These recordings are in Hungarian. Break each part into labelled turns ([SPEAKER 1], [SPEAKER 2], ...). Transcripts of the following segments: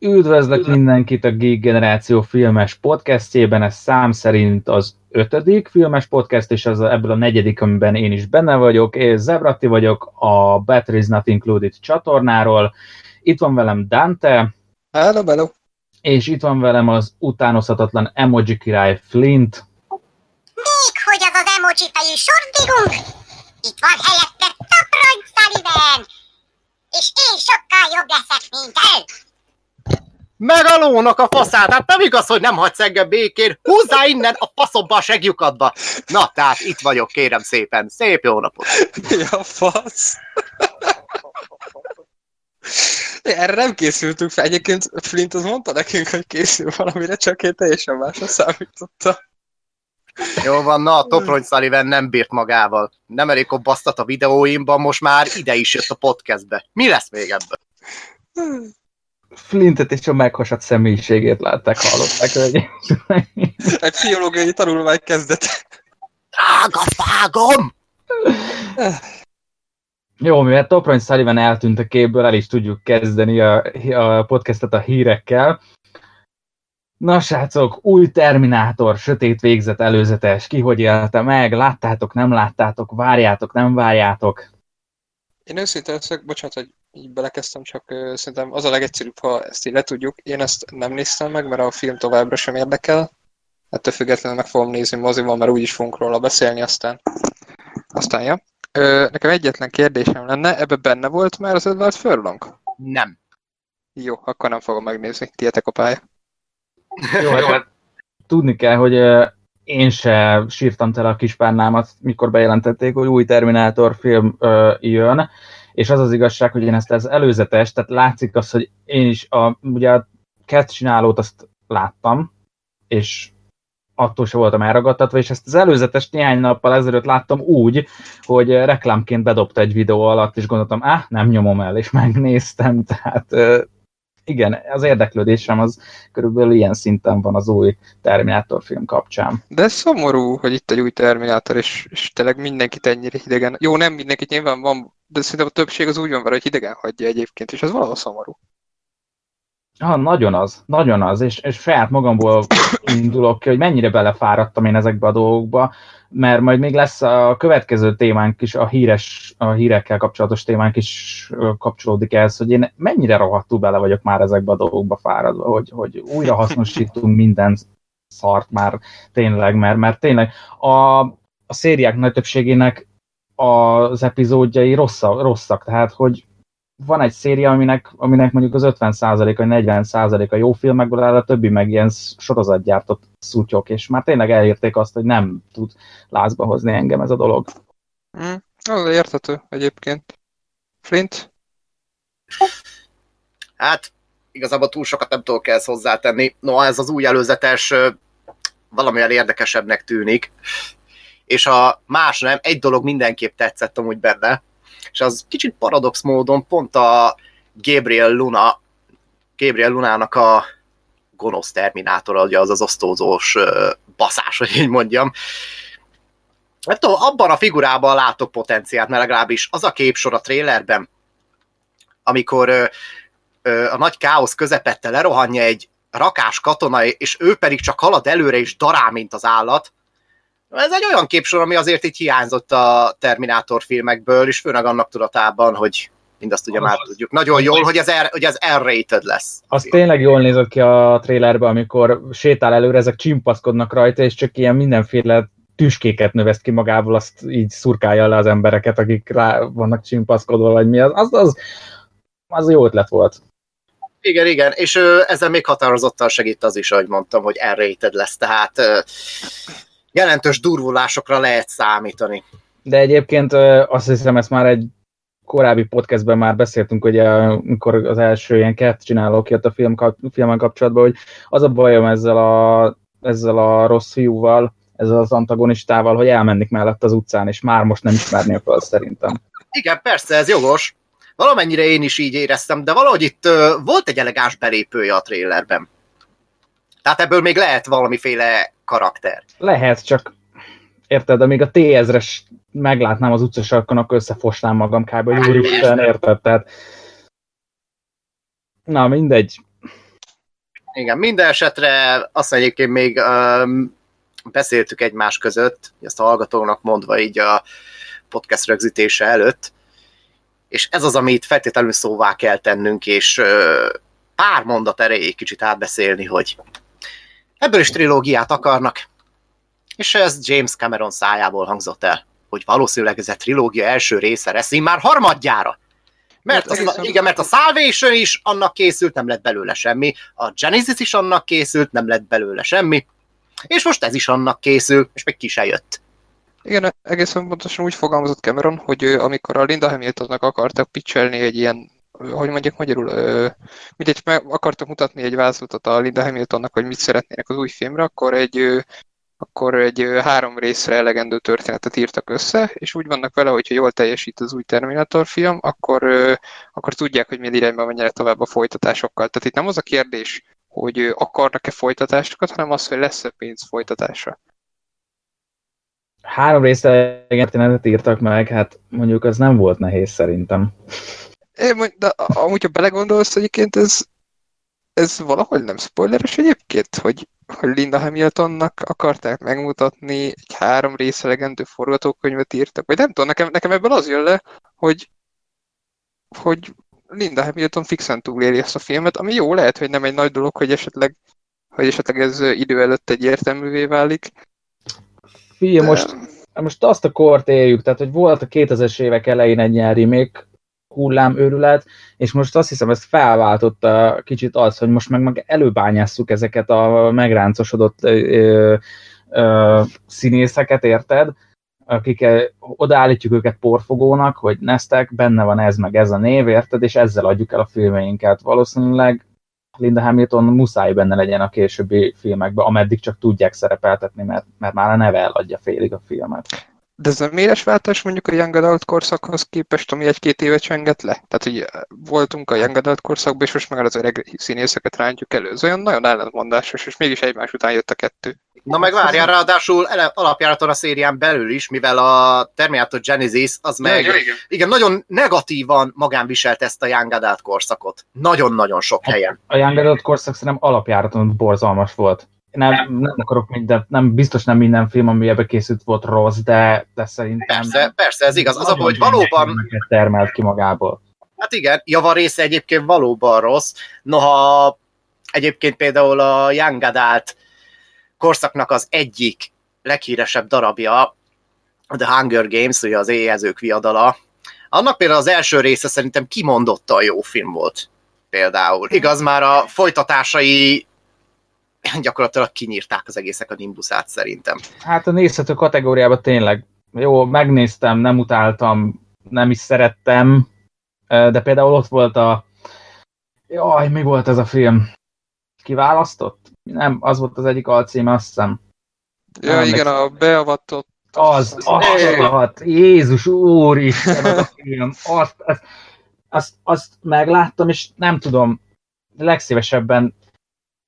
[SPEAKER 1] Üdvözlök mindenkit a Geek Generáció filmes podcastjében, ez szám szerint az ötödik filmes podcast, és az ebből a negyedik, amiben én is benne vagyok. Én Zebratti vagyok, a Batteries Not Included csatornáról. Itt van velem Dante.
[SPEAKER 2] Hello, hello.
[SPEAKER 1] És itt van velem az utánozhatatlan emoji király Flint.
[SPEAKER 3] Még hogy az az emoji fejű sordigunk? Itt van helyette Taprony Sullivan! És én sokkal jobb leszek, mint ő!
[SPEAKER 4] Meg a lónak a faszát, hát nem igaz, hogy nem hagysz engem békén, húzzá innen a faszomba a segjukadba. Na, tehát itt vagyok, kérem szépen, szép jó napot.
[SPEAKER 2] Ja, fasz. Erre nem készültünk fel. Egyébként Flint az mondta nekünk, hogy készül valamire, csak én teljesen másra számítottam.
[SPEAKER 4] Jó van, na, a Toprony Sullivan nem bírt magával. Nem elég kobbasztat a videóimban, most már ide is jött a podcastbe. Mi lesz még ebből?
[SPEAKER 1] Flintet és a meghasadt személyiségét látták, hallották, hogy
[SPEAKER 2] Egy pszichológiai tanulmány kezdet.
[SPEAKER 4] Drága fágom!
[SPEAKER 1] Jó, mivel Toprony Sullivan eltűnt a képből, el is tudjuk kezdeni a, a podcastet a hírekkel. Na srácok, új Terminátor, sötét végzet, előzetes, ki hogy élte meg, láttátok, nem láttátok, várjátok, nem várjátok?
[SPEAKER 2] Én őszintén leszek, bocsánat, hogy így belekezdtem, csak szerintem az a legegyszerűbb, ha ezt így letudjuk. Én ezt nem néztem meg, mert a film továbbra sem érdekel. Ettől függetlenül meg fogom nézni moziban, mert úgyis fogunk róla beszélni, aztán, aztán ja. Ö, nekem egyetlen kérdésem lenne, ebbe benne volt már az Edward Furlong?
[SPEAKER 4] Nem.
[SPEAKER 2] Jó, akkor nem fogom megnézni. Tietek a pálya.
[SPEAKER 1] Jó, hát tudni kell, hogy én se sírtam tele a kispárnámat, mikor bejelentették, hogy új Terminátor film ö, jön, és az az igazság, hogy én ezt az előzetes, tehát látszik az, hogy én is a, ugye a Cat csinálót azt láttam, és attól se voltam elragadtatva, és ezt az előzetes néhány nappal ezelőtt láttam úgy, hogy reklámként bedobta egy videó alatt, és gondoltam, ah, nem nyomom el, és megnéztem, tehát igen, az érdeklődésem az körülbelül ilyen szinten van az új Terminátor film kapcsán.
[SPEAKER 2] De ez szomorú, hogy itt egy új Terminátor, és, és tényleg mindenkit ennyire hidegen. Jó, nem mindenkit nyilván van, de szerintem a többség az úgy van vele, hogy hidegen hagyja egyébként, és ez valahol szomorú.
[SPEAKER 1] Ha, nagyon az, nagyon az, és, és saját magamból indulok ki, hogy mennyire belefáradtam én ezekbe a dolgokba, mert majd még lesz a következő témánk is, a híres, a hírekkel kapcsolatos témánk is kapcsolódik ehhez, hogy én mennyire rohadtul bele vagyok már ezekbe a dolgokba fáradva, hogy, hogy újra hasznosítunk minden szart már tényleg, mert, mert tényleg a, a szériák nagy többségének az epizódjai rosszak, rosszak, tehát hogy van egy széria, aminek, aminek mondjuk az 50% vagy 40% a jó filmekből áll, a többi meg ilyen sorozatgyártott szutyok, és már tényleg elérték azt, hogy nem tud lázba hozni engem ez a dolog.
[SPEAKER 2] Mm, az érthető egyébként. Flint?
[SPEAKER 4] Hát, igazából túl sokat nem tudok ehhez hozzátenni. No, ez az új előzetes valamilyen érdekesebbnek tűnik. És a más nem, egy dolog mindenképp tetszett amúgy benne, és az kicsit paradox módon pont a Gabriel Luna, Gabriel Lunának a gonosz terminátor, ugye az az osztózós baszás, hogy így mondjam. Hát tudom, abban a figurában látok potenciált, mert legalábbis az a képsor a trailerben, amikor ö, ö, a nagy káosz közepette lerohanja egy rakás katona, és ő pedig csak halad előre és darál, mint az állat, ez egy olyan képsor, ami azért így hiányzott a Terminátor filmekből, és főleg annak tudatában, hogy mindazt ugye az, már tudjuk. Nagyon jól, hogy ez, R, hogy ez R-rated lesz.
[SPEAKER 1] Az tényleg jól nézett ki a trailerben, amikor sétál előre, ezek csimpaszkodnak rajta, és csak ilyen mindenféle tüskéket növeszt ki magából, azt így szurkálja le az embereket, akik rá vannak csimpaszkodva, vagy mi az. Az, az, az jó ötlet volt.
[SPEAKER 4] Igen, igen, és ö, ezzel még határozottan segít az is, ahogy mondtam, hogy R-rated lesz, tehát ö, jelentős durvulásokra lehet számítani.
[SPEAKER 1] De egyébként azt hiszem, ezt már egy korábbi podcastben már beszéltünk, hogy amikor az első ilyen kert csinálók jött a film, filmen kapcsolatban, hogy az a bajom ezzel a, ezzel a rossz fiúval, ezzel az antagonistával, hogy elmennik mellett az utcán, és már most nem ismernél fel szerintem.
[SPEAKER 4] Igen, persze, ez jogos. Valamennyire én is így éreztem, de valahogy itt uh, volt egy elegáns belépője a trailerben. Tehát ebből még lehet valamiféle karakter.
[SPEAKER 1] Lehet, csak érted, amíg a T-ezres meglátnám az utcasarkon, akkor összefosnám magam kb. hogy úristen, érted? Tehát... Na, mindegy.
[SPEAKER 4] Igen, minden esetre azt egyébként még um, beszéltük egymás között, ezt a hallgatónak mondva így a podcast rögzítése előtt, és ez az, amit feltétlenül szóvá kell tennünk, és uh, pár mondat erejéig kicsit átbeszélni, hogy ebből is trilógiát akarnak, és ez James Cameron szájából hangzott el, hogy valószínűleg ez a trilógia első része lesz, már harmadjára. Mert, a,
[SPEAKER 2] egészen-
[SPEAKER 4] igen, mert a Salvation is annak készült, nem lett belőle semmi, a Genesis is annak készült, nem lett belőle semmi, és most ez is annak készül, és még ki se jött.
[SPEAKER 2] Igen, egészen pontosan úgy fogalmazott Cameron, hogy ő, amikor a Linda Hamiltonnak akartak pitchelni egy ilyen, hogy mondjuk magyarul, mindegy, meg akartak mutatni egy vázlatot a Linda Hamiltonnak, hogy mit szeretnének az új filmre, akkor egy, akkor egy három részre elegendő történetet írtak össze, és úgy vannak vele, hogyha jól teljesít az új Terminator film, akkor, akkor tudják, hogy milyen irányba menjenek tovább a folytatásokkal. Tehát itt nem az a kérdés, hogy akarnak-e folytatásokat, hanem az, hogy lesz-e pénz folytatásra.
[SPEAKER 1] Három részre történetet írtak meg, hát mondjuk az nem volt nehéz szerintem.
[SPEAKER 2] É, mondj- de amúgy, ha belegondolsz, egyébként ez, ez valahol nem spoileres egyébként, hogy, hogy Linda Hamiltonnak akarták megmutatni, egy három rész elegendő forgatókönyvet írtak, vagy nem tudom, nekem, nekem ebből az jön le, hogy, hogy Linda Hamilton fixen túléli ezt a filmet, ami jó, lehet, hogy nem egy nagy dolog, hogy esetleg, hogy esetleg ez idő előtt egyértelművé válik.
[SPEAKER 1] Figyelj,
[SPEAKER 2] de-
[SPEAKER 1] most, most azt a kort éljük, tehát hogy volt a 2000-es évek elején egy ilyen remake hullámőrület, és most azt hiszem, ezt felváltotta kicsit az, hogy most meg, meg előbányásszuk ezeket a megráncosodott ö, ö, színészeket, érted? Akik odaállítjuk őket porfogónak, hogy neztek, benne van ez meg ez a név, érted? És ezzel adjuk el a filmeinket. Valószínűleg Linda Hamilton muszáj benne legyen a későbbi filmekben, ameddig csak tudják szerepeltetni, mert, mert már a neve eladja félig a filmet.
[SPEAKER 2] De ez a méres váltás mondjuk a Young Adult korszakhoz képest, ami egy-két évet csengett le? Tehát, hogy eh, voltunk a Young Adult korszakban, és most meg az öreg színészeket rántjuk elő. Ez olyan nagyon ellentmondásos, és mégis egymás után jött a kettő.
[SPEAKER 4] Na meg várjál, ráadásul ele- alapjáraton a szérián belül is, mivel a Terminator Genesis az meg
[SPEAKER 2] igen.
[SPEAKER 4] igen, nagyon negatívan magán viselt ezt a Young Adult korszakot. Nagyon-nagyon sok helyen.
[SPEAKER 1] A Young Adult korszak szerintem alapjáraton borzalmas volt. Nem, nem akarok mindent, nem, biztos nem minden film, ami ebbe készült volt rossz, de, de szerintem...
[SPEAKER 4] Persze, persze, ez igaz. Az a, hogy valóban,
[SPEAKER 1] termelt ki magából.
[SPEAKER 4] hát igen, java része egyébként valóban rossz. Noha egyébként például a Young Adult korszaknak az egyik leghíresebb darabja, a The Hunger Games, ugye az éjjelzők viadala, annak például az első része szerintem kimondottan jó film volt. Például. Igaz, már a folytatásai gyakorlatilag kinyírták az egészek a Nimbusát szerintem.
[SPEAKER 1] Hát a nézhető kategóriában tényleg jó, megnéztem, nem utáltam, nem is szerettem, de például ott volt a... Jaj, mi volt ez a film? Kiválasztott? Nem, az volt az egyik alcíme, azt hiszem.
[SPEAKER 2] Ja,
[SPEAKER 1] Nem,
[SPEAKER 2] igen, a beavatott
[SPEAKER 1] Az, az, rohadt, Jézus úristen, az a film, azt, azt, azt, azt megláttam, és nem tudom, legszívesebben,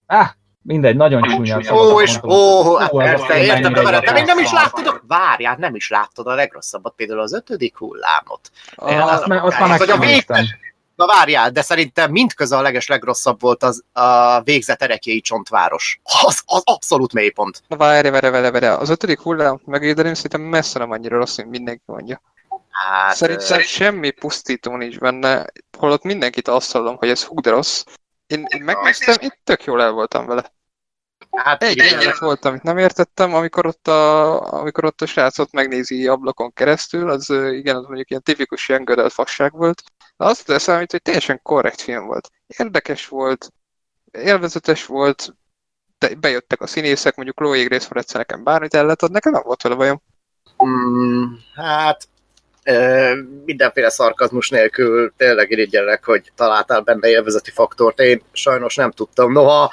[SPEAKER 1] ah, mindegy, nagyon csúnya.
[SPEAKER 4] Ó, és ó, hát persze, értem, de, de még nem is láttad, várjál, nem is láttad a legrosszabbat, például az ötödik hullámot.
[SPEAKER 2] Ah,
[SPEAKER 1] Azt, már-
[SPEAKER 4] végtelen- Na várjál, de szerintem mindköze a leges legrosszabb volt az a végzet erekjei csontváros. Az, az abszolút mélypont.
[SPEAKER 2] Na várj, várj, várj, várj. Az ötödik hullám megvédelem szerintem messze nem annyira rossz, mint mindenki mondja.
[SPEAKER 4] Hát,
[SPEAKER 2] Szerintem
[SPEAKER 4] ö,
[SPEAKER 2] semmi pusztító nincs benne, holott mindenkit azt hallom, hogy ez hú de rossz. Én, én megnéztem, én tök jól el voltam vele.
[SPEAKER 4] hát
[SPEAKER 2] Egy jelenet volt, amit nem értettem, amikor ott a, amikor ott a srácot megnézi ablakon keresztül, az igen, az mondjuk ilyen tipikus ilyen gödelt fasság volt. De azt tesz számít, hogy teljesen korrekt film volt. Érdekes volt, élvezetes volt, de bejöttek a színészek, mondjuk Chloe Grace Moretz nekem bármit el lehet nekem nem volt vele bajom.
[SPEAKER 4] Mm, hát mindenféle szarkazmus nélkül tényleg irigyelek, hogy találtál benne élvezeti faktort. Én sajnos nem tudtam. Noha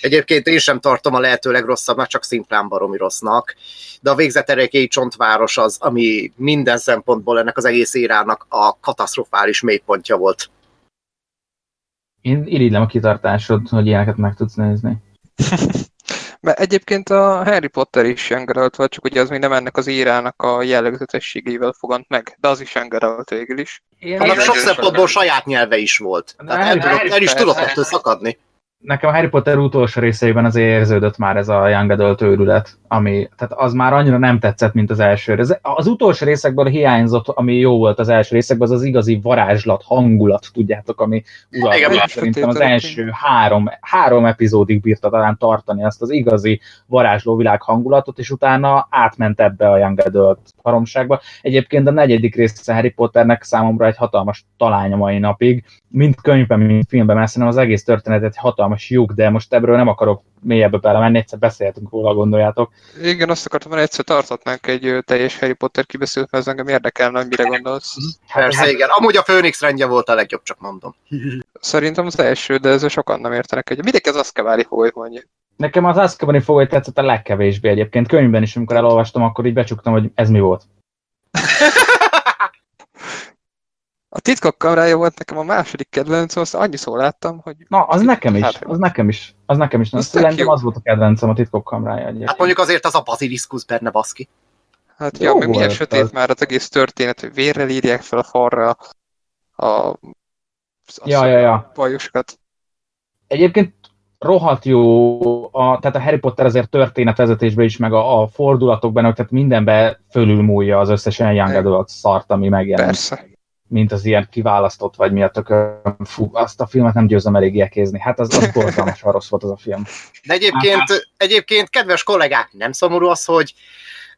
[SPEAKER 4] egyébként én sem tartom a lehető legrosszabbnak, csak szimplán baromi rossznak. De a végzeterekéi csontváros az, ami minden szempontból ennek az egész érának a katasztrofális mélypontja volt.
[SPEAKER 1] Én irigylem a kitartásod, hogy ilyeneket meg tudsz nézni.
[SPEAKER 2] Mert egyébként a Harry Potter is adult volt, csak ugye az még nem ennek az írának a jellegzetességeivel fogant meg, de az is young adult végül is.
[SPEAKER 4] Annak sok szempontból saját nyelve is volt. Tehát el, tudott, el is tudott ettől szakadni.
[SPEAKER 1] Nekem a Harry Potter utolsó részeiben azért érződött már ez a Young Adult őrület, ami, tehát az már annyira nem tetszett, mint az első. Ez, az utolsó részekből hiányzott, ami jó volt az első részekben, az az igazi varázslat, hangulat, tudjátok, ami
[SPEAKER 4] Igen,
[SPEAKER 1] uralkodott. Szerintem az első három, három epizódig bírta talán tartani ezt az igazi varázslóvilág hangulatot, és utána átment ebbe a Young Adult baromságba. Egyébként a negyedik rész a Harry Potternek számomra egy hatalmas talány a mai napig, mint könyvben, mint filmben, mert szerintem az egész történet egy hatalmas lyuk, de most ebből nem akarok mélyebbre belemenni, egyszer beszéltünk róla, gondoljátok.
[SPEAKER 2] Igen, azt akartam, hogy egyszer tarthatnánk egy teljes Harry Potter kibeszélt, mert ez engem érdekelne, hogy mire gondolsz.
[SPEAKER 4] Persze, igen. Amúgy a Phoenix rendje volt a legjobb, csak mondom.
[SPEAKER 2] Szerintem az első, de ezzel sokan nem értenek egyet. Mindenki az váli, hogy mondja.
[SPEAKER 1] Nekem az Azkabani fogoly tetszett a legkevésbé egyébként. Könyvben is, amikor elolvastam, akkor így becsuktam, hogy ez mi volt.
[SPEAKER 2] A titkok kamerája volt nekem a második kedvencem, azt annyiszor láttam, hogy
[SPEAKER 1] Na, az nekem is,
[SPEAKER 2] Hát,
[SPEAKER 1] az nekem is, az nekem is.
[SPEAKER 2] Az
[SPEAKER 1] Szerintem az volt a kedvencem a titkok kamrája egyébként.
[SPEAKER 4] Hát mondjuk azért az a baziliszkusz benne baszki.
[SPEAKER 2] hát
[SPEAKER 1] Jó
[SPEAKER 2] ja, meg milyen sötét
[SPEAKER 1] az.
[SPEAKER 2] már az egész történet, hogy vérrel írják fel a falra a, a
[SPEAKER 1] Ja, ja, ja.
[SPEAKER 2] bajusokat.
[SPEAKER 1] Egyébként rohadt jó, a, tehát a Harry Potter azért történetvezetésben is, meg a, a fordulatokban, tehát mindenbe fölülmúlja az összes olyan Young. Adult szart, ami megjelent.
[SPEAKER 2] Persze.
[SPEAKER 1] Mint az ilyen kiválasztott, vagy mi a tököm. Fú, azt a filmet nem győzöm elég elkézni. Hát az, az borzalmasan rossz volt az a film.
[SPEAKER 4] De egyébként, egyébként, kedves kollégák, nem szomorú az, hogy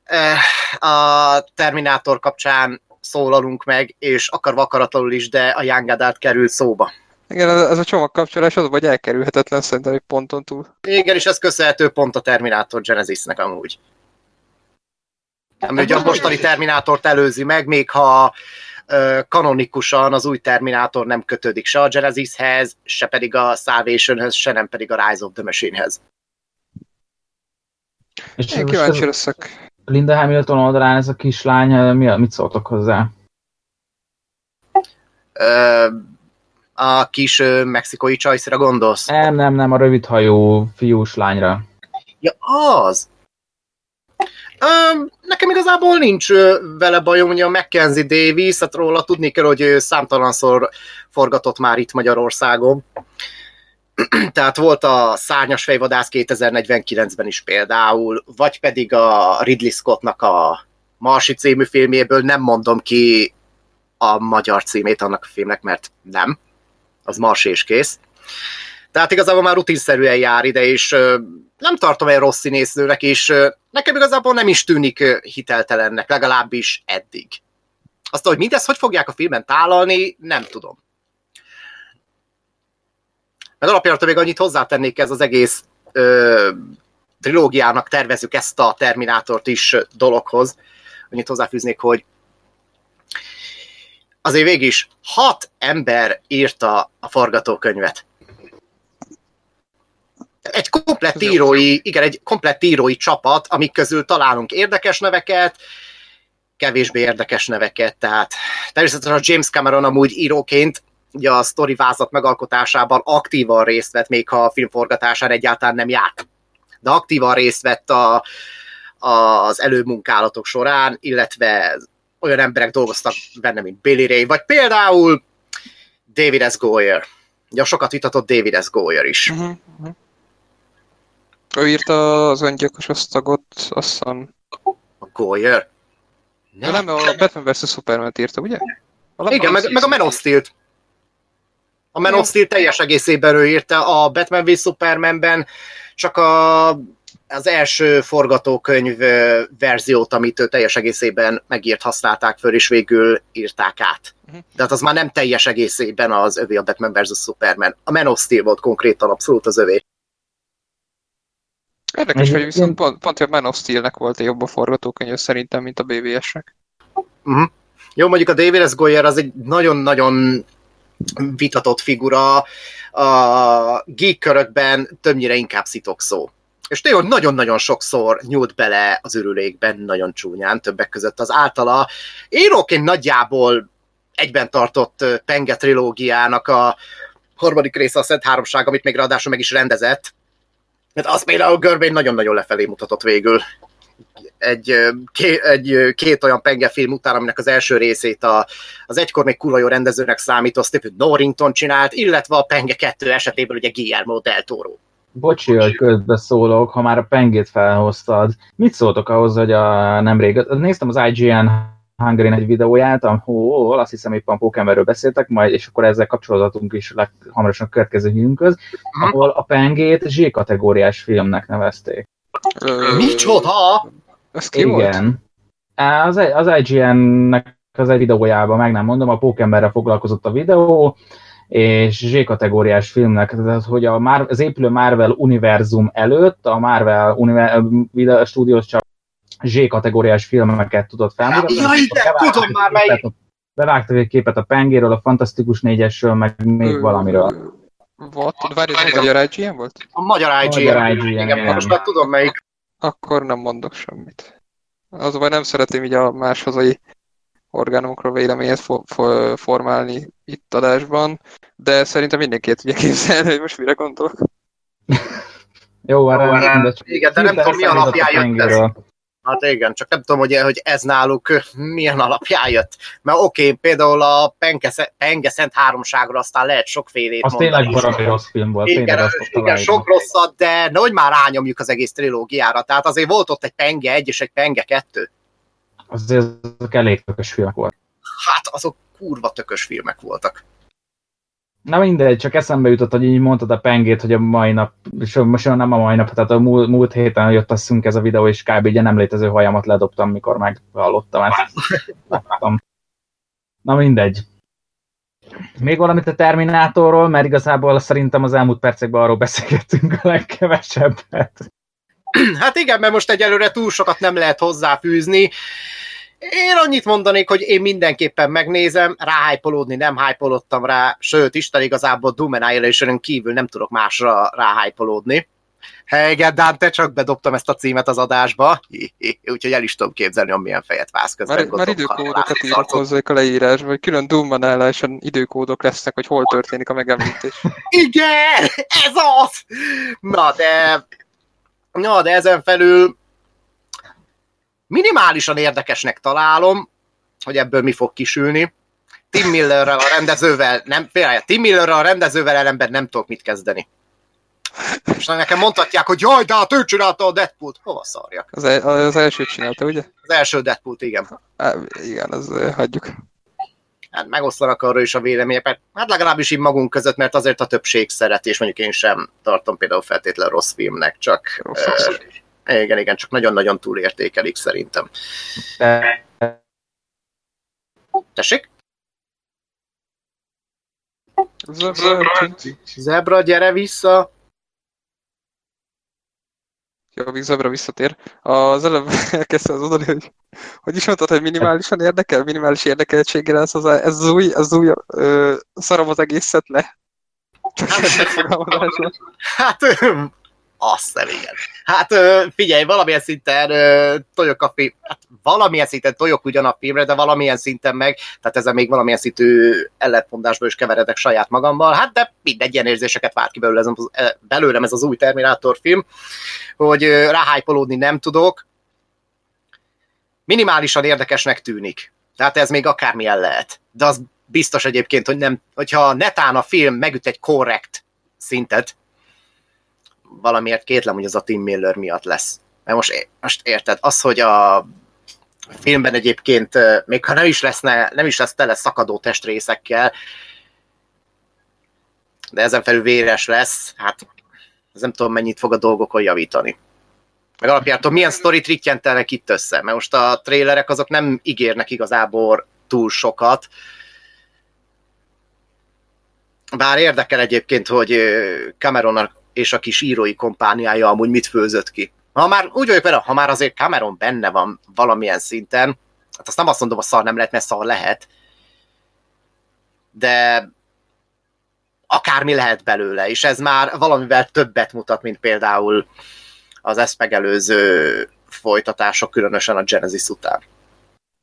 [SPEAKER 4] eh, a Terminátor kapcsán szólalunk meg, és akarva akaratlanul is, de a Young Adult került szóba.
[SPEAKER 2] Igen, ez, a csomagkapcsolás az vagy elkerülhetetlen szerintem egy ponton túl.
[SPEAKER 4] Igen, és ez köszönhető pont a Terminator Genesisnek amúgy. Ami ugye a mostani Terminátort előzi meg, még ha kanonikusan az új Terminátor nem kötődik se a Genesishez, se pedig a Salvationhez, se nem pedig a Rise of the Machinehez.
[SPEAKER 1] És
[SPEAKER 2] Én kíváncsi leszek.
[SPEAKER 1] Linda Hamilton oldalán ez a kislány, mi, mit szóltok hozzá?
[SPEAKER 4] Ö, a kis ö, mexikói csajszra gondolsz?
[SPEAKER 1] Nem, nem, nem, a rövidhajú fiús lányra.
[SPEAKER 4] Ja, az! Öm, nekem igazából nincs vele bajom, ugye a Mackenzie Davis, hát róla tudni kell, hogy ő számtalanszor forgatott már itt Magyarországon. Tehát volt a Szárnyas fejvadász 2049-ben is például, vagy pedig a Ridley Scottnak a Marsi című filmjéből, nem mondom ki a magyar címét annak a filmnek, mert nem. Az Marsi és kész. Tehát igazából már rutinszerűen jár ide, és nem tartom egy rossz színésznőnek, és nekem igazából nem is tűnik hiteltelennek, legalábbis eddig. Azt, hogy mindezt hogy fogják a filmen tálalni, nem tudom. Meg alapjáraton még annyit hozzátennék ez az egész ö, trilógiának tervezük ezt a Terminátort is dologhoz. Annyit hozzáfűznék, hogy azért végig is hat ember írta a forgatókönyvet egy komplett írói, igen, egy komplett írói csapat, amik közül találunk érdekes neveket, kevésbé érdekes neveket, tehát természetesen a James Cameron amúgy íróként ugye a sztori vázat megalkotásában aktívan részt vett, még ha a filmforgatásán egyáltalán nem járt. De aktívan részt vett a, a, az előmunkálatok során, illetve olyan emberek dolgoztak benne, mint Billy Ray, vagy például David S. Goyer. Ugye sokat vitatott David S. Goyer is.
[SPEAKER 2] Uh-huh, uh-huh. Ő írta az öngyilkos osztagot, azt hiszem.
[SPEAKER 4] A Goyer?
[SPEAKER 2] De nem, a Batman vs. Superman írta, ugye? Valami
[SPEAKER 4] Igen, meg, meg a Man of Steel-t. A Man of Steel teljes egészében ő írta, a Batman v Supermanben csak a, az első forgatókönyv verziót, amit ő teljes egészében megírt, használták föl, és végül írták át.
[SPEAKER 2] Mhm.
[SPEAKER 4] De hát az már nem teljes egészében az övé a Batman vs. Superman. A Man of Steel volt konkrétan abszolút az övé.
[SPEAKER 2] Érdekes, hogy viszont pont, pont hogy a Man of Steel-nek volt egy jobb a forgatókönyv szerintem, mint a BVS-nek.
[SPEAKER 4] Uh-huh. Jó, mondjuk a David S. Goyer az egy nagyon-nagyon vitatott figura, a geek körökben többnyire inkább szó. És tényleg nagyon-nagyon sokszor nyúlt bele az ürülékben, nagyon csúnyán, többek között az általa íróként nagyjából egyben tartott Penge trilógiának a harmadik része a Szent Háromság, amit még ráadásul meg is rendezett. Hát az például Görbein nagyon-nagyon lefelé mutatott végül. egy, ké, egy két olyan penge film után, aminek az első részét a, az egykor még kurva jó rendezőnek számító Stephen Norrington csinált, illetve a penge 2 esetében ugye Guillermo del Toro.
[SPEAKER 1] Bocsi, hogy közbeszólok, ha már a pengét felhoztad. Mit szóltok ahhoz, hogy a nemrég, néztem az IGN hungary egy videóját, ahol azt hiszem éppen Pokémonről beszéltek, majd, és akkor ezzel kapcsolatunk is hamarosan a következő hírünkhöz,
[SPEAKER 4] Aha.
[SPEAKER 1] ahol a pengét Z-kategóriás filmnek nevezték.
[SPEAKER 4] Micsoda?
[SPEAKER 2] Ez ki?
[SPEAKER 1] Igen. Az, az IGN-nek az egy videójában, meg nem mondom, a Pokémonre foglalkozott a videó, és Z-kategóriás filmnek, tehát hogy a Mar- az épülő Marvel univerzum előtt a Marvel Univer- Studios csak Z-kategóriás filmeket tudott felmutatni.
[SPEAKER 4] Ja, igen, tudom már melyik.
[SPEAKER 1] Bevágtak egy képet a Pengéről, a Fantasztikus négyesről, meg még valamiről.
[SPEAKER 2] Volt? Várj, ez a magyar IGN volt?
[SPEAKER 4] A magyar IGN.
[SPEAKER 1] Magyar IGN,
[SPEAKER 4] igen,
[SPEAKER 1] igen.
[SPEAKER 4] most már tudom melyik.
[SPEAKER 2] Akkor nem mondok semmit. Az baj nem szeretném így a más hazai orgánumokról véleményet fo- fo- formálni itt adásban, de szerintem mindenki el tudja képzelni, hogy most mire gondolok.
[SPEAKER 1] Jó, van,
[SPEAKER 4] Jó,
[SPEAKER 1] rendben, de csak
[SPEAKER 4] igen, de nem tudom, mi alapján jött ez. Hát igen, csak nem tudom, hogy, hogy ez náluk milyen alapján jött. Mert oké, okay, például a Penge, Penge Szent Háromságra aztán lehet sokfélét
[SPEAKER 1] Az
[SPEAKER 4] mondani.
[SPEAKER 1] tényleg baromi rossz film volt.
[SPEAKER 4] Igen, igen,
[SPEAKER 1] találtam.
[SPEAKER 4] sok rosszat, de nehogy már rányomjuk az egész trilógiára. Tehát azért volt ott egy Penge 1 és egy Penge 2.
[SPEAKER 1] Azért azok elég tökös filmek volt.
[SPEAKER 4] Hát azok kurva tökös filmek voltak.
[SPEAKER 1] Na mindegy, csak eszembe jutott, hogy így mondtad a pengét, hogy a mai nap, és most nem a mai nap, tehát a múlt, múlt héten jött a szünk ez a videó, és kb. egy nem létező hajamat ledobtam, mikor meghallottam ezt. Na mindegy. Még valamit a Terminátorról, mert igazából szerintem az elmúlt percekben arról beszélgettünk a legkevesebbet.
[SPEAKER 4] Hát igen, mert most egyelőre túl sokat nem lehet hozzáfűzni. Én annyit mondanék, hogy én mindenképpen megnézem, ráhájpolódni nem hájpolódtam rá, sőt, Isten igazából Doom annihilation kívül nem tudok másra ráhájpolódni. Igen, Dante, csak bedobtam ezt a címet az adásba, úgyhogy el is tudom képzelni, hogy milyen fejet vász közben.
[SPEAKER 2] Már, már időkódokat írok
[SPEAKER 4] tartott.
[SPEAKER 2] hozzá a leírásba, hogy külön Doom-ban időkódok lesznek, hogy hol történik a megemlítés.
[SPEAKER 4] Igen, ez az! Na de, na de ezen felül minimálisan érdekesnek találom, hogy ebből mi fog kisülni. Tim Millerrel a rendezővel, nem, félre, Tim Millerrel a rendezővel ellenben nem tudok mit kezdeni. És nekem mondhatják, hogy jaj, de hát ő csinálta a Deadpool-t. Hova szarjak?
[SPEAKER 2] Az, el, az elsőt csinálta, ugye?
[SPEAKER 4] Az első Deadpool-t, igen.
[SPEAKER 2] Á, igen, az hagyjuk.
[SPEAKER 4] Hát megosztanak arról is a véleményeket. Hát legalábbis így magunk között, mert azért a többség szereti, és mondjuk én sem tartom például feltétlenül rossz filmnek, csak
[SPEAKER 2] Rossz.
[SPEAKER 4] Igen, igen, csak nagyon-nagyon túlértékelik szerintem.
[SPEAKER 1] De
[SPEAKER 4] Tessék?
[SPEAKER 2] Zebra,
[SPEAKER 4] Zebra, gyere vissza!
[SPEAKER 2] Jó, még Zebra visszatér. Az előbb elkezdte az mondani, hogy hogy is mondtad, hogy minimálisan érdekel, minimális érdekeltséggel ez az, ez az új, ez az új ö, szarom az egészet le. Csak egy megfogalmazásra.
[SPEAKER 4] Hát, ö, azt nem igen. Hát figyelj, valamilyen szinten tojok a film, hát valamilyen szinten tojok ugyan a filmre, de valamilyen szinten meg, tehát ezzel még valamilyen szintű ellentmondásba is keveredek saját magammal, hát de mindegy ilyen érzéseket vár ki belőle belőlem ez az új Terminátor film, hogy ráhájpolódni nem tudok, minimálisan érdekesnek tűnik. Tehát ez még akármilyen lehet. De az biztos egyébként, hogy nem, hogyha netán a film megüt egy korrekt szintet, valamiért kétlem, hogy az a Tim Miller miatt lesz. Mert most, most érted, az, hogy a filmben egyébként, még ha nem is, leszne, nem is lesz tele szakadó testrészekkel, de ezen felül véres lesz, hát ez nem tudom, mennyit fog a dolgokon javítani. Meg alapjártól milyen sztorit rittyentelnek itt össze, mert most a trélerek azok nem ígérnek igazából túl sokat, bár érdekel egyébként, hogy ö, Cameron és a kis írói kompániája amúgy mit főzött ki. Ha már úgy vagyok vele, ha már azért Cameron benne van valamilyen szinten, hát azt nem azt mondom, hogy szar nem lehet, mert szar lehet, de akármi lehet belőle, és ez már valamivel többet mutat, mint például az ezt megelőző folytatások, különösen a Genesis után.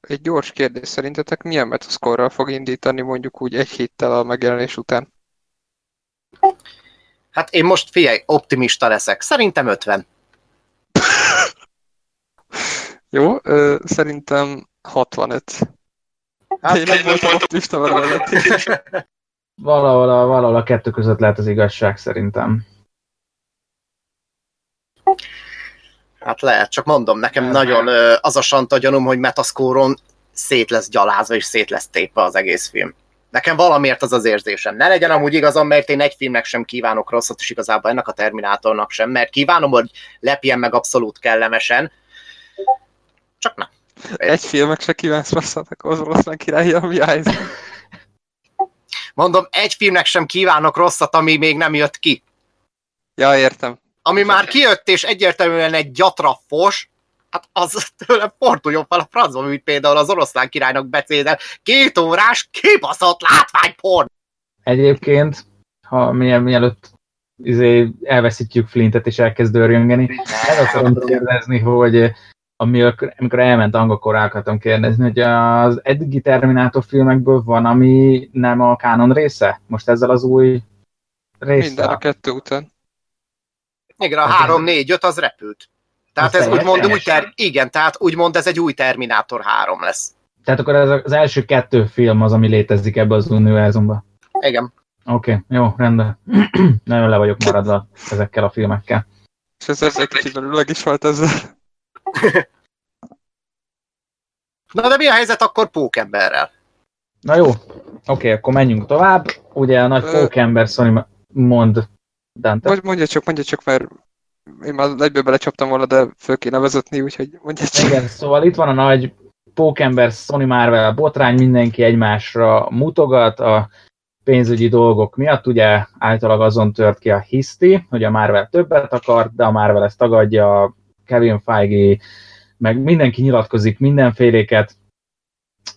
[SPEAKER 2] Egy gyors kérdés, szerintetek milyen metascore fog indítani mondjuk úgy egy héttel a megjelenés után?
[SPEAKER 4] Hát én most figyelj, optimista leszek. Szerintem 50.
[SPEAKER 2] Jó, ö, szerintem 65.
[SPEAKER 4] Hát,
[SPEAKER 2] Én nem voltam optimista vele mellették.
[SPEAKER 1] Valahol a, valahol a kettő között lehet az igazság szerintem.
[SPEAKER 4] hát lehet, csak mondom, nekem nagyon ö, az a santa gyanúm, hogy metaszkóron szét lesz gyalázva és szét lesz tépve az egész film. Nekem valamiért az az érzésem. Ne legyen amúgy igazam, mert én egy filmnek sem kívánok rosszat, és igazából ennek a Terminátornak sem, mert kívánom, hogy lepjen meg abszolút kellemesen. Csak nem.
[SPEAKER 2] Egy filmek se kívánsz rosszat, akkor az oroszlán királyi, ami helyzet.
[SPEAKER 4] Mondom, egy filmnek sem kívánok rosszat, ami még nem jött ki.
[SPEAKER 2] Ja, értem.
[SPEAKER 4] Ami már kijött, és egyértelműen egy gyatra fos, hát az tőle forduljon fel a francba, mint például az oroszlán királynak becédel. Két órás, kibaszott látványporn!
[SPEAKER 1] Egyébként, ha milyen, mielőtt izé, elveszítjük Flintet és elkezd örjöngeni, el akarom kérdezni, hogy amikor, amikor elment angolkor, el akartam kérdezni, hogy az eddigi Terminátor filmekből van, ami nem a kánon része? Most ezzel az új része?
[SPEAKER 2] Minden a kettő után.
[SPEAKER 4] Igen, a
[SPEAKER 1] Hát
[SPEAKER 4] 3, 4, 5 az repült. Tehát
[SPEAKER 1] Az
[SPEAKER 4] ez úgymond új ter... Igen, tehát úgymond ez egy új Terminátor 3 lesz.
[SPEAKER 1] Tehát akkor ez az első kettő film az, ami létezik ebbe az univerzumban.
[SPEAKER 4] Igen.
[SPEAKER 1] Oké, okay, jó, rendben. Nagyon le vagyok maradva ezekkel a filmekkel.
[SPEAKER 2] És ez ezzel kicsit belőleg is volt ezzel.
[SPEAKER 4] Na de mi a helyzet akkor Pókemberrel?
[SPEAKER 1] Na jó, oké, okay, akkor menjünk tovább. Ugye a nagy
[SPEAKER 2] Ö-
[SPEAKER 1] pókember Sony mond Dante.
[SPEAKER 2] Mondja csak, mondja csak, mert én már egyből belecsaptam volna, de föl kéne vezetni, úgyhogy mondja csak.
[SPEAKER 1] Igen, szóval itt van a nagy pókember Sony Marvel botrány, mindenki egymásra mutogat a pénzügyi dolgok miatt, ugye általában azon tört ki a hiszti, hogy a Marvel többet akar, de a Marvel ezt tagadja, Kevin Feige, meg mindenki nyilatkozik mindenféléket,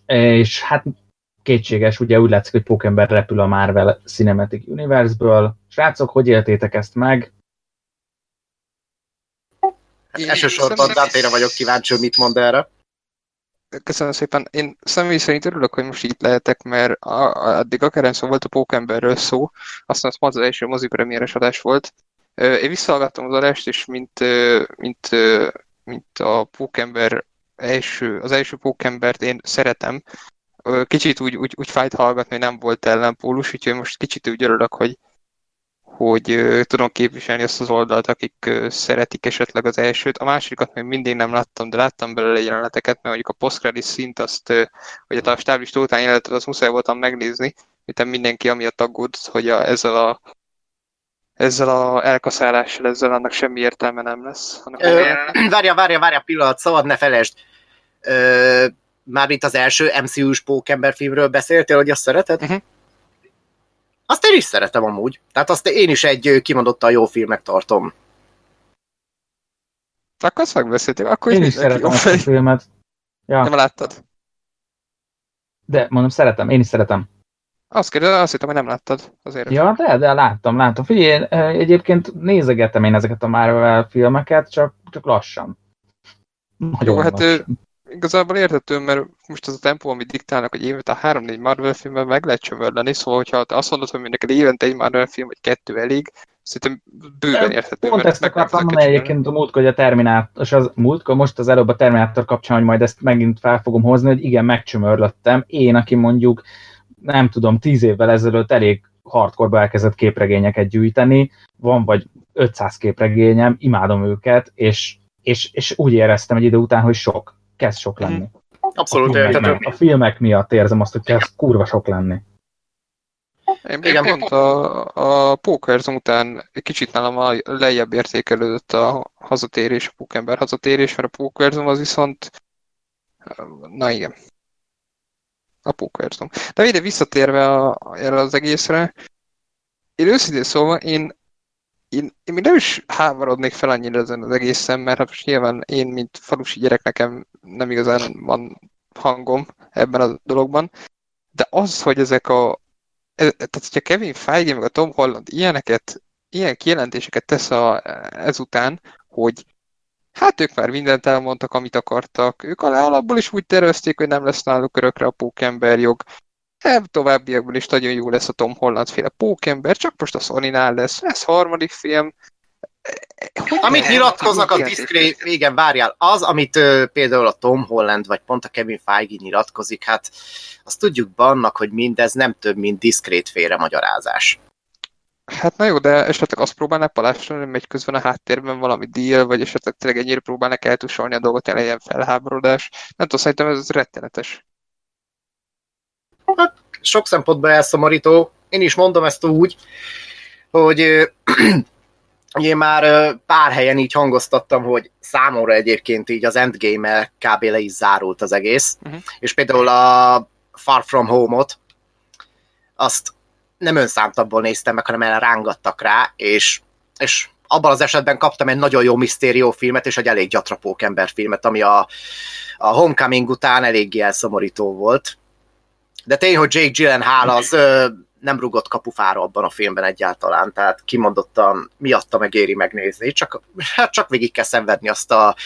[SPEAKER 1] és hát kétséges, ugye úgy látszik, hogy Pókember repül a Marvel Cinematic Universe-ből. Srácok, hogy éltétek ezt meg?
[SPEAKER 2] Én
[SPEAKER 4] Elsősorban Dante-re vagyok kíváncsi, hogy mit mond erre.
[SPEAKER 2] Köszönöm szépen. Én személy szerint örülök, hogy most itt lehetek, mert a, addig akár szó volt a Pókemberről szó, aztán az az első mozi premieres adás volt. Én visszahallgattam az adást, és mint, mint, mint a Pókember első, az első Pókembert én szeretem. Kicsit úgy, úgy, úgy fájt hallgatni, hogy nem volt ellenpólus, úgyhogy most kicsit úgy örülök, hogy, hogy tudom képviselni azt az oldalt, akik szeretik esetleg az elsőt. A másodikat még mindig nem láttam, de láttam belőle jeleneteket, mert mondjuk a post szint azt, hogy a stáblista után jelenetet, azt muszáj voltam megnézni, miután mindenki amiatt aggódott, hogy a, ezzel a ezzel a elkaszálással, ezzel annak semmi értelme nem lesz. Annak
[SPEAKER 4] Ö,
[SPEAKER 2] nem-
[SPEAKER 4] várja, várja, várja pillanat, szabad ne felejtsd. Ö, már itt az első MCU-s Pókember filmről beszéltél, hogy azt szereted?
[SPEAKER 2] Mhm.
[SPEAKER 4] Azt én is szeretem amúgy. Tehát azt én is egy kimondottan jó filmnek tartom.
[SPEAKER 2] Akkor azt megbeszéltük, akkor
[SPEAKER 1] Én
[SPEAKER 2] is
[SPEAKER 1] szeretem ezt a filmet. Ja,
[SPEAKER 2] Nem láttad?
[SPEAKER 1] de mondom, szeretem, én is szeretem.
[SPEAKER 2] Azt kérdezem, azt hittem, hogy nem láttad. Azért.
[SPEAKER 1] Ja, de, de láttam, láttam. Figyelj, én, egyébként nézegetem én ezeket a Marvel filmeket, csak, csak lassan. Nagyon
[SPEAKER 2] Jó, hát
[SPEAKER 1] lassan.
[SPEAKER 2] Igazából értető, mert most az a tempó, amit diktálnak, hogy évente 3-4 Marvel filmben meg lehet csömörleni, szóval hogyha te azt mondod, hogy neked évente egy Marvel film, vagy kettő elég, szerintem bőven érthető.
[SPEAKER 1] Pont ezt akartam mondani egyébként a múltkor, hogy a Terminátor, és az múltkor, most az előbb a Terminátor kapcsán, hogy majd ezt megint fel fogom hozni, hogy igen, megcsömörlöttem. Én, aki mondjuk, nem tudom, tíz évvel ezelőtt elég hardcore elkezdett képregényeket gyűjteni, van vagy 500 képregényem, imádom őket, és, és, és úgy éreztem egy idő után, hogy sok, kezd sok lenni.
[SPEAKER 4] Abszolút
[SPEAKER 1] a, filmek,
[SPEAKER 4] értető.
[SPEAKER 1] a filmek miatt érzem azt, hogy kezd kurva sok lenni.
[SPEAKER 2] Én
[SPEAKER 4] Igen.
[SPEAKER 2] Igen. pont a, a Pókerzom után egy kicsit nálam a lejjebb értékelődött a hazatérés, a Pókember hazatérés, mert a Pókerzom az viszont na igen. A Pókerzom. De ide visszatérve a, erre az egészre, én őszintén szóval én, én, én még nem is háborodnék fel annyira ezen az egészen, mert hát most nyilván én, mint falusi gyerek, nekem nem igazán van hangom ebben a dologban, de az, hogy ezek a ez, tehát, hogyha Kevin Feige meg a Tom Holland ilyeneket, ilyen kijelentéseket tesz a, ezután, hogy hát ők már mindent elmondtak, amit akartak, ők alá alapból is úgy tervezték, hogy nem lesz náluk örökre a pókember jog. Ebb továbbiakban is nagyon jó lesz a Tom Holland féle pókember, csak most a sony lesz. Ez harmadik film, Hogy
[SPEAKER 4] Amit nyilatkoznak a
[SPEAKER 2] Ilyen
[SPEAKER 4] diszkrét, igen, várjál, az, amit ö, például a Tom Holland, vagy pont a Kevin Feige nyilatkozik, hát azt tudjuk be annak, hogy mindez nem több, mint diszkrét félremagyarázás.
[SPEAKER 2] Hát na jó, de esetleg azt próbálnak palástolni, hogy megy közben a háttérben valami deal, vagy esetleg tényleg ennyire próbálnak eltusolni a dolgot, el legyen felháborodás. Nem tudom, szerintem ez rettenetes.
[SPEAKER 4] Sok szempontból elszomorító. Én is mondom ezt úgy, hogy én már pár helyen így hangoztattam, hogy számomra egyébként így az endgame-el kb. le is zárult az egész.
[SPEAKER 2] Mhm.
[SPEAKER 4] És például a Far From Home-ot, azt nem önszántabból néztem meg, hanem elrángattak rá, és, és abban az esetben kaptam egy nagyon jó misztérió filmet, és egy elég gyatra pókember filmet, ami a, a Homecoming után eléggé elszomorító volt. De tény, hogy Jake Gyllenhaal az ö, nem rugott kapufára abban a filmben egyáltalán, tehát kimondottan miatta megéri megnézni, csak, hát csak végig kell szenvedni azt a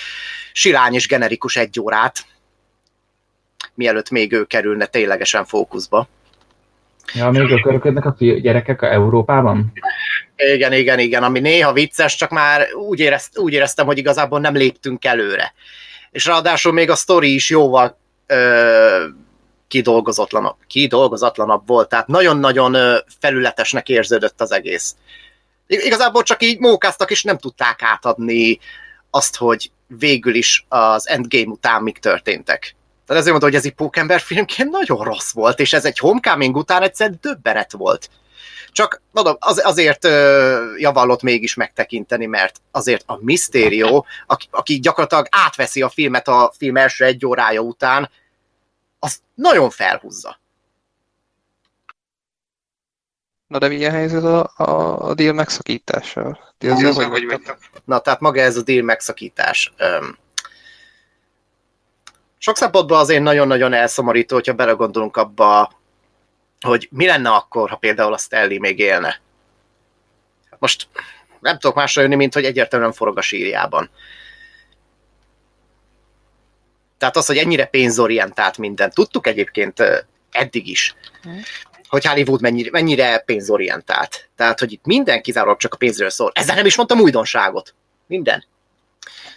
[SPEAKER 4] silány és generikus egy órát, mielőtt még ő kerülne ténylegesen fókuszba.
[SPEAKER 1] Ja, még ökörködnek a fi- gyerekek a Európában?
[SPEAKER 4] Igen, igen, igen, ami néha vicces, csak már úgy, érezt, úgy éreztem, hogy igazából nem léptünk előre. És ráadásul még a sztori is jóval ö, kidolgozatlanabb, kidolgozatlanabb volt, tehát nagyon-nagyon felületesnek érződött az egész. Igazából csak így mókáztak, és nem tudták átadni azt, hogy végül is az Endgame után mik történtek. Tehát ezért mondta, hogy ez egy pókember filmként nagyon rossz volt, és ez egy Homecoming után egyszer döbbenet volt. Csak mondom, az, azért ö, javallott mégis megtekinteni, mert azért a Mysterio, aki, aki gyakorlatilag átveszi a filmet a film első egy órája után, nagyon felhúzza.
[SPEAKER 2] Na de milyen helyzet a, a, a deal megszakítással? Ti az,
[SPEAKER 5] Azzal,
[SPEAKER 2] hogy?
[SPEAKER 4] Na, tehát maga ez a deal megszakítás. Öm, sok szempontból azért nagyon-nagyon elszomorító, hogyha belegondolunk abba, hogy mi lenne akkor, ha például a Stanley még élne. Most nem tudok másra jönni, mint hogy egyértelműen forog a sírjában. Tehát az, hogy ennyire pénzorientált minden. Tudtuk egyébként eddig is,
[SPEAKER 2] Mhm.
[SPEAKER 4] hogy Hollywood mennyire, mennyire pénzorientált. Tehát, hogy itt minden kizárólag csak a pénzről szól. Ezzel nem is mondtam újdonságot. Minden.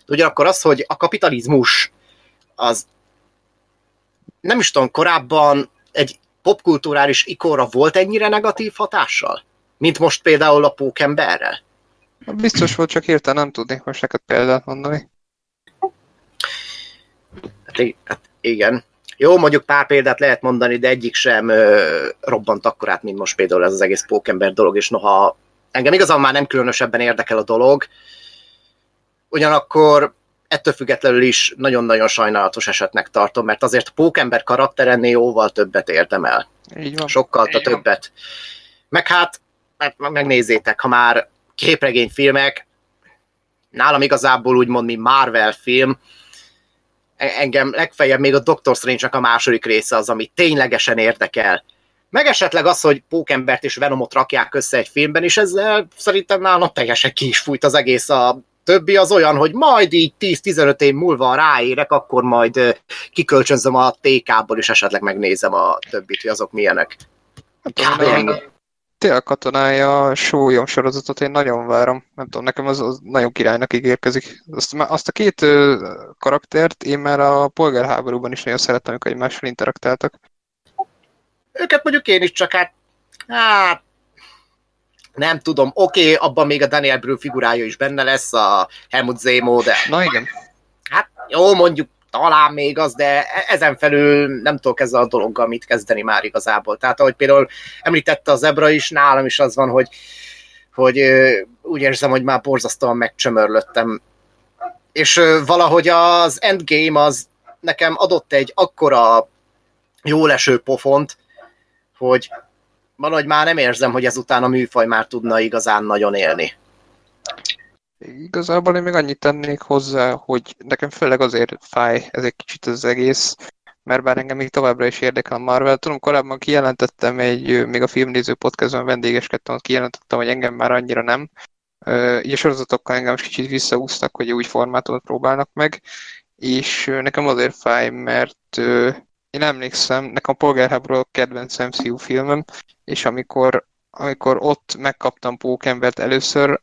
[SPEAKER 4] De ugyanakkor az, hogy a kapitalizmus az nem is tudom, korábban egy popkulturális ikonra volt ennyire negatív hatással? Mint most például a pókemberrel?
[SPEAKER 2] Biztos volt, csak hirtelen nem tudnék most neked példát mondani.
[SPEAKER 4] Hát, hát igen. Jó, mondjuk pár példát lehet mondani, de egyik sem ö, robbant akkorát, mint most például ez az egész pókember dolog, és noha engem igazán már nem különösebben érdekel a dolog, ugyanakkor ettől függetlenül is nagyon-nagyon sajnálatos esetnek tartom, mert azért a pókember karakter ennél jóval többet érdemel.
[SPEAKER 2] Így van.
[SPEAKER 4] sokkal
[SPEAKER 5] Így van.
[SPEAKER 4] többet. Meg hát, meg- megnézzétek, ha már képregényfilmek, nálam igazából úgymond, mi Marvel film, engem legfeljebb még a Doctor Strange-nak a második része az, ami ténylegesen érdekel. Meg esetleg az, hogy Pókembert és Venomot rakják össze egy filmben, és ezzel szerintem nálam teljesen ki is fújt az egész a többi az olyan, hogy majd így 10-15 év múlva ráérek, akkor majd kikölcsönzöm a TK-ból, és esetleg megnézem a többit, hogy azok milyenek.
[SPEAKER 2] Nem Tél katonája sólyom sorozatot én nagyon várom. Nem tudom, nekem az, az nagyon királynak ígérkezik. Azt, azt a két karaktert én már a polgárháborúban is nagyon szerettem, amikor egymással interaktáltak.
[SPEAKER 4] Őket mondjuk én is csak hát, hát nem tudom, oké, okay, abban még a Daniel Brühl figurája is benne lesz, a Helmut Zemo, de
[SPEAKER 2] Na igen,
[SPEAKER 4] hát jó, mondjuk talán még az, de e- ezen felül nem tudok ezzel a dologgal mit kezdeni már igazából. Tehát ahogy például említette a Zebra is, nálam is az van, hogy, hogy úgy érzem, hogy már borzasztóan megcsömörlöttem. És valahogy az Endgame az nekem adott egy akkora jó leső pofont, hogy valahogy már nem érzem, hogy ezután a műfaj már tudna igazán nagyon élni.
[SPEAKER 2] Igazából én még annyit tennék hozzá, hogy nekem főleg azért fáj ez egy kicsit az egész, mert bár engem még továbbra is érdekel a Marvel. Tudom, korábban kijelentettem egy, még a filmnéző podcastban vendégeskedtem, ott kijelentettem, hogy engem már annyira nem. Így a sorozatokkal engem kicsit visszaúztak, hogy új formátumot próbálnak meg, és nekem azért fáj, mert én emlékszem, nekem a Polgárháború a kedvenc MCU filmem, és amikor, amikor ott megkaptam Pókembert először,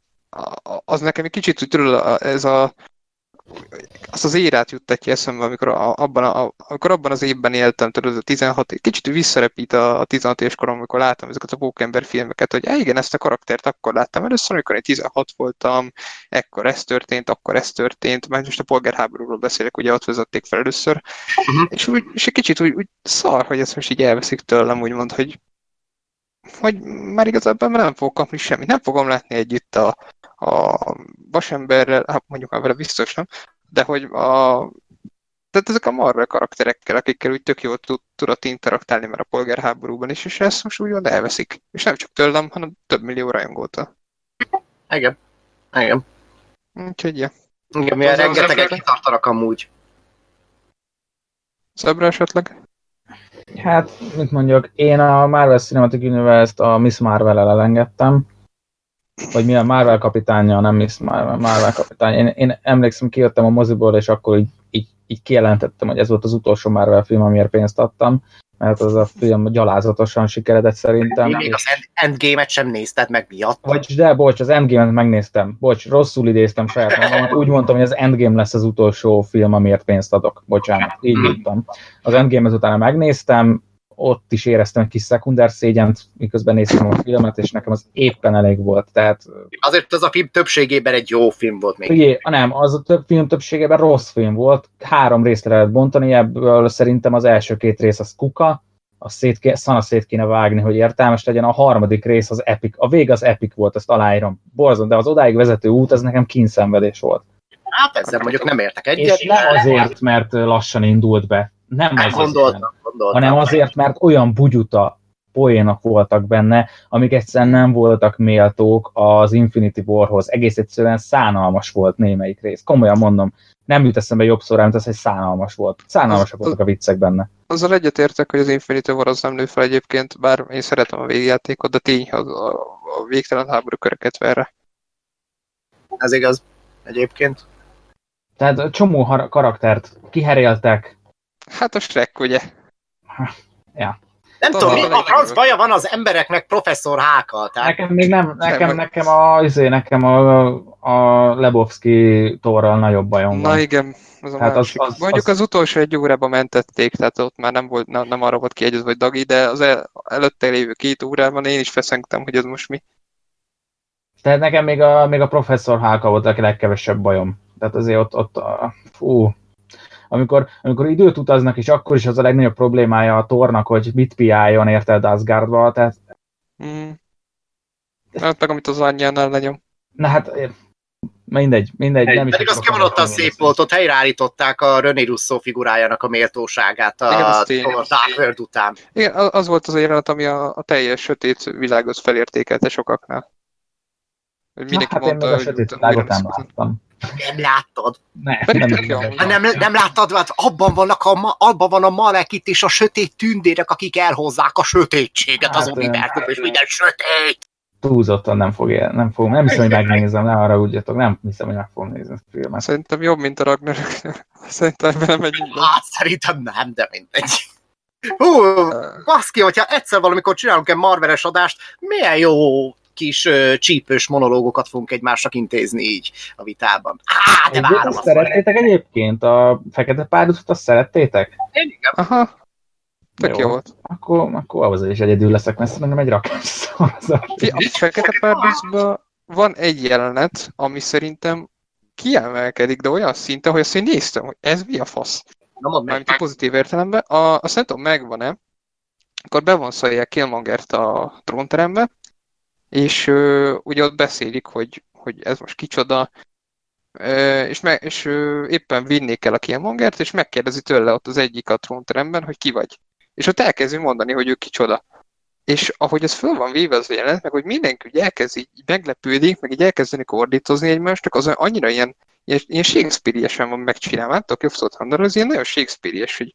[SPEAKER 2] az nekem egy kicsit úgy tudod, ez a azt az érát juttatja eszembe, amikor, a, abban, a, amikor abban az évben éltem, tudod, a 16, kicsit visszarepít a, a 16 éves korom, amikor láttam ezeket a Pókember filmeket, hogy "Á, igen, ezt a karaktert akkor láttam először, amikor én 16 voltam, ekkor ez történt, akkor ez történt, már most a polgárháborúról beszélek, ugye ott vezették fel először,
[SPEAKER 4] Mhm.
[SPEAKER 2] és, úgy, és egy kicsit úgy, úgy szar, hogy ezt most így elveszik tőlem, úgymond, hogy hogy már igazából nem fogok kapni semmit. Nem fogom látni együtt a, a vasemberrel, hát mondjuk már vele biztos nem, de hogy a tehát ezek a Marvel karakterekkel, akikkel úgy tök jól tud, tudott interaktálni már a polgárháborúban is, és ezt most úgymond elveszik. És nem csak tőlem, hanem több millió rajongótól.
[SPEAKER 4] Igen. Igen.
[SPEAKER 2] Úgyhogy, ja.
[SPEAKER 4] Igen, milyen
[SPEAKER 2] Az- az
[SPEAKER 4] rengeteget kitartanak amúgy.
[SPEAKER 2] Zebra esetleg?
[SPEAKER 1] Hát, mit mondjak, én a Marvel Cinematic Universe-t a Miss Marvel-el elengedtem. Vagy mi a Marvel kapitánya, nem Miss Marvel, Marvel kapitány. Én, én emlékszem, kijöttem a moziból, és akkor így, így, így kijelentettem, hogy ez volt az utolsó Marvel film, amiért pénzt adtam, mert az a film gyalázatosan sikeredett szerintem.
[SPEAKER 4] Még az End- Endgame-et sem nézted meg miatt.
[SPEAKER 1] Vagy, de bocs, az Endgame-et megnéztem. Bocs, rosszul idéztem saját magamat. Úgy mondtam, hogy az Endgame lesz az utolsó film, amiért pénzt adok. Bocsánat, így mondtam. Az Endgame utána megnéztem, ott is éreztem egy kis szekunder szégyent, miközben néztem a filmet, és nekem az éppen elég volt. Tehát,
[SPEAKER 4] Azért az a film többségében egy jó film volt még.
[SPEAKER 1] ugye, nem, az a több film többségében rossz film volt. Három részre lehet bontani, ebből szerintem az első két rész az kuka, a szét, ké- szana szét kéne vágni, hogy értelmes legyen. A harmadik rész az epic. A vég az epic volt, ezt aláírom. Borzon, de az odáig vezető út, ez nekem kínszenvedés volt.
[SPEAKER 4] Hát ezzel mondjuk nem értek egyet.
[SPEAKER 1] És nem azért, mert lassan indult be. Nem
[SPEAKER 4] Nem
[SPEAKER 1] azért,
[SPEAKER 4] gondoltam, gondoltam.
[SPEAKER 1] hanem azért, mert olyan bugyuta poénok voltak benne, amik egyszerűen nem voltak méltók az Infinity Warhoz. Egész egyszerűen szánalmas volt némelyik rész. Komolyan mondom, nem jut eszembe jobb szóra, mint az, hogy szánalmas volt. Szánalmasak voltak a viccek benne.
[SPEAKER 2] Azzal egyetértek, hogy az Infinity War az nem nő fel egyébként, bár én szeretem a végjátékot, de tény, hogy a, a végtelen háború köröket verre.
[SPEAKER 4] Ez igaz. Egyébként.
[SPEAKER 1] Tehát csomó har- karaktert kiheréltek.
[SPEAKER 2] Hát a Shrek, ugye?
[SPEAKER 4] Nem
[SPEAKER 2] Tudom,
[SPEAKER 4] tudom, mi
[SPEAKER 2] a
[SPEAKER 4] a franc baja van az embereknek professzor Hákkal. Tehát
[SPEAKER 1] Nekem még nem, nekem,
[SPEAKER 2] Nem.
[SPEAKER 1] nekem a, izé, nekem a, a Lebowski torral nagyobb bajom
[SPEAKER 2] Na
[SPEAKER 1] van.
[SPEAKER 2] igen, az a
[SPEAKER 1] Hát az- az-
[SPEAKER 2] Mondjuk
[SPEAKER 1] az-
[SPEAKER 2] az utolsó egy órában mentették, tehát ott már nem, volt, nem, nem arra volt kiegyezve, hogy Dagi, de az el, előtte lévő két órában én is feszengtem, hogy ez most mi.
[SPEAKER 1] Tehát nekem még a, még a professzor Hálka volt a legkevesebb bajom. Tehát azért ott, ott a, fú, amikor, amikor időt utaznak, és akkor is az a legnagyobb problémája a tornak, hogy mit piáljon, érted Asgardba, tehát
[SPEAKER 2] Mm. Hát meg amit az anyjánál nagyon.
[SPEAKER 1] na hát eh, mindegy, mindegy. Nem is
[SPEAKER 4] Pedig az
[SPEAKER 1] akarok
[SPEAKER 4] kimondottan
[SPEAKER 1] arról
[SPEAKER 4] szép volt, ott helyreállították a René Russo figurájának a méltóságát a
[SPEAKER 2] Igen, az.
[SPEAKER 4] Thor Dark World után.
[SPEAKER 2] Igen, az az volt az a jelenet, ami a, a teljes sötét világot felértékelte sokaknál. Hogy
[SPEAKER 1] Na,
[SPEAKER 2] mindenki
[SPEAKER 1] hát én
[SPEAKER 2] mondta,
[SPEAKER 1] meg a
[SPEAKER 2] hogy
[SPEAKER 1] sötét világot nem láttam.
[SPEAKER 4] Nem láttad?
[SPEAKER 1] Ne, nem, nem,
[SPEAKER 4] Hát nem, nem láttad, hát abban, vannak a, abban van a malekit és a sötét tündérek, akik elhozzák a sötétséget az
[SPEAKER 1] Hát,
[SPEAKER 4] univerzum, és
[SPEAKER 1] hát,
[SPEAKER 4] minden sötét.
[SPEAKER 1] túlzottan nem fog él, nem fogom, nem hiszem, hogy megnézem, ne arra úgyjatok, nem hiszem, hogy meg fogom nézni ezt a filmet.
[SPEAKER 2] Szerintem jobb, mint a Ragnarök. Szerintem nem be.
[SPEAKER 4] Hát szerintem nem, de mindegy. Hú, baszki, hogyha egyszer valamikor csinálunk egy marveres adást, milyen jó kis ö, csípős monológokat fogunk egymásnak intézni így a vitában. Á, de várom
[SPEAKER 1] azt szerettétek egyébként? A Fekete Párducot azt szerettétek?
[SPEAKER 4] Én igen.
[SPEAKER 2] Aha. Tök
[SPEAKER 1] Jó.
[SPEAKER 2] jó volt.
[SPEAKER 1] Akkor, akkor ahhoz is egyedül leszek, mert szerintem egy rakás szavazat.
[SPEAKER 2] A Fekete Párducban van egy jelenet, ami szerintem kiemelkedik, de olyan szinten, hogy azt én néztem, hogy ez mi a fasz.
[SPEAKER 4] Na mondd meg.
[SPEAKER 2] Mármint a pozitív értelemben. A, azt nem tudom, megvan-e, akkor bevonszolják Killmongert a trónterembe, és ö, ugye ott beszélik, hogy, hogy ez most kicsoda, ö, és, me, és ö, éppen vinnék el a Killmongert, és megkérdezi tőle ott az egyik a trónteremben, hogy ki vagy. És ott elkezdi mondani, hogy ő kicsoda. És ahogy ez föl van véve az a jelenet, meg hogy mindenki úgy elkezd így meglepődik, meg így elkezdeni ordítozni egymásnak, az annyira ilyen, ilyen, ilyen Shakespeare-iesen van megcsinálva, nem tudok mondani, az ilyen nagyon Shakespeare-ies, hogy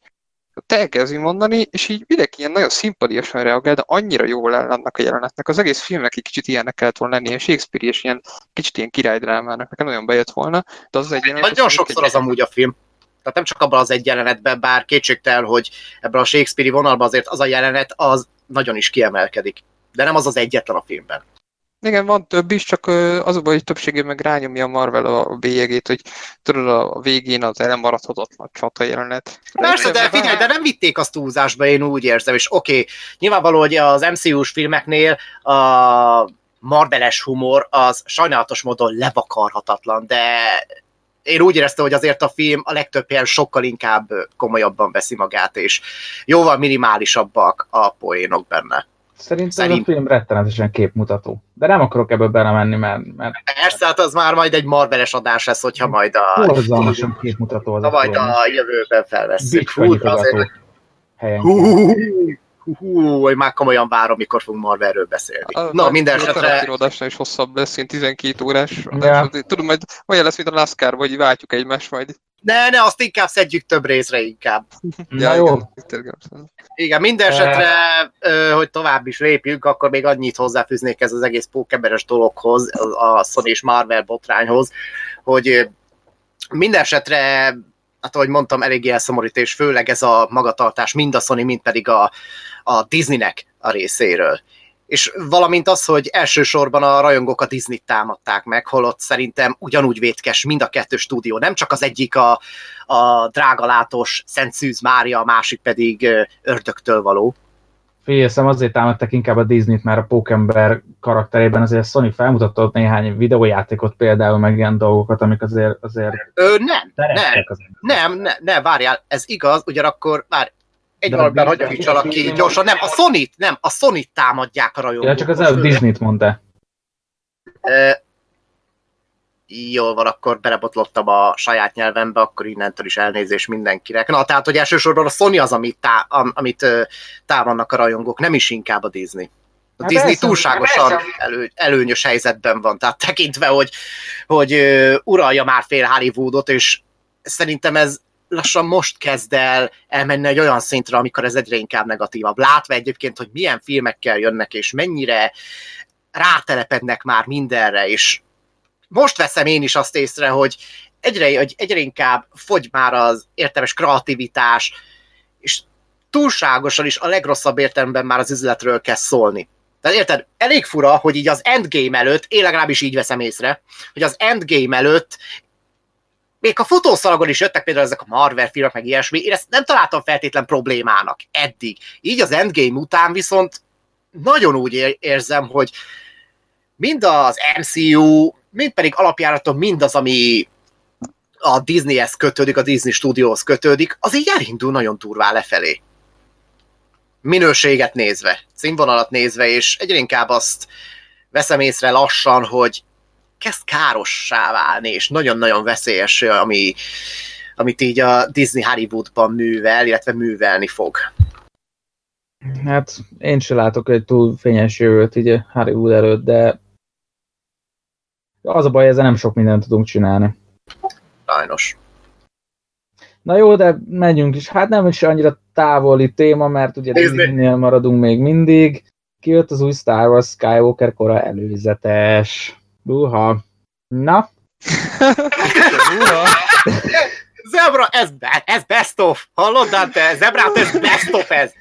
[SPEAKER 2] ott elkezdi mondani, és így mindenki ilyen nagyon szimpatiasan reagál, de annyira jól áll annak a jelenetnek. Az egész filmnek egy kicsit ilyennek kellett volna lenni, ilyen Shakespeare-ies, ilyen kicsit ilyen királydrámának, nekem nagyon bejött volna, de az egy jelenet...
[SPEAKER 4] Nagyon sokszor az amúgy a film. Tehát nem csak abban az egy jelenetben, bár kétségtel, hogy ebben a Shakespeare vonalban azért az a jelenet az nagyon is kiemelkedik. De nem az az egyetlen a filmben.
[SPEAKER 2] Igen, van több is, csak ö, az a baj, hogy többségében meg rányomja a Marvel a a bélyegét, hogy tudod, a végén az elmaradhatatlan csata jelenet.
[SPEAKER 4] Persze, de figyelj, de nem vitték azt túlzásba, én úgy érzem, és oké, okay, nyilvánvaló, hogy az MCU-s filmeknél a Marveles humor az sajnálatos módon levakarhatatlan, de én úgy éreztem, hogy azért a film a legtöbb helyen sokkal inkább komolyabban veszi magát, és jóval minimálisabbak a poénok benne.
[SPEAKER 1] Szerintem
[SPEAKER 4] Szerint-
[SPEAKER 1] a film rettenetesen képmutató. De nem akarok ebbe belemenni, mert, mert
[SPEAKER 4] Persze, hát az már majd egy Marveles adás lesz, hogyha majd a,
[SPEAKER 1] borzalmasan képmutató az
[SPEAKER 4] ha
[SPEAKER 1] a
[SPEAKER 4] majd a jövőben felveszünk. Hú, azért, hú, hú, hú, hogy már komolyan várom, mikor fogunk Marvelről beszélni. Na, minden
[SPEAKER 2] A
[SPEAKER 4] esetre
[SPEAKER 2] Tarantino-adásnál is hosszabb lesz, ilyen 12 órás.
[SPEAKER 1] Ja.
[SPEAKER 2] Tudom, majd olyan lesz, mint a NASCAR, vagy váltjuk egymást majd.
[SPEAKER 4] Ne, ne, azt inkább szedjük több részre inkább.
[SPEAKER 1] Na jó,
[SPEAKER 2] igen.
[SPEAKER 4] Igen, minden esetre, ö, hogy tovább is lépjünk, akkor még annyit hozzáfűznék ez az egész pókeberes dologhoz, a Sony és Marvel botrányhoz, hogy minden esetre, hát ahogy mondtam, eléggé elszomorít, és főleg ez a magatartás mind a Sony, mind pedig a, a Disneynek a részéről. És valamint az, hogy elsősorban a rajongók a Disney-t támadták meg, holott szerintem ugyanúgy vétkes mind a kettő stúdió. Nem csak az egyik a, a drágalátos Szent Szűz Mária, a másik pedig ördögtől való.
[SPEAKER 1] Figyelszem, azért támadtak inkább a Disney-t, mert a Pókember karakterében azért a Sony felmutatta ott néhány videójátékot például, meg ilyen dolgokat, amik azért, azért
[SPEAKER 4] Ö, nem, nem,
[SPEAKER 1] az
[SPEAKER 4] nem, ne, ne, várjál, ez igaz, ugyanakkor, vár, egy valamiben
[SPEAKER 1] Disney-
[SPEAKER 4] hagyom ki gyorsan, nem, a sony nem, a sony támadják a rajongók.
[SPEAKER 1] Ja, csak az előbb Disney-t mondta.
[SPEAKER 4] Ö, Jól van, akkor belebotlottam a saját nyelvembe, akkor innentől is elnézés mindenkinek. Na, tehát, hogy elsősorban a Sony az, amit, tá, am, amit támadnak a rajongók, nem is inkább a Disney. A
[SPEAKER 1] Hát
[SPEAKER 4] Disney
[SPEAKER 1] persze,
[SPEAKER 4] túlságosan
[SPEAKER 1] persze.
[SPEAKER 4] elő, előnyös helyzetben van, tehát tekintve, hogy, hogy ö, uralja már fél Hollywoodot, és szerintem ez lassan most kezd el elmenni egy olyan szintre, amikor ez egyre inkább negatívabb. Látva egyébként, hogy milyen filmekkel jönnek, és mennyire rátelepednek már mindenre, és most veszem én is azt észre, hogy egyre, hogy egyre inkább fogy már az értelmes kreativitás, és túlságosan is a legrosszabb értelemben már az üzletről kezd szólni. Tehát érted, elég fura, hogy így az endgame előtt, én legalábbis így veszem észre, hogy az endgame előtt még a futószalagon is jöttek például ezek a Marvel filmek, meg ilyesmi, én ezt nem találtam feltétlen problémának eddig. Így az endgame után viszont nagyon úgy ér- érzem, hogy mind az MCU, mind pedig alapjáraton mindaz, ami a Disneyhez kötődik, a Disney Studioshoz kötődik, az így elindul nagyon durvá lefelé. Minőséget nézve, színvonalat nézve, és egyre inkább azt veszem észre lassan, hogy kezd károssá válni, és nagyon-nagyon veszélyes, ami, amit így a Disney Hollywoodban művel, illetve művelni fog.
[SPEAKER 1] Hát én se látok egy túl fényes jövőt így a Hollywood előtt, de az a baj, ezzel nem sok mindent tudunk csinálni.
[SPEAKER 4] Sajnos.
[SPEAKER 1] Na jó, de megyünk is. Hát nem is annyira távoli téma, mert ugye. Disney-nél maradunk még mindig. Kijött az új Star Wars Skywalker kora előzetes. Buha. Na,
[SPEAKER 2] Uha.
[SPEAKER 4] Zebra, ez, be, ez best of. Hallod, Dante? Zebrát, ez best of ez.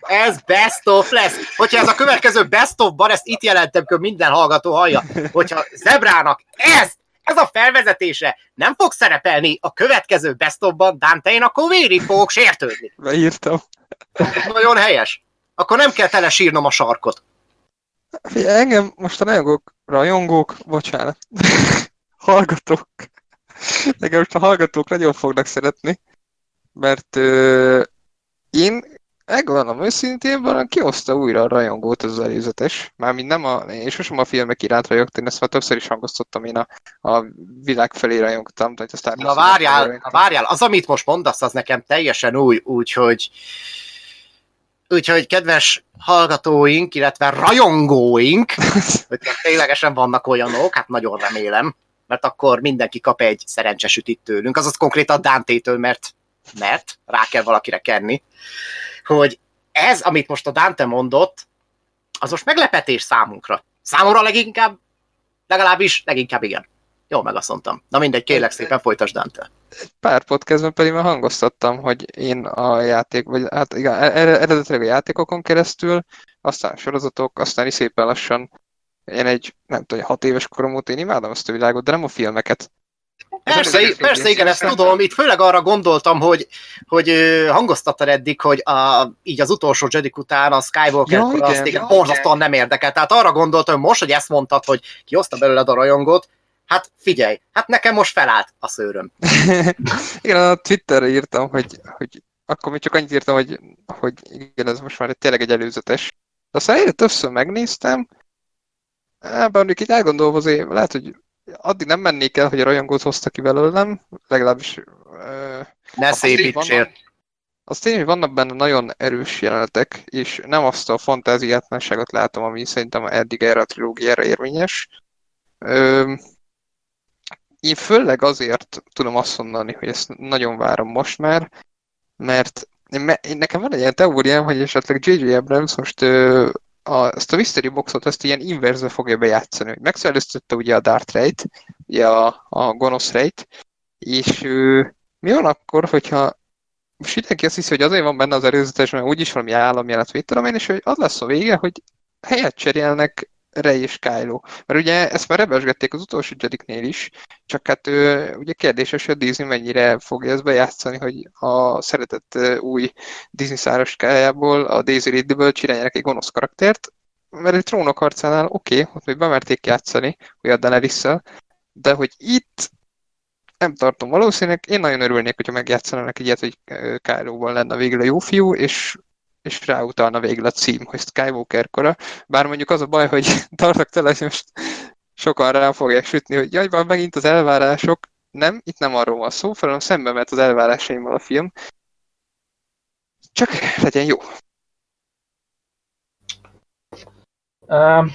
[SPEAKER 4] Ez best of lesz. Hogyha ez a következő best ofban, ezt itt jelentem, hogy minden hallgató hallja, hogyha Zebrának ez, ez a felvezetése nem fog szerepelni a következő best ofban, Dante, én akkor vérig fogok sértődni.
[SPEAKER 2] Beírtam.
[SPEAKER 4] Nagyon helyes. Akkor nem kell tele sírnom a sarkot.
[SPEAKER 2] Figyelj, engem most a rajongók, rajongók, bocsánat, hallgatók, nekem most a hallgatók nagyon fognak szeretni, mert ö, én megvallanom őszintén, valami kihozta újra a rajongót az előzetes. Mármint nem a, én sosem a filmek iránt rajongtam, ezt már többször is hangoztattam, én a, a világ felé rajongtam. Tehát a Star
[SPEAKER 4] Na várjál, na várjál, az, amit most mondasz, az nekem teljesen új, úgyhogy úgyhogy kedves hallgatóink, illetve rajongóink, hogy ténylegesen vannak olyanok, hát nagyon remélem, mert akkor mindenki kap egy szerencsesütit tőlünk, azaz konkrétan Dante-től, mert, mert rá kell valakire kenni, hogy ez, amit most a Dante mondott, az most meglepetés számunkra. Számomra leginkább, legalábbis leginkább igen. Jó, meg azt mondtam. Na mindegy, kérlek szépen, folytasd Dante.
[SPEAKER 2] pár podcastben pedig már hangoztattam, hogy én a játék, vagy hát igen, e- eredetileg a játékokon keresztül, aztán a sorozatok, aztán is szépen lassan én egy, nem tudom, hat éves korom óta én imádom azt a világot, de nem a filmeket.
[SPEAKER 4] Persze, persze, igen, ezt tudom. Itt főleg arra gondoltam, hogy, hogy hangoztattad eddig, hogy a, így az utolsó Jedi után a Skywalker
[SPEAKER 2] Ja, igen,
[SPEAKER 4] azt igen, borzasztóan nem érdekel. Tehát arra gondoltam, hogy most, hogy ezt mondtad, hogy kihozta belőled a rajongot, hát figyelj, hát nekem most felállt a szőröm.
[SPEAKER 2] igen, a Twitterre írtam, hogy, hogy akkor még csak annyit írtam, hogy, hogy igen, ez most már tényleg egy előzetes. De aztán egyre többször megnéztem, ebben mondjuk így elgondolva azért, lehet, hogy addig nem mennék el, hogy a rajongót hozta ki belőlem, legalábbis
[SPEAKER 4] Ne szépítsél.
[SPEAKER 2] Az tény, hogy vannak benne nagyon erős jelenetek, és nem azt a fantáziátlanságot látom, ami szerintem eddig erre a trilógiára érvényes. Ö, én főleg azért tudom azt mondani, hogy ezt nagyon várom most már, mert én, nekem van egy ilyen teóriám, hogy esetleg J.J. Abrams most ö, a, ezt a Mystery Boxot ezt ilyen inverzbe fogja bejátszani, hogy megszellőztette ugye a Darth Reit, ugye a, a gonosz Reit, és ö, mi van akkor, hogyha most mindenki azt hiszi, hogy azért van benne az előzetes, mert úgyis valami államjelet, mit tudom én, és hogy az lesz a vége, hogy helyet cserélnek Rey és Kylo. Mert ugye ezt már rebesgették az utolsó Jediknél is, csak hát ő, ugye kérdéses, hogy a Disney mennyire fogja ezt bejátszani, hogy a szeretett új Disney szároskájából, a Daisy Ridley-ből csinálják egy gonosz karaktert, mert egy trónok harcánál oké, okay, ott még bemerték játszani, hogy a daenerys de hogy itt nem tartom valószínűleg. Én nagyon örülnék, hogyha megjátszanának ilyet, hogy Kylo-val lenne végül a jó fiú, és, és ráutalna végül a cím, hogy Skywalker kora. Bár mondjuk az a baj, hogy tartok tele, hogy most sokan rá fogják sütni, hogy jaj, van megint az elvárások. Nem, itt nem arról van szó, hanem szembe ment az elvárásaimmal a film. Csak legyen jó.
[SPEAKER 1] Uh,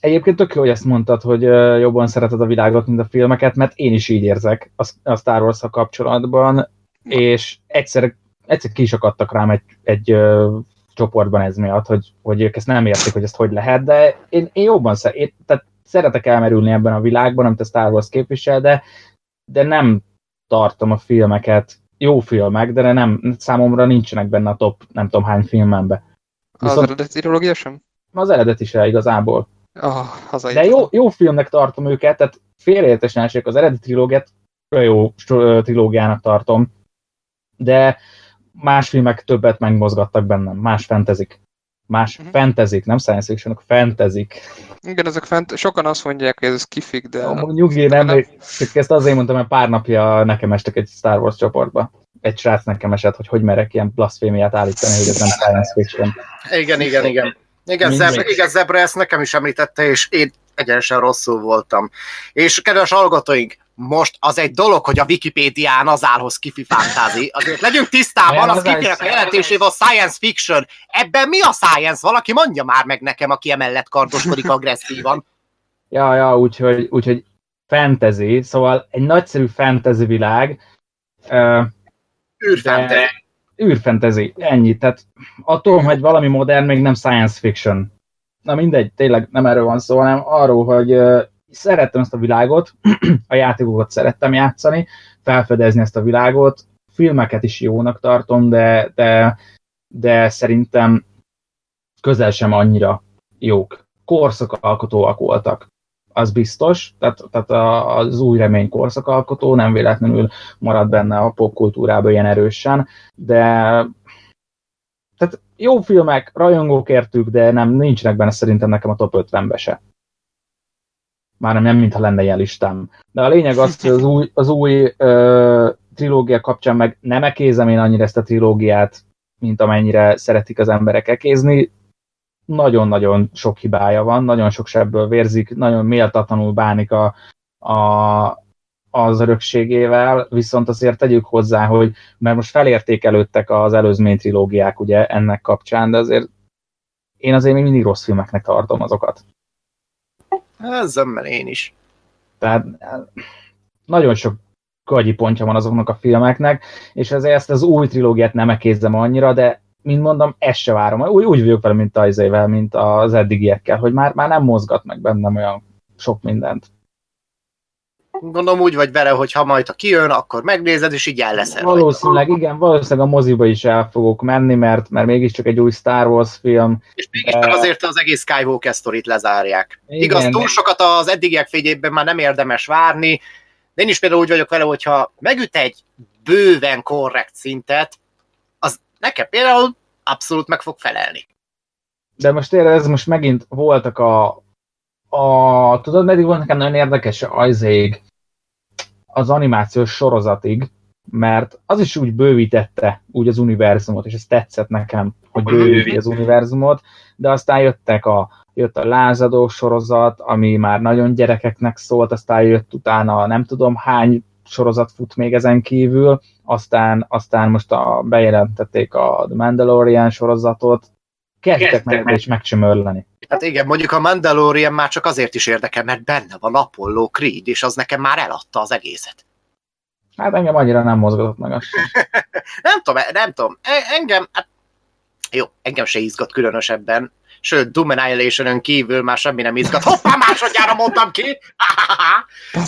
[SPEAKER 1] egyébként tök jó, hogy ezt mondtad, hogy uh, jobban szereted a világot, mint a filmeket, mert én is így érzek a, a Star wars kapcsolatban, és egyszer, egyszer ki is akadtak rám egy, egy uh, csoportban ez miatt, hogy, hogy ők ezt nem értik, hogy ezt hogy lehet, de én, én jobban szer, én, tehát szeretek elmerülni ebben a világban, amit a Star Wars képvisel, de, de nem tartom a filmeket, jó filmek, de nem, számomra nincsenek benne a top nem tudom hány filmembe.
[SPEAKER 2] Az
[SPEAKER 1] Viszont
[SPEAKER 2] eredeti trilógia sem?
[SPEAKER 1] az eredet is el igazából.
[SPEAKER 2] Haza
[SPEAKER 1] De jó, jó filmnek tartom őket, tehát félreértés ne essék, az eredeti trilógiát jó trilógiának tartom, de más filmek többet megmozgattak bennem, más fentezik. Más
[SPEAKER 2] Mhm.
[SPEAKER 1] uh-huh. fantasy nem science fiction fentezik.
[SPEAKER 2] Igen, ezek fent, sokan azt mondják, hogy ez kifik, de...
[SPEAKER 1] Ja, nyugi, nem,
[SPEAKER 2] nem-
[SPEAKER 1] csak ezt azért mondtam, mert pár napja nekem estek egy Star Wars csoportba. Egy srác nekem esett, hogy hogy merek ilyen blasfémiát állítani, hogy ez nem science fiction.
[SPEAKER 4] Igen, igen, igen. Igen. Zebra, igen, Zebra ezt nekem is említette, és én egyenesen rosszul voltam. És kedves hallgatóink, most az egy dolog, hogy a Wikipédián az áll, hogy skifi fantasy. Azért legyünk tisztában,
[SPEAKER 1] az
[SPEAKER 4] skifinek a jelentésével a science fiction. Ebben mi a science? Valaki mondja már meg nekem, aki emellett kardoskodik agresszívan.
[SPEAKER 1] Ja, ja, úgyhogy, úgyhogy fantasy, szóval egy nagyszerű fantasy világ, uh,
[SPEAKER 4] Űrfente.
[SPEAKER 1] De- űrfentezi, ennyi. Tehát attól, hogy valami modern, még nem science fiction. Na mindegy, tényleg nem erről van szó, hanem arról, hogy uh, szerettem ezt a világot, a játékokat szerettem játszani, felfedezni ezt a világot, filmeket is jónak tartom, de, de, de szerintem közel sem annyira jók. Korszakalkotóak voltak, az biztos, tehát, tehát az új remény korszakalkotó nem véletlenül marad benne a popkultúrában ilyen erősen, de tehát jó filmek, rajongók értük, de nem, nincsenek benne szerintem nekem a top 50-be se. Már nem, nem mintha lenne ilyen listám. De a lényeg az, hogy az új, az új ö, trilógia kapcsán meg nem ekézem én annyira ezt a trilógiát, mint amennyire szeretik az emberek ekézni. Nagyon-nagyon sok hibája van, nagyon sok sebből vérzik, nagyon méltatlanul bánik a, a, az örökségével, viszont azért tegyük hozzá, hogy mert most felértékelődtek az előzmény trilógiák ugye ennek kapcsán, de azért én azért még mindig rossz filmeknek tartom azokat.
[SPEAKER 4] Ezzel én is.
[SPEAKER 1] Tehát eh, nagyon sok gagyi pontja van azoknak a filmeknek, és ezért ezt az új trilógiát nem ekézzem annyira, de mint mondom, ezt se várom. Úgy, úgy vagyok vele, mint az mint az eddigiekkel, hogy már, már nem mozgat meg bennem olyan sok mindent.
[SPEAKER 4] Gondolom úgy vagy vele, hogy ha majd ha kijön, akkor megnézed, és így el leszel.
[SPEAKER 1] Valószínűleg, igen, valószínűleg a moziba is el fogok menni, mert, mert mégiscsak egy új Star Wars film.
[SPEAKER 4] És mégiscsak
[SPEAKER 1] De-
[SPEAKER 4] azért az egész Skywalker sztorit lezárják.
[SPEAKER 1] Igen,
[SPEAKER 4] Igaz, túl sokat az eddigiek fényében már nem érdemes várni, de én is például úgy vagyok vele, hogyha megüt egy bőven korrekt szintet, az nekem például abszolút meg fog felelni.
[SPEAKER 1] De most érted, ez most megint voltak a, a tudod, meddig volt nekem nagyon érdekes az ég az animációs sorozatig, mert az is úgy bővítette úgy az univerzumot, és ez tetszett nekem,
[SPEAKER 4] hogy
[SPEAKER 1] bővíti
[SPEAKER 4] bővít.
[SPEAKER 1] az univerzumot, de aztán jöttek a, jött a lázadó sorozat, ami már nagyon gyerekeknek szólt, aztán jött utána nem tudom hány sorozat fut még ezen kívül, aztán, aztán most a, bejelentették a The Mandalorian sorozatot, kezdtek meg is megcsömörleni.
[SPEAKER 4] Hát igen, mondjuk a Mandalorian már csak azért is érdekel, mert benne van Apollo Creed, és az nekem már eladta az egészet.
[SPEAKER 1] Hát engem annyira nem mozgatott meg az.
[SPEAKER 4] Nem tudom, nem tudom. E- Engem, hát, jó, engem se izgat különösebben. Sőt, Doom Annihilation-ön kívül már semmi nem izgat. Hoppá, másodjára mondtam ki!
[SPEAKER 2] Meg.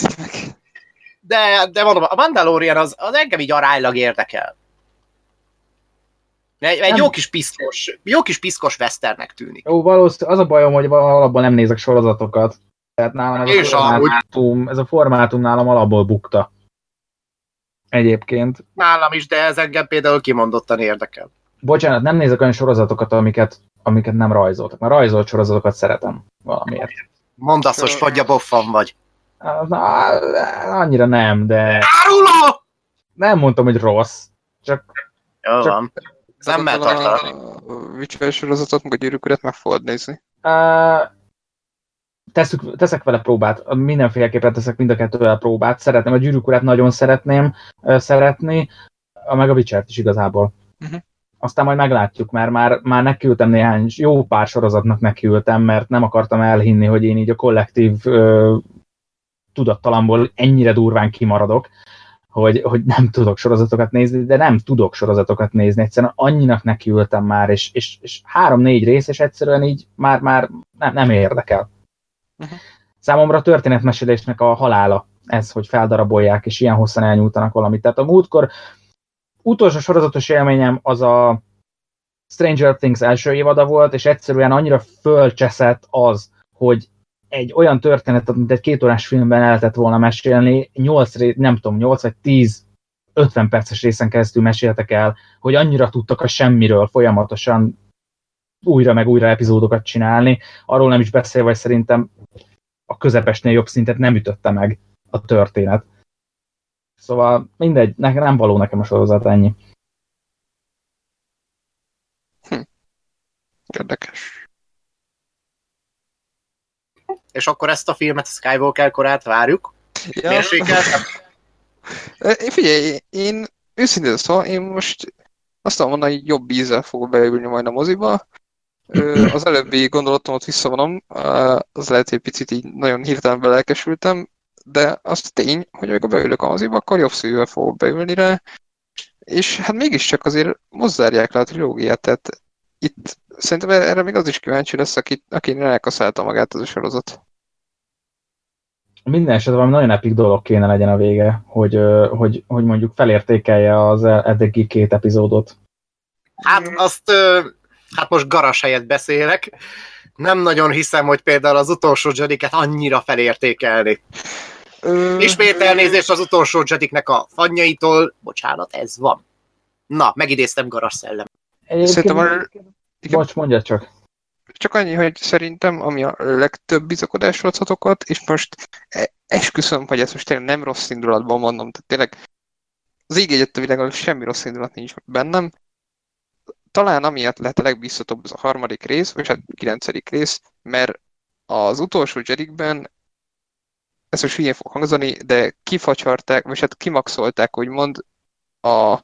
[SPEAKER 4] De, de mondom, a Mandalorian az, az engem így aránylag érdekel. Egy, egy
[SPEAKER 1] Nem.
[SPEAKER 4] jó kis piszkos, jó kis piszkos westernek tűnik.
[SPEAKER 1] Jó, valószínűleg az a bajom, hogy alapból nem nézek sorozatokat. Tehát nálam ez
[SPEAKER 4] És
[SPEAKER 1] a,
[SPEAKER 4] amúgy.
[SPEAKER 1] formátum, ez a formátum nálam alapból bukta. Egyébként.
[SPEAKER 4] Nálam is, de ez engem például kimondottan érdekel.
[SPEAKER 1] Bocsánat, nem nézek olyan sorozatokat, amiket, amiket nem rajzoltak. Mert rajzolt sorozatokat szeretem valamiért.
[SPEAKER 4] Mondd azt, hogy fagyja boffan vagy.
[SPEAKER 1] Na, annyira nem, de
[SPEAKER 4] Áruló!
[SPEAKER 1] nem mondtam, hogy rossz. Csak
[SPEAKER 4] Jó
[SPEAKER 1] Csak-
[SPEAKER 4] van. Nem
[SPEAKER 2] Azon
[SPEAKER 4] mert
[SPEAKER 2] a-
[SPEAKER 4] tartani.
[SPEAKER 2] A Witcher sorozatot, meg a gyűrűk meg fogod nézni.
[SPEAKER 1] Uh, teszük, teszek vele próbát, mindenféleképpen teszek mind a kettővel próbát. Szeretném, a gyűrűk nagyon szeretném uh, szeretni, a meg a Witcher-t is igazából.
[SPEAKER 2] Mhm.
[SPEAKER 1] Aztán majd meglátjuk, mert már, már nekiültem néhány, jó pár sorozatnak nekiültem, mert nem akartam elhinni, hogy én így a kollektív uh, tudattalamból ennyire durván kimaradok, hogy, hogy nem tudok sorozatokat nézni, de nem tudok sorozatokat nézni, egyszerűen annyinak nekiültem már, és, és, és három-négy rész, és egyszerűen így már, már nem, nem érdekel.
[SPEAKER 2] Uh-huh.
[SPEAKER 1] Számomra a történetmesélésnek a halála ez, hogy feldarabolják, és ilyen hosszan elnyújtanak valamit. Tehát a múltkor utolsó sorozatos élményem az a Stranger Things első évada volt, és egyszerűen annyira fölcseszett az, hogy egy olyan történetet, mint egy két órás filmben el lehetett volna mesélni, 8, ré- nem tudom, 8 vagy 10 50 perces részen keresztül meséltek el, hogy annyira tudtak a semmiről folyamatosan újra meg újra epizódokat csinálni. Arról nem is beszélve, hogy szerintem a közepesnél jobb szintet nem ütötte meg a történet. Szóval mindegy, nekem nem való nekem a sorozat ennyi.
[SPEAKER 2] Érdekes.
[SPEAKER 4] És akkor ezt a filmet, a Skywalker korát várjuk.
[SPEAKER 2] Ja,
[SPEAKER 4] Mérsékeltem.
[SPEAKER 2] e, figyelj, én őszintén szóval, én most azt tudom mondani, hogy jobb ízzel fogok beülni majd a moziba. Az előbbi gondolatomat visszavonom, az lehet, hogy picit így nagyon hirtelen belelkesültem, de azt tény, hogy amikor beülök a moziba, akkor jobb szívvel fogok beülni rá, és hát mégiscsak azért mozzárják le a trilógiát, tehát itt szerintem erre még az is kíváncsi lesz, aki, aki elkaszálta magát az a sorozat.
[SPEAKER 1] Minden esetben valami nagyon epik dolog kéne legyen a vége, hogy, hogy, hogy mondjuk felértékelje az eddigi két epizódot.
[SPEAKER 4] Hát azt, hát most garas helyett beszélek. Nem nagyon hiszem, hogy például az utolsó Jediket annyira felértékelni.
[SPEAKER 2] Ö,
[SPEAKER 4] Ismét elnézést az utolsó Jediknek a fannyaitól. Bocsánat, ez van. Na, megidéztem garas szellem.
[SPEAKER 2] Szerintem a- igen.
[SPEAKER 1] Bocs, mondja csak.
[SPEAKER 2] Csak annyi, hogy szerintem, ami a legtöbb bizakodásra adhatokat, és most e- esküszöm, hogy ezt most tényleg nem rossz indulatban mondom, tehát tényleg az ég egyet a világon semmi rossz indulat nincs bennem. Talán amiatt lehet a legbiztatóbb az a harmadik rész, vagy hát a kilencedik rész, mert az utolsó Jedikben ez most hülyén fog hangzani, de kifacsarták, vagy hát kimaxolták, úgymond a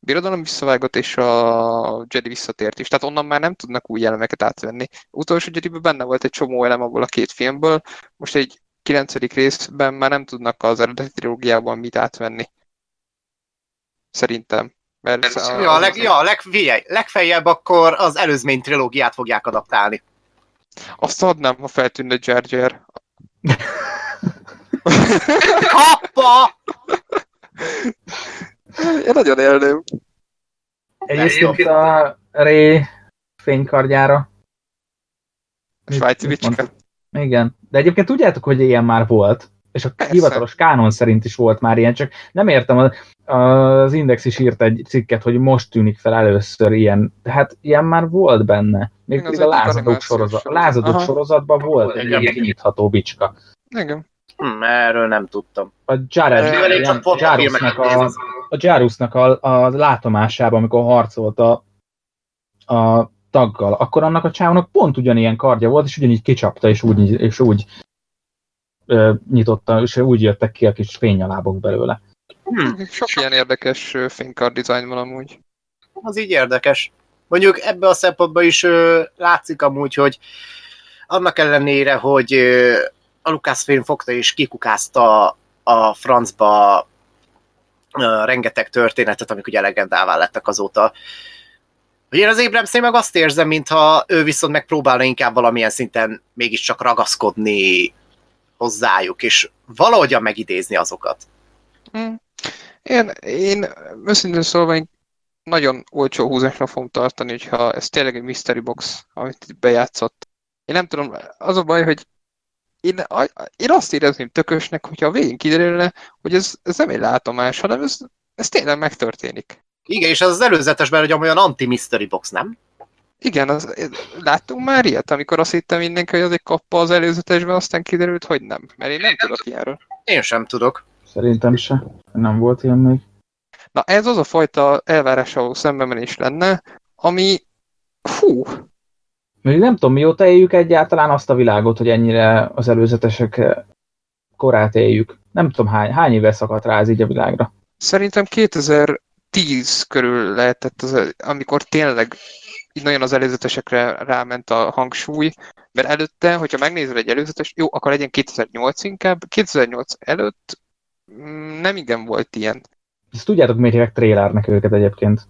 [SPEAKER 2] birodalom visszavágott, és a Jedi visszatért is. Tehát onnan már nem tudnak új elemeket átvenni. Utolsó Jediben benne volt egy csomó elem abból a két filmből, most egy kilencedik részben már nem tudnak az eredeti trilógiában mit átvenni. Szerintem. Mert ez
[SPEAKER 4] Ja, leg, ja leg, figyelj, legfeljebb akkor az előzmény trilógiát fogják adaptálni.
[SPEAKER 2] Azt adnám, ha feltűnne Jar Jar.
[SPEAKER 4] Kappa!
[SPEAKER 2] Én nagyon élném.
[SPEAKER 1] Egyébként a Ré fénykardjára.
[SPEAKER 2] A svájci bicska.
[SPEAKER 1] Igen. De egyébként tudjátok, hogy ilyen már volt. És a
[SPEAKER 2] Persze.
[SPEAKER 1] hivatalos kánon szerint is volt már ilyen, csak nem értem, az- Index is írt egy cikket, hogy most tűnik fel először ilyen. Tehát ilyen már volt benne. Még pedig a lázadók, sorozat, lázadók sorozatban volt egy ilyen kinyitható bicska.
[SPEAKER 2] Igen.
[SPEAKER 4] Hm, erről nem tudtam.
[SPEAKER 1] A Jarusnak a, a Jarusnak a, a látomásában, amikor harcolt a, a taggal, akkor annak a csávónak pont ugyanilyen kardja volt, és ugyanígy kicsapta, és úgy, és úgy ö, nyitotta, és úgy jöttek ki a kis fényalábok belőle.
[SPEAKER 4] Hm,
[SPEAKER 2] Sok ilyen érdekes fénykard dizájn van amúgy.
[SPEAKER 4] az így érdekes. Mondjuk ebbe a szempontból is ö, látszik amúgy, hogy annak ellenére, hogy ö, a Lucasfilm fogta és kikukázta a francba rengeteg történetet, amik ugye legendává lettek azóta. Hogy én az Abramsnél meg azt érzem, mintha ő viszont megpróbálna inkább valamilyen szinten mégiscsak ragaszkodni hozzájuk, és valahogyan megidézni azokat.
[SPEAKER 2] Hm. Én, én őszintén szólva én nagyon olcsó húzásra fogom tartani, hogyha ez tényleg egy mystery box, amit itt bejátszott. Én nem tudom, az a baj, hogy én, a- én azt érezném tökösnek, hogyha a végén kiderülne, hogy ez, ez nem egy látomás, hanem ez, ez tényleg megtörténik.
[SPEAKER 4] Igen, és az az előzetesben, hogy olyan anti-mystery box, nem?
[SPEAKER 2] Igen, az, láttunk már ilyet, amikor azt hittem mindenki, hogy az egy kappa az előzetesben, aztán kiderült, hogy nem. Mert én nem tudok ilyenről.
[SPEAKER 4] Én sem tudok.
[SPEAKER 1] Szerintem se. Nem volt ilyen még.
[SPEAKER 2] Na ez az a fajta elvárással való szembemenés lenne, ami hú,
[SPEAKER 1] Még nem tudom, mióta éljük egyáltalán azt a világot, hogy ennyire az előzetesek korát éljük. Nem tudom, hány, hány éve szakadt rá ez így a világra.
[SPEAKER 2] Szerintem 2010 körül lehetett, az, amikor tényleg így nagyon az előzetesekre ráment a hangsúly, mert előtte, hogyha megnézel egy előzetes, jó, akkor legyen 2008 inkább, 2008 előtt mm, nem igen volt ilyen.
[SPEAKER 1] Ezt tudjátok, miért hívják trélernek őket egyébként?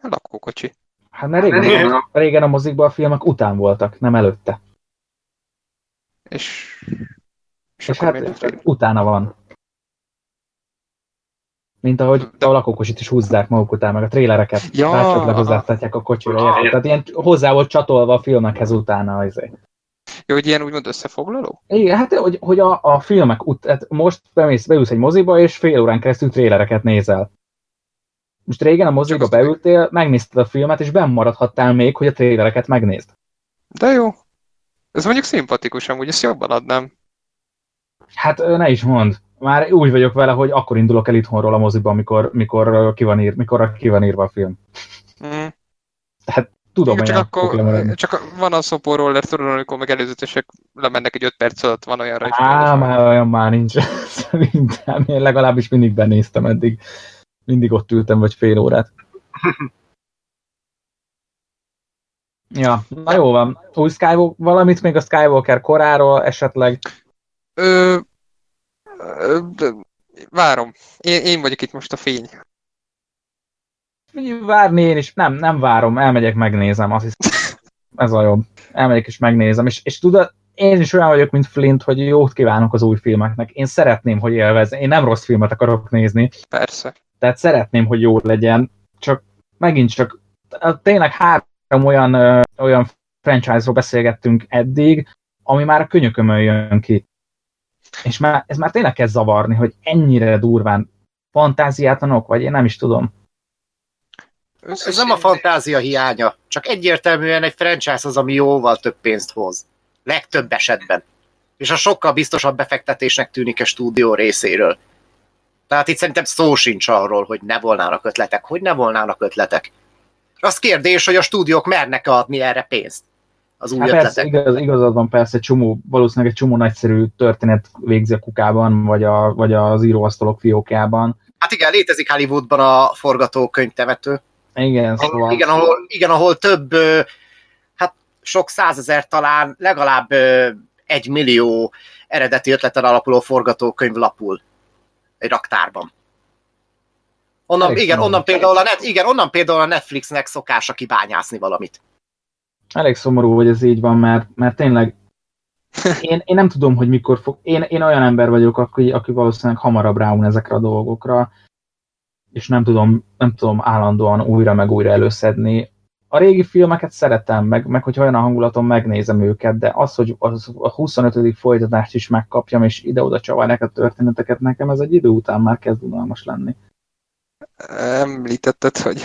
[SPEAKER 2] Lakókocsi.
[SPEAKER 1] Hát mert régen, régen a mozikban a filmek után voltak, nem előtte.
[SPEAKER 2] És, és,
[SPEAKER 1] És hát
[SPEAKER 2] miért nem
[SPEAKER 1] utána van. Mint ahogy a lakókosit is húzzák maguk után, meg a trélereket
[SPEAKER 2] Ja,
[SPEAKER 1] rácsatlakoztatják a kocsira. érted? Tehát ilyen hozzá volt csatolva a filmekhez utána. Azért.
[SPEAKER 2] Jó, hogy ilyen úgymond összefoglaló?
[SPEAKER 1] Igen, hát hogy, hogy a, a filmek ut- hát most bemész, beülsz egy moziba, és fél órán keresztül trélereket nézel. Most régen a moziba beültél, megnézted a filmet, és benn maradhattál még, hogy a trélereket megnézd.
[SPEAKER 2] De jó. Ez mondjuk szimpatikus, amúgy ezt jobban adnám.
[SPEAKER 1] Hát ne is mond. Már úgy vagyok vele, hogy akkor indulok el itthonról a moziba, amikor, mikor, ö, ki van ír, mikor ki van írva a film.
[SPEAKER 2] Mm.
[SPEAKER 1] Tudom,
[SPEAKER 2] Igen, csak
[SPEAKER 1] olyan
[SPEAKER 2] akkor csak van a szopó roller, tudod, amikor meg előzetesek lemennek egy 5 perc alatt, van olyanra is.
[SPEAKER 1] Á, már olyan már nincs. Szerintem én legalábbis mindig benéztem eddig. Mindig ott ültem, vagy fél órát. Ja, na jó van. Új Skywalker, valamit még a Skywalker koráról esetleg.
[SPEAKER 2] Ö, ö, várom. Én, én vagyok itt most a fény.
[SPEAKER 1] Várni én is, nem, nem várom, elmegyek, megnézem, azt hiszem. Ez a jobb. Elmegyek és megnézem. És, és tudod, én is olyan vagyok, mint Flint, hogy jót kívánok az új filmeknek. Én szeretném, hogy élvezzen. Én nem rossz filmet akarok nézni,
[SPEAKER 2] Persze.
[SPEAKER 1] Tehát szeretném, hogy jó legyen, csak megint csak tényleg három olyan, ö, olyan franchise-ról beszélgettünk eddig, ami már a könyökömön jön ki. És már, ez már tényleg kezd zavarni, hogy ennyire durván fantáziátlanok, vagy én nem is tudom.
[SPEAKER 4] Ez nem a fantázia hiánya, csak egyértelműen egy franchise az, ami jóval több pénzt hoz. Legtöbb esetben. És a sokkal biztosabb befektetésnek tűnik a stúdió részéről. Tehát itt szerintem szó sincs arról, hogy ne volnának ötletek. Hogy ne volnának ötletek? Az kérdés, hogy a stúdiók mernek adni erre pénzt. Az új
[SPEAKER 1] Hát
[SPEAKER 4] ötletek.
[SPEAKER 1] persze, igaz, igazad van persze, csomó, valószínűleg egy csomó nagyszerű történet végzi a kukában, vagy, a, vagy az íróasztalok fiókjában.
[SPEAKER 4] Hát igen, létezik Hollywoodban a forgatókönyv temető.
[SPEAKER 1] Igen, szóval...
[SPEAKER 4] Igen, ahol, igen, ahol több, hát sok százezer talán, legalább egy millió eredeti ötleten alapuló forgatókönyv lapul egy raktárban. Onnan,
[SPEAKER 1] Elég
[SPEAKER 4] igen, onnan például a net, igen, onnan például a Netflixnek szokása kibányászni valamit.
[SPEAKER 1] elég szomorú, hogy ez így van, mert, mert tényleg Én, én nem tudom, hogy mikor fog... Én, én olyan ember vagyok, aki, aki valószínűleg hamarabb ráun ezekre a dolgokra, és nem tudom, nem tudom állandóan újra meg újra előszedni. A régi filmeket szeretem, meg, meg hogy olyan a hangulaton megnézem őket, de az, hogy az a 25. folytatást is megkapjam, és ide-oda csavarják a történeteket, nekem ez egy idő után már kezd unalmas lenni.
[SPEAKER 2] Említetted, hogy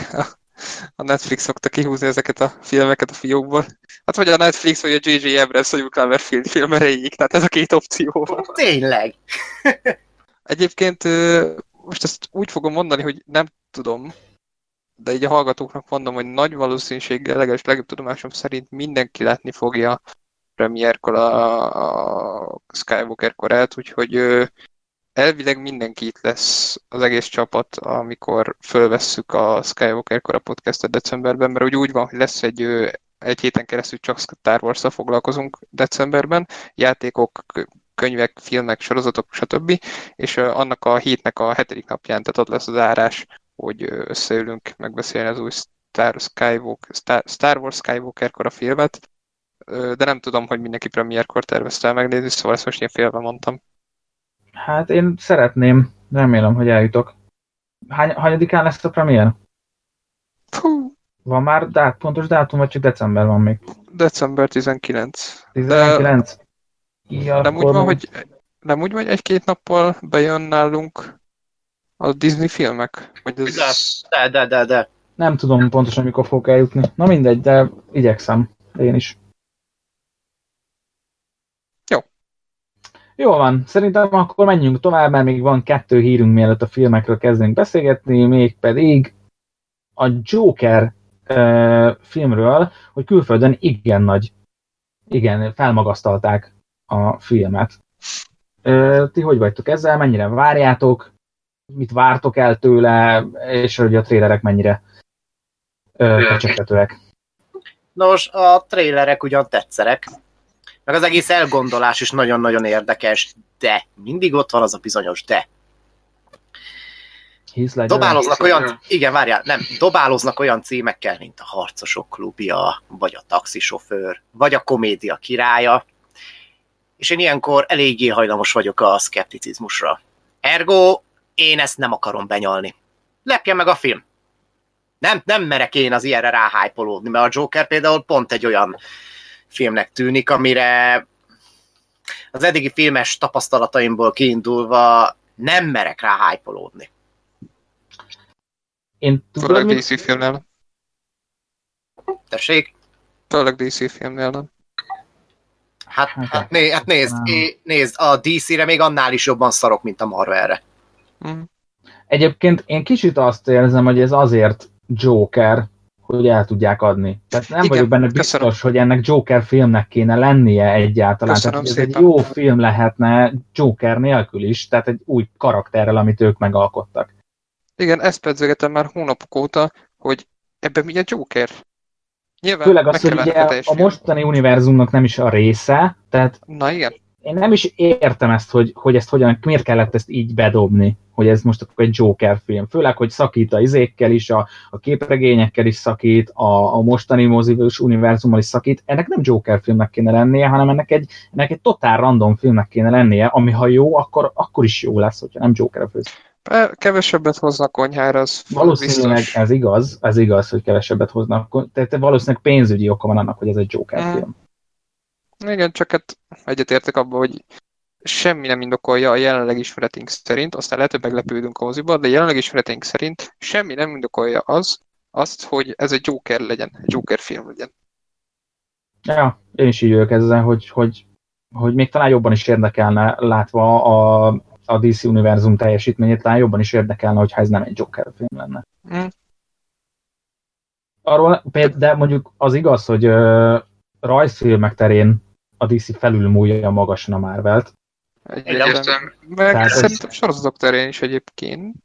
[SPEAKER 2] a, Netflix szokta kihúzni ezeket a filmeket a fiókból. Hát vagy a Netflix, vagy a J.J. Abrams, vagy a Cloverfield film erejéig, tehát ez a két opció van.
[SPEAKER 4] Tényleg.
[SPEAKER 2] Egyébként most ezt úgy fogom mondani, hogy nem tudom, de így a hallgatóknak mondom, hogy nagy valószínűséggel, legalábbis legjobb tudomásom szerint mindenki látni fogja premierkor a, a Skywalker korát, úgyhogy elvileg mindenki itt lesz az egész csapat, amikor fölvesszük a Skywalker kora podcastet decemberben, mert úgy, úgy van, hogy lesz egy, egy héten keresztül csak Star wars foglalkozunk decemberben, játékok, kö- könyvek, filmek, sorozatok, stb. És annak a hétnek a hetedik napján, tehát ott lesz az árás, hogy összeülünk megbeszélni az új Star, Skywalker, Star, Star Wars Skywalker kora filmet, Ö, de nem tudom, hogy mindenki premierkor tervezte megnézni, szóval ezt most én félve mondtam.
[SPEAKER 1] Hát én szeretném, remélem, hogy eljutok. Hány, hányadikán lesz a premier?
[SPEAKER 2] Fú,
[SPEAKER 1] Van már dát, pontos dátum, vagy csak december van még?
[SPEAKER 2] december 19.
[SPEAKER 1] 19? Ja,
[SPEAKER 2] Nem úgy van, hogy nem úgy van, hogy egy-két nappal bejön nálunk a Disney filmek? Vagy ez...
[SPEAKER 4] De, de, de, de.
[SPEAKER 1] Nem tudom pontosan, mikor fog eljutni. Na mindegy, de igyekszem. Én is.
[SPEAKER 2] Jó.
[SPEAKER 1] Jó van, szerintem akkor menjünk tovább, mert még van kettő hírünk, mielőtt a filmekről kezdünk beszélgetni, mégpedig a Joker uh, filmről, hogy külföldön igen nagy, igen, felmagasztalták a filmet. Uh, ti hogy vagytok ezzel? Mennyire várjátok? Mit vártok el tőle? És hogy a trélerek mennyire kecsegtetőek?
[SPEAKER 4] Nos, a trailerek ugyan tetszenek, meg az egész elgondolás is nagyon-nagyon érdekes, de mindig ott van az a bizonyos de. Dobáloznak olyan, igen, várjál, nem, dobáloznak olyan címekkel, mint a Harcosok klubja, vagy a taxisofőr, vagy a komédia királya, és én ilyenkor eléggé hajlamos vagyok a szkepticizmusra. Ergo, én ezt nem akarom benyalni. Lepje meg a film. Nem, nem merek én az ilyenre ráhájpolódni, mert a Joker például pont egy olyan filmnek tűnik, amire az eddigi filmes tapasztalataimból kiindulva nem merek ráhájpolódni.
[SPEAKER 1] Én tudod,
[SPEAKER 2] Főleg
[SPEAKER 1] mit?
[SPEAKER 2] DC filmnél.
[SPEAKER 4] Tessék?
[SPEAKER 2] Főleg DC filmnél nem.
[SPEAKER 4] Hát,
[SPEAKER 1] Hát,
[SPEAKER 4] hát, né, hát nézd,
[SPEAKER 1] nem.
[SPEAKER 4] é, nézd, a DC-re még annál is jobban szarok, mint a Marvelre.
[SPEAKER 2] Mm.
[SPEAKER 1] Egyébként én kicsit azt érzem, hogy ez azért Joker, hogy el tudják adni. Tehát nem
[SPEAKER 2] Igen,
[SPEAKER 1] vagyok benne biztos,
[SPEAKER 2] köszönöm.
[SPEAKER 1] hogy ennek Joker filmnek kéne lennie egyáltalán.
[SPEAKER 2] Köszönöm
[SPEAKER 1] Tehát, ez egy jó film lehetne Joker nélkül is, tehát egy új karakterrel, amit ők megalkottak.
[SPEAKER 2] Igen, ezt pedzegetem már hónapok óta, hogy ebben mi a Joker? Nyilván
[SPEAKER 1] Főleg az, hogy ugye
[SPEAKER 2] a
[SPEAKER 1] a mostani univerzumnak nem is a része, tehát
[SPEAKER 2] Na igen.
[SPEAKER 1] én nem is értem ezt, hogy, hogy ezt hogyan, miért kellett ezt így bedobni, hogy ez most akkor egy Joker film. Főleg, hogy szakít a izékkel is, a, a képregényekkel is szakít, a, a mostani mozivős univerzummal is szakít. Ennek nem Joker filmnek kéne lennie, hanem ennek egy, ennek egy totál random filmnek kéne lennie, ami ha jó, akkor, akkor is jó lesz, hogyha nem Joker a főz.
[SPEAKER 2] Be- Kevesebbet hoznak konyhára, az
[SPEAKER 1] Valószínűleg
[SPEAKER 2] biztos.
[SPEAKER 1] ez igaz, ez igaz, hogy kevesebbet hoznak. Tehát valószínűleg pénzügyi oka van annak, hogy ez egy Joker
[SPEAKER 2] Mm.
[SPEAKER 1] film.
[SPEAKER 2] Igen, csak hát egyetértek abban, hogy semmi nem indokolja a jelenleg ismereténk szerint, aztán lehet, hogy meglepődünk a moziba, de jelenleg ismereténk szerint semmi nem indokolja az, azt, hogy ez egy Joker legyen, egy Joker film legyen.
[SPEAKER 1] Ja, én is így vagyok ezzel, hogy, hogy, hogy még talán jobban is érdekelne, látva a, a DC univerzum teljesítményét, talán jobban is érdekelne, hogyha ez nem egy Joker film lenne.
[SPEAKER 2] Mm.
[SPEAKER 1] Arról, de mondjuk az igaz, hogy ö, rajzfilmek terén a DC felülmúlja magasan a Marvelt.
[SPEAKER 2] Egyértelmű. Meg
[SPEAKER 1] Tehát ez-
[SPEAKER 2] szerintem sorozatok terén is egyébként.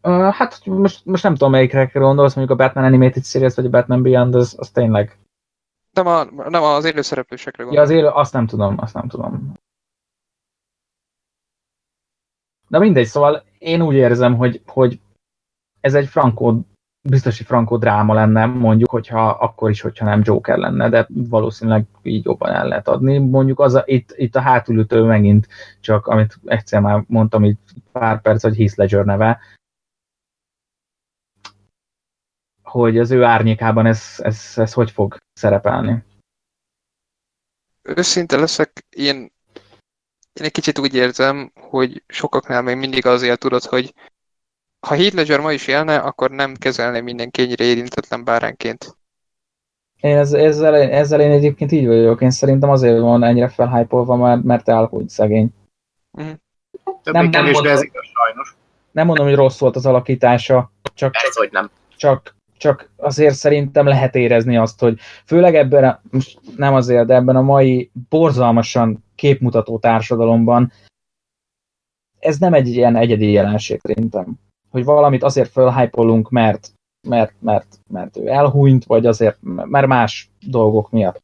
[SPEAKER 1] Ö, hát most, most nem tudom, melyikre gondolsz, mondjuk a Batman Animated Series, vagy a Batman Beyond, az, az tényleg...
[SPEAKER 2] Nem, a, nem az élőszereplősekre
[SPEAKER 1] Ja,
[SPEAKER 2] gondolom.
[SPEAKER 1] azért azt nem tudom, azt nem tudom. Na mindegy, szóval én úgy érzem, hogy, hogy ez egy frankó biztosi frankó dráma lenne, mondjuk, hogyha akkor is, hogyha nem Joker lenne, de valószínűleg így jobban el lehet adni. Mondjuk az a, itt, itt a hátulütő megint csak, amit egyszer már mondtam, itt pár perc, hogy Heath Ledger neve, hogy az ő árnyékában ez, ez, ez hogy fog szerepelni.
[SPEAKER 2] Őszinte leszek, én, én egy kicsit úgy érzem, hogy sokaknál még mindig azért tudod, hogy ha Heath Ledger ma is élne, akkor nem kezelne mindenki ennyire érintetlen báránként.
[SPEAKER 1] Én ez, ezzel, ezzel én egyébként így vagyok. Én szerintem azért van ennyire felhájpolva, mert, mert elhúgy szegény.
[SPEAKER 2] Mhm.
[SPEAKER 4] Többé kevésbé
[SPEAKER 1] mondom.
[SPEAKER 4] ez igaz sajnos.
[SPEAKER 1] Nem mondom, hogy rossz volt az alakítása, csak,
[SPEAKER 4] Ez, hogy nem.
[SPEAKER 1] csak, csak azért szerintem lehet érezni azt, hogy főleg ebben, a, most nem azért, de ebben a mai borzalmasan képmutató társadalomban ez nem egy ilyen egyedi jelenség szerintem. Hogy valamit azért fölhypolunk, mert, mert, mert, mert ő elhúnyt, vagy azért, mert más dolgok miatt.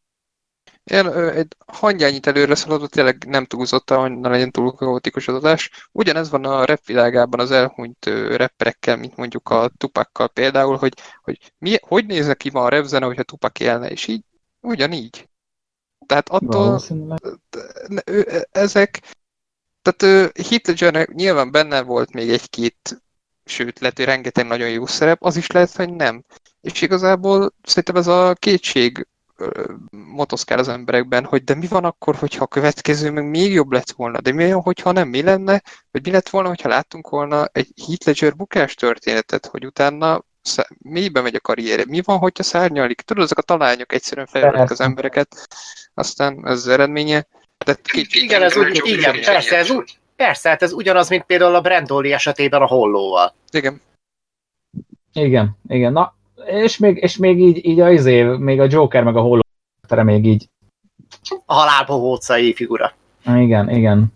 [SPEAKER 2] Én egy hangyányit előre szaladva tényleg nem túlzottan, hogy ne legyen túl kaotikus az adás. Ugyanez van a rap világában az elhunyt rapperekkel, mint mondjuk a Tupakkal például, hogy, hogy mi, hogy nézne ki ma a rap zene, hogyha Tupac élne, és így ugyanígy. Tehát attól ezek, tehát Ledgernek nyilván benne volt még egy-két, sőt, lehet, hogy rengeteg nagyon jó szerep, az is lehet, hogy nem. És igazából szerintem ez a kétség motoszkál az emberekben, hogy de mi van akkor, hogyha a következő meg még jobb lett volna, de mi olyan, hogyha nem, mi lenne, vagy mi lett volna, hogyha láttunk volna egy Heath Ledger bukás történetet, hogy utána mélybe megy a karrierje. Mi van, hogyha szárnyalik? Tudod, ezek a talányok egyszerűen felverik az embereket, aztán ez az eredménye. De kétség-
[SPEAKER 4] Igen, ez úgy, igen, persze, ez úgy, persze, hát ez ugyanaz, mint például a Brandoli esetében a hollóval.
[SPEAKER 2] Igen.
[SPEAKER 1] Igen, igen. Na, és még, és még így, így a izé, még a Joker meg a Hollow tere még így.
[SPEAKER 4] A halálbohócai figura.
[SPEAKER 1] Igen, igen.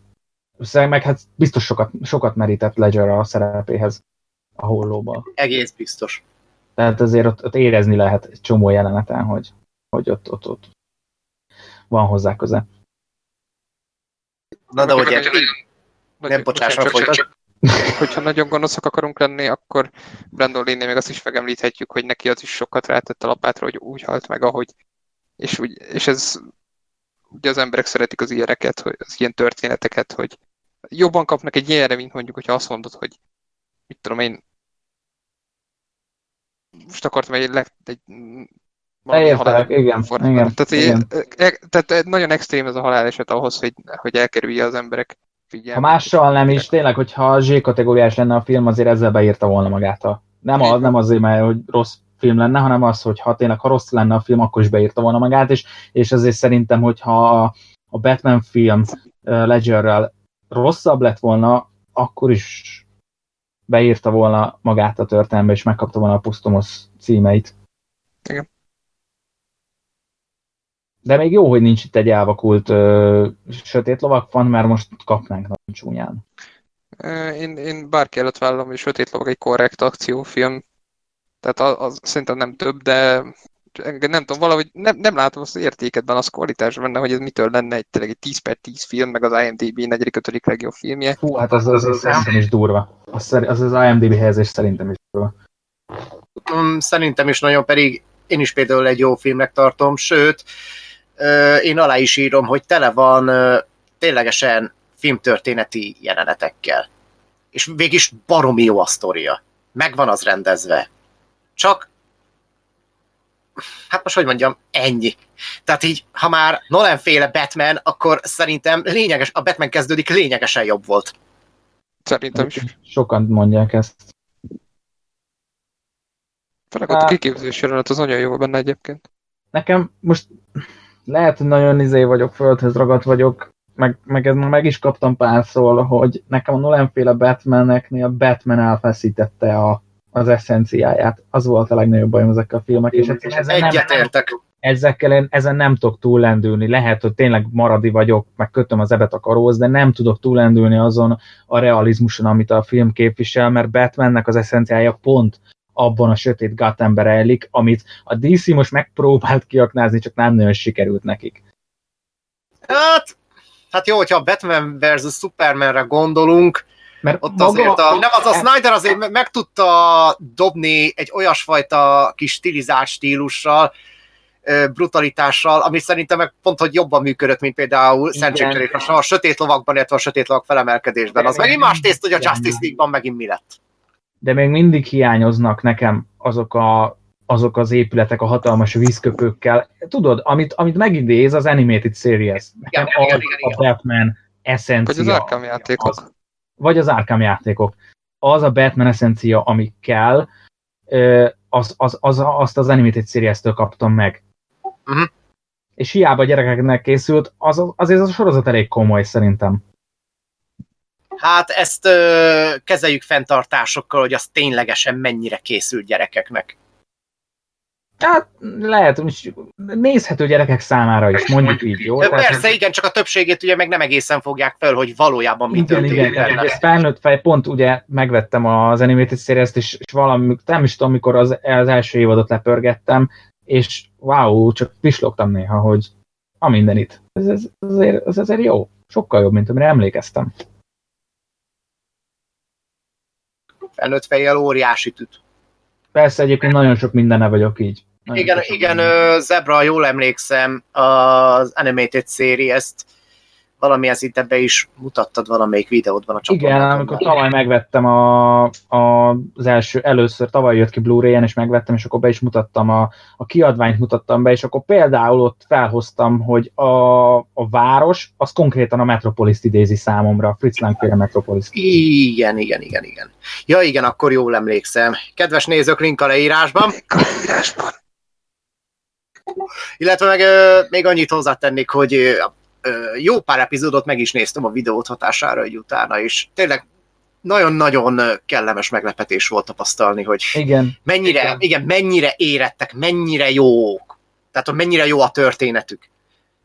[SPEAKER 1] Szóval meg hát biztos sokat, sokat merített Ledger a szerepéhez a hollóban.
[SPEAKER 4] Egész biztos.
[SPEAKER 1] Tehát azért ott, ott érezni lehet egy csomó jeleneten, hogy, hogy ott, ott, ott van hozzá köze.
[SPEAKER 4] Na de hogy nem
[SPEAKER 2] bocsánat,
[SPEAKER 4] folytasd.
[SPEAKER 2] Hogyha nagyon gonoszak akarunk lenni, akkor Brandon Lee-nél még azt is megemlíthetjük, hogy neki az is sokat rátett a lapátra, hogy úgy halt meg, ahogy. És, úgy, és ez ugye az emberek szeretik az ilyeneket, hogy az ilyen történeteket, hogy jobban kapnak egy ilyenre, mint mondjuk, hogyha azt mondod, hogy mit tudom én, most akartam egy, le, egy
[SPEAKER 1] Értelek, igen,
[SPEAKER 2] formát.
[SPEAKER 1] igen,
[SPEAKER 2] tehát,
[SPEAKER 1] igen.
[SPEAKER 2] e- tehát nagyon extrém ez a haláleset ahhoz, hogy, hogy elkerülje az emberek
[SPEAKER 1] Ha
[SPEAKER 2] figyelmét.
[SPEAKER 1] mással nem is, tényleg, hogyha Z kategóriás lenne a film, azért ezzel beírta volna magát a... Nem, a, nem azért, mert hogy rossz film lenne, hanem az, hogy ha tényleg ha rossz lenne a film, akkor is beírta volna magát, és, és azért szerintem, hogyha a, a Batman film uh, Ledgerrel rosszabb lett volna, akkor is beírta volna magát a történelembe, és megkapta volna a Pusztomos címeit.
[SPEAKER 2] Igen.
[SPEAKER 1] De még jó, hogy nincs itt egy elvakult ö, sötét lovak van, mert most kapnánk nagyon csúnyán.
[SPEAKER 2] Én, én bárki előtt vállalom, hogy Sötét Lovag egy korrekt akciófilm. Tehát az, az szerintem nem több, de nem tudom, valahogy nem, nem látom azt az értéket benne, az kvalitás benne, hogy ez mitől lenne egy, tényleg egy 10 per 10 film, meg az IMDb 4. 5. legjobb filmje.
[SPEAKER 1] Hú, hát az, az, az szerintem is durva. Az, az az IMDb helyezés szerintem is durva.
[SPEAKER 4] Mm, Szerintem is nagyon, pedig én is például egy jó filmnek tartom, sőt, én alá is írom, hogy tele van ténylegesen filmtörténeti jelenetekkel. És végig baromi jó a sztoria. Megvan az rendezve. Csak hát most hogy mondjam, ennyi. Tehát így, ha már Nolan féle Batman, akkor szerintem lényeges, a Batman kezdődik lényegesen jobb volt.
[SPEAKER 2] Szerintem is.
[SPEAKER 1] Sokan mondják ezt.
[SPEAKER 2] Főleg ott a kiképzés jelenet az nagyon jó benne egyébként.
[SPEAKER 1] Nekem most lehet, hogy nagyon izé vagyok, földhöz ragadt vagyok, meg, meg, ez már meg is kaptam párszor, hogy nekem a Nolan féle Batmaneknél Batman elfeszítette a, az eszenciáját. Az volt a legnagyobb bajom ezekkel a filmek, és egyszerűen ezen nem,
[SPEAKER 4] Egyetértek.
[SPEAKER 1] ezekkel én, ezen nem tudok túllendülni. Lehet, hogy tényleg maradi vagyok, meg kötöm az ebet a karóz, de nem tudok túllendülni azon a realizmuson, amit a film képvisel, mert Batmannek az eszenciája pont abban a sötét Gothamben rejlik, amit a DC most megpróbált kiaknázni, csak nem nagyon sikerült nekik.
[SPEAKER 4] Hát, hát jó, hogyha a Batman versus Supermanre gondolunk,
[SPEAKER 1] Mert
[SPEAKER 4] Ott azért a, nem az a Snyder azért me- meg tudta dobni egy olyasfajta kis stilizált stílussal, brutalitással, ami szerintem meg pont, hogy jobban működött, mint például
[SPEAKER 1] Igen.
[SPEAKER 4] Szentségcserék, a sötét lovakban, illetve a sötét lovak felemelkedésben. Az megint más tészt, hogy a. Justice League-ban megint mi lett.
[SPEAKER 1] De még mindig hiányoznak nekem azok, a, azok az épületek a hatalmas vízköpőkkel. Tudod, amit, amit megidéz az Animated Series. Nekem
[SPEAKER 4] Igen, igen,
[SPEAKER 1] az
[SPEAKER 4] igen,
[SPEAKER 1] a
[SPEAKER 4] igen.
[SPEAKER 1] Batman eszencia.
[SPEAKER 2] Vagy az Arkham játékok.
[SPEAKER 1] Az, vagy az Arkham játékok. Az a Batman eszencia, ami kell, az, az, az, azt az Animated Series-től kaptam meg.
[SPEAKER 4] Mhm.
[SPEAKER 1] És hiába gyerekeknek készült, az, azért az a sorozat elég komoly szerintem.
[SPEAKER 4] Hát ezt ö, kezeljük fenntartásokkal, hogy az ténylegesen mennyire készült gyerekeknek.
[SPEAKER 1] Hát lehet, nézhető gyerekek számára is, mondjuk így, jó?
[SPEAKER 4] Ö,
[SPEAKER 1] Tehát-
[SPEAKER 4] Persze, igen, csak a többségét ugye meg nem egészen fogják fel, hogy valójában mi
[SPEAKER 1] Igen,
[SPEAKER 4] történik
[SPEAKER 1] igen,
[SPEAKER 4] benne.
[SPEAKER 1] ez felnőtt fej, pont ugye megvettem az Animated series és, és valami, nem is tudom, mikor az, az első évadot lepörgettem, és wow, csak pislogtam néha, hogy a mindenit. Ez, ez, ez, azért, ez azért jó. Sokkal jobb, mint amire emlékeztem.
[SPEAKER 4] Felnőtt fejjel óriási tüt.
[SPEAKER 1] Persze egyébként nagyon sok mindenne vagyok így. Nagyon
[SPEAKER 4] Igen, igen,
[SPEAKER 1] mindenne.
[SPEAKER 4] ö, Zebra, jól emlékszem, az Animated Series, ezt valamilyen szinten be is mutattad valamelyik videódban a
[SPEAKER 1] Igen,
[SPEAKER 4] csatornákon.
[SPEAKER 1] amikor tavaly megvettem a, a, az első, először tavaly jött ki Blu-ray-en, és megvettem, és akkor be is mutattam, a, a kiadványt mutattam be, és akkor például ott felhoztam, hogy a, a város, az konkrétan a Metropolis idézi számomra, a Fritz Lang féle Metropolis.
[SPEAKER 4] Igen, igen, igen, igen. Ja, igen, akkor jól emlékszem. Kedves nézők, link a leírásban.
[SPEAKER 2] Írásban.
[SPEAKER 4] Illetve meg ö, még annyit hozzátennék, hogy ö, jó pár epizódot meg is néztem a videót hatására egy utána, és tényleg nagyon-nagyon kellemes meglepetés volt tapasztalni, hogy
[SPEAKER 1] Igen,
[SPEAKER 4] mennyire,
[SPEAKER 1] Igen.
[SPEAKER 4] igen, mennyire érettek, mennyire jók. Tehát, hogy mennyire jó a történetük.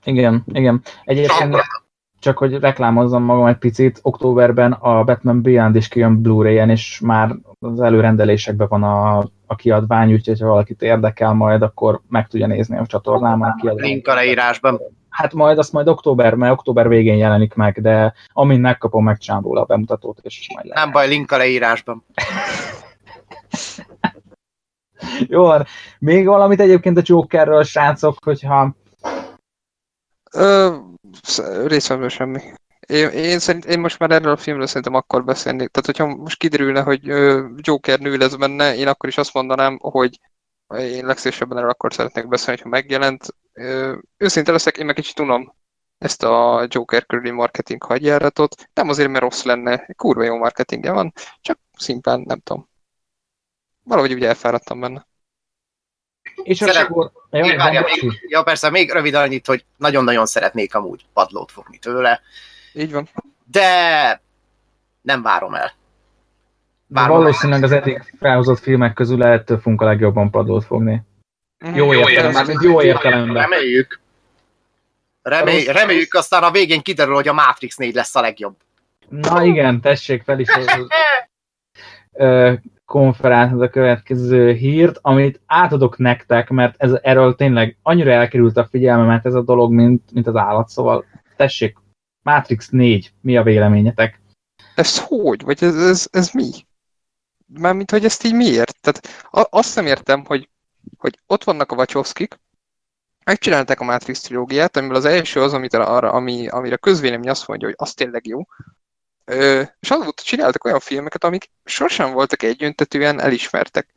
[SPEAKER 1] igen, igen. Egyébként
[SPEAKER 4] Csak-
[SPEAKER 1] hogy reklámozzam magam egy picit, októberben a Batman Beyond is kijön Blu-ray-en, és már az előrendelésekben van a, a kiadvány, úgyhogy ha valakit érdekel majd, akkor meg tudja nézni a csatornámon a kiadványt.
[SPEAKER 4] Link a leírásban.
[SPEAKER 1] Hát majd azt majd október, mert október végén jelenik meg, de amint megkapom, megcsinálom róla a bemutatót, és majd lehet.
[SPEAKER 4] Nem baj, link a leírásban.
[SPEAKER 1] Jó, van. még valamit egyébként a Jokerről, srácok, hogyha
[SPEAKER 2] Ö, részemről semmi. Én, én, szerint, én most már erről a filmről szerintem akkor beszélnék. Tehát, hogyha most kiderülne, hogy Joker nő lesz benne, én akkor is azt mondanám, hogy én legszívesebben erről akkor szeretnék beszélni, ha megjelent. Őszinte leszek, én meg kicsit unom ezt a Joker körüli marketing hagyjáratot. Nem azért, mert rossz lenne, kurva jó marketingje van, csak szimplán nem tudom. Valahogy úgy elfáradtam benne.
[SPEAKER 1] És
[SPEAKER 4] Szeret-
[SPEAKER 1] akkor... Jó,
[SPEAKER 4] Még, várja, még, ja, persze, még rövid annyit, hogy nagyon-nagyon szeretnék amúgy padlót fogni tőle,
[SPEAKER 2] Így van.
[SPEAKER 4] de nem várom el. Várom el.
[SPEAKER 1] valószínűleg az eddig felhozott filmek közül ettől fogunk a legjobban padlót fogni.
[SPEAKER 2] Mhm.
[SPEAKER 1] Jó értelemben, mármint jó értelemben.
[SPEAKER 4] Reméljük. Remély, reméljük, aztán a végén kiderül, hogy a Matrix 4 lesz a legjobb.
[SPEAKER 1] Na igen, tessék fel is ö, konferálni a következő hírt, amit átadok nektek, mert ez, erről tényleg annyira elkerült a figyelmemet ez a dolog, mint, mint az állat, szóval tessék, Matrix 4, mi a véleményetek?
[SPEAKER 2] Ez hogy? Vagy ez, ez, ez mi? Mármint, hogy ezt így miért? Tehát azt nem értem, hogy, hogy ott vannak a Wachowskik, megcsinálták a Matrix trilógiát, amiből az első az, amit arra, ami, amire közvélemény azt mondja, hogy az tényleg jó. És azóta csináltak olyan filmeket, amik sosem voltak egyöntetően elismertek.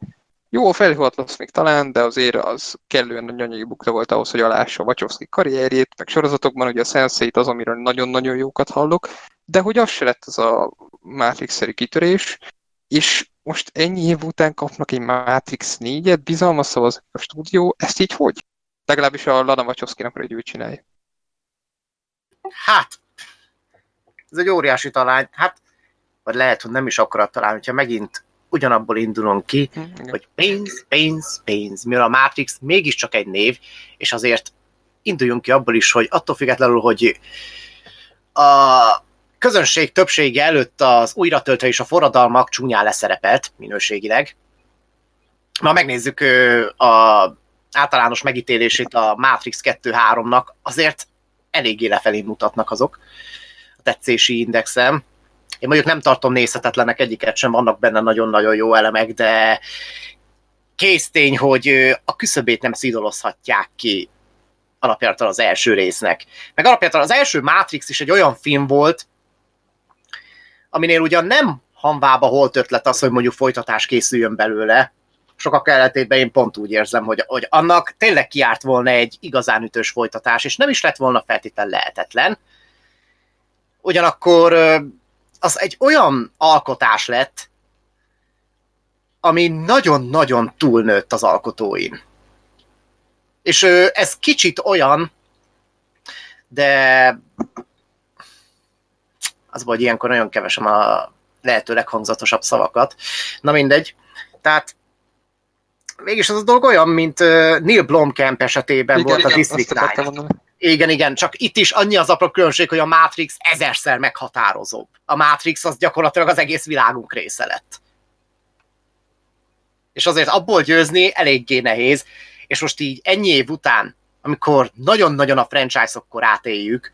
[SPEAKER 2] Jó, a felhőatlasz még talán, de azért az kellően nagy anyagi bukta volt ahhoz, hogy alássa a Wachowski karrierjét, meg sorozatokban ugye a sense az, amiről nagyon-nagyon jókat hallok, de hogy az se lett az a Matrix-szeri kitörés, és most ennyi év után kapnak egy Matrix 4-et, bizalmas szavaz a stúdió, ezt így hogy? Legalábbis a Lana Wachowski-nak, hogy ő csinálja.
[SPEAKER 4] Hát, ez egy óriási talány. Hát, vagy lehet, hogy nem is akarat találni, hogyha megint ugyanabból indulunk ki,
[SPEAKER 2] Hm, igen.
[SPEAKER 4] hogy pénz, pénz, pénz, mivel a Matrix mégiscsak egy név, és azért induljunk ki abból is, hogy attól függetlenül, hogy a közönség többsége előtt az újratöltő és a forradalmak csúnyán leszerepelt minőségileg. Ma megnézzük a általános megítélését a Matrix 2-3-nak, azért eléggé lefelé mutatnak azok tetszési indexem. Én mondjuk nem tartom nézhetetlenek egyiket sem, vannak benne nagyon-nagyon jó elemek, de kész tény, hogy a küszöbét nem szidolozhatják ki alapjáraton az első résznek. Meg alapjáraton az első Matrix is egy olyan film volt, aminél ugyan nem hanvába holt ötlet az, hogy mondjuk folytatás készüljön belőle, sokak ellentétben én pont úgy érzem, hogy, hogy annak tényleg kiárt volna egy igazán ütős folytatás, és nem is lett volna feltétlen lehetetlen. Ugyanakkor az egy olyan alkotás lett, ami nagyon-nagyon túlnőtt az alkotóin. És ez kicsit olyan, de az vagy ilyenkor nagyon kevesem a lehető leghangzatosabb szavakat. Na mindegy. Tehát mégis az a dolog olyan, mint Neil Blomkamp esetében igen, volt igen, a District 9. Igen, igen, csak itt is annyi az apró különbség, hogy a Matrix ezerszer meghatározóbb. A Matrix az gyakorlatilag az egész világunk része lett. És azért abból győzni eléggé nehéz, és most így ennyi év után, amikor nagyon-nagyon a franchise-ok korát éljük,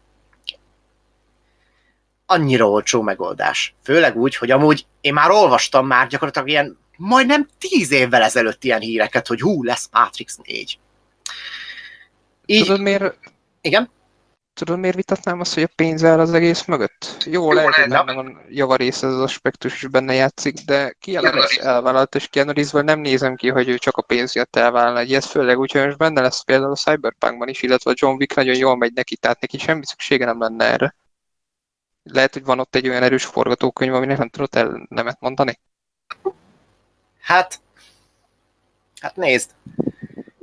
[SPEAKER 4] annyira olcsó megoldás. Főleg úgy, hogy amúgy én már olvastam már gyakorlatilag ilyen majdnem tíz évvel ezelőtt ilyen híreket, hogy hú, lesz Matrix 4.
[SPEAKER 2] Így... Tudod miért?
[SPEAKER 4] Igen?
[SPEAKER 2] Tudod miért vitatnám azt, hogy a pénz áll az egész mögött? Jó, Jó lehet, hogy benne van javarész ez az aspektus is benne játszik, de ki Reeves elvállalt, és Keanu nem nézem ki, hogy ő csak a pénz miatt elvállalna egy főleg úgy, hogy most benne lesz például a Cyberpunkban is, illetve a John Wick nagyon jól megy neki, tehát neki semmi szüksége nem lenne erre. Lehet, hogy van ott egy olyan erős forgatókönyv, aminek nem tudott el nemet mondani?
[SPEAKER 4] Hát, hát nézd.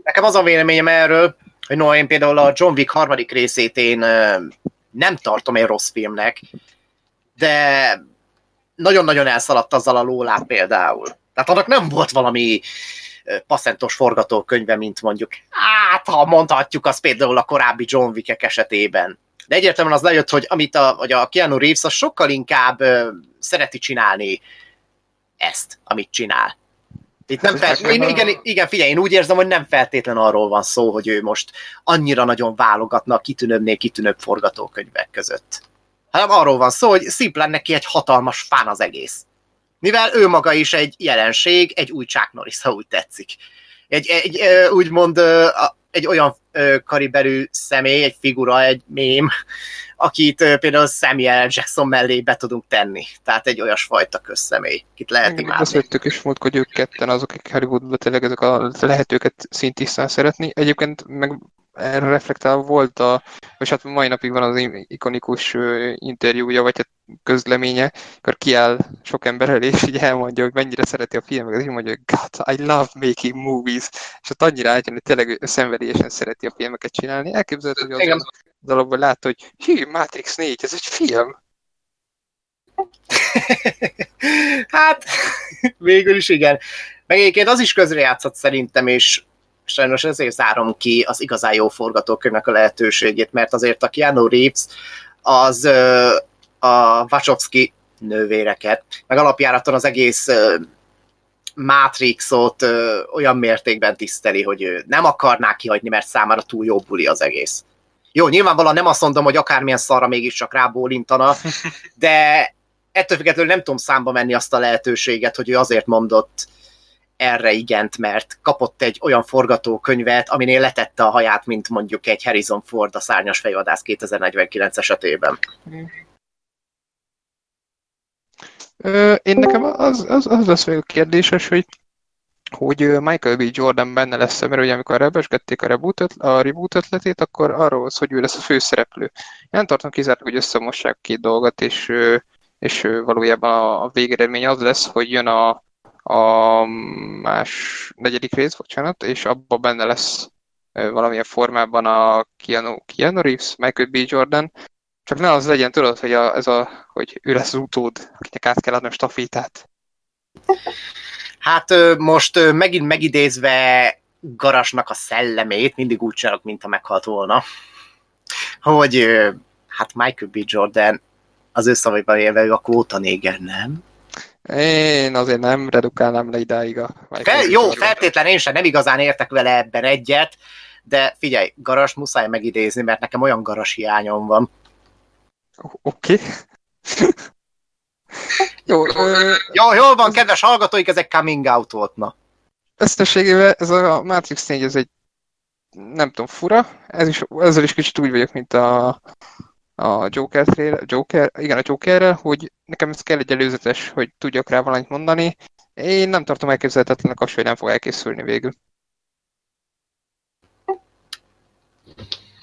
[SPEAKER 4] Nekem az a véleményem erről, no, én például a John Wick harmadik részét én nem tartom egy rossz filmnek, de nagyon-nagyon elszaladt azzal a lólát például. Tehát annak nem volt valami passzentos forgatókönyve, mint mondjuk, hát ha mondhatjuk, az például a korábbi John Wick esetében. De egyértelműen az lejött, hogy amit a, vagy a Keanu Reeves, az sokkal inkább ö, szereti csinálni ezt, amit csinál. Itt nem fel... én, igen, igen, figyelj, én úgy érzem, hogy nem feltétlen arról van szó, hogy ő most annyira nagyon válogatna a kitűnőbbnél kitűnőbb forgatókönyvek között. Hanem arról van szó, hogy szimplán neki egy hatalmas fán az egész. Mivel ő maga is egy jelenség, egy új Chuck Norris, ha úgy tetszik. Egy, egy úgymond egy olyan kariberű személy, egy figura, egy mém, akit például Samuel Jackson mellé be tudunk tenni. Tehát egy olyasfajta közszemély, akit lehet imádni.
[SPEAKER 2] Beszéltük is múlt, hogy ők ketten azok, akik Hollywoodban tényleg ezek a lehetőket szintisztán szeretni. Egyébként meg erre reflektálva volt a, vagy hát mai napig van az ikonikus interjúja, vagy hát közleménye, akkor kiáll sok ember elé, és így elmondja, hogy mennyire szereti a filmeket, és így mondja, hogy God, I love making movies, és ott annyira átjön, hogy tényleg szenvedélyesen szereti a filmeket csinálni. Elképzelhető, hogy az, az alapban látta, hogy hű, Matrix 4, ez egy film.
[SPEAKER 4] hát, végül is igen. Meg egyébként az is közrejátszott szerintem, és sajnos ezért zárom ki az igazán jó forgatókönyvnek a lehetőségét, mert azért a Keanu Reeves az a Wachowski nővéreket, meg alapjáraton az egész Matrixot olyan mértékben tiszteli, hogy nem akarná kihagyni, mert számára túl jó buli az egész. Jó, nyilvánvalóan nem azt mondom, hogy akármilyen szarra mégiscsak rábólintana, de ettől függetlenül nem tudom számba menni azt a lehetőséget, hogy ő azért mondott erre igent, mert kapott egy olyan forgatókönyvet, aminél letette a haját, mint mondjuk egy Harrison Ford a Szárnyas fejvadász 2049 esetében.
[SPEAKER 2] Én nekem az, az, az lesz még kérdéses, hogy hogy Michael B. Jordan benne lesz, mert ugye amikor rebesgették a reboot, a reboot ötletét, akkor arról hogy ő lesz a főszereplő. Én nem tartom kizárt, hogy összemossák két dolgot, és, és valójában a, végeredmény az lesz, hogy jön a, a más negyedik rész, bocsánat, és abban benne lesz valamilyen formában a Keanu, Keanu Reeves, Michael B. Jordan, csak ne az legyen, tudod, hogy a, ez a, hogy ő lesz az utód, akinek át kell adni a stafétát.
[SPEAKER 4] Hát most megint megidézve Garasnak a szellemét, mindig úgy csinálok, mint ha meghalt volna, hogy hát Michael B. Jordan az ő szavaiban élve a kvóta néger, nem?
[SPEAKER 2] Én azért nem redukálnám le idáig a
[SPEAKER 4] Fel, Jó, feltétlen én sem nem igazán értek vele ebben egyet, de figyelj, garas muszáj megidézni, mert nekem olyan garas hiányom van.
[SPEAKER 2] Oké. Okay. Jó, ö,
[SPEAKER 4] Jó, jól van, kedves hallgatóik, ezek coming out volt, na.
[SPEAKER 2] összességében ez a Matrix 4, ez egy nem tudom, fura. Ez is, ezzel is kicsit úgy vagyok, mint a, a Joker trailer, Joker, igen, a Jokerrel, hogy nekem ez kell egy előzetes, hogy tudjak rá valamit mondani. Én nem tartom elképzelhetetlenek azt, hogy nem fog elkészülni végül.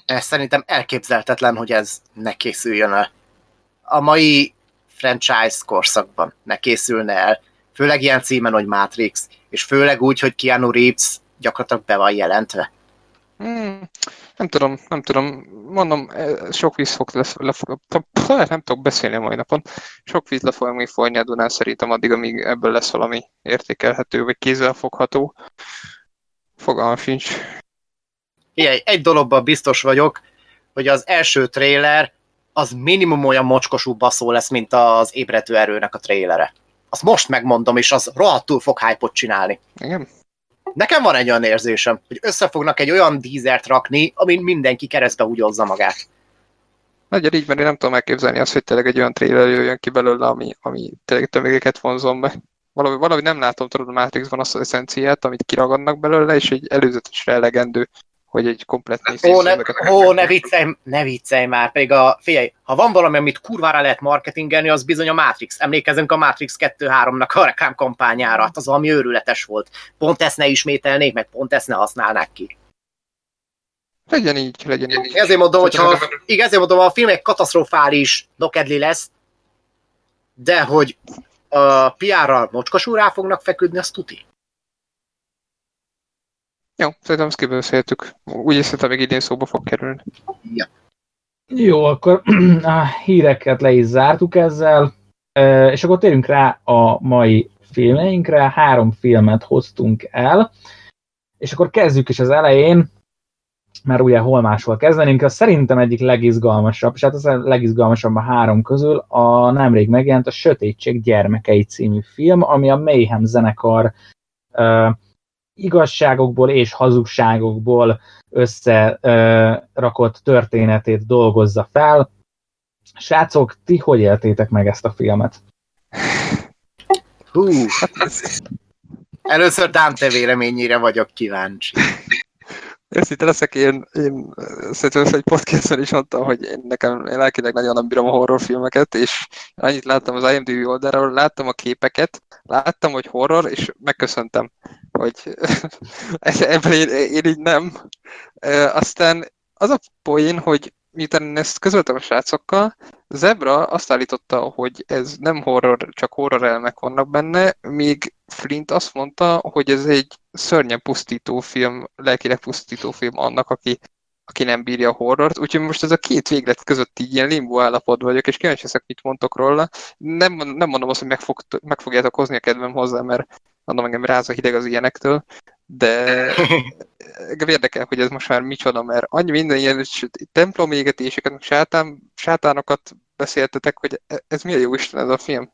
[SPEAKER 4] Ez szerintem elképzelhetetlen, hogy ez ne készüljön el. A mai franchise korszakban ne készülne el. Főleg ilyen címen, hogy Matrix. És főleg úgy, hogy Keanu Reeves gyakorlatilag be van jelentve.
[SPEAKER 2] Hmm, nem tudom, nem tudom. Mondom, eh, sok víz fog lesz, le, le, nem tudok beszélni a mai napon. Sok víz le fog még folyni a Dunán szerintem addig, amíg ebből lesz valami értékelhető, vagy kézzelfogható. Fogalmam sincs.
[SPEAKER 4] Figyelj, egy dologban biztos vagyok, hogy az első trailer az minimum olyan mocskosú baszó lesz, mint az ébredő erőnek a trailere. Azt most megmondom, és az rohadtul fog hype csinálni.
[SPEAKER 2] Igen?
[SPEAKER 4] Nekem van egy olyan érzésem, hogy össze fognak egy olyan dízert rakni, amin mindenki keresztbe húgyozza magát.
[SPEAKER 2] Nagyon így, mert én nem tudom elképzelni azt, hogy tényleg egy olyan trailer jöjjön ki belőle, ami, ami tényleg tömegeket vonzom be. Valahogy, valahogy nem látom, tudod, a Matrixban azt az eszenciát, amit kiragadnak belőle, és egy előzetesre elegendő, hogy egy komplet
[SPEAKER 4] Ó, ne, ó, ne viccelj, ne viccelj már, pedig a, figyelj, ha van valami, amit kurvára lehet marketingelni, az bizony a Matrix. Emlékezünk a Matrix 2-3-nak a reklámkampányára, hát az valami őrületes volt. Pont ezt ne ismételnék, meg pont ezt ne használnák ki.
[SPEAKER 2] Legyen így, legyen így.
[SPEAKER 4] Ezért mondom, hogy ha, igen, ezért mondom, a film egy katasztrofális dokedli lesz, de hogy a PR-ral mocskosú rá fognak feküdni, az tuti.
[SPEAKER 2] Jó, szerintem ezt kibeszéltük. Úgy is szerintem még idén szóba fog kerülni.
[SPEAKER 4] Ja.
[SPEAKER 1] Jó, akkor a híreket le is zártuk ezzel, és akkor térjünk rá a mai filmeinkre. Három filmet hoztunk el, és akkor kezdjük is az elején, mert ugye hol máshol kezdenünk, az szerintem egyik legizgalmasabb, és hát az a legizgalmasabb a három közül a nemrég megjelent a Sötétség gyermekei című film, ami a Mayhem zenekar uh, igazságokból és hazugságokból összerakott történetét dolgozza fel. Srácok, ti hogy éltétek meg ezt a filmet?
[SPEAKER 4] Hú, először Dante véleményére vagyok kíváncsi.
[SPEAKER 2] Őszinte leszek, én, én szerintem egy podcastben is mondtam, hogy én nekem én lelkileg nagyon nem bírom a horrorfilmeket, és annyit láttam az IMDb oldalról, láttam a képeket, láttam, hogy horror, és megköszöntem, hogy ebben én, én így nem. Aztán az a poén, hogy miután én ezt közöltem a srácokkal, Zebra azt állította, hogy ez nem horror, csak horror elmek vannak benne, míg Flint azt mondta, hogy ez egy szörnyen pusztító film, lelkileg pusztító film annak, aki, aki nem bírja a horrort. Úgyhogy most ez a két véglet között így ilyen limbo állapotban vagyok, és kíváncsi leszek, mit mondtok róla. Nem, nem mondom azt, hogy meg, fog, meg fogjátok hozni a kedvem hozzá, mert mondom, engem ráz a hideg az ilyenektől, de érdekel, hogy ez most már micsoda, mert annyi minden ilyen templomégetéseket, meg sátán, sátánokat beszéltetek, hogy e- ez milyen jó Isten ez a film.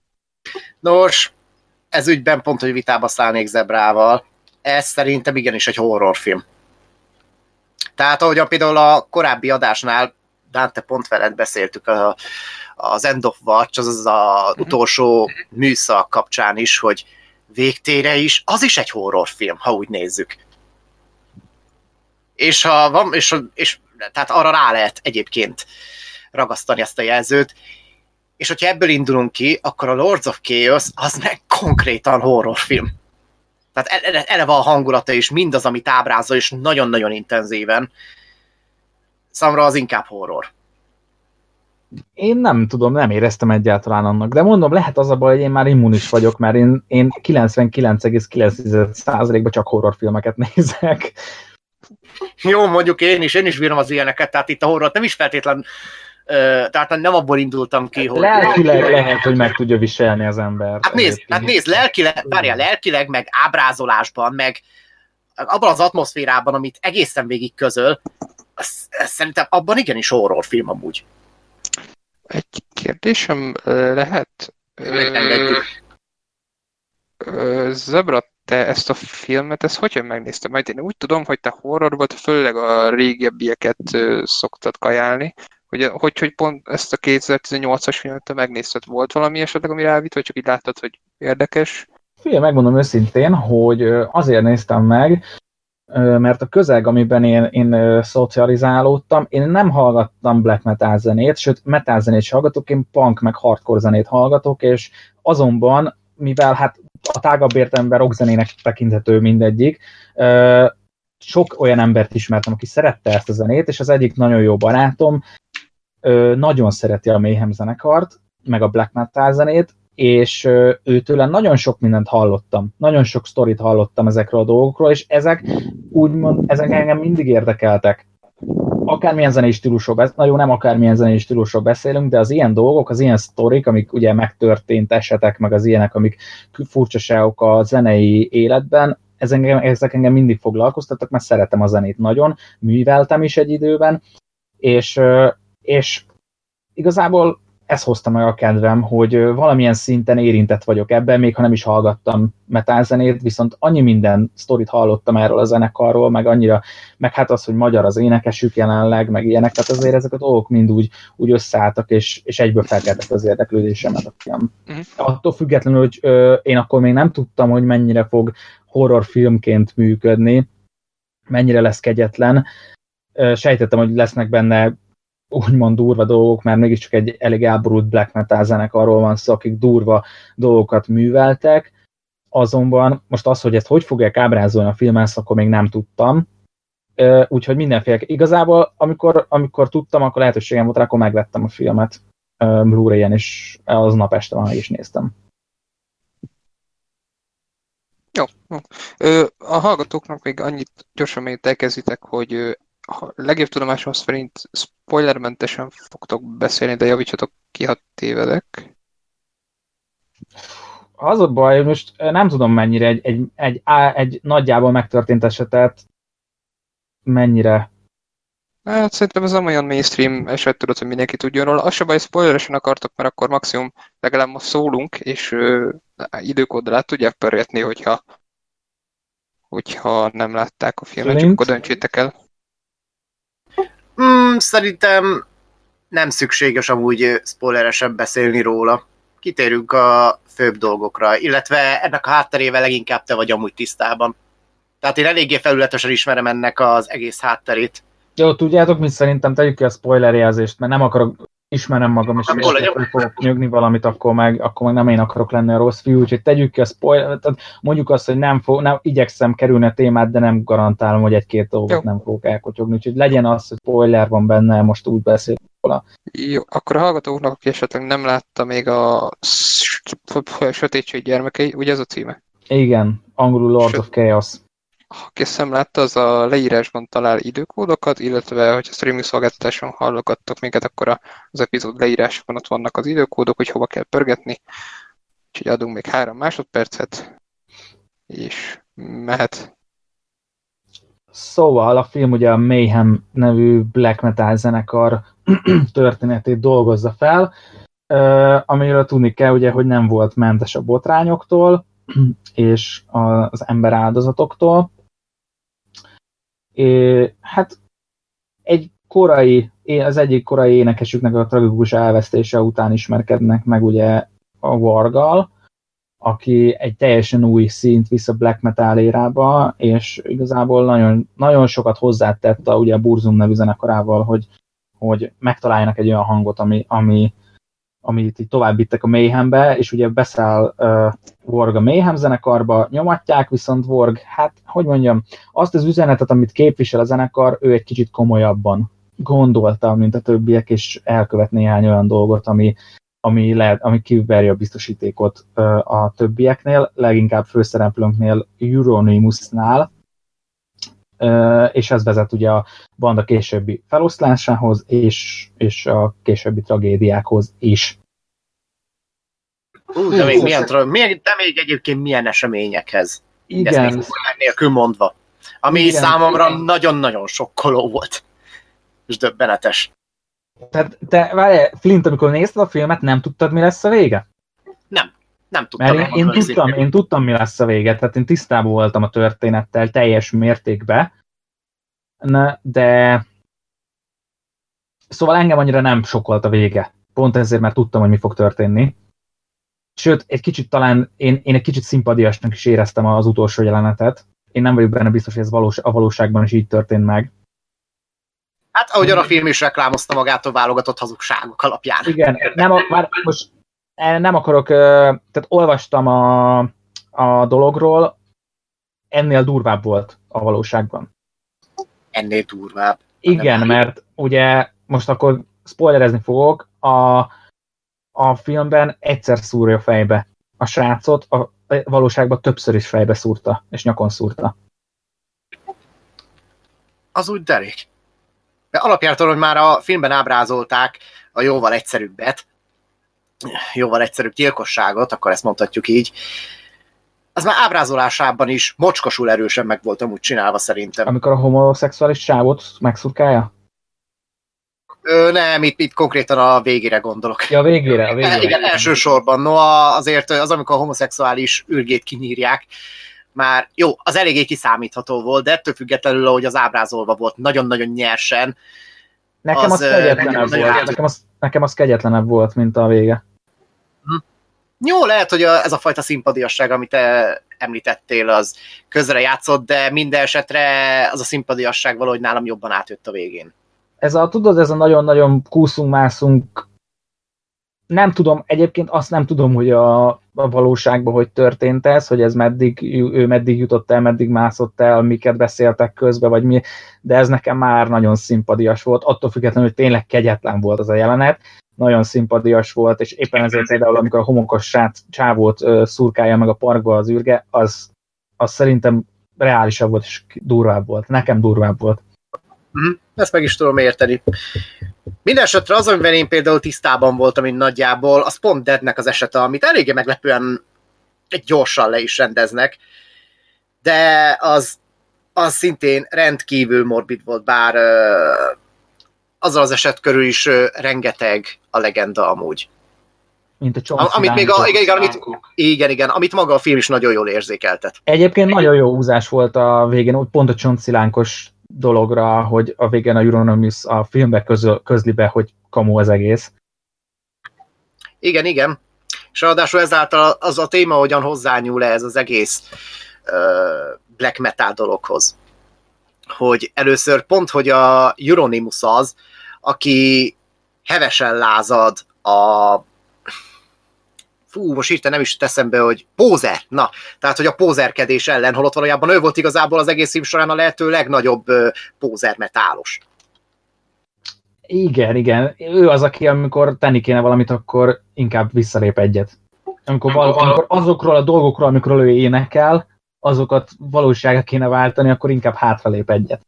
[SPEAKER 4] Nos, ez ügyben pont, hogy vitába szállnék Zebrával. Ez szerintem igenis egy horrorfilm. Tehát ahogyan például a korábbi adásnál Dante pont veled beszéltük a, az End of Watch, az az az utolsó műszak kapcsán is, hogy végtére is, az is egy horrorfilm, ha úgy nézzük. És ha van, és, és tehát arra rá lehet egyébként ragasztani ezt a jelzőt, és hogyha ebből indulunk ki, akkor a Lords of Chaos az meg konkrétan horrorfilm. Tehát eleve a hangulata és mindaz, amit ábrázol, és nagyon-nagyon intenzíven. Számomra az inkább horror.
[SPEAKER 1] Én nem tudom, nem éreztem egyáltalán annak, de mondom, lehet az a baj, hogy én már immunis vagyok, mert én, én 99,9%-ban csak horrorfilmeket nézek.
[SPEAKER 4] Jó, mondjuk én is, én is bírom az ilyeneket, tehát itt a horror nem is feltétlen tehát nem abból indultam ki, hogy...
[SPEAKER 1] Lelkileg lehet, hogy meg tudja viselni az ember.
[SPEAKER 4] Hát nézd, hát nézd lelkileg, várjál, lelkileg, meg ábrázolásban, meg abban az atmoszférában, amit egészen végig közöl, szerintem abban igenis horrorfilm amúgy.
[SPEAKER 2] Egy kérdésem lehet? Zebra, te ezt a filmet, ezt hogyan megnézted? Majd én úgy tudom, hogy te horror volt, főleg a régebbieket szoktad kajálni, Hogy, hogy, hogy pont ezt a 2018-as filmet te megnézted, volt valami esetleg, ami rávit, vagy csak így láttad, hogy érdekes?
[SPEAKER 1] Figyelj, megmondom őszintén, hogy azért néztem meg, mert a közeg, amiben én, én szocializálódtam, én nem hallgattam black metal zenét, sőt, metal zenét is hallgatok, én punk meg hardcore zenét hallgatok, és azonban, mivel hát a tágabb értelemben rockzenének tekinthető mindegyik, sok olyan embert ismertem, aki szerette ezt a zenét, és az egyik nagyon jó barátom nagyon szereti a Mayhem zenekart, meg a black metal zenét, és őtőle nagyon sok mindent hallottam, nagyon sok sztorit hallottam ezekről a dolgokról, és ezek úgymond, ezek engem mindig érdekeltek. Akármilyen zenei stílusról, nagyon nem akármilyen zenei stílusról beszélünk, de az ilyen dolgok, az ilyen sztorik, amik ugye megtörtént esetek, meg az ilyenek, amik furcsaságok a zenei életben, ez engem, ezek engem mindig foglalkoztattak, mert szeretem a zenét nagyon, műveltem is egy időben, és, és igazából ez hozta meg a kedvem, hogy valamilyen szinten érintett vagyok ebben, még ha nem is hallgattam metálzenét, viszont annyi minden sztorit hallottam erről a zenekarról, meg annyira, meg hát az, hogy magyar az énekesük jelenleg, meg ilyenek, tehát azért ezek a dolgok mind úgy, úgy összeálltak, és, és egyből felkeltek az érdeklődésemet a film. Uh-huh. Attól függetlenül, hogy ö, én akkor még nem tudtam, hogy mennyire fog horrorfilmként működni, mennyire lesz kegyetlen, sejtettem, hogy lesznek benne úgymond durva dolgok, mert mégiscsak egy elég elborult black metal zenekarról van szó, akik durva dolgokat műveltek, azonban most az, hogy ezt hogy fogják ábrázolni a filmen, akkor még nem tudtam, úgyhogy mindenféle. Igazából, amikor, amikor tudtam, akkor lehetőségem volt rá, akkor megvettem a filmet Blu-ray-en, és az nap este már is néztem.
[SPEAKER 2] Jó. A hallgatóknak még annyit gyorsan még hogy ha legjobb tudomásom szerint spoilermentesen fogtok beszélni, de javítsatok ki, ha tévedek.
[SPEAKER 1] Az a baj, most nem tudom mennyire egy, egy, egy, egy nagyjából megtörtént esetet mennyire
[SPEAKER 2] Hát szerintem ez nem olyan mainstream eset, tudod, hogy mindenki tudjon róla. Az se baj, spoileresen akartok, mert akkor maximum legalább most szólunk, és ö, időkóddal át tudják pörgetni, hogyha, hogyha nem látták a filmet, csak akkor döntsétek el.
[SPEAKER 4] Szerintem nem szükséges amúgy spoileresen beszélni róla. Kitérünk a főbb dolgokra, illetve ennek a hátterével leginkább te vagy amúgy tisztában. Tehát én eléggé felületesen ismerem ennek az egész hátterét.
[SPEAKER 1] Jó, tudjátok, mit szerintem tegyük ki a spoiler jelzést, mert nem akarok ismerem magam, és hogy fogok nyögni valamit, akkor meg, akkor meg nem én akarok lenni a rossz fiú, úgyhogy tegyük ki a spoiler, tehát mondjuk azt, hogy nem, fog, nem igyekszem kerülni a témát, de nem garantálom, hogy egy-két dolgot Jó. nem fogok elkotyogni, úgyhogy legyen az, hogy spoiler van benne, most úgy beszél róla.
[SPEAKER 2] Jó, akkor a hallgatóknak, aki esetleg nem látta még a Sötétség gyermekei, ugye ez a címe?
[SPEAKER 1] Igen, angolul Lord of Chaos
[SPEAKER 2] ezt nem látta, az a leírásban talál időkódokat, illetve hogyha streaming szolgáltatáson hallgattok minket, akkor az epizód leírásban ott vannak az időkódok, hogy hova kell pörgetni. Úgyhogy adunk még három másodpercet, és mehet.
[SPEAKER 1] Szóval a film ugye a Mayhem nevű black metal zenekar történetét dolgozza fel, amiről tudni kell ugye, hogy nem volt mentes a botrányoktól, és az ember áldozatoktól, Hát egy korai, az egyik korai énekesüknek a tragikus elvesztése után ismerkednek meg ugye a Vargal, aki egy teljesen új szint visz a black metal érába, és igazából nagyon, nagyon sokat hozzátett a, ugye a Burzum nevű zenekarával, hogy, hogy megtaláljanak egy olyan hangot, ami, ami, amit így tovább a Mayhembe, és ugye beszáll uh, Vorg a Mayhem zenekarba, nyomatják, viszont Vorg, hát, hogy mondjam, azt az üzenetet, amit képvisel a zenekar, ő egy kicsit komolyabban gondolta, mint a többiek, és elkövet néhány olyan dolgot, ami, ami, lehet, ami kiveri a biztosítékot uh, a többieknél, leginkább főszereplőnknél Euronymous-nál, és ez vezet ugye a banda későbbi feloszlásához, és, és a későbbi tragédiákhoz is.
[SPEAKER 4] Uh, de, még milyen, de még egyébként milyen eseményekhez.
[SPEAKER 1] Igen. Ezt még
[SPEAKER 4] nélkül mondva. Ami igen, számomra nagyon-nagyon sokkoló volt. És döbbenetes.
[SPEAKER 1] Tehát te, várj, Flint, amikor nézted a filmet, nem tudtad, mi lesz a vége?
[SPEAKER 4] Nem. Nem tudtam.
[SPEAKER 1] Mert én, én, tudtam, én tudtam, mi lesz a vége, tehát én tisztában voltam a történettel teljes mértékben, de Szóval engem annyira nem sokkolt a vége. Pont ezért, mert tudtam, hogy mi fog történni. Sőt, egy kicsit talán, én, én egy kicsit szimpadiasnak is éreztem az utolsó jelenetet. Én nem vagyok benne biztos, hogy ez valós, a valóságban is így történt meg.
[SPEAKER 4] Hát ahogyan a film is reklámozta magától válogatott hazugságok alapján.
[SPEAKER 1] Igen, nem, a- már most nem akarok, tehát olvastam a, a dologról, ennél durvább volt a valóságban.
[SPEAKER 4] Ennél durvább.
[SPEAKER 1] Igen, mert ugye most akkor spoilerezni fogok, a, a filmben egyszer szúrja fejbe a srácot, a valóságban többször is fejbe szúrta, és nyakon szúrta.
[SPEAKER 4] Az úgy derék. De alapjártan, hogy már a filmben ábrázolták a jóval egyszerűbbet, jóval egyszerűbb gyilkosságot, akkor ezt mondhatjuk így, az már ábrázolásában is mocskosul erősen meg volt amúgy csinálva szerintem.
[SPEAKER 1] Amikor a homoszexuális csávot megszurkálja?
[SPEAKER 4] Ö, nem, itt, itt konkrétan a végére gondolok.
[SPEAKER 1] Ja, a végére, a végére.
[SPEAKER 4] igen, elsősorban. No, azért az, amikor a homoszexuális ürgét kinyírják, már jó, az eléggé kiszámítható volt, de ettől függetlenül, ahogy az ábrázolva volt, nagyon-nagyon nyersen.
[SPEAKER 1] Nekem az,
[SPEAKER 4] az,
[SPEAKER 1] kegyetlenebb volt. Nekem az, nekem az kegyetlenebb volt, mint a vége.
[SPEAKER 4] Jó, lehet, hogy a, ez a fajta szimpadiasság, amit te említettél, az közre játszott, de minden esetre az a szimpadiasság valahogy nálam jobban átjött a végén.
[SPEAKER 1] Ez a, tudod, ez a nagyon-nagyon kúszunk-mászunk, nem tudom, egyébként azt nem tudom, hogy a, a valóságban hogy történt ez, hogy ez meddig, ő meddig jutott el, meddig mászott el, miket beszéltek közbe, vagy mi, de ez nekem már nagyon szimpadias volt, attól függetlenül, hogy tényleg kegyetlen volt az a jelenet, nagyon szimpadias volt, és éppen ezért például, amikor a homokos srác csávót ö, szurkálja meg a parkba az űrge, az, az szerintem reálisabb volt, és durvább volt. Nekem durvább volt.
[SPEAKER 4] Mhm, Ezt meg is tudom érteni. Mindenesetre az, amiben én például tisztában voltam, mint nagyjából, az pont Deadnek az esete, amit eléggé meglepően gyorsan le is rendeznek, de az, az szintén rendkívül morbid volt, bár ö, azzal az eset körül is ö, rengeteg a legenda amúgy.
[SPEAKER 1] Mint a Chomsky
[SPEAKER 4] amit még a, igen, igen, amit, igen, igen, amit maga a film is nagyon jól érzékeltet.
[SPEAKER 1] Egyébként nagyon jó húzás volt a végén, úgy pont a csontcilánkos dologra, hogy a végén a Euronymous a filmbe közöl, közli be, hogy kamu az egész.
[SPEAKER 4] Igen, igen. És ráadásul ezáltal az a téma hogyan hozzányúl ez az egész uh, black metal dologhoz. Hogy először pont, hogy a Euronymous az, aki hevesen lázad a fú, most írta nem is teszem be, hogy pózer, na, tehát, hogy a pózerkedés ellen, holott valójában ő volt igazából az egész film során a lehető legnagyobb uh, pózer metálos.
[SPEAKER 1] Igen, igen. Ő az, aki amikor tenni kéne valamit, akkor inkább visszalép egyet. Amikor, val- amikor azokról a dolgokról, amikor ő énekel, azokat valóságra kéne váltani, akkor inkább hátralép egyet.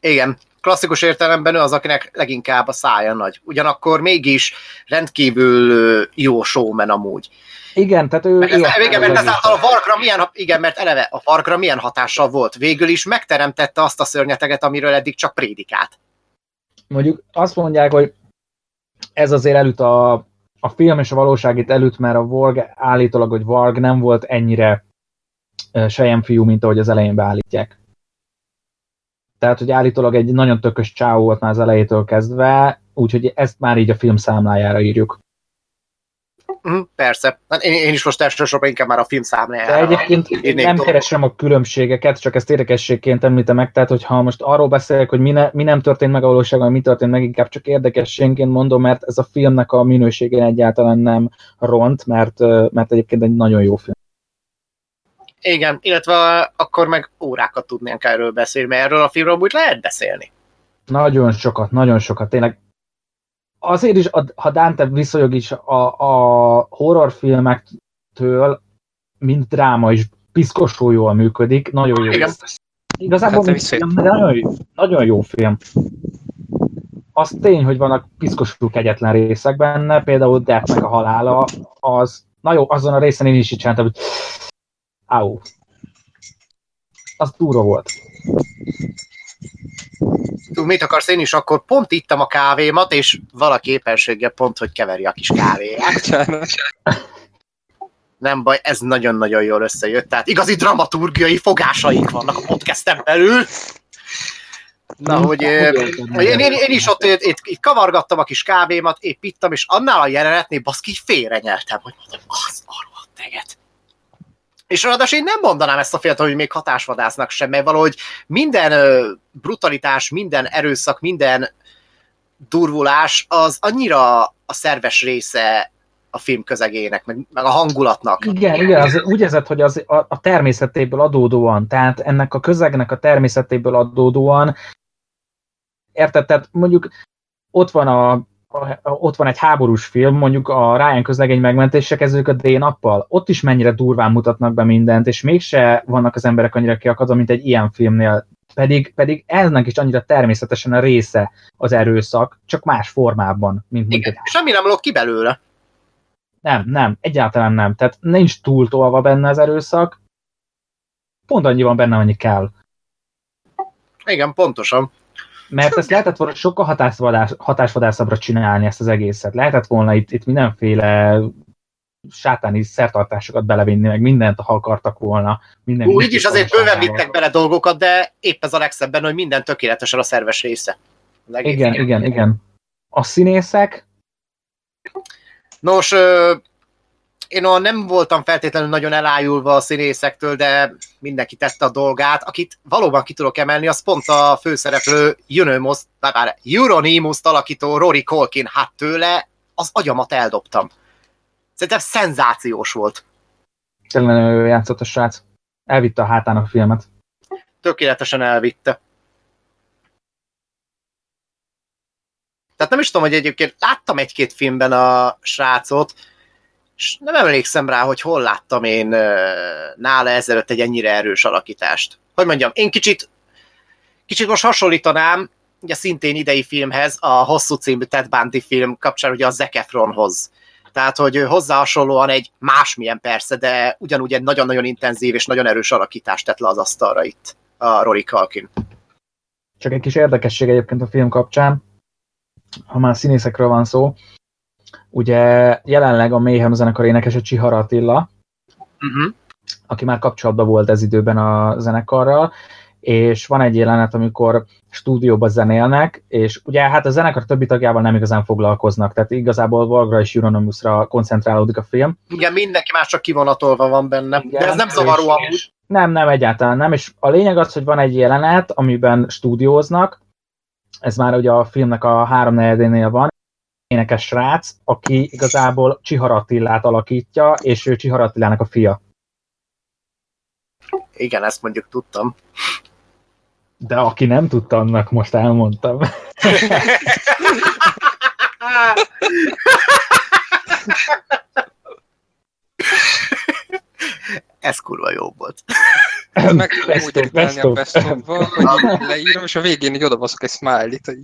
[SPEAKER 4] Igen, klasszikus értelemben ő az, akinek leginkább a szája nagy. Ugyanakkor mégis rendkívül jó showman amúgy.
[SPEAKER 1] Igen, tehát ő...
[SPEAKER 4] Ez,
[SPEAKER 1] érte
[SPEAKER 4] igen, mert ezáltal a farkra milyen, igen, mert eleve a farkra milyen hatással volt. Végül is megteremtette azt a szörnyeteget, amiről eddig csak prédikált.
[SPEAKER 1] mondjuk azt mondják, hogy ez azért előtt a, a film és a valóság itt előtt, mert a Vorg állítólag, hogy Varg nem volt ennyire sejem fiú, mint ahogy az elején beállítják. Tehát, hogy állítólag egy nagyon tökös csáó volt már az elejétől kezdve, úgyhogy ezt már így a film számlájára írjuk.
[SPEAKER 4] Mhm, persze. Hát Én, én is most elsősorban inkább már a film
[SPEAKER 1] De
[SPEAKER 4] számlájára.
[SPEAKER 1] egyébként
[SPEAKER 4] írnék
[SPEAKER 1] nem
[SPEAKER 4] dolgokat.
[SPEAKER 1] keresem a különbségeket, csak ezt érdekességként említem meg, tehát hogyha most arról beszélek, hogy mi, ne, mi nem történt meg a valóságban, mi történt meg, inkább csak érdekességként mondom, mert ez a filmnek a minőségén egyáltalán nem ront, mert, mert egyébként egy nagyon jó film.
[SPEAKER 4] Igen, illetve akkor meg órákat tudnánk erről beszélni, mert erről a filmről úgy lehet beszélni.
[SPEAKER 1] Nagyon sokat, nagyon sokat, tényleg. Azért is, a- ha Dante viszonyog is a, a horrorfilmektől, mint dráma is piszkosul jól működik, nagyon jó.
[SPEAKER 4] Igen.
[SPEAKER 1] Igazából
[SPEAKER 2] Hát,
[SPEAKER 1] film, nagyon, jó- nagyon jó film. Az tény, hogy vannak piszkosul kegyetlen részek benne, például Deathnek a halála, az, na jó, azon a részen én is így csináltam, hogy áú. Az durva volt.
[SPEAKER 4] Tudod, mit akarsz én is? Akkor pont ittam a kávémat, és valaki éppenséggel pont, hogy keveri a kis kávéját. Nem baj, ez nagyon-nagyon jól összejött. Tehát igazi dramaturgiai fogásaink vannak a podcasten belül. Na, hogy, hogy én, én, én, is ott itt, itt, itt kavargattam a kis kávémat, épp ittam, és annál a jelenetnél baszki így félre nyertem, hogy mondom, az a rohadt teget. És ráadásul én nem mondanám ezt a félt, hogy még hatásvadásznak sem, mert valahogy minden brutalitás, minden erőszak, minden durvulás az annyira a szerves része a film közegének, meg, meg a hangulatnak.
[SPEAKER 1] Igen, igen, az úgy érzed, hogy az a, a természetéből adódóan, tehát ennek a közegnek a természetéből adódóan, érted, tehát mondjuk ott van a, ott van egy háborús film, mondjuk a Ryan közlegény megmentése kezdődik a D-nappal, ott is mennyire durván mutatnak be mindent, és mégse vannak az emberek annyira kiakadva, mint egy ilyen filmnél. Pedig, pedig ennek is annyira természetesen a része az erőszak, csak más formában, mint
[SPEAKER 4] Igen, semmi nem lóg ki belőle.
[SPEAKER 1] nem, nem, egyáltalán nem. Tehát nincs túltolva benne az erőszak, pont annyi van benne, annyi kell.
[SPEAKER 4] Igen, pontosan.
[SPEAKER 1] Mert ezt lehetett volna sokkal hatásvadás, hatásvadászabbra csinálni ezt az egészet. Lehetett volna itt, itt mindenféle sátáni szertartásokat belevinni, meg mindent, ha akartak volna. Minden
[SPEAKER 4] Úgy is azért bőven vittek bele dolgokat, de épp ez a legszebben, hogy minden tökéletesen a szerves része.
[SPEAKER 1] Igen, igen, igen. A színészek,
[SPEAKER 4] Nos, én olyan nem voltam feltétlenül nagyon elájulva a színészektől, de mindenki tette a dolgát. Akit valóban ki tudok emelni, az pont a főszereplő Euronymous, bár Euronymous alakító Rory Colkin. Hát tőle az agyamat eldobtam. Szerintem szenzációs volt.
[SPEAKER 1] tényleg jól játszott a srác. Elvitte a hátának a filmet.
[SPEAKER 4] Tökéletesen elvitte. Tehát nem is tudom, hogy egyébként láttam egy-két filmben a srácot, és nem emlékszem rá, hogy hol láttam én nála ezelőtt egy ennyire erős alakítást. Hogy mondjam, én kicsit, kicsit most hasonlítanám, ugye szintén idei filmhez, a hosszú című Ted Bundy film kapcsán ugye a Zac Efronhoz. Tehát, hogy hozzá hasonlóan egy másmilyen persze, de ugyanúgy egy nagyon-nagyon intenzív és nagyon erős alakítást tett le az asztalra itt a Rory Culkin.
[SPEAKER 1] Csak egy kis érdekesség egyébként a film kapcsán, ha már színészekről van szó, ugye jelenleg a Mayhem zenekar énekese Csihara Attila,
[SPEAKER 4] Uh-huh.
[SPEAKER 1] aki már kapcsolatban volt ez időben a zenekarral, és van egy jelenet, amikor stúdióba zenélnek, és ugye hát a zenekar többi tagjával nem igazán foglalkoznak, tehát igazából Valgra és Euronymous-ra koncentrálódik a film.
[SPEAKER 4] Igen, mindenki más csak kivonatolva van benne,
[SPEAKER 1] Igen,
[SPEAKER 4] de ez nem zavaró amúgy.
[SPEAKER 1] Nem, nem, egyáltalán nem, és a lényeg az, hogy van egy jelenet, amiben stúdióznak, ez már ugye a filmnek a három negyedénél van, énekes srác, aki igazából Csihar Attilát alakítja, és ő Csihar Attilának a fia.
[SPEAKER 4] Igen, ezt mondjuk tudtam.
[SPEAKER 1] De aki nem tudta, annak most elmondtam.
[SPEAKER 4] Ez kurva jó volt.
[SPEAKER 2] Meg tudom úgy
[SPEAKER 1] of, best
[SPEAKER 2] a
[SPEAKER 1] of.
[SPEAKER 2] best így leírom, és a végén így odabaszok egy smiley-t, hogy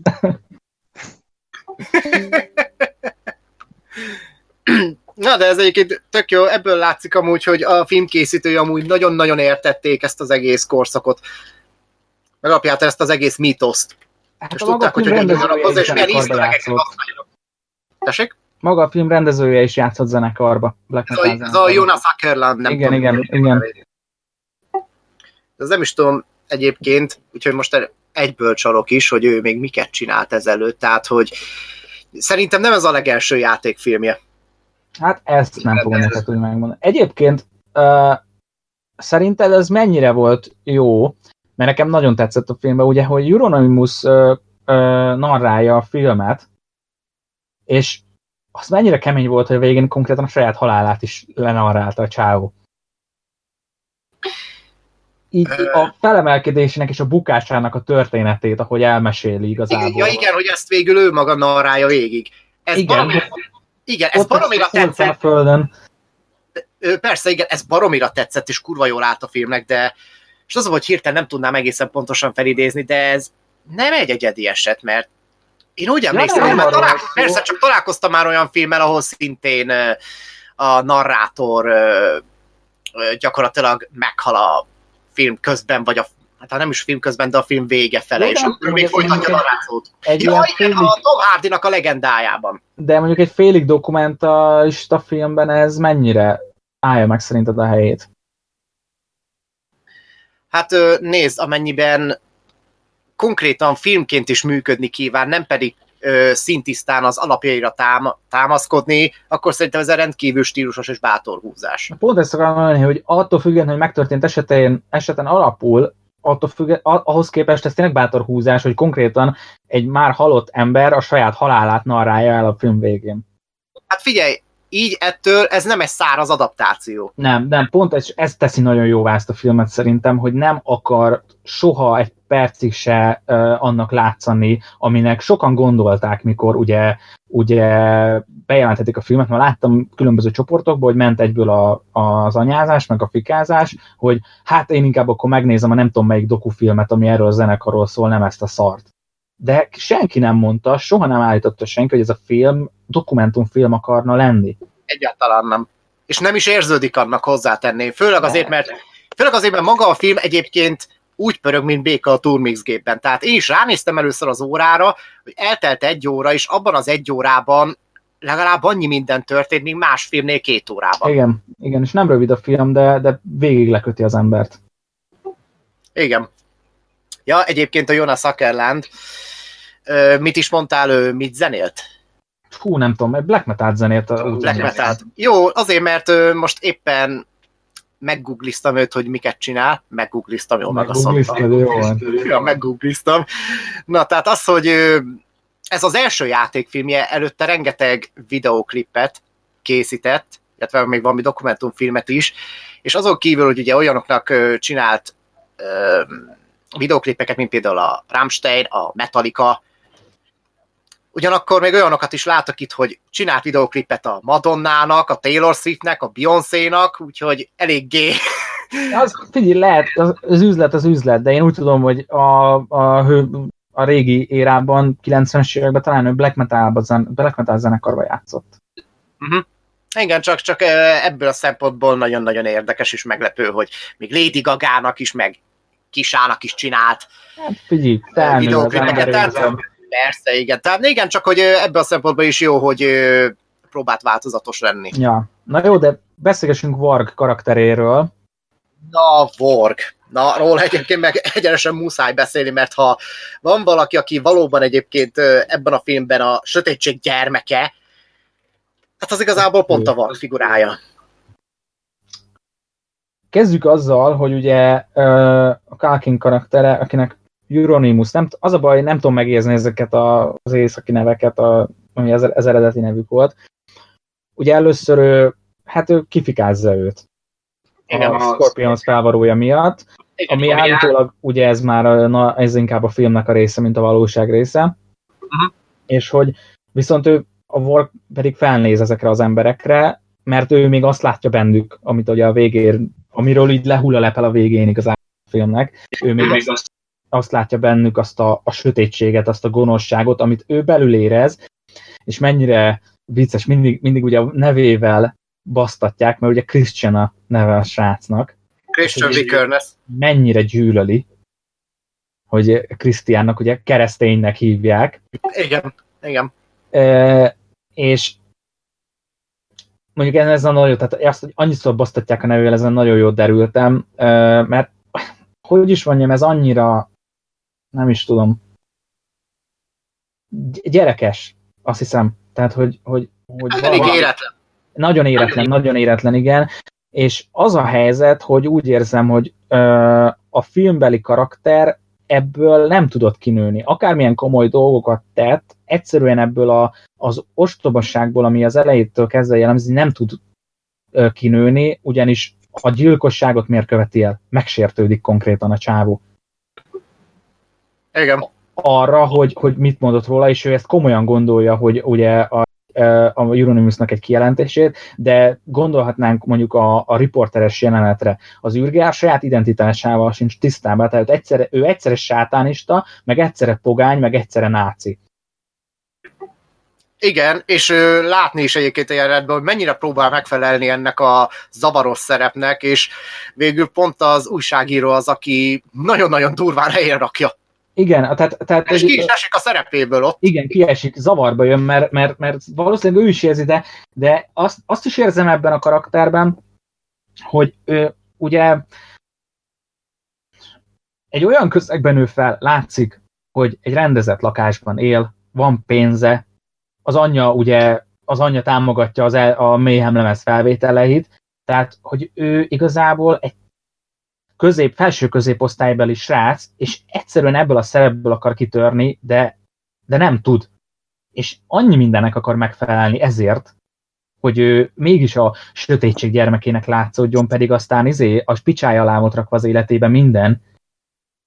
[SPEAKER 4] Na, de ez egyébként tök jó, ebből látszik amúgy, hogy a filmkészítői amúgy nagyon-nagyon értették ezt az egész korszakot. Megalapját ezt az egész mítoszt.
[SPEAKER 1] Hát
[SPEAKER 4] És tudták, hogy hogy
[SPEAKER 1] is
[SPEAKER 4] és milyen használjanak. Tessék?
[SPEAKER 1] Maga a film rendezője is játszott zenekarba. Black
[SPEAKER 4] Ez a, ez a. Jonas Ackerland, nem
[SPEAKER 1] Igen,
[SPEAKER 4] tudom.
[SPEAKER 1] igen, igen.
[SPEAKER 4] Ez nem is tudom egyébként, úgyhogy most egyből csalok is, hogy ő még miket csinált ezelőtt, tehát hogy szerintem nem ez a legelső játékfilmje.
[SPEAKER 1] Hát ezt nem fogom neked tudni megmondani. Egyébként uh, szerinted ez mennyire volt jó, mert nekem nagyon tetszett a filmben, ugye, hogy Euronymous uh, uh, narrálja a filmet, és az mennyire kemény volt, hogy a végén konkrétan a saját halálát is lenarrálta a csávó. Így a felemelkedésének és a bukásának a történetét, ahogy elmeséli igazából.
[SPEAKER 4] Ja igen, hogy ezt végül ő maga narrálja végig. Ez
[SPEAKER 1] Igen.
[SPEAKER 4] baromira, igen, ez baromira
[SPEAKER 1] van a
[SPEAKER 4] tetszett.
[SPEAKER 1] földön.
[SPEAKER 4] Persze, igen, ez baromira tetszett, és kurva jól állt a filmnek, de és az, hogy hirtelen nem tudnám egészen pontosan felidézni, de ez nem egy egyedi eset, mert én úgy emlékszem, már
[SPEAKER 1] arról
[SPEAKER 4] talál... persze csak találkoztam már olyan filmmel, ahol szintén a narrátor gyakorlatilag meghal a film közben, vagy a hát ha nem is film közben, de a film vége fele,
[SPEAKER 1] Jó,
[SPEAKER 4] és
[SPEAKER 1] de
[SPEAKER 4] akkor még folytatja a narrációt.
[SPEAKER 1] Egy
[SPEAKER 4] Ja,
[SPEAKER 1] ilyen
[SPEAKER 4] igen,
[SPEAKER 1] félig,
[SPEAKER 4] a Tom Hardy-nak a legendájában.
[SPEAKER 1] de mondjuk egy félig dokumentalista filmben ez mennyire állja meg szerinted a helyét?
[SPEAKER 4] Hát nézd, amennyiben konkrétan filmként is működni kíván, nem pedig szintisztán az alapjaira tám- támaszkodni, akkor szerintem ez egy rendkívül stílusos és bátor húzás.
[SPEAKER 1] Pont ezt akarom mondani, hogy attól függően, hogy megtörtént esetén, eseten alapul, attól függ, ahhoz képest ez tényleg bátor húzás, hogy konkrétan egy már halott ember a saját halálát narrálja el a film végén.
[SPEAKER 4] Hát figyelj, így ettől ez nem egy száraz adaptáció.
[SPEAKER 1] Nem, nem, pont ez, ez teszi nagyon jóvá ezt a filmet szerintem, hogy nem akar soha egy percig se uh, annak látszani, aminek sokan gondolták, mikor ugye, ugye bejelentetik a filmet, mert láttam különböző csoportokból, hogy ment egyből a, az anyázás, meg a fikázás, hogy hát én inkább akkor megnézem a nem tudom melyik dokufilmet, ami erről a zenekarról szól, nem ezt a szart. De senki nem mondta, soha nem állította senki, hogy ez a film dokumentumfilm akarna lenni.
[SPEAKER 4] Egyáltalán nem. És nem is érződik annak hozzátenném. Főleg azért, mert főleg azért, mert maga a film egyébként úgy pörög, mint béka a Turmix gépben. Tehát én is ránéztem először az órára, hogy eltelt egy óra, és abban az egy órában legalább annyi minden történt, mint más filmnél két órában.
[SPEAKER 1] Igen, igen, és nem rövid a film, de, de végig leköti az embert.
[SPEAKER 4] Igen. Ja, egyébként a Jonas Ackerland, mit is mondtál, ő mit zenélt?
[SPEAKER 1] Hú, nem tudom, Black Metal zenélt. A
[SPEAKER 4] Black Metal. Jó, azért, mert most éppen meggoogliztam őt, hogy miket csinál, meggoogliztam, jól meg a Ja, meggoogliztam. Na, tehát az, hogy ez az első játékfilmje, előtte rengeteg videóklipet készített, illetve még valami dokumentumfilmet is, és azon kívül, hogy ugye olyanoknak csinált videóklipeket, mint például a Rammstein, a Metallica, Ugyanakkor még olyanokat is látok itt, hogy csinált videoklipet a Madonnának, a Taylor Swiftnek, a Beyoncé-nak, úgyhogy eléggé...
[SPEAKER 1] Az, figyelj, lehet, az, az üzlet az üzlet, de én úgy tudom, hogy a, a, a régi érában, 90-es években talán ő black metal, black metal zenekarba játszott.
[SPEAKER 4] Uh-huh. Igen, csak, csak ebből a szempontból nagyon-nagyon érdekes és meglepő, hogy még Lady Gaga-nak is, meg Kisának is csinált
[SPEAKER 1] hát, figyelj,
[SPEAKER 4] videóklipeket. Persze, igen. Tehát igen, csak hogy ebből a szempontból is jó, hogy próbált változatos lenni.
[SPEAKER 1] Ja. Na jó, de beszélgessünk Varg karakteréről.
[SPEAKER 4] Na, Vorg. Na, róla egyébként meg egyenesen muszáj beszélni, mert ha van valaki, aki valóban egyébként ebben a filmben a sötétség gyermeke, hát az igazából pont a Varg figurája.
[SPEAKER 1] Kezdjük azzal, hogy ugye a Kalkin karaktere, akinek Euronymous, nem, az a baj, nem tudom megérzni ezeket a, az északi neveket, a, ami az, az eredeti nevük volt. Ugye először ő, hát ő kifikázza őt. Igen, a, a Scorpions felvarója miatt, igen, ami állítólag, ugye ez már na, ez inkább a filmnek a része, mint a valóság része. Uh-huh. És hogy viszont ő a Work pedig felnéz ezekre az emberekre, mert ő még azt látja bennük, amit ugye a végén, amiről így lehull a lepel a végén igazán a filmnek. Ő még azt azt látja bennük azt a, a sötétséget, azt a gonoszságot, amit ő belül érez, és mennyire vicces, mindig, mindig ugye a nevével basztatják, mert ugye Christian a neve a srácnak.
[SPEAKER 4] Christian Vickerness.
[SPEAKER 1] Mennyire gyűlöli, hogy Krisztiánnak ugye kereszténynek hívják.
[SPEAKER 4] Igen, igen.
[SPEAKER 1] E, és mondjuk ez a nagyon, tehát azt, hogy annyiszor basztatják a nevével, ezen nagyon jól derültem, e, mert hogy is mondjam, ez annyira nem is tudom. Gyerekes, azt hiszem. Tehát, hogy... hogy, hogy
[SPEAKER 4] Elég éretlen.
[SPEAKER 1] Nagyon éretlen, nagyon éretlen, igen. És az a helyzet, hogy úgy érzem, hogy ö, a filmbeli karakter ebből nem tudott kinőni. Akármilyen komoly dolgokat tett, egyszerűen ebből a, az ostobasságból, ami az elejétől kezdve jellemzi, nem tud ö, kinőni, ugyanis a gyilkosságot miért követi el? Megsértődik konkrétan a csávó.
[SPEAKER 4] Igen.
[SPEAKER 1] Arra, hogy, hogy mit mondott róla, és ő ezt komolyan gondolja, hogy ugye a e, a Euronymous-nak egy kijelentését, de gondolhatnánk mondjuk a, a riporteres jelenetre. Az űrgár saját identitásával sincs tisztában, tehát egyszerre, ő egyszerre sátánista, meg egyszerre pogány, meg egyszerre náci.
[SPEAKER 4] Igen, és ő, látni is egyébként a jelenetben, hogy mennyire próbál megfelelni ennek a zavaros szerepnek, és végül pont az újságíró az, aki nagyon-nagyon durván helyre rakja.
[SPEAKER 1] Igen, tehát... tehát
[SPEAKER 4] és ki is esik a szerepéből ott.
[SPEAKER 1] Igen, kiesik, zavarba jön, mert, mert, mert valószínűleg ő is érzi, de, de azt, azt is érzem ebben a karakterben, hogy ő ugye egy olyan közegben nő fel, látszik, hogy egy rendezett lakásban él, van pénze, az anyja ugye, az anyja támogatja az el, a Mayhem lemez felvételeit, tehát, hogy ő igazából egy közép, felső középosztálybeli srác, és egyszerűen ebből a szerepből akar kitörni, de, de nem tud. És annyi mindennek akar megfelelni ezért, hogy ő mégis a sötétség gyermekének látszódjon, pedig aztán izé, a picsája lámot rakva az életében minden,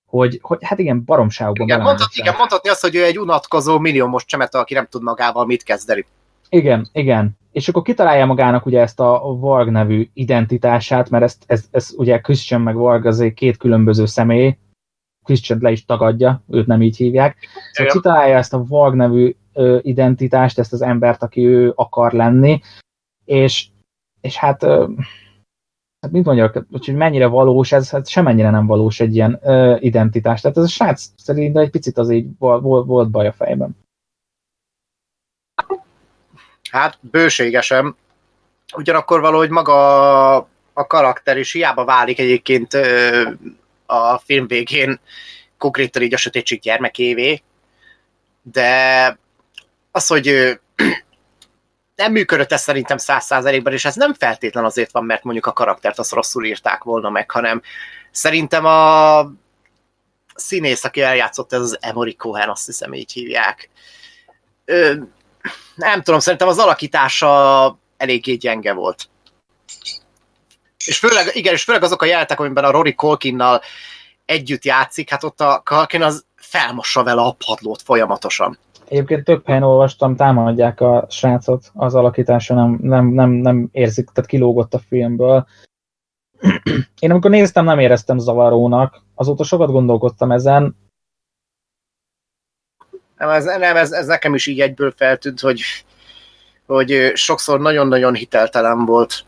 [SPEAKER 1] hogy, hogy hát igen, baromságokban
[SPEAKER 4] igen, mondhat, igen, mondhatni azt, hogy ő egy unatkozó milliómos csemete, aki nem tud magával mit kezdeni.
[SPEAKER 1] Igen, igen. És akkor kitalálja magának ugye ezt a Varg nevű identitását, mert ezt, ez, ez ugye Christian meg Varg azért két különböző személy, Christian le is tagadja, őt nem így hívják. Szóval Igen. kitalálja ezt a Varg nevű ö, identitást, ezt az embert, aki ő akar lenni, és, és hát, ö, hát mit mondjak, hogy mennyire valós ez, hát semennyire nem valós egy ilyen ö, identitás. Tehát ez a srác szerint egy picit az így volt, volt baj a fejben.
[SPEAKER 4] Hát bőségesen. Ugyanakkor valahogy maga a karakter is hiába válik egyébként a film végén konkrétan így a sötétség gyermekévé, de az, hogy nem működött ez szerintem száz százalékban, és ez nem feltétlen azért van, mert mondjuk a karaktert azt rosszul írták volna meg, hanem szerintem a színész, aki eljátszott, ez az Emory Cohen, azt hiszem így hívják nem tudom, szerintem az alakítása eléggé gyenge volt. És főleg, igen, és főleg azok a jelenetek, amiben a Rory Colkinnal együtt játszik, hát ott a Colkin az felmossa vele a padlót folyamatosan.
[SPEAKER 1] Egyébként több helyen olvastam, támadják a srácot, az alakítása nem, nem, nem, nem érzik, tehát kilógott a filmből. Én amikor néztem, nem éreztem zavarónak, azóta sokat gondolkodtam ezen,
[SPEAKER 4] nem, ez, nem ez, ez nekem is így egyből feltűnt, hogy, hogy sokszor nagyon-nagyon hiteltelen volt.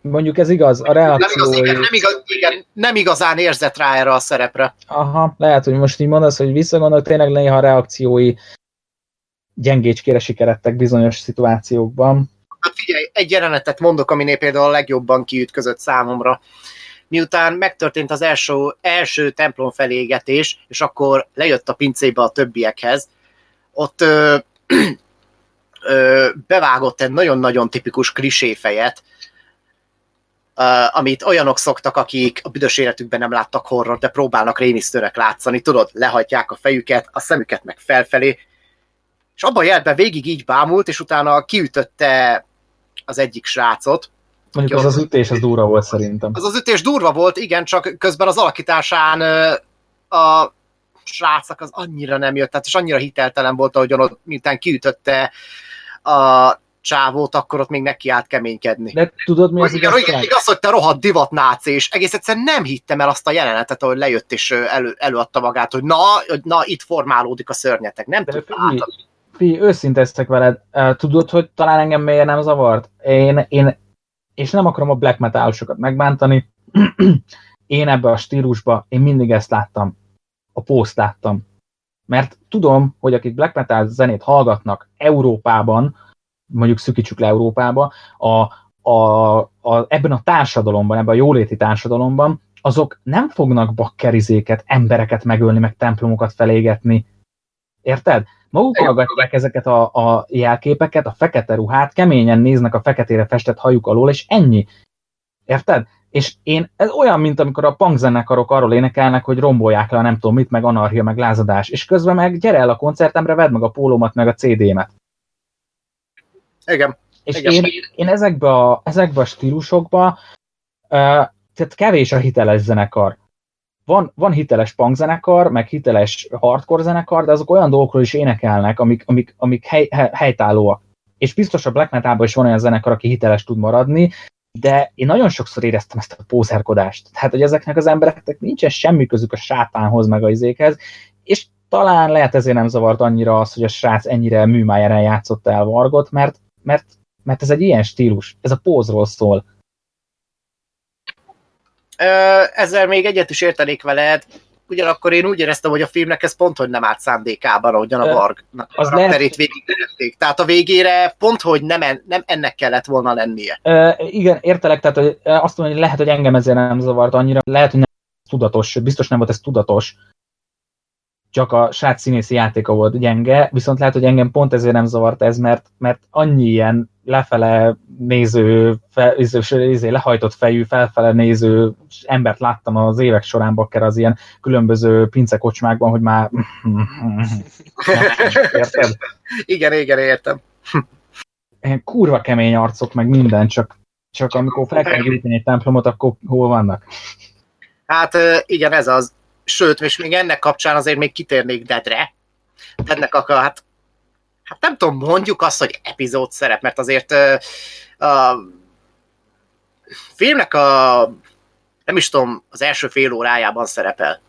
[SPEAKER 1] Mondjuk ez igaz, a reakció...
[SPEAKER 4] Nem, igaz, igen, nem, igaz, igen, nem igazán érzett rá erre a szerepre.
[SPEAKER 1] Aha, lehet, hogy most így mondasz, hogy visszagondolok, tényleg néha a reakciói gyengécskére sikerettek bizonyos szituációkban.
[SPEAKER 4] Hát figyelj, egy jelenetet mondok, aminél például a legjobban kiütközött számomra miután megtörtént az első, első templom felégetés, és akkor lejött a pincébe a többiekhez, ott ö, ö, bevágott egy nagyon-nagyon tipikus kliséfejet, Uh, amit olyanok szoktak, akik a büdös életükben nem láttak horror, de próbálnak rémisztőnek látszani, tudod, lehajtják a fejüket, a szemüket meg felfelé, és abban a jelben végig így bámult, és utána kiütötte az egyik srácot,
[SPEAKER 1] Mondjuk az az ütés, az durva volt szerintem.
[SPEAKER 4] Az az ütés durva volt, igen, csak közben az alakításán a srácnak az annyira nem jött, tehát és annyira hiteltelen volt, ahogyan ott miután kiütötte a csávót, akkor ott még neki állt keménykedni.
[SPEAKER 1] De tudod, mi az
[SPEAKER 4] igen, igazság? Igaz, hogy te rohadt divat náci, és egész egyszerűen nem hittem el azt a jelenetet, ahogy lejött és elő, előadta magát, hogy na, na, itt formálódik a szörnyetek. Nem tudtam.
[SPEAKER 1] Fi, őszinteztek veled. Tudod, hogy talán engem miért nem zavart? Én, én és nem akarom a black metalosokat megbántani, én ebbe a stílusba, én mindig ezt láttam, a post láttam. Mert tudom, hogy akik black metal zenét hallgatnak Európában, mondjuk szükítsük le Európába, a, a, a, ebben a társadalomban, ebben a jóléti társadalomban, azok nem fognak bakkerizéket, embereket megölni, meg templomokat felégetni. Érted? Maguk hallgatják ezeket a, a jelképeket, a fekete ruhát, keményen néznek a feketére festett hajuk alól, és ennyi. Érted? És én, ez olyan, mint amikor a punk zenekarok arról énekelnek, hogy rombolják le a nem tudom mit, meg anarchia, meg lázadás, és közben meg gyere el a koncertemre, vedd meg a pólómat, meg a CD-met.
[SPEAKER 4] Igen.
[SPEAKER 1] És
[SPEAKER 4] Igen.
[SPEAKER 1] Én, én ezekbe a, ezekbe a stílusokba, uh, tehát kevés a hiteles zenekar van, van hiteles punkzenekar, meg hiteles hardcore zenekar, de azok olyan dolgokról is énekelnek, amik, amik, amik hely, helytállóak. És biztos a black metalban is van olyan zenekar, aki hiteles tud maradni, de én nagyon sokszor éreztem ezt a pózerkodást. Tehát, hogy ezeknek az embereknek nincsen semmi közük a sátánhoz, meg a izékhez, és talán lehet ezért nem zavart annyira az, hogy a srác ennyire műmáján játszott el Vargot, mert, mert, mert ez egy ilyen stílus, ez a pózról szól
[SPEAKER 4] ezzel még egyet is értenék veled, ugyanakkor én úgy éreztem, hogy a filmnek ez pont, hogy nem állt szándékában, ahogyan a Vargnak a karakterét végigvezették. Tehát a végére pont, hogy nem, en, nem ennek kellett volna lennie.
[SPEAKER 1] Ö, igen, értelek, tehát hogy azt mondom, hogy lehet, hogy engem ezért nem zavart annyira, lehet, hogy nem tudatos, biztos nem volt ez tudatos, csak a srác színészi játéka volt gyenge, viszont lehet, hogy engem pont ezért nem zavart ez, mert, mert annyi ilyen lefele néző, fe, izé, lehajtott fejű, felfele néző embert láttam az évek során bakker az ilyen különböző pincekocsmákban, hogy már...
[SPEAKER 4] Érted? igen, igen, értem.
[SPEAKER 1] Ilyen kurva kemény arcok, meg minden, csak, csak amikor fel kell gyűjteni egy templomot, akkor hol vannak?
[SPEAKER 4] Hát igen, ez az. Sőt, és még ennek kapcsán azért még kitérnék Deadre. Deadnek akar, hát, hát nem tudom, mondjuk azt, hogy epizód szerep, mert azért a filmnek a nem is tudom, az első fél órájában szerepel.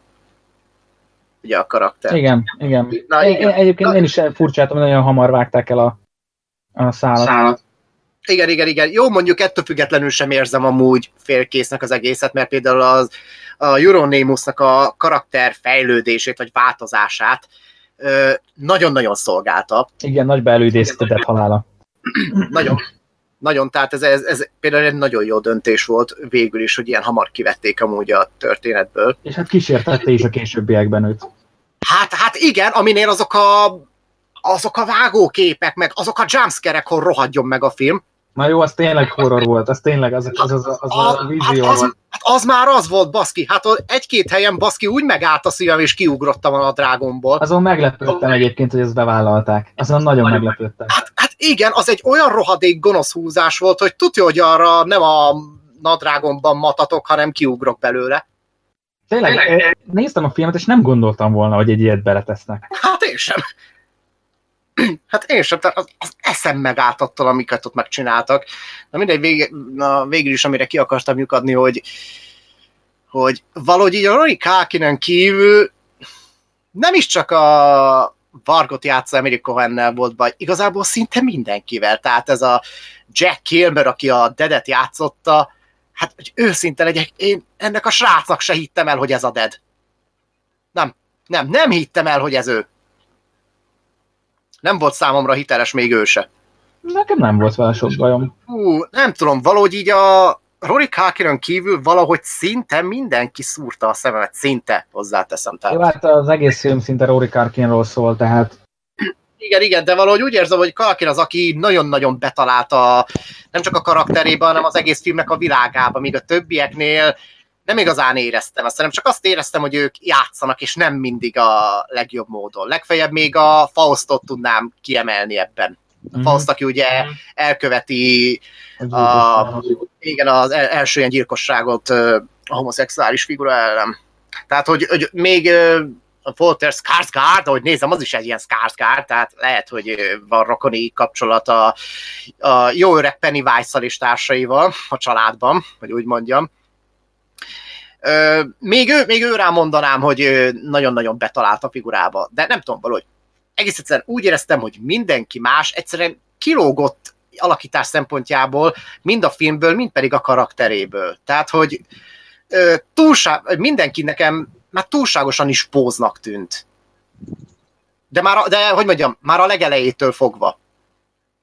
[SPEAKER 4] Ugye a karakter.
[SPEAKER 1] Igen, igen. Na, igen. Egyébként Na, én is furcsáltam, hogy nagyon hamar vágták el a, a szálat. szálat.
[SPEAKER 4] Igen, igen, igen. Jó, mondjuk ettől függetlenül sem érzem amúgy félkésznek az egészet, mert például az a Euronymous-nak a karakter fejlődését, vagy változását nagyon-nagyon szolgálta.
[SPEAKER 1] Igen, nagy beelődésztetett halála.
[SPEAKER 4] nagyon. Nagyon, tehát ez, ez, ez például egy nagyon jó döntés volt végül is, hogy ilyen hamar kivették amúgy a történetből.
[SPEAKER 1] És hát kísértette is a későbbiekben őt.
[SPEAKER 4] Hát, hát igen, aminél azok a azok a vágóképek, meg azok a jumpscare hogy rohadjon meg a film.
[SPEAKER 1] Na jó, az tényleg horror volt, az tényleg, az, az, az, az, az a, a vízió
[SPEAKER 4] hát az, volt. Az már az volt, baszki, hát egy-két helyen baszki úgy megállt a szívem, és kiugrottam a drágomból.
[SPEAKER 1] Azon meglepődtem egyébként, hogy ezt bevállalták. Azon nagyon, nagyon meglepődtem.
[SPEAKER 4] Hát, hát igen, az egy olyan rohadék gonosz húzás volt, hogy tudja, hogy arra nem a nadrágomban matatok, hanem kiugrok belőle.
[SPEAKER 1] Tényleg, Tényleg, néztem a filmet, és nem gondoltam volna, hogy egy ilyet beletesznek.
[SPEAKER 4] Hát én sem. Hát én sem, tehát az, az eszem megállt attól, amiket ott megcsináltak. Na mindegy, vég, na, végül is, amire ki akartam lyukadni, hogy, hogy valahogy így a Rory Kákinen kívül nem is csak a Vargot játszó Emily Cohen-nel volt baj, igazából szinte mindenkivel. Tehát ez a Jack Kilmer, aki a Dedet játszotta, hát hogy őszinte legyek, én ennek a srácnak se hittem el, hogy ez a Dead. Nem, nem, nem hittem el, hogy ez ő nem volt számomra hiteles még ő se.
[SPEAKER 1] Nekem nem volt vele sok bajom.
[SPEAKER 4] Hú, nem tudom, valahogy így a Rory Culkinon kívül valahogy szinte mindenki szúrta a szememet, szinte hozzáteszem.
[SPEAKER 1] Tehát. Jó, hát az egész film szinte Rory Culkinról szól, tehát
[SPEAKER 4] igen, igen, de valahogy úgy érzem, hogy Kalkin az, aki nagyon-nagyon betalálta nem csak a karakterébe, hanem az egész filmnek a világába, míg a többieknél nem igazán éreztem ezt, hanem csak azt éreztem, hogy ők játszanak, és nem mindig a legjobb módon. Legfeljebb még a Faustot tudnám kiemelni ebben. A mm-hmm. Faust, aki ugye mm-hmm. elköveti a, igen, az első ilyen gyilkosságot a homoszexuális figura ellen. Tehát, hogy, hogy még a Walter Skarsgård, ahogy nézem, az is egy ilyen Skarsgård, tehát lehet, hogy van rokoni kapcsolata a jó öreg Pennywise-szal és társaival a családban, hogy úgy mondjam. Még, ő, még ő rá mondanám, hogy nagyon-nagyon betalált a figurába, de nem tudom valahogy. Egész egyszerűen úgy éreztem, hogy mindenki más egyszerűen kilógott alakítás szempontjából, mind a filmből, mind pedig a karakteréből. Tehát, hogy túlság, mindenki nekem már túlságosan is póznak tűnt. De már, de hogy mondjam, már a legelejétől fogva.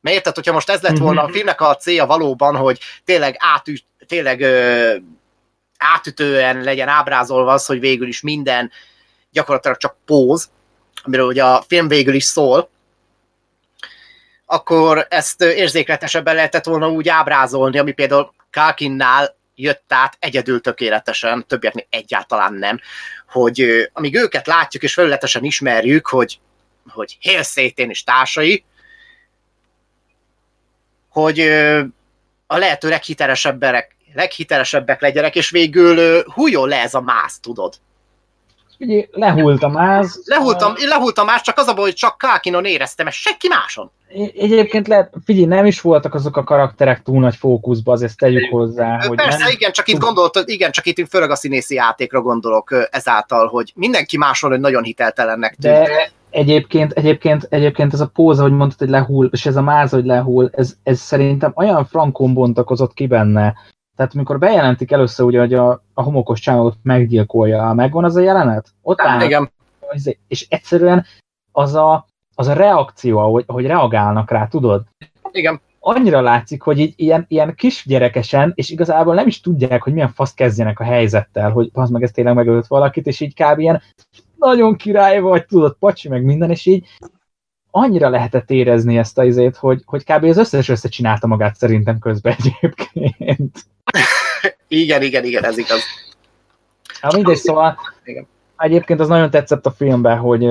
[SPEAKER 4] Mert érted, hogyha most ez lett volna a mhm. filmnek a célja valóban, hogy tényleg átüt, tényleg ö, átütően legyen ábrázolva az, hogy végül is minden gyakorlatilag csak póz, amiről ugye a film végül is szól, akkor ezt érzékletesebben lehetett volna úgy ábrázolni, ami például Kalkinnál jött át egyedül tökéletesen, többieknél egyáltalán nem, hogy amíg őket látjuk és felületesen ismerjük, hogy, hogy Hélszétén és társai, hogy a lehető leghitelesebbek leghitelesebbek legyenek, és végül hújjon le ez a máz, tudod.
[SPEAKER 1] Ugye lehult a máz.
[SPEAKER 4] Lehultam, a... lehult a máz, csak az a baj, hogy csak Kákinon éreztem, ezt senki máson.
[SPEAKER 1] Egyébként lehet, figyelj, nem is voltak azok a karakterek túl nagy fókuszba, azért tegyük hozzá.
[SPEAKER 4] Hogy Persze, nem... igen, csak itt gondolt, igen, csak itt főleg a színészi játékra gondolok ezáltal, hogy mindenki máshol hogy nagyon hiteltelennek
[SPEAKER 1] tűnt. De egyébként, egyébként, egyébként ez a póza, hogy mondtad, hogy lehull, és ez a máz, hogy lehull, ez, ez szerintem olyan frankon bontakozott ki benne, tehát amikor bejelentik először, ugye, hogy a, a homokos csávot meggyilkolja, megvan az a jelenet?
[SPEAKER 4] Ott áll, Igen.
[SPEAKER 1] És egyszerűen az a, az a reakció, ahogy, ahogy reagálnak rá, tudod?
[SPEAKER 4] Igen.
[SPEAKER 1] Annyira látszik, hogy így ilyen, ilyen kisgyerekesen, és igazából nem is tudják, hogy milyen fasz kezdjenek a helyzettel, hogy az meg ez tényleg megölt valakit, és így kb. ilyen nagyon király vagy, tudod, pacsi, meg minden, és így annyira lehetett érezni ezt a izét, hogy, hogy kb. az összes összecsinálta magát szerintem közben egyébként.
[SPEAKER 4] Igen, igen, igen, ez igaz.
[SPEAKER 1] Hát mindegy, szóval
[SPEAKER 4] Igen.
[SPEAKER 1] egyébként az nagyon tetszett a filmben, hogy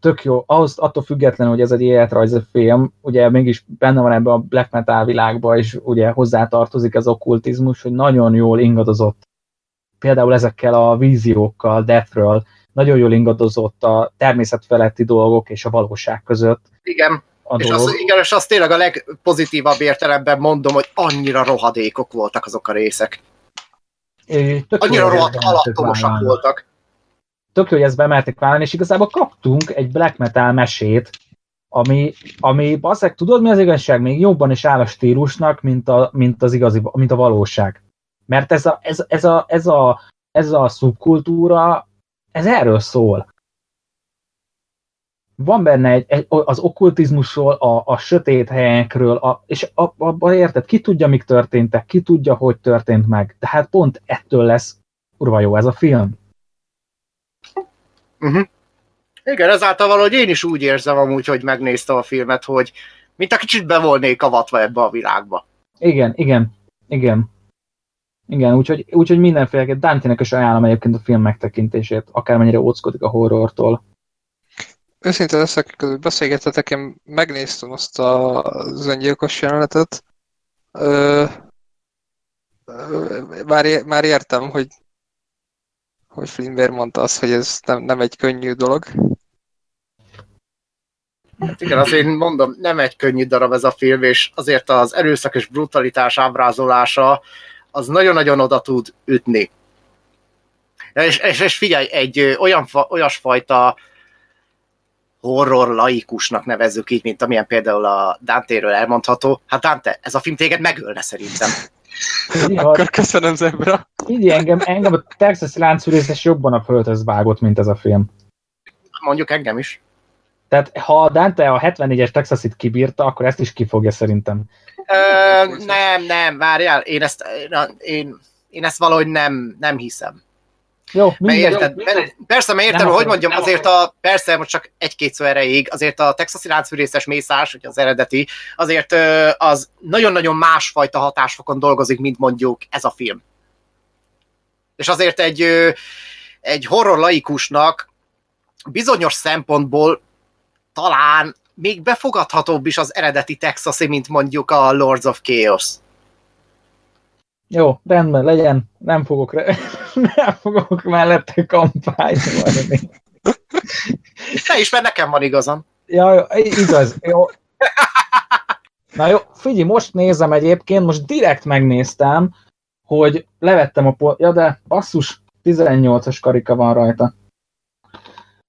[SPEAKER 1] tök jó, ahhoz attól függetlenül, hogy ez egy életrajzi film, ugye mégis benne van ebbe a black metal világba, és ugye hozzátartozik az okkultizmus, hogy nagyon jól ingadozott például ezekkel a víziókkal, deathről, nagyon jól ingadozott a természetfeletti dolgok és a valóság között
[SPEAKER 4] Igen,
[SPEAKER 1] a
[SPEAKER 4] és
[SPEAKER 1] dolog.
[SPEAKER 4] az, igen, és azt tényleg a legpozitívabb értelemben mondom, hogy annyira rohadékok voltak azok a részek.
[SPEAKER 1] Jó,
[SPEAKER 4] Annyira rohadt alattomosak voltak.
[SPEAKER 1] Tök jó, hogy ezt bemerték vállalni, és igazából kaptunk egy black metal mesét, ami, ami bazzeg, tudod mi az igazság? Még jobban is áll a stílusnak, mint, a, mint az igazi, mint a valóság. Mert ez a, ez, ez a, ez a, ez a szubkultúra, ez erről szól. Van benne egy, egy az okkultizmusról, a, a sötét helyekről, a, és abban érted, ki tudja, mik történtek, ki tudja, hogy történt meg. Tehát pont ettől lesz kurva jó ez a film.
[SPEAKER 4] Uh-huh. Igen, ezáltal valahogy én is úgy érzem amúgy, hogy megnéztem a filmet, hogy mint a kicsit be volnék avatva ebbe a világba.
[SPEAKER 1] Igen, igen, igen. Igen, úgyhogy, úgyhogy mindenféleképpen Dante-nek is ajánlom egyébként a film megtekintését, akármennyire óckodik a horrortól.
[SPEAKER 2] Őszinte leszek, közül beszélgetetek, én megnéztem azt a, öngyilkos jelenetet. Ö, már, már értem, hogy hogy Flynn miért mondta azt, hogy ez nem, nem egy könnyű dolog.
[SPEAKER 4] Hát igen, azért mondom, nem egy könnyű darab ez a film, és azért az erőszak és brutalitás ábrázolása az nagyon-nagyon oda tud ütni. És, és, és figyelj, egy olyan, fa, olyasfajta horror laikusnak nevezzük így, mint amilyen például a Dante-ről elmondható. Hát Dante, ez a film téged megölne szerintem.
[SPEAKER 1] Így,
[SPEAKER 2] Akkor köszönöm Zebra.
[SPEAKER 1] így engem, engem a Texas láncfűrészes jobban a földhöz vágott, mint ez a film.
[SPEAKER 4] Mondjuk engem is.
[SPEAKER 1] Tehát ha Dante a 74-es Texasit kibírta, akkor ezt is kifogja szerintem.
[SPEAKER 4] Ö, nem, nem, várjál, én ezt, én, én ezt valahogy nem, nem hiszem.
[SPEAKER 1] Jó,
[SPEAKER 4] Mert érted, mert, persze, mert értem,
[SPEAKER 1] Nem
[SPEAKER 4] hogy
[SPEAKER 1] akarom,
[SPEAKER 4] mondjam, azért a, persze, most csak egy-két szó erejéig, azért a texasi láncfűrészes mészás, hogy az eredeti, azért az nagyon-nagyon másfajta hatásfokon dolgozik, mint mondjuk ez a film. És azért egy, egy horror laikusnak bizonyos szempontból talán még befogadhatóbb is az eredeti Texasi, mint mondjuk a Lords of Chaos.
[SPEAKER 1] Jó, rendben, legyen. Nem fogok, re- nem fogok mellette kampányolni.
[SPEAKER 4] Te is, mert nekem van igazam.
[SPEAKER 1] Ja, jó, igaz. Jó. Na jó, figyelj, most nézem egyébként, most direkt megnéztem, hogy levettem a pol... Ja, de basszus, 18-as karika van rajta.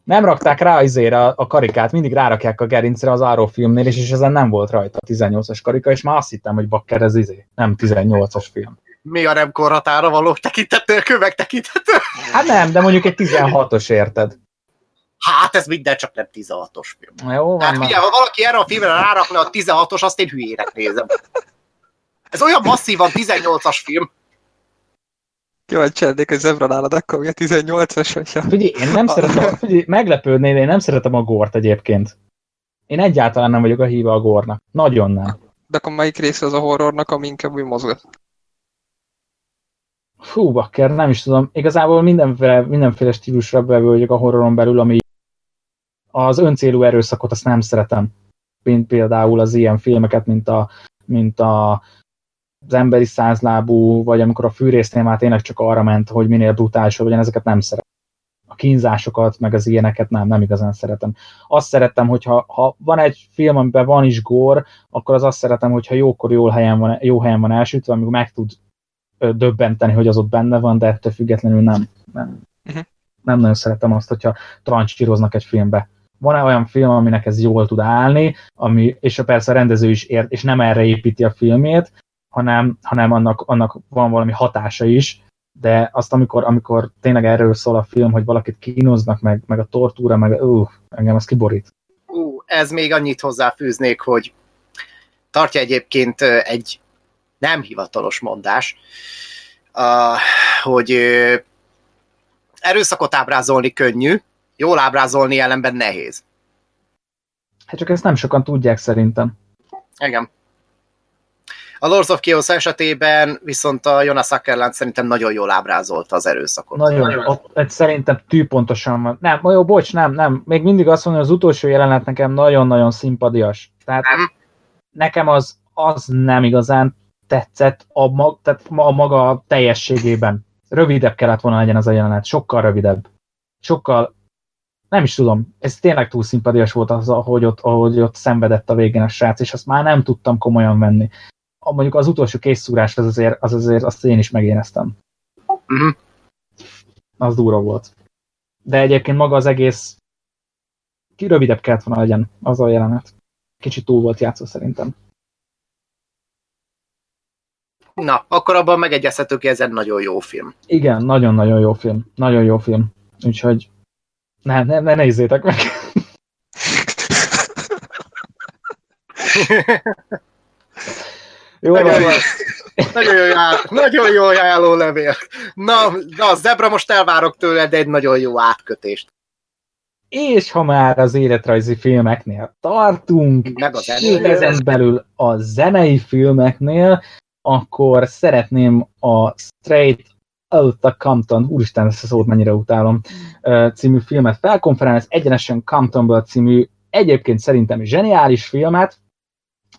[SPEAKER 1] Nem rakták rá izére a, karikát, mindig rárakják a gerincre az Arrow filmnél, és, és ezen nem volt rajta a 18-as karika, és már azt hittem, hogy bakker ez izé, nem 18-as film.
[SPEAKER 4] Mi a nem korhatára való tekintető, kövek tekintető?
[SPEAKER 1] Hát nem, de mondjuk egy 16-os érted.
[SPEAKER 4] Hát ez minden csak nem 16-os film.
[SPEAKER 1] Na jó, van
[SPEAKER 4] Tehát ugye, ha valaki erre a filmre rárakna a 16-os, azt én hülyének nézem. Ez olyan masszívan 18-as film.
[SPEAKER 2] Kíváncsi lennék, hogy Zebra nálad akkor mi a 18-as, hogyha...
[SPEAKER 1] Figyelj, én nem szeretem, figyelj, meglepődnél, én nem szeretem a górt egyébként. Én egyáltalán nem vagyok a híve a górnak. Nagyon nem.
[SPEAKER 2] De akkor melyik része az a horrornak, ami inkább úgy mozgat?
[SPEAKER 1] Fú, bakker, nem is tudom. Igazából mindenféle, mindenféle stílusra bevőjük a horroron belül, ami az öncélú erőszakot azt nem szeretem. Mint például az ilyen filmeket, mint a, mint a az emberi százlábú, vagy amikor a fűrésznél már tényleg csak arra ment, hogy minél brutálisabb legyen, ezeket nem szeretem. A kínzásokat, meg az ilyeneket nem, nem igazán szeretem. Azt szeretem, hogyha ha van egy film, amiben van is gór, akkor az azt szeretem, hogyha jókor jó helyen van, jó helyen van elsütve, amikor meg tud döbbenteni, hogy az ott benne van, de ettől függetlenül nem. Nem,
[SPEAKER 2] Mhm.
[SPEAKER 1] nem nagyon szeretem azt, hogyha trancsíroznak egy filmbe. Van-e olyan film, aminek ez jól tud állni, ami, és persze a rendező is ért, és nem erre építi a filmét, hanem, hanem annak, annak van valami hatása is, de azt amikor, amikor tényleg erről szól a film, hogy valakit kínoznak, meg, meg a tortúra, meg uh, engem az kiborít.
[SPEAKER 4] Ú, ez még annyit hozzáfűznék, hogy tartja egyébként egy nem hivatalos mondás, hogy erőszakot ábrázolni könnyű, jól ábrázolni ellenben nehéz.
[SPEAKER 1] Hát csak ezt nem sokan tudják szerintem.
[SPEAKER 4] Igen. A Lords of Chaos esetében viszont a Jonas Ackerland szerintem nagyon jól ábrázolta az erőszakot.
[SPEAKER 1] Nagyon, ott, egy szerintem tűpontosan van. Nem, jó, bocs, nem, nem. Még mindig azt mondom, hogy az utolsó jelenet nekem nagyon-nagyon szimpadias. Tehát
[SPEAKER 4] Nem.
[SPEAKER 1] nekem az, az nem igazán tetszett a, mag, tehát a maga teljességében. Rövidebb kellett volna legyen az a jelenet, sokkal rövidebb. Sokkal, nem is tudom, ez tényleg túl szimpadias volt az, ahogy ott, ahogy ott szenvedett a végén a srác, és azt már nem tudtam komolyan venni. A, mondjuk az utolsó készszúrás az azért, az azért azt én is megéreztem.
[SPEAKER 4] Mhm.
[SPEAKER 1] Az durva volt. De egyébként maga az egész ki rövidebb kellett volna legyen az a jelenet. Kicsit túl volt játszó szerintem.
[SPEAKER 4] Na, akkor abban megegyezhetünk, hogy ez egy nagyon jó film.
[SPEAKER 1] Igen, nagyon-nagyon jó film. Nagyon jó film. Úgyhogy ne, ne, ne nézzétek meg. Jó,
[SPEAKER 4] Nagyon jó. Nagyon jó, nagyon jó ajánló levél. Na, na, Zebra, most elvárok tőled egy nagyon jó átkötést.
[SPEAKER 1] És ha már az életrajzi filmeknél tartunk,
[SPEAKER 4] Meg a
[SPEAKER 1] és ezen belül a zenei filmeknél, akkor szeretném a Straight Outta Compton, úristen, ezt a szót mennyire utálom, című filmet felkonferálni, ez egyenesen Comptonből című, egyébként szerintem zseniális filmet,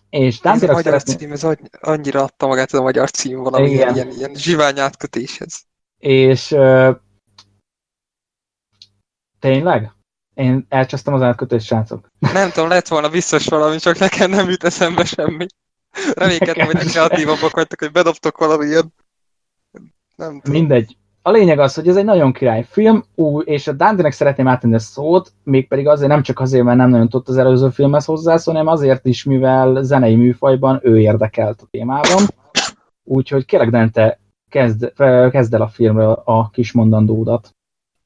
[SPEAKER 1] és
[SPEAKER 2] Ez a magyar
[SPEAKER 1] szeretném,
[SPEAKER 2] cím, ez annyi- annyira adta magát ez a magyar cím valami
[SPEAKER 1] Igen.
[SPEAKER 2] ilyen, ilyen, zsivány átkötéshez.
[SPEAKER 1] és ö, tényleg? Én elcsesztem az átkötést, srácok.
[SPEAKER 2] Nem tudom, lett volna biztos valami, csak nekem nem jut eszembe semmi. Reménykedtem, hogy kreatívabbak vagytok, hogy bedobtok valami ilyen. Nem tudom.
[SPEAKER 1] Mindegy. A lényeg az, hogy ez egy nagyon király film, ú, és a Dante-nek szeretném átadni a szót, mégpedig azért nem csak azért, mert nem nagyon tudott az előző filmhez hozzászólni, hanem azért is, mivel zenei műfajban ő érdekelt a témában. Úgyhogy kérlek, Dante, kezd, kezd el a filmről a kis mondandódat.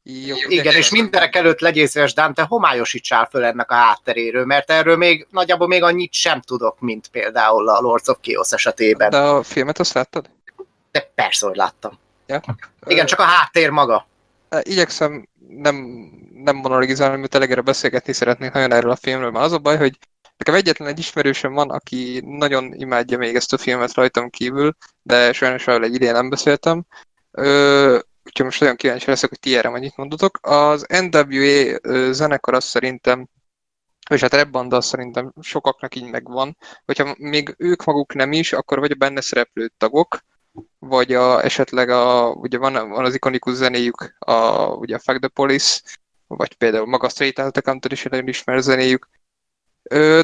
[SPEAKER 2] Jó,
[SPEAKER 4] Igen, és mindenek előtt legyél szíves, Dante, homályosítsál föl ennek a hátteréről, mert erről még nagyjából még annyit sem tudok, mint például a Lords of Chaos esetében.
[SPEAKER 2] De a filmet azt láttad?
[SPEAKER 4] De persze, hogy láttam.
[SPEAKER 2] Ja.
[SPEAKER 4] Igen, csak a háttér maga.
[SPEAKER 2] Igyekszem nem, nem monologizálni, mert elegére beszélgetni szeretnék nagyon erről a filmről, mert az a baj, hogy nekem egyetlen egy ismerősöm van, aki nagyon imádja még ezt a filmet rajtam kívül, de sajnos arról egy idén nem beszéltem. Ö, úgyhogy most nagyon kíváncsi leszek, hogy ti erre mennyit mondotok. Az NWA zenekar az szerintem, és hát Red Band az szerintem sokaknak így megvan, hogyha még ők maguk nem is, akkor vagy a benne szereplő tagok, vagy a, esetleg a, ugye van, van az ikonikus zenéjük, a, ugye a Fuck the Police, vagy például maga a Straight Outta Compton is nagyon ismert zenéjük.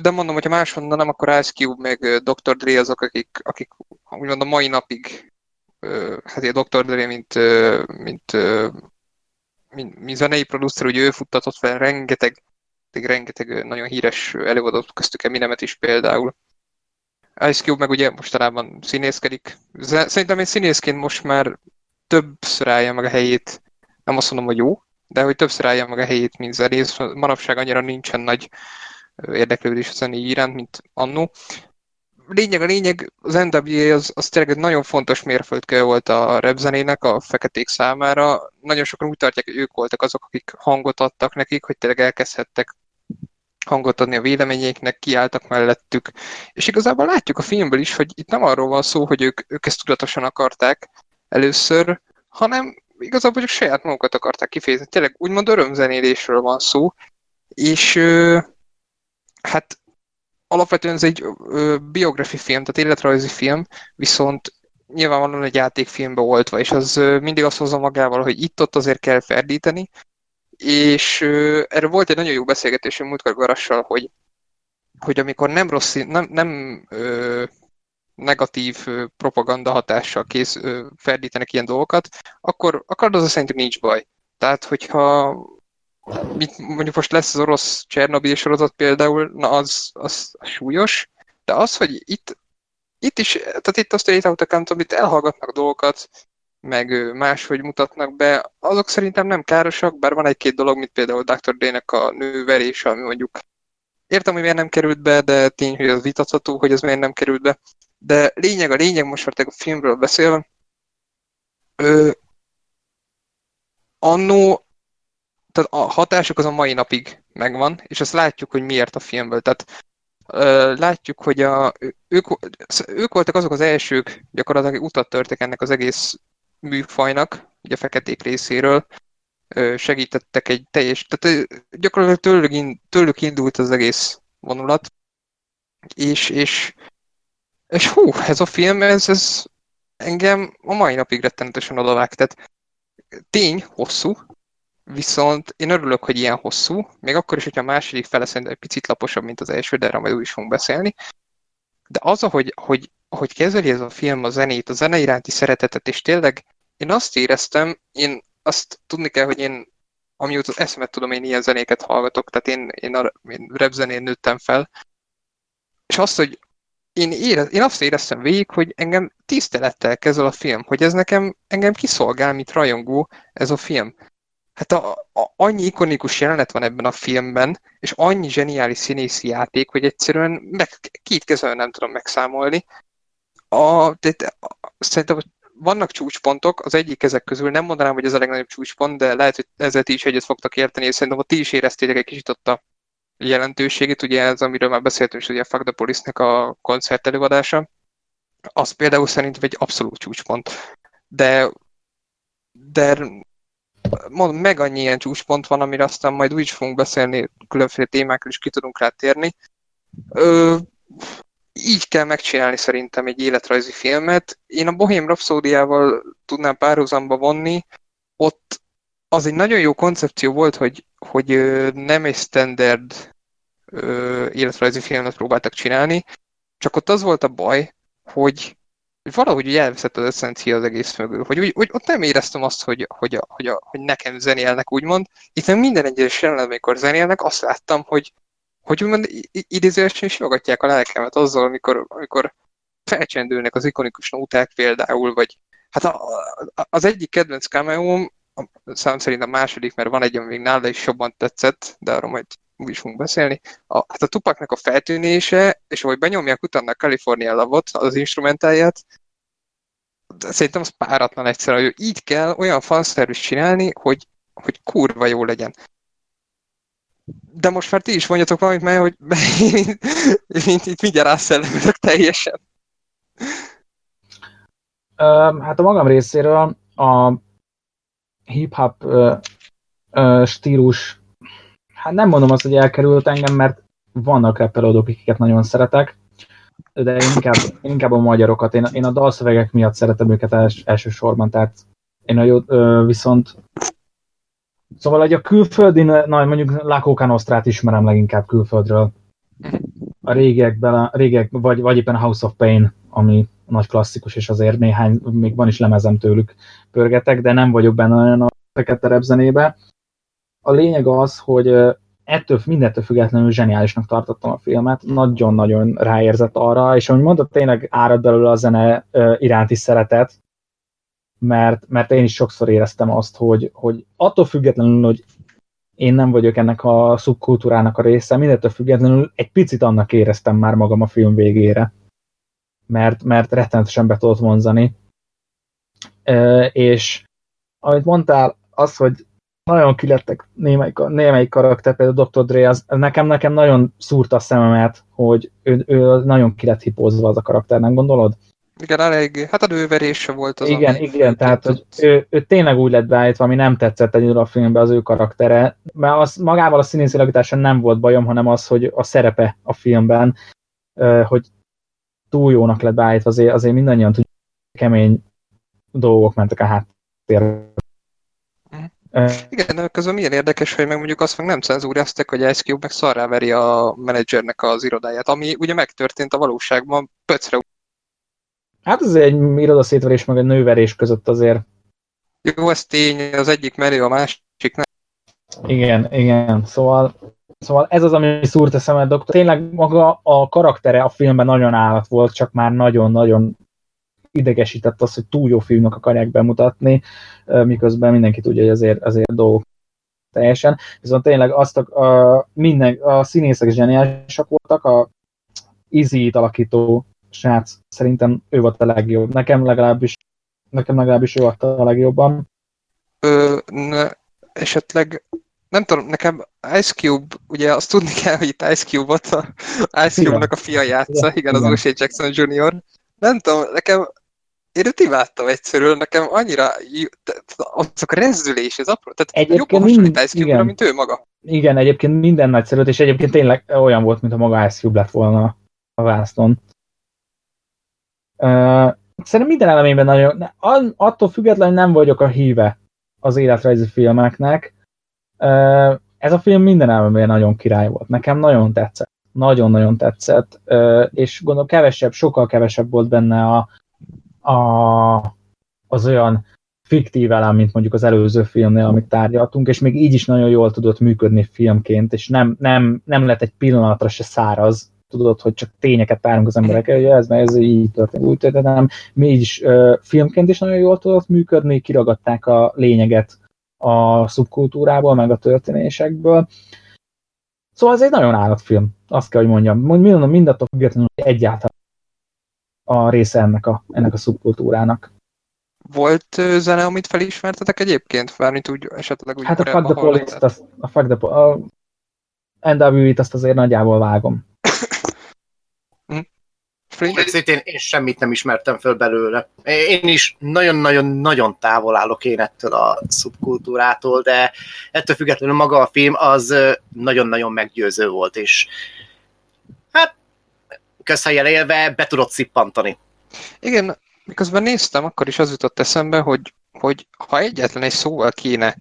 [SPEAKER 2] De mondom, hogyha máshonnan nem, akkor Ice Cube, meg Dr. Dre azok, akik, akik úgymond a mai napig, hát ugye Dr. Dre, mint, mint, mint, mint zenei producer, ugye ő futtatott fel rengeteg, rengeteg nagyon híres előadót, köztük Eminemet is például. Ice Cube meg ugye mostanában színészkedik. Szerintem egy színészként most már többször állja meg a helyét, nem azt mondom, hogy jó, de hogy többször állja meg a helyét, mint zenész. Manapság annyira nincsen nagy érdeklődés a zenéi iránt, mint annó. Lényeg a lényeg, az NWA az, az tényleg egy nagyon fontos mérföldkő volt a rap zenének a feketék számára. Nagyon sokan úgy tartják, hogy ők voltak azok, akik hangot adtak nekik, hogy tényleg elkezdhettek hangot adni a véleményeiknek, kiálltak mellettük. És igazából látjuk a filmből is, hogy itt nem arról van szó, hogy ők, ők ezt tudatosan akarták először, hanem igazából csak saját magukat akarták kifejezni. Tényleg úgymond örömzenélésről van szó, és hát alapvetően ez egy biografi film, tehát életrajzi film, viszont nyilvánvalóan egy játékfilmbe oltva, és az mindig azt hozza magával, hogy itt-ott azért kell ferdíteni, és erről volt egy nagyon jó beszélgetésünk múltkor Garassal, hogy, hogy amikor nem rossz, nem, nem ö, negatív propaganda hatással kész ö, ferdítenek ilyen dolgokat, akkor, akkor az a szerintük nincs baj. Tehát, hogyha mit, mondjuk most lesz az orosz Csernobyl sorozat például, na az, az súlyos, de az, hogy itt, itt is, tehát itt azt a Outta amit elhallgatnak dolgokat, meg máshogy mutatnak be, azok szerintem nem károsak, bár van egy-két dolog, mint például Dr. Dre-nek a nőverése, ami mondjuk értem, hogy miért nem került be, de tény, hogy az vitatható, hogy ez miért nem került be. De lényeg a lényeg, most már a filmről beszélve, ö, annó tehát a hatásuk az a mai napig megvan, és azt látjuk, hogy miért a filmből. Tehát látjuk, hogy a, ők, ők voltak azok az elsők, gyakorlatilag utat törtek ennek az egész műfajnak, ugye a feketék részéről, segítettek egy teljes, tehát gyakorlatilag tőlük, tőlük indult az egész vonulat, és, és, és hú, ez a film, ez, ez engem a mai napig rettenetesen odavág. Tehát tény, hosszú, viszont én örülök, hogy ilyen hosszú, még akkor is, hogyha a második fele szerintem egy picit laposabb, mint az első, de erről majd úgy is fogunk beszélni. De az, ahogy, hogy, hogy kezeli ez a film a zenét, a zene iránti szeretetet, és tényleg én azt éreztem, én azt tudni kell, hogy én amióta eszemet tudom, én ilyen zenéket hallgatok, tehát én, én, a, én rap nőttem fel, és azt, hogy én, érez, én azt éreztem végig, hogy engem tisztelettel kezel a film, hogy ez nekem, engem kiszolgál, mint rajongó ez a film. Hát a, a, annyi ikonikus jelenet van ebben a filmben, és annyi zseniális színészi játék, hogy egyszerűen meg, két kezelően nem tudom megszámolni. A, de, de, szerintem vannak csúcspontok, az egyik ezek közül nem mondanám, hogy ez a legnagyobb csúcspont, de lehet, hogy ezzel ti is egyet fogtak érteni, és szerintem ti is éreztétek egy kicsit ott a jelentőségét, ugye ez, amiről már beszéltünk is, ugye a Fuck the a koncert előadása, az például szerintem egy abszolút csúcspont. De, de mondom, meg annyi ilyen csúcspont van, amire aztán majd úgy is fogunk beszélni, különféle témákról is ki tudunk rá térni. Ö, így kell megcsinálni szerintem egy életrajzi filmet. Én a Bohém Rhapsódiával tudnám párhuzamba vonni, ott az egy nagyon jó koncepció volt, hogy, hogy nem egy standard életrajzi filmet próbáltak csinálni, csak ott az volt a baj, hogy valahogy úgy elveszett az eszencia az egész mögül, hogy, úgy, úgy, ott nem éreztem azt, hogy, hogy, a, hogy, a, hogy nekem zenélnek, úgymond. Itt minden egyes jelenet, amikor zenélnek, azt láttam, hogy, hogy úgymond idézőesen simogatják a lelkemet azzal, amikor, amikor felcsendülnek az ikonikus nóták például, vagy hát a, a, az egyik kedvenc cameo szám szerint a második, mert van egy, ami még nála is jobban tetszett, de arról majd úgy is fogunk beszélni. A, hát a Tupaknak a feltűnése, és ahogy benyomják utána a California Love-ot, az instrumentáját, de szerintem az páratlan egyszer, hogy így kell olyan fanszervis csinálni, hogy, hogy kurva jó legyen. De most már ti is mondjatok valamit, mert hogy mint itt mindjárt rászellemülök teljesen.
[SPEAKER 1] Hát a magam részéről a hip-hop stílus, hát nem mondom azt, hogy elkerült engem, mert vannak rappelődők, akiket nagyon szeretek, de én inkább, én inkább a magyarokat, én, én a dalszövegek miatt szeretem őket els, elsősorban, tehát én a jó, viszont Szóval, hogy a külföldi, na, mondjuk Lakóka Nostrát ismerem leginkább külföldről. A régiekben, a régiek, vagy, vagy éppen House of Pain, ami nagy klasszikus, és azért néhány, még van is lemezem tőlük pörgetek, de nem vagyok benne olyan a fekete repzenébe. A lényeg az, hogy ettől mindettől függetlenül zseniálisnak tartottam a filmet, nagyon-nagyon ráérzett arra, és ahogy mondott, tényleg árad belőle a zene iránti szeretet, mert, mert én is sokszor éreztem azt, hogy, hogy attól függetlenül, hogy én nem vagyok ennek a szubkultúrának a része, mindettől függetlenül egy picit annak éreztem már magam a film végére mert, mert rettenetesen be tudott vonzani. És amit mondtál, az, hogy nagyon kilettek némelyik, némelyik karakter, például Dr. Dre, az nekem, nekem nagyon szúrta a szememet, hogy ő, ő nagyon ki lett hipózva az a karakter, nem gondolod?
[SPEAKER 2] Igen, elég, hát a nőverése volt az,
[SPEAKER 1] Igen, igen, tehát hogy ő, ő, tényleg úgy lett beállítva, ami nem tetszett egyedül a filmben az ő karaktere, mert az magával a színészi nem volt bajom, hanem az, hogy a szerepe a filmben, hogy túl jónak lett beállítva, azért, azért mindannyian tudjuk, kemény dolgok mentek a háttérben.
[SPEAKER 2] Igen, de közben milyen érdekes, hogy meg mondjuk azt meg nem cenzúráztak, hogy Ice Cube meg szarrá veri a menedzsernek az irodáját, ami ugye megtörtént a valóságban, pöcre.
[SPEAKER 1] Hát ez egy irodaszétverés meg egy nőverés között azért.
[SPEAKER 2] Jó, ez tény, az egyik merő, a másik nem.
[SPEAKER 1] Igen, igen, szóval Szóval ez az, ami szúrt a szemed, doktor. Tényleg maga a karaktere a filmben nagyon állat volt, csak már nagyon-nagyon idegesített az, hogy túl jó filmnek akarják bemutatni, miközben mindenki tudja, hogy azért, azért dolgok teljesen. Viszont tényleg azt a, a, minden, a színészek zseniálisak voltak, a Izzy alakító srác szerintem ő volt a legjobb. Nekem legalábbis, nekem legalábbis ő volt a legjobban.
[SPEAKER 2] Ö, ne, esetleg nem tudom, nekem Ice Cube, ugye azt tudni kell, hogy itt Ice Cube-ot, a Ice Cube-nak a fia játsza, igen, az
[SPEAKER 1] Igen.
[SPEAKER 2] O'Shea Jackson Jr. Nem tudom, nekem én őt imádtam egyszerűen, nekem annyira azok a rezdülés, ez apró, tehát
[SPEAKER 1] Egyébként
[SPEAKER 2] jobban hasonlít Ice Cube-ra,
[SPEAKER 1] igen.
[SPEAKER 2] mint ő maga.
[SPEAKER 1] Igen, egyébként minden nagyszerű, és egyébként tényleg olyan volt, mint a maga Ice Cube lett volna a vásznon. Uh, szerintem minden elemében nagyon, attól függetlenül nem vagyok a híve az életrajzi filmeknek. Uh, ez a film minden elemében nagyon király volt. Nekem nagyon tetszett. Nagyon-nagyon tetszett. Uh, és gondolom kevesebb, sokkal kevesebb volt benne a, a, az olyan fiktív elem, mint mondjuk az előző filmnél, amit tárgyaltunk, és még így is nagyon jól tudott működni filmként, és nem, nem, nem lett egy pillanatra se száraz, tudod, hogy csak tényeket tárunk az emberek elé, ez, mert ez így történt, úgy történt, hanem mi is uh, filmként is nagyon jól tudott működni, kiragadták a lényeget a szubkultúrából, meg a történésekből. Szóval ez egy nagyon állatfilm, azt kell, hogy mondjam. Mind, mindattól függetlenül, hogy egyáltalán a része ennek a, ennek a szubkultúrának.
[SPEAKER 2] Volt zene, amit felismertetek egyébként? Mármint úgy esetleg úgy
[SPEAKER 1] Hát a Fuck the Police,
[SPEAKER 2] hallottad?
[SPEAKER 1] azt, a Fuck the a NW-t azt azért nagyjából vágom.
[SPEAKER 4] Őszintén én semmit nem ismertem föl belőle. Én is nagyon-nagyon-nagyon távol állok én ettől a szubkultúrától, de ettől függetlenül maga a film az nagyon-nagyon meggyőző volt, és közhelyel élve be tudott szippantani.
[SPEAKER 2] Igen, miközben néztem, akkor is az jutott eszembe, hogy, hogy ha egyetlen egy szóval kéne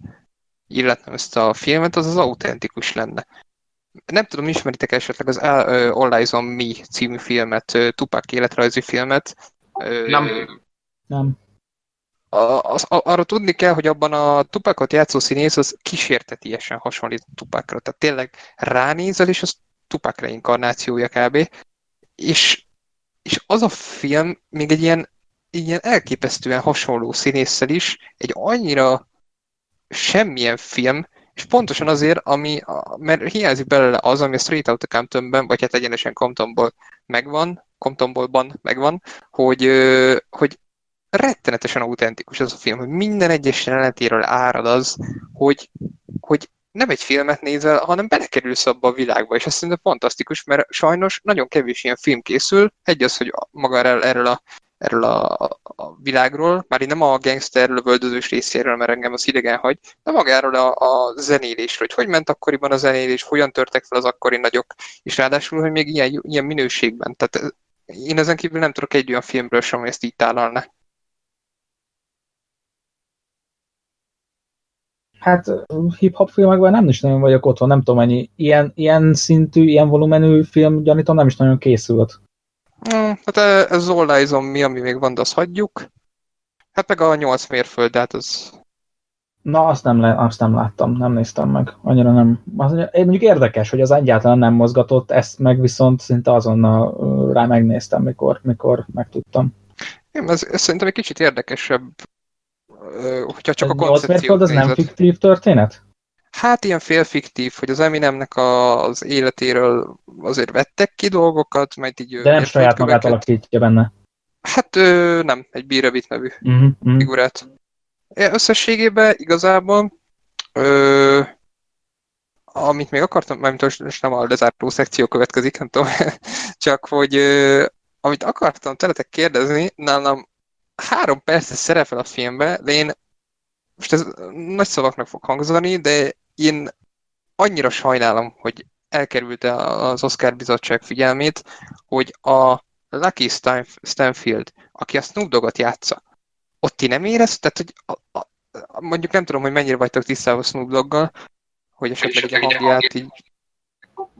[SPEAKER 2] illetnem ezt a filmet, az az autentikus lenne. Nem tudom, ismeritek esetleg az All, Eyes on Me című filmet, Tupac életrajzi filmet.
[SPEAKER 4] Nem.
[SPEAKER 1] Nem?
[SPEAKER 2] A, az, a, arra tudni kell, hogy abban a Tupacot játszó színész az kísértetiesen hasonlít a Tupacra. Tehát tényleg ránézel, és az Tupac reinkarnációja kb. És, és az a film még egy ilyen, ilyen elképesztően hasonló színésszel is, egy annyira semmilyen film, és pontosan azért, ami, mert hiányzik belőle az, ami a Straight Outta Comptonben, vagy hát egyenesen Comptonból megvan, Comptonbolban megvan, hogy, hogy rettenetesen autentikus az a film, hogy minden egyes jelenetéről árad az, hogy, hogy nem egy filmet nézel, hanem belekerülsz abba a világba, és ez szerintem fantasztikus, mert sajnos nagyon kevés ilyen film készül. Egy az, hogy maga erről, a erről a, a világról, már én nem a gangster lövöldözős részéről, mert engem az idegen hagy, de magáról a, a zenélésről, hogy hogy ment akkoriban a zenélés, hogyan törtek fel az akkori nagyok, és ráadásul, hogy még ilyen, ilyen minőségben. Tehát én ezen kívül nem tudok egy olyan filmről sem, ami ezt így tálalna.
[SPEAKER 1] Hát hip-hop filmekben nem is nagyon vagyok otthon, nem tudom mennyi. Ilyen, ilyen szintű, ilyen volumenű film gyanítom nem is nagyon készült.
[SPEAKER 2] Hmm, hát ez All Me, ami még van, de azt hagyjuk. Hát meg a nyolc mérföld, de hát az...
[SPEAKER 1] Na, azt nem, le, azt nem láttam, nem néztem meg. Annyira nem. Az, mondjuk érdekes, hogy az egyáltalán nem mozgatott, ezt meg viszont szinte azonnal rá megnéztem, mikor, mikor megtudtam.
[SPEAKER 2] Én, ez, ez szerintem egy kicsit érdekesebb, hogyha csak a
[SPEAKER 1] nyolc mérföld
[SPEAKER 2] koncepciót
[SPEAKER 1] az nem fiktív történet?
[SPEAKER 2] Hát ilyen félfiktív, hogy az Eminemnek a, az életéről azért vettek ki dolgokat, majd így...
[SPEAKER 1] De nem saját magát alakítja benne.
[SPEAKER 2] Hát ö, nem, egy Bírevit nevű
[SPEAKER 1] Uh-huh, uh-huh.
[SPEAKER 2] figurát. Összességében igazából ö, amit még akartam, mert most, most nem a lezártó szekció következik, nem tudom, csak hogy ö, amit akartam tőletek kérdezni, nálam három perces szerepel a filmbe, de én most ez nagy szavaknak fog hangzani, de én annyira sajnálom, hogy elkerülte az Oscar bizottság figyelmét, hogy a Lucky Stanf- Stanfield, aki a Snoop Doggot játsza, ott ti nem érez, tehát hogy a, a, a, mondjuk nem tudom, hogy mennyire vagytok tisztában Snoop Doggal, hogy esetleg egy a hangját így...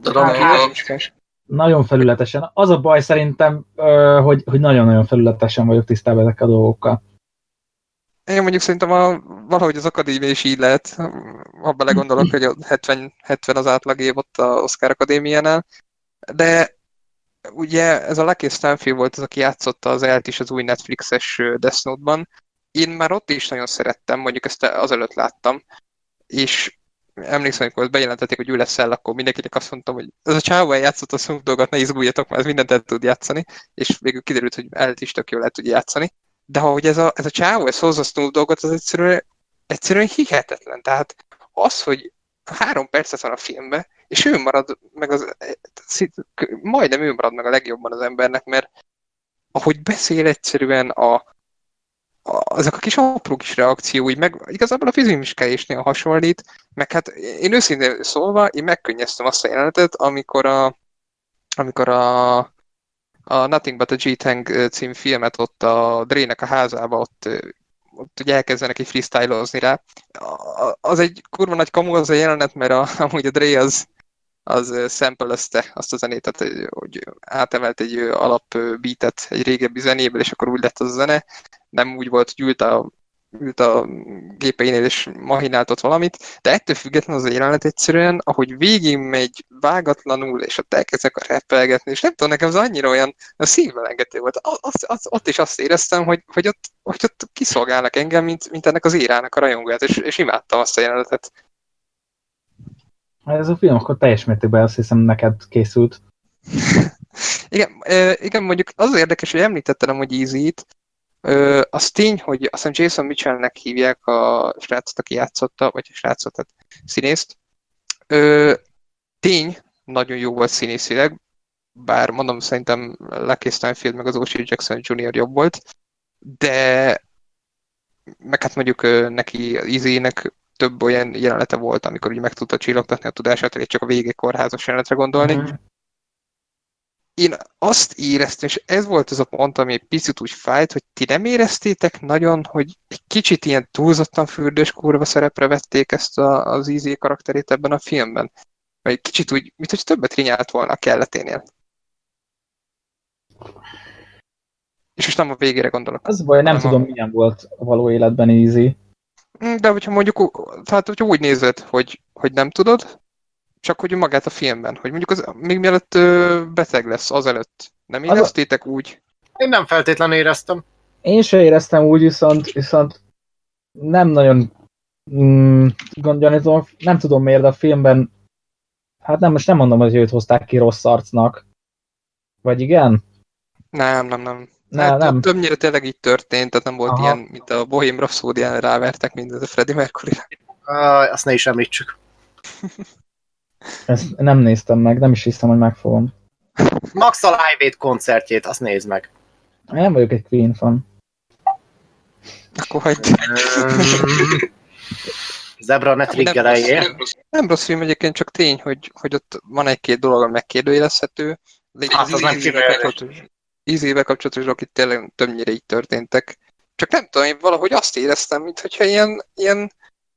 [SPEAKER 4] Tudom,
[SPEAKER 1] Hát. Nagyon felületesen. Az a baj szerintem, hogy, hogy nagyon-nagyon felületesen vagyok tisztában ezekkel a dolgokkal.
[SPEAKER 2] Én mondjuk szerintem a, valahogy az akadémia is így lehet, ha belegondolok, hogy a 70, 70 az átlag év ott a Oscar Akadémiánál, de ugye ez a Lucky Stanfield volt az, aki játszotta az Elt is az új Netflixes Death Note-ban. Én már ott is nagyon szerettem, mondjuk ezt azelőtt láttam, és emlékszem, amikor bejelentették, hogy ő lesz el, akkor mindenkinek azt mondtam, hogy ez a csávó eljátszott a Snoop Doggot, ne izguljatok, mert ez mindent el tud játszani, és végül kiderült, hogy Elt is tök jól el tud játszani. De ahogy ez a, ez a csávó, ez hozza Snoop Doggot, az egyszerűen, egyszerűen hihetetlen. Tehát az, hogy három percet van a filmben, és ő marad meg az, majdnem ő marad meg a legjobban az embernek, mert ahogy beszél egyszerűen a, a ezek a kis apró kis reakciói, meg igazából a fizimiskelésnél hasonlít, meg hát én őszintén szólva, én megkönnyeztem azt a jelenetet, amikor a, amikor a, a Nothing But a G-Tang című filmet ott a Drének a házába ott ott ugye elkezdenek egy freestylozni rá. Az egy kurva nagy kamu az a jelenet, mert a, amúgy a Dre az, az szempelezte azt a zenét, tehát hogy átemelt egy alap beatet egy régebbi zenéből, és akkor úgy lett az a zene. Nem úgy volt, hogy ült a ült a gépeinél és mahináltott valamit, de ettől függetlenül az a jelenet egyszerűen, ahogy végig megy vágatlanul, és ott elkezdek a repelgetni, és nem tudom, nekem az annyira olyan a szívmelengető volt. Az, az, ott is azt éreztem, hogy, hogy, ott, hogy ott kiszolgálnak engem, mint, mint ennek az érának a rajongóját, és, és imádtam azt a jelenetet.
[SPEAKER 1] Ez a film akkor teljes mértékben azt hiszem neked készült.
[SPEAKER 2] igen, igen, mondjuk az érdekes, hogy említettem, hogy Easy-t, Ö, az tény, hogy azt hiszem Jason Mitchellnek hívják a srácot, aki játszotta, vagy a srácot, tehát színészt. Ö, tény, nagyon jó volt színészileg, bár mondom, szerintem Lucky Stanfield meg az O.C. Jackson Jr. jobb volt, de meg hát mondjuk neki Easy-nek több olyan jelenete volt, amikor ugye meg tudta csillogtatni a tudását, hogy csak a végig kórházas jelenetre gondolni. Mm én azt éreztem, és ez volt az a pont, ami egy picit úgy fájt, hogy ti nem éreztétek nagyon, hogy egy kicsit ilyen túlzottan fürdős kurva szerepre vették ezt a, az Easy karakterét ebben a filmben. Vagy egy kicsit úgy, mint hogy többet rinyált volna a kelleténél. És most nem a végére gondolok.
[SPEAKER 1] Az baj, nem tudom, a... milyen volt a való életben Easy.
[SPEAKER 2] De hogyha mondjuk, tehát hogyha úgy nézed, hogy, hogy nem tudod, csak hogy magát a filmben, hogy mondjuk az, még mielőtt ö, beteg lesz, azelőtt. Nem éreztétek az a... úgy?
[SPEAKER 4] Én nem feltétlenül éreztem.
[SPEAKER 1] Én se éreztem úgy, viszont, viszont nem nagyon mm, gyanítom, nem tudom miért, de a filmben hát nem, most nem mondom, hogy őt hozták ki rossz arcnak. Vagy igen?
[SPEAKER 2] Nem, nem, nem. Ne, hát, nem. Többnyire tényleg így történt, tehát nem volt Aha. ilyen, mint a Bohém rhapsody rávertek mindent a Freddie Mercury-ra.
[SPEAKER 4] Uh, azt ne is említsük.
[SPEAKER 1] Ezt nem néztem meg, nem is hiszem, hogy megfogom.
[SPEAKER 4] Max a Live Aid koncertjét, azt nézd meg.
[SPEAKER 1] Én nem vagyok egy Queen fan.
[SPEAKER 2] Akkor hagyd.
[SPEAKER 4] Zebra ne triggereljél.
[SPEAKER 2] Nem, nem rossz film egyébként, csak tény, hogy, hogy ott van egy-két dolog, ami megkérdőjelezhető.
[SPEAKER 4] De hát, az, az nem
[SPEAKER 2] Ízével kapcsolatos dolgok itt tényleg többnyire így történtek. Csak nem tudom, én valahogy azt éreztem, mintha ilyen, ilyen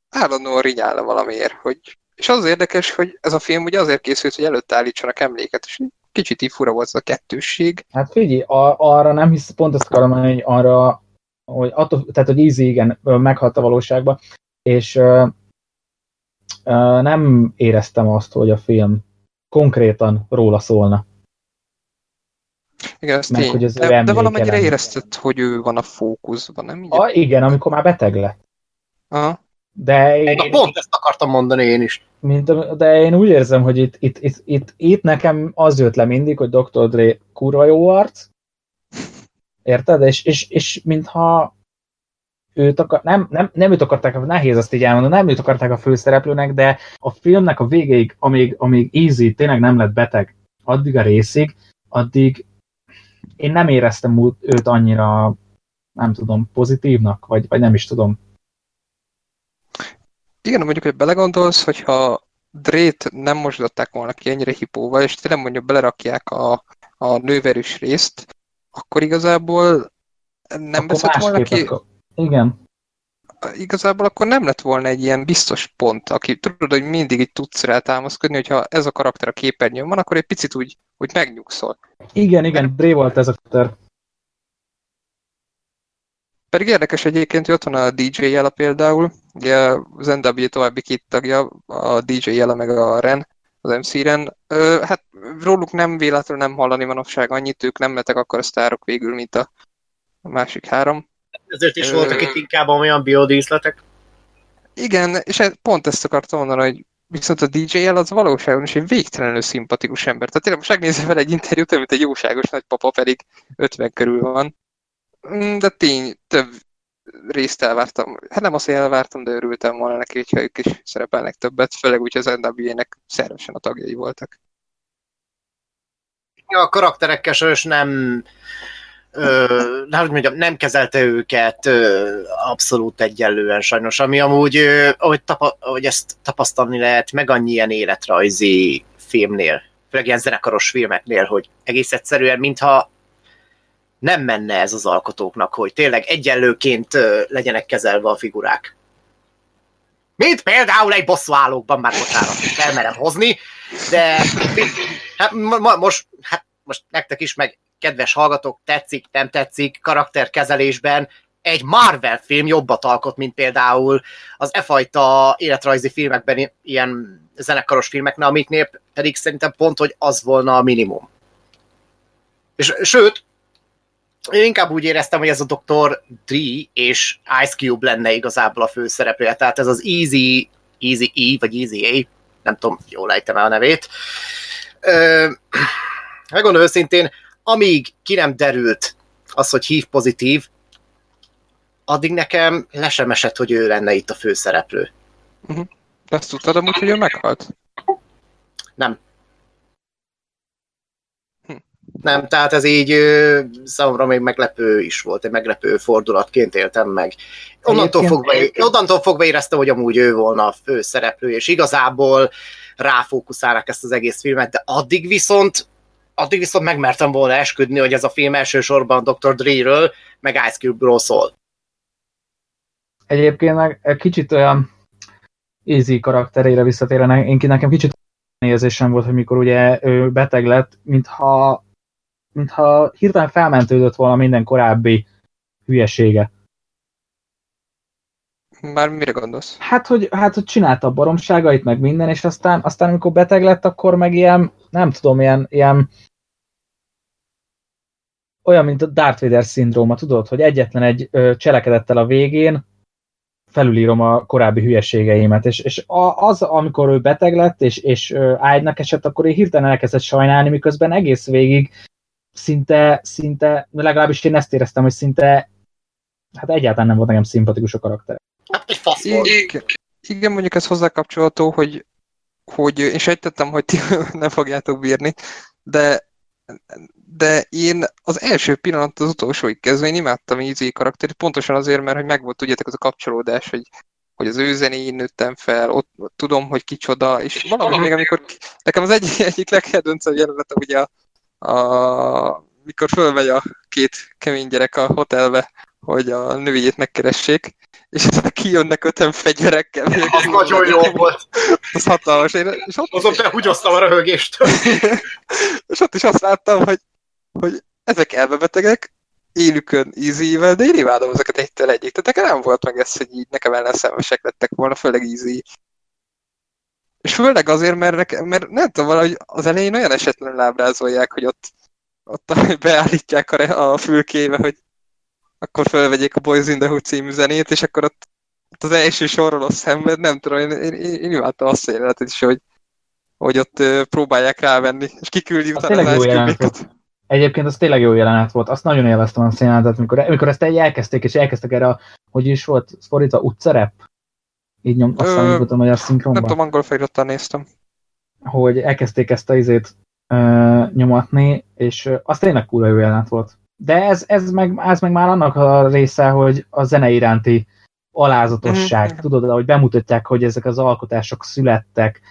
[SPEAKER 2] állandóan rinyálna valamiért, hogy és az érdekes, hogy ez a film ugye azért készült, hogy előtt állítsanak emléket, és kicsit így fura volt az a kettősség.
[SPEAKER 1] Hát figyelj, ar- arra nem hisz, pont ezt akarom hogy arra, hogy attól, tehát hogy Easy igen, meghalt a valóságban, és uh, uh, nem éreztem azt, hogy a film konkrétan róla szólna.
[SPEAKER 2] Igen, ez Meg, tény. Hogy az de, de valamennyire érezted, hogy ő van a fókuszban, nem?
[SPEAKER 1] Így a, igen, amikor már beteg lett.
[SPEAKER 2] Aha.
[SPEAKER 1] De én,
[SPEAKER 4] Na, pont ezt akartam mondani én is.
[SPEAKER 1] Mint, de én úgy érzem, hogy itt, itt, itt, itt, itt nekem az jött le mindig, hogy Dr. Dre kurva jó arc, érted? És, és, és mintha őt akar, nem, nem, nem őt akarták, nehéz azt így elmondani, nem őt akarták a főszereplőnek, de a filmnek a végéig, amíg, amíg Easy tényleg nem lett beteg, addig a részig, addig én nem éreztem őt annyira, nem tudom, pozitívnak, vagy, vagy nem is tudom.
[SPEAKER 2] Igen, mondjuk, hogy belegondolsz, hogyha Drét nem mosdották volna ki ennyire hipóval, és tényleg mondjuk belerakják a, a nőverős részt, akkor igazából nem akkor veszett volna ki... Akkor...
[SPEAKER 1] Igen.
[SPEAKER 2] Igazából akkor nem lett volna egy ilyen biztos pont, aki tudod, hogy mindig így tudsz rá támaszkodni, hogyha ez a karakter a képernyőn van, akkor egy picit úgy, úgy megnyugszol.
[SPEAKER 1] Igen, igen, Dré volt ez a karakter.
[SPEAKER 2] Pedig érdekes egyébként, hogy ott van a DJ jele például, ugye az NW további két tagja, a DJ jele meg a Ren, az MC-ren. Hát róluk nem véletlenül nem hallani manapság annyit, ők nem lettek akkor a sztárok végül, mint a másik három.
[SPEAKER 4] Ezért is voltak itt inkább olyan biodíszletek.
[SPEAKER 2] Igen, és pont ezt akartam mondani, hogy viszont a DJ-jel az valóságon is egy végtelenül szimpatikus ember. Tehát tényleg most megnézem vele egy interjút, mint egy jóságos nagypapa, pedig 50 körül van. Mm, de tény, több részt elvártam. Hát nem azt, hogy elvártam, de örültem volna neki, hogyha ők is szerepelnek többet, főleg úgy, hogy az NWA-nek szervesen a tagjai voltak.
[SPEAKER 4] A karakterekkel sajnos nem ö, nem, hogy mondjam, nem kezelte őket ö, abszolút egyenlően sajnos, ami amúgy, ö, ahogy, tapa, ahogy ezt tapasztalni lehet, meg annyi ilyen életrajzi filmnél, főleg ilyen zenekaros filmeknél, hogy egész egyszerűen, mintha nem menne ez az alkotóknak, hogy tényleg egyenlőként legyenek kezelve a figurák. Mint például egy bosszúállókban, már bocsánat, felmerem hozni, de hát, most, hát most nektek is, meg kedves hallgatók, tetszik, nem tetszik, karakterkezelésben egy Marvel film jobbat alkot, mint például az e fajta életrajzi filmekben ilyen zenekaros filmeknél, amiknél pedig szerintem pont, hogy az volna a minimum. És sőt, én inkább úgy éreztem, hogy ez a Dr. Dre és Ice Cube lenne igazából a főszereplője. Tehát ez az Easy, Easy E, vagy Easy A, nem tudom, jól ejtem el a nevét. Ö, megmondom őszintén, amíg ki nem derült az, hogy hív pozitív, addig nekem le sem esett, hogy ő lenne itt a főszereplő.
[SPEAKER 2] Uh-huh. De azt tudtad amúgy, hogy ő meghalt?
[SPEAKER 4] Nem. Nem, tehát ez így ö, számomra még meglepő is volt, egy meglepő fordulatként éltem meg. Onnantól fogva, onnantól fogva éreztem, hogy amúgy ő volna a főszereplő, és igazából ráfókuszálnak ezt az egész filmet, de addig viszont addig viszont megmertem volna esküdni, hogy ez a film elsősorban Dr. Dre-ről, meg Ice Cube-ról szól.
[SPEAKER 1] Egyébként meg kicsit olyan Easy karakterére visszatérve, én nekem kicsit érzésem volt, hogy mikor ugye ő beteg lett, mintha, mintha hirtelen felmentődött volna minden korábbi hülyesége.
[SPEAKER 2] Már mire gondolsz?
[SPEAKER 1] Hát, hogy, hát, hogy csinálta a baromságait, meg minden, és aztán, aztán amikor beteg lett, akkor meg ilyen, nem tudom, ilyen, ilyen olyan, mint a Darth Vader szindróma, tudod, hogy egyetlen egy cselekedettel a végén felülírom a korábbi hülyeségeimet, és, és az, amikor ő beteg lett, és, és ágynak esett, akkor én hirtelen elkezdett sajnálni, miközben egész végig szinte, szinte, legalábbis én ezt éreztem, hogy szinte, hát egyáltalán nem volt nekem szimpatikus a karakter.
[SPEAKER 4] Hát egy fasz volt.
[SPEAKER 2] Igen, igen, mondjuk ez hozzá kapcsolható, hogy, hogy én sejtettem, hogy ti nem fogjátok bírni, de de én az első pillanat az utolsóig kezdve én imádtam Easy karakterét, pontosan azért, mert hogy megvolt, tudjátok, az a kapcsolódás, hogy, hogy az ő zenéjén nőttem fel, ott, tudom, hogy kicsoda, és valahogy még amikor, nekem az egyik, egyik legkedvencebb jelenet, ugye a, a, mikor fölmegy a két kemény gyerek a hotelbe, hogy a nőjét megkeressék, és ezek kijönnek öten fegyverekkel.
[SPEAKER 4] Az nagyon jó volt.
[SPEAKER 2] Az hatalmas. Én, és ott
[SPEAKER 4] Azon behúgyoztam a röhögést.
[SPEAKER 2] és ott is azt láttam, hogy, hogy ezek elbebetegek, élükön easy de én imádom ezeket egytől egyik. Tehát nekem nem volt meg ez, hogy így nekem ellenszenvesek lettek volna, főleg easy. És főleg azért, mert, nekem, mert nem tudom, valahogy az elején olyan esetlenül ábrázolják, hogy ott, ott beállítják a, a fülkébe, hogy akkor felvegyék a Boys in the Hood című zenét, és akkor ott, ott az első sorról a szenved, nem tudom, én, én, én, imádtam azt a jelenetet is, hogy, hogy ott próbálják rávenni, és kiküldi utána az
[SPEAKER 1] ice Egyébként az tényleg jó jelenet volt, azt nagyon élveztem a jelenetet, amikor, amikor ezt elkezdték, és elkezdtek erre a, hogy is volt fordítva, utcarep? Így nyom, azt hiszem, hogy a magyar szinkronban.
[SPEAKER 2] Nem tudom, angol felirattal néztem.
[SPEAKER 1] Hogy elkezdték ezt a izét ö, nyomatni, és az tényleg kurva jó jelenet volt. De ez, ez, meg, ez meg már annak a része, hogy a zene iránti alázatosság, mm-hmm. tudod, hogy bemutatják, hogy ezek az alkotások születtek.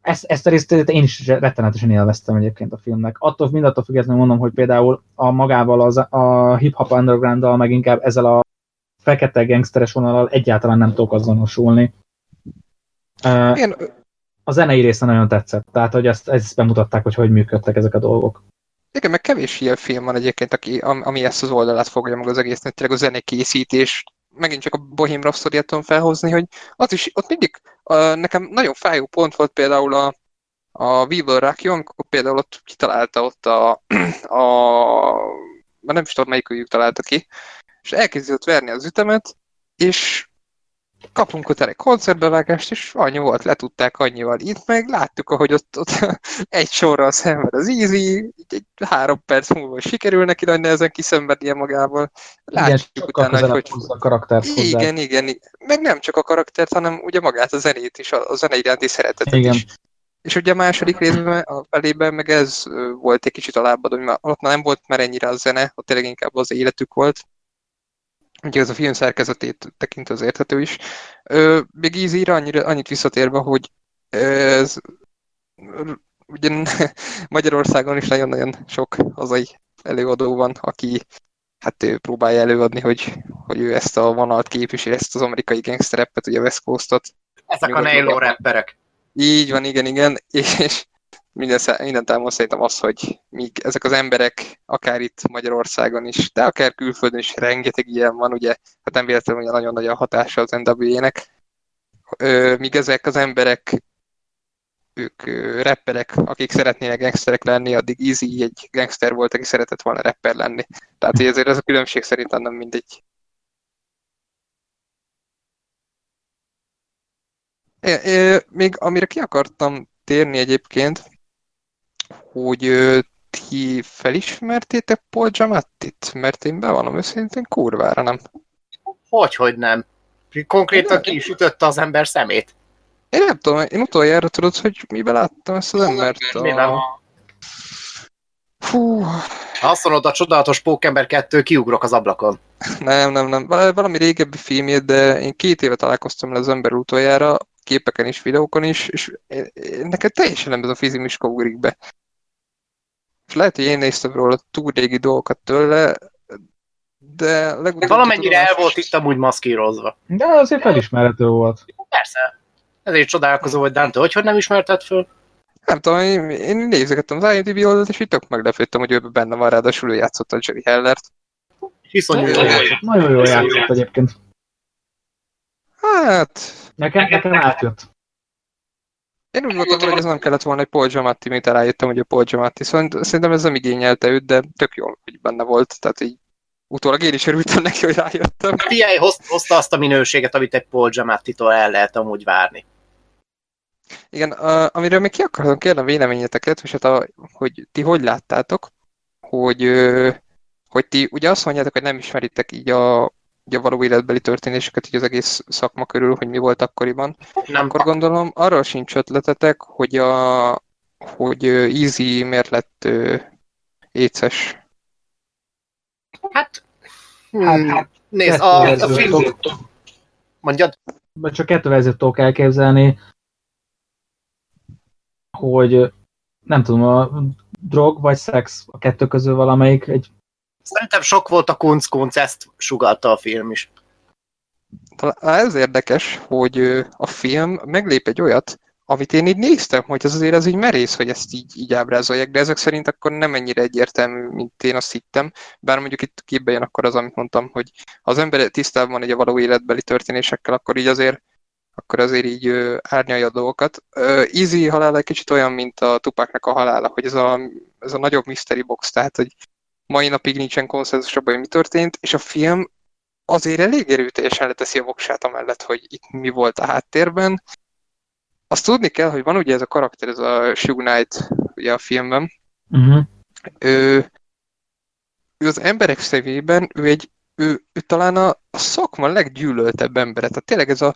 [SPEAKER 1] Ezt, ezt a részt én is rettenetesen élveztem egyébként a filmnek. Attól mindattól függetlenül mondom, hogy például a magával az, a hip-hop underground meg inkább ezzel a fekete gangsteres vonalal egyáltalán nem tudok azonosulni. Én... A zenei része nagyon tetszett, tehát hogy ezt, ezt bemutatták, hogy hogy működtek ezek a dolgok.
[SPEAKER 2] Igen, meg kevés ilyen film van egyébként, aki, ami ezt az oldalát fogja meg az egésznek, tényleg a zenekészítés, megint csak a Bohém rhapsody tudom felhozni, hogy az is, ott mindig uh, nekem nagyon fájó pont volt például a, a Weevil Rakio, amikor például ott kitalálta ott a, a már nem is tudom, melyikőjük találta ki, és elkezdett verni az ütemet, és kapunk ott egy koncertbevágást, és annyi volt, letudták annyival. Itt meg láttuk, ahogy ott, ott egy sorral szenved az Easy, egy három perc múlva sikerül neki nagy nehezen kiszenvednie magával. Látjuk
[SPEAKER 1] igen,
[SPEAKER 2] utána, hogy, hogy
[SPEAKER 1] a karaktert hozzá.
[SPEAKER 2] igen, igen, igen. Meg nem csak a karaktert, hanem ugye magát a zenét is, a, a zene iránti szeretetet
[SPEAKER 1] Igen.
[SPEAKER 2] is. És ugye a második részben, a felében meg ez volt egy kicsit a lábad, hogy már, ott már nem volt már ennyire a zene, ott tényleg inkább az életük volt. Ugye ez a film szerkezetét tekint az érthető is. Ö, még Easy-re annyira, annyit visszatérve, hogy ez ugye Magyarországon is nagyon-nagyon sok hazai előadó van, aki hát ő próbálja előadni, hogy, hogy ő ezt a vonalt képviseli, ezt az amerikai gangsterreppet, ugye West Coastot.
[SPEAKER 4] Ezek a nailó rapperek.
[SPEAKER 2] Így van, igen, igen, és minden, minden támol szerintem az, hogy míg ezek az emberek, akár itt Magyarországon is, de akár külföldön is rengeteg ilyen van, ugye, hát nem véletlenül, hogy nagyon nagy a hatása az NWA-nek, míg ezek az emberek, ők ö, rapperek, akik szeretnének gangsterek lenni, addig Easy egy gangster volt, aki szeretett volna rapper lenni. Tehát ezért ez a különbség szerintem nem mindegy. É, é, még amire ki akartam térni egyébként, hogy ti felismertétek Paul Giamattit? Mert én bevallom őszintén kurvára nem.
[SPEAKER 4] Hogy, hogy nem. Konkrétan ki is ütötte az ember szemét.
[SPEAKER 2] Én nem tudom, én utoljára tudod, hogy miben láttam ezt az embert?
[SPEAKER 4] Miben?
[SPEAKER 2] A... Fú,
[SPEAKER 4] Ha azt mondod, a csodálatos Pókember 2 kiugrok az ablakon.
[SPEAKER 2] nem, nem, nem. Val- Valami régebbi filmjét, de én két éve találkoztam le az ember utoljára, képeken is, videókon is, és nekem teljesen nem ez a fizimiska ugrik be. És lehet, hogy én néztem róla túl régi dolgokat tőle, de legutóbb...
[SPEAKER 4] Valamennyire el
[SPEAKER 2] tudom,
[SPEAKER 4] volt itt amúgy maszkírozva.
[SPEAKER 1] De azért felismerhető volt.
[SPEAKER 4] Persze. Ezért csodálkozó, hogy Dante, hogy, hogy nem ismerted föl?
[SPEAKER 2] Nem tudom, én, én nézegettem az IMDb oldalt, és így tök meglepődtem, hogy ő benne van, ráadásul ő játszotta a Jerry Hellert.
[SPEAKER 4] Iszonyú jó volt.
[SPEAKER 1] Nagyon jól játszott egyébként.
[SPEAKER 2] Hát,
[SPEAKER 1] Nekem, nekem átjött.
[SPEAKER 2] Én úgy voltam, hogy ez nem kellett volna egy Paul Giamatti, mint rájöttem, hogy a Paul Giamatti. Szóval szerintem ez nem igényelte őt, de tök jól, hogy benne volt. Tehát így utólag én is örültem neki, hogy rájöttem.
[SPEAKER 4] Figyelj, hoz- hozta azt a minőséget, amit egy Paul Giamatti-tól el lehet amúgy várni.
[SPEAKER 2] Igen, a, amiről még ki akartam kérni a véleményeteket, és hát a, hogy ti hogy láttátok, hogy, hogy ti ugye azt mondjátok, hogy nem ismeritek így a, így a való életbeli történéseket így az egész szakma körül, hogy mi volt akkoriban.
[SPEAKER 4] Nem,
[SPEAKER 2] Akkor gondolom, arról sincs ötletetek, hogy a hogy Easy miért lett ö, éces.
[SPEAKER 4] hát...
[SPEAKER 1] Hát,
[SPEAKER 4] Hmm,
[SPEAKER 1] hát,
[SPEAKER 4] nézd, a, a
[SPEAKER 1] kettő
[SPEAKER 4] film... Mondjad,
[SPEAKER 1] csak kettő verziót tudok elképzelni, hogy nem tudom, a drog vagy szex a kettő közül valamelyik egy
[SPEAKER 4] szerintem sok volt a kunc-kunc, ezt sugalta a film is.
[SPEAKER 2] Ez érdekes, hogy a film meglép egy olyat, amit én így néztem, hogy ez azért az így merész, hogy ezt így, így ábrázolják, de ezek szerint akkor nem ennyire egyértelmű, mint én azt hittem, bár mondjuk itt képbe jön akkor az, amit mondtam, hogy ha az ember tisztában van egy a való életbeli történésekkel, akkor így azért akkor azért így ö, árnyalja a dolgokat. Ö, Easy halála egy kicsit olyan, mint a Tupáknak a halála, hogy ez a, ez a nagyobb mystery box, tehát hogy mai napig nincsen konszenzus abban, hogy mi történt, és a film azért elég erőteljesen leteszi a voksát amellett, hogy itt mi volt a háttérben. Azt tudni kell, hogy van ugye ez a karakter, ez a Shug Knight ugye a filmben.
[SPEAKER 1] uh-huh.
[SPEAKER 2] Ő, ő az emberek szemében, ő egy ő, ő talán a, a szakma leggyűlöltebb embere. Tehát tényleg ez a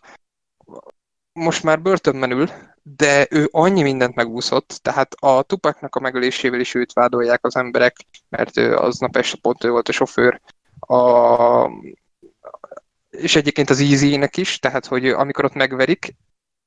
[SPEAKER 2] most már börtönben ül, de ő annyi mindent megúszott, tehát a Tupaknak a megölésével is őt vádolják az emberek, mert ő aznap este pont ő volt a sofőr. A, és egyébként az Easy-nek is, tehát hogy amikor ott megverik,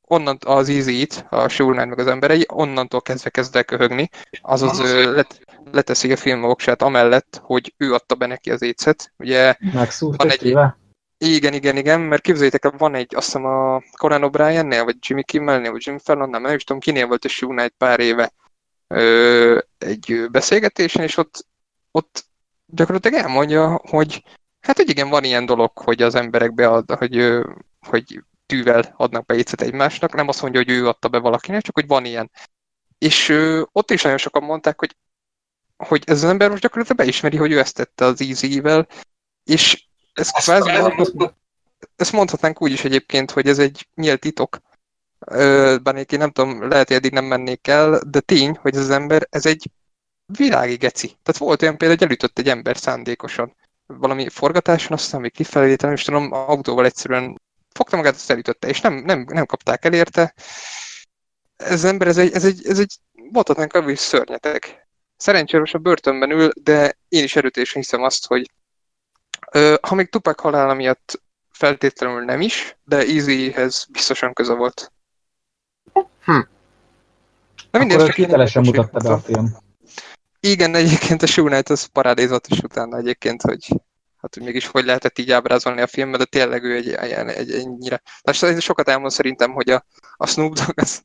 [SPEAKER 2] onnan az Easy-t, a Shurnine meg az emberei, onnantól kezdve kezd el köhögni, azaz ő let, leteszi a film voksát amellett, hogy ő adta be neki az écet. Ugye
[SPEAKER 1] megszúrt
[SPEAKER 2] Van
[SPEAKER 1] egy
[SPEAKER 2] egy-
[SPEAKER 1] éve.
[SPEAKER 2] Igen, igen, igen, mert képzeljétek el, van egy, azt hiszem a Conan O'Brien-nél, vagy Jimmy Kimmelnél, vagy Jim Fallonnál, nem is tudom, kinél volt a Shoe Knight pár éve ö, egy beszélgetésen, és ott, ott gyakorlatilag elmondja, hogy hát hogy igen, van ilyen dolog, hogy az emberek bead, hogy, hogy tűvel adnak be étszet egymásnak, nem azt mondja, hogy ő adta be valakinek, csak hogy van ilyen. És ö, ott is nagyon sokan mondták, hogy, hogy ez az ember most gyakorlatilag beismeri, hogy ő ezt tette az Easy-vel, és ez kvázi, ezt mondhatnánk úgy is egyébként, hogy ez egy nyílt titok. Bár én nem tudom, lehet, hogy eddig nem mennék el, de tény, hogy ez az ember, ez egy világi geci. Tehát volt olyan például, hogy elütött egy ember szándékosan. Valami forgatáson, aztán még kifelé, nem is tudom, autóval egyszerűen fogta magát, azt elütötte, és nem, nem, nem kapták el érte. Ez az ember, ez egy, ez egy, ez egy mondhatnánk, hogy szörnyeteg. Szerencsére most a börtönben ül, de én is erőtésen hiszem azt, hogy ha még Tupac halála miatt feltétlenül nem is, de Easyhez biztosan köze volt.
[SPEAKER 4] Hm.
[SPEAKER 1] De minden Akkor hitelesen mutatta be a film.
[SPEAKER 2] Igen, egyébként a Shoe Knight az parádézatos utána egyébként, hogy hát hogy mégis hogy lehetett így ábrázolni a filmben, de tényleg ő egy, egy, egy ennyire. Tehát sokat elmond szerintem, hogy a, a Snoop Dogg az,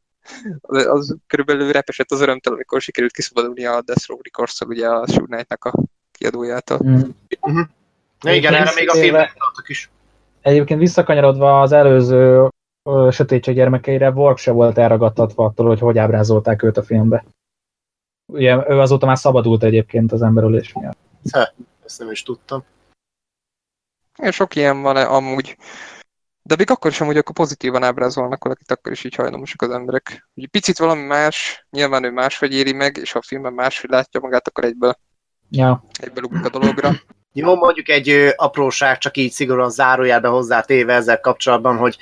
[SPEAKER 2] az, az körülbelül repesett az örömtől, amikor sikerült kiszabadulni a Death Row records ugye a Shoe Knight-nak a kiadójától. Mm.
[SPEAKER 4] Uh-huh. Igen, erre még a filmben is.
[SPEAKER 1] Egyébként visszakanyarodva az előző Sötétség gyermekeire, Work se volt elragadtatva attól, hogy hogy ábrázolták őt a filmbe. Ugye ő azóta már szabadult egyébként az emberülés miatt.
[SPEAKER 4] Ha, ezt nem is tudtam.
[SPEAKER 2] Ja, sok ilyen van amúgy. De még akkor sem, hogy akkor pozitívan ábrázolnak valakit, akkor is így hajlamosak az emberek. Ugye picit valami más, nyilván ő máshogy éri meg, és ha a filmben máshogy látja magát, akkor egyből,
[SPEAKER 1] ja.
[SPEAKER 2] egyből ugrik a dologra.
[SPEAKER 4] Jó, mondjuk egy apróság, csak így szigorúan zárójelbe hozzátéve ezzel kapcsolatban, hogy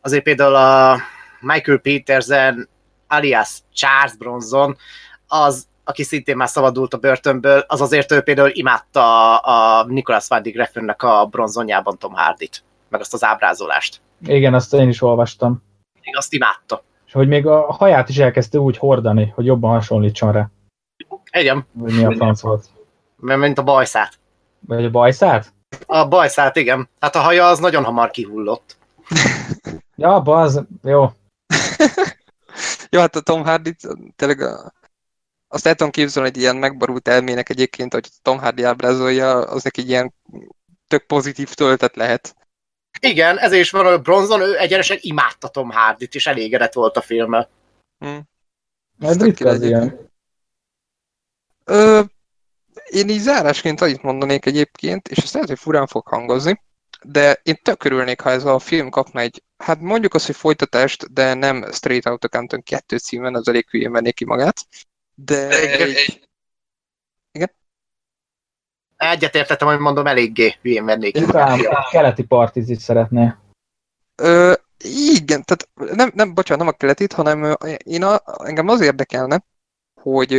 [SPEAKER 4] azért például a Michael Petersen alias Charles Bronson, az, aki szintén már szabadult a börtönből, az azért ő például imádta a, Nicholas Van Greffennek a bronzonjában Tom Hardy-t, meg azt az ábrázolást.
[SPEAKER 1] Igen, azt én is olvastam.
[SPEAKER 4] Még azt imádta.
[SPEAKER 1] És hogy még a haját is elkezdte úgy hordani, hogy jobban hasonlítson rá.
[SPEAKER 4] Igen.
[SPEAKER 1] Vagy mi a franc volt.
[SPEAKER 4] Mint a bajszát.
[SPEAKER 1] Vagy a bajszát?
[SPEAKER 4] A bajszát, igen. Hát a haja az nagyon hamar kihullott.
[SPEAKER 1] ja, az, jó.
[SPEAKER 2] jó, hát a Tom Hardy tényleg a, azt el tudom képzelni, hogy ilyen megbarult elmének egyébként, hogy Tom Hardy ábrázolja, az neki ilyen tök pozitív töltet lehet.
[SPEAKER 4] Igen, ez is van, hogy Bronzon ő egyenesen imádta Tom Hardy-t, és elégedett volt a filmmel.
[SPEAKER 1] Hmm. Ez ritka az ilyen.
[SPEAKER 2] Ö, én így zárásként annyit mondanék egyébként, és ezt lehet, hogy furán fog hangozni, de én tök örülnék, ha ez a film kapna egy, hát mondjuk azt, hogy folytatást, de nem Straight Outta Compton 2 címen, az elég hülyén mennék ki magát, de, de egy... egy... Igen?
[SPEAKER 4] Egyetértettem, hogy mondom, eléggé hülyén mennék ki
[SPEAKER 1] magát. a keleti partizit szeretné.
[SPEAKER 2] Ö, igen, tehát nem, nem, bocsánat, nem a keletit, hanem én a, engem az érdekelne, hogy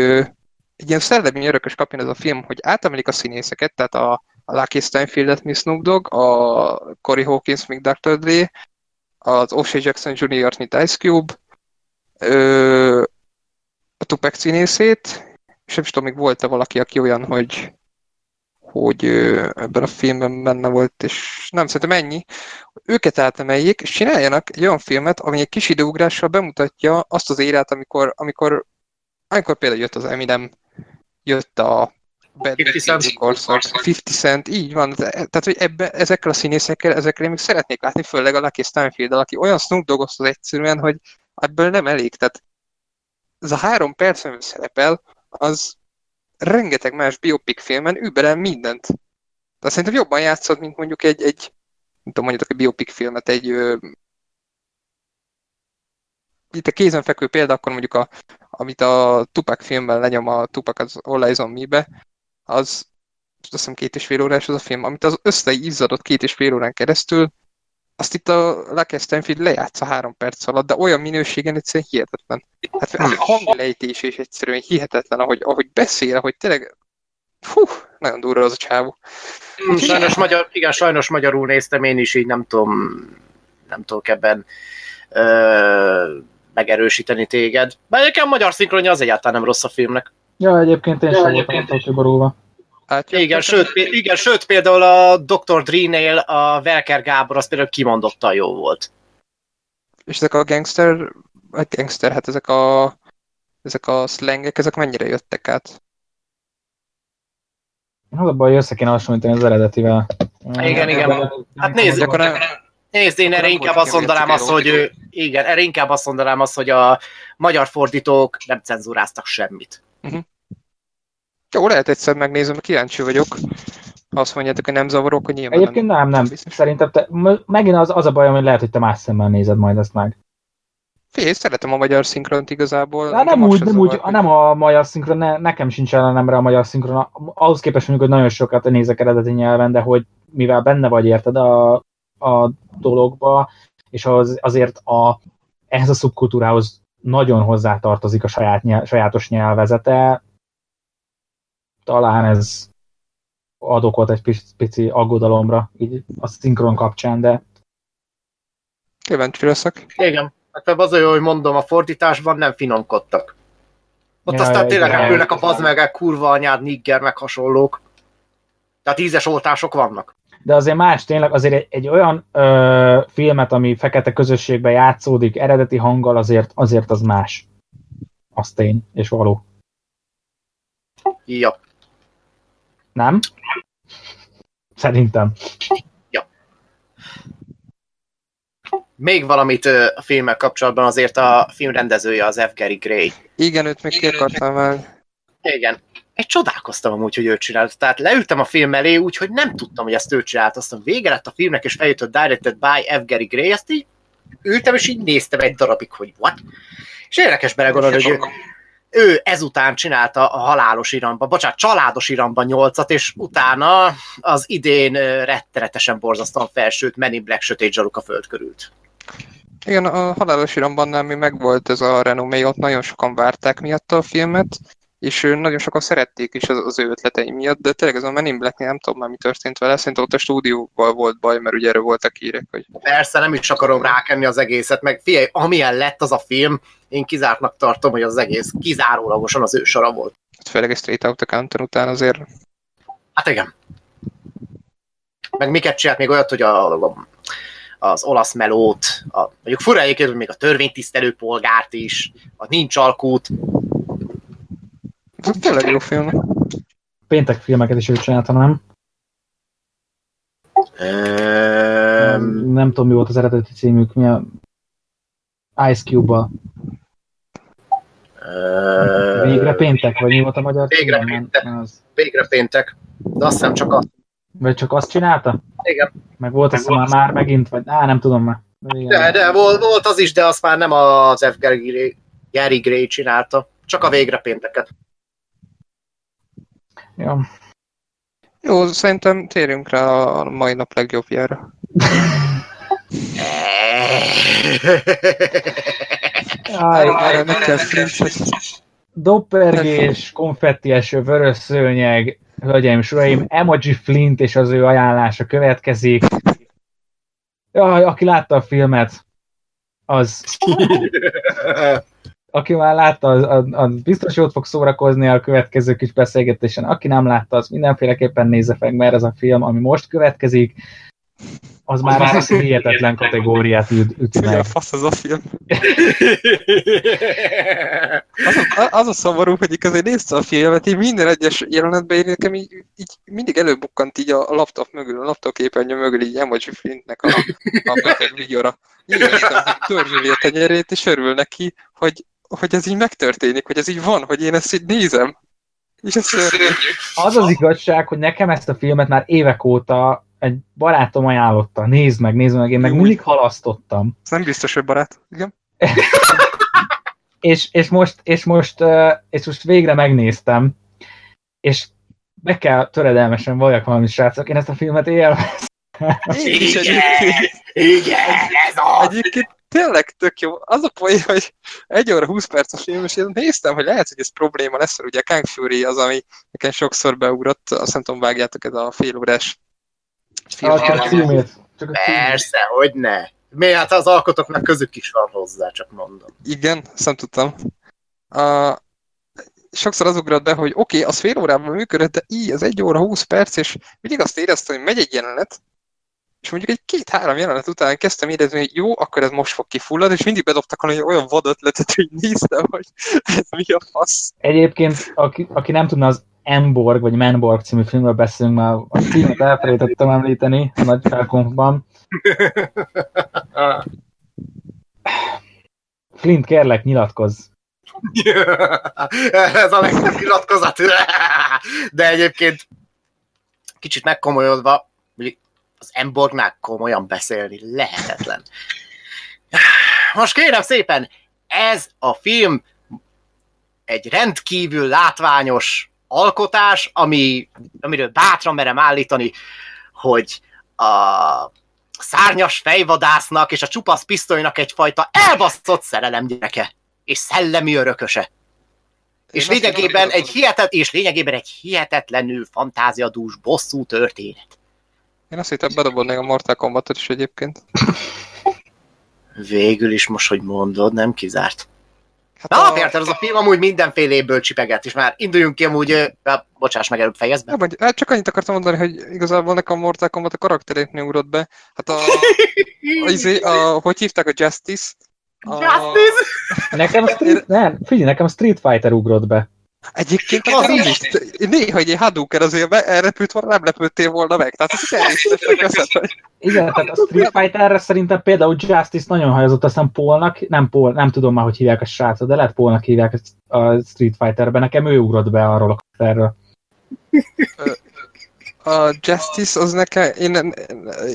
[SPEAKER 2] egy ilyen szellemi örökös kapjon ez a film, hogy átemelik a színészeket, tehát a, a Lucky Steinfieldet, Miss Snoop Dogg, a Cory Hawkins, még Dr. Dre, az O'Shea Jackson Jr. mint Ice Cube, ö, a Tupac színészét, és nem is tudom, még volt-e valaki, aki olyan, hogy hogy ebben a filmben benne volt, és nem, szerintem ennyi. Őket átemeljék, és csináljanak egy olyan filmet, ami egy kis időugrással bemutatja azt az érát, amikor, amikor, amikor például jött az Eminem jött a
[SPEAKER 4] Bad 50 Cent.
[SPEAKER 2] 50 Cent, így van. Tehát, hogy ebbe, ezekkel a színészekkel, ezekkel én még szeretnék látni, főleg a Lucky stanfield aki olyan Snoop Doggozhoz egyszerűen, hogy ebből nem elég. Tehát ez a három perc, amiben szerepel, az rengeteg más biopic filmen überel mindent. De szerintem jobban játszott, mint mondjuk egy, egy nem tudom, mondjuk egy biopic filmet, egy itt a kézenfekvő példa, akkor mondjuk a, amit a Tupac filmben lenyom a Tupac az All Eyes on Me-be, az azt hiszem két és fél órás az a film, amit az összei izzadott két és fél órán keresztül, azt itt a Lucky Stanfield lejátsza három perc alatt, de olyan minőségen egyszerűen hihetetlen. Hát a hanglejtés is egyszerűen hihetetlen, ahogy, ahogy beszél, ahogy tényleg Hú, nagyon durva az a csávó.
[SPEAKER 4] Sajnos magyar, igen, sajnos magyarul néztem én is, így nem tudom, nem tudok ebben ö, megerősíteni téged. Bár egyébként a magyar szinkronja az egyáltalán nem rossz a filmnek.
[SPEAKER 1] Ja, egyébként én ja, sem voltam kiborulva.
[SPEAKER 4] Hát, igen, sőt, igen, sőt, például a Dr. Dre-nél a Velker Gábor az például kimondottan jó volt.
[SPEAKER 2] És ezek a gangster, a gangster, hát ezek a, ezek a slangek, ezek mennyire jöttek át?
[SPEAKER 1] Az a baj, össze kéne hasonlítani az eredetivel.
[SPEAKER 4] Igen, igen. Hát nézd, akkor nem, nézd én erre inkább azt mondanám azt, hogy igen, erre inkább azt mondanám azt, hogy a magyar fordítók nem cenzúráztak semmit. Uh-huh.
[SPEAKER 2] Jó, lehet egyszer megnézem, kíváncsi vagyok. Ha azt mondjátok, hogy nem zavarok, hogy nyilván
[SPEAKER 1] Egyébként nem, nem.
[SPEAKER 2] biztos.
[SPEAKER 1] Szerintem te, megint az, az a bajom, hogy lehet, hogy te más szemmel nézed majd ezt meg.
[SPEAKER 2] Figyelj, szeretem a magyar szinkront igazából. Engem
[SPEAKER 1] nem úgy, nem,
[SPEAKER 2] zavar,
[SPEAKER 1] úgy,
[SPEAKER 2] hogy-
[SPEAKER 1] nem a magyar szinkron, ne, nekem sincs ellenemre a magyar szinkron. Ahhoz képest mondjuk, hogy nagyon sokat nézek eredeti nyelven, de hogy mivel benne vagy érted a, a dologba, és az, azért a, ehhez a szubkultúrához nagyon hozzátartozik a saját nyelv, sajátos nyelvezete, talán ez ad okot egy pici, pici aggodalomra így a szinkron kapcsán, de
[SPEAKER 2] Kíváncsi leszek.
[SPEAKER 4] Igen. Hát az a jó, hogy mondom, a fordításban nem finomkodtak. Ott
[SPEAKER 1] Ja,
[SPEAKER 4] aztán tényleg repülnek a bazmegek, kurva anyád, nigger, meg hasonlók. Tehát ízes oltások vannak.
[SPEAKER 1] De azért más tényleg, azért egy, egy olyan ö, filmet, ami fekete közösségben játszódik eredeti hanggal, azért, azért az más. Az tény, és való.
[SPEAKER 4] Ja.
[SPEAKER 1] Nem? Szerintem.
[SPEAKER 4] Még valamit ö, a filmmel kapcsolatban azért a film rendezője az F. Gary Gray.
[SPEAKER 2] Igen, őt még ki akartam.
[SPEAKER 4] Igen. Egy csodálkoztam amúgy, hogy ő csinált. Tehát leültem a film elé, úgyhogy nem tudtam, hogy ezt ő csinált. Aztán vége lett a filmnek, és eljutott Directed by F. Gary Gray, ezt így ültem, és így néztem egy darabig, hogy what? És érdekes belegondolni, hogy ő, ő ezután csinálta a halálos iramba, bocsánat, családos iramba nyolcat, és utána az idén rettenetesen borzasztóan felsőt Men in Black sötét zsaruk a föld körült.
[SPEAKER 2] Igen, a halálos iramban nem mi megvolt ez a renomé, ott nagyon sokan várták miatta a filmet, és nagyon sokan szerették is az, az ő ötletei miatt, de tényleg ez a Men in black nem tudom már mi történt vele, szerintem ott a stúdióval volt baj, mert ugye erről voltak hírek, hogy
[SPEAKER 4] Persze, nem is akarom rákenni az egészet, meg figyelj, amilyen lett az a film, én kizártnak tartom, hogy az egész kizárólagosan az ő sora volt.
[SPEAKER 2] főleg egy Straight Outta Compton után azért
[SPEAKER 4] Hát igen. Meg miket csinált még olyat, hogy a, a az olasz melót, a, mondjuk fura egyébként, még a törvénytisztelő polgárt is, a nincs alkút,
[SPEAKER 2] tényleg jó film.
[SPEAKER 1] Péntek filmeket is ő csinálta, nem?
[SPEAKER 4] Öm,
[SPEAKER 1] Nem tudom, mi volt az eredeti címük, mi a Ice Cube-ba.
[SPEAKER 4] öm,
[SPEAKER 1] Végre péntek, vagy mi volt a magyar
[SPEAKER 4] Végre
[SPEAKER 1] cím?
[SPEAKER 4] péntek.
[SPEAKER 1] Nem, az.
[SPEAKER 4] Végre péntek. De azt hiszem csak azt.
[SPEAKER 1] Vagy csak azt csinálta?
[SPEAKER 4] Igen.
[SPEAKER 1] Meg volt azt hiszem már, már megint, vagy á, nem tudom már. Igen.
[SPEAKER 4] De, de volt, volt az is, de azt már nem az F. Gary Gray csinálta. Csak a végre pénteket.
[SPEAKER 1] Ja.
[SPEAKER 2] Jó, szerintem térjünk rá a mai nap legjobbjára.
[SPEAKER 1] Áj,
[SPEAKER 2] Erre meg kell.
[SPEAKER 1] Doppergés, konfetties, vörös szőnyeg, hölgyeim, és uraim, Emoji Flint és az ő ajánlása következik. Jaj, aki látta a filmet, az, aki már látta, az, az, az biztos jót fog szórakozni a következő kis beszélgetésen. Aki nem látta, az mindenféleképpen nézze meg, mert ez a film, ami most következik, az már az, az hihetetlen kategóriát üt, üti
[SPEAKER 2] Mi a
[SPEAKER 1] meg.
[SPEAKER 2] fasz az a film? Az a, az a szomorú, hogy azért nézte a filmet, így minden egyes jelenetben én nekem így, így mindig előbukkant így a, a laptop mögül, a laptop képernyő mögül így emoji flintnek a, a beteg vigyora. Így néztem, hogy törzsüli a tenyerét, és örül neki, hogy, hogy ez így megtörténik, hogy ez így van, hogy én ezt így nézem. És ez.
[SPEAKER 1] Az az igazság, hogy nekem ezt a filmet már évek óta egy barátom ajánlotta. Nézd meg, nézd meg, én meg
[SPEAKER 2] Jó.
[SPEAKER 1] mindig halasztottam.
[SPEAKER 2] Ez nem biztos, hogy barát. Igen?
[SPEAKER 1] És, és, most, és, most, és most végre megnéztem, és be kell töredelmesen valljak valami srácok, én ezt a filmet
[SPEAKER 2] is
[SPEAKER 4] Igen, igen, ez az!
[SPEAKER 2] Egyébként tényleg tök jó. Az a poén, hogy egy óra 20 perces film, és én néztem, hogy lehet, hogy ez probléma lesz, mert ugye Kang Fury az, ami nekem sokszor beugrott, azt nem tudom, vágjátok ez a fél órás film.
[SPEAKER 1] Ah, csak a címét. Csak a.
[SPEAKER 4] Persze, hogy ne. Mi hát az alkotoknak közük is van hozzá, csak mondom.
[SPEAKER 2] Igen, ezt nem tudtam. Uh, sokszor az ugrott be, hogy oké, okay, az fél órában működött, de így, az egy óra 20 perc, és mindig azt éreztem, hogy megy egy jelenet, és mondjuk egy két-három jelenet után kezdtem érezni, hogy jó, akkor ez most fog kifulladni, és mindig bedobtak valami olyan vad ötletet, hogy néztem, hogy ez mi a fasz.
[SPEAKER 1] Egyébként, aki, aki nem tudna, az Emborg, vagy Menborg című filmről beszélünk, már a címet elfelejtettem említeni a nagy felkonfban. Flint, kérlek, nyilatkozz.
[SPEAKER 4] Ez a legszebb nyilatkozat. De egyébként kicsit megkomolyodva, az Emborgnál komolyan beszélni lehetetlen. Most kérem szépen, ez a film egy rendkívül látványos alkotás, ami, amiről bátran merem állítani, hogy a szárnyas fejvadásznak és a csupasz pisztolynak egyfajta elbasztott szerelem gyereke, és szellemi örököse. És
[SPEAKER 2] azt
[SPEAKER 4] lényegében, egy hihetet, és lényegében egy hihetetlenül fantáziadús bosszú történet.
[SPEAKER 2] Én azt hittem bedobodnék a Mortal Kombatot is egyébként.
[SPEAKER 4] Végül is most, hogy mondod, nem kizárt.
[SPEAKER 2] Hát
[SPEAKER 4] Na, a... érted, az a film amúgy mindenféléből csipeget, és már induljunk ki amúgy, á, bocsáss meg, előbb fejezd be.
[SPEAKER 2] Ja, hát csak annyit akartam mondani, hogy igazából nekem a Mortal Kombat a karakteréknél ugrott be. Hát a, a, izé, a, hogy hívták a Justice? A,
[SPEAKER 4] Justice!
[SPEAKER 1] Nekem a Street, nem, figyelj, nekem a Street Fighter ugrott be.
[SPEAKER 2] Egyébként
[SPEAKER 4] Az
[SPEAKER 2] nekem
[SPEAKER 4] is.
[SPEAKER 2] Néha egy Hadouken azért elrepült volna, nem lepődtél volna meg. Tehát ez természetesen köszönöm.
[SPEAKER 1] Igen, tehát a Street Fighterre szerintem például Justice nagyon hajazott, aztán Paulnak, nem Paul, nem tudom már, hogy hívják a srácot, de lehet Paulnak hívják a Street Fighterben, nekem ő ugrott be arról a karakterről.
[SPEAKER 2] A Justice az nekem, én,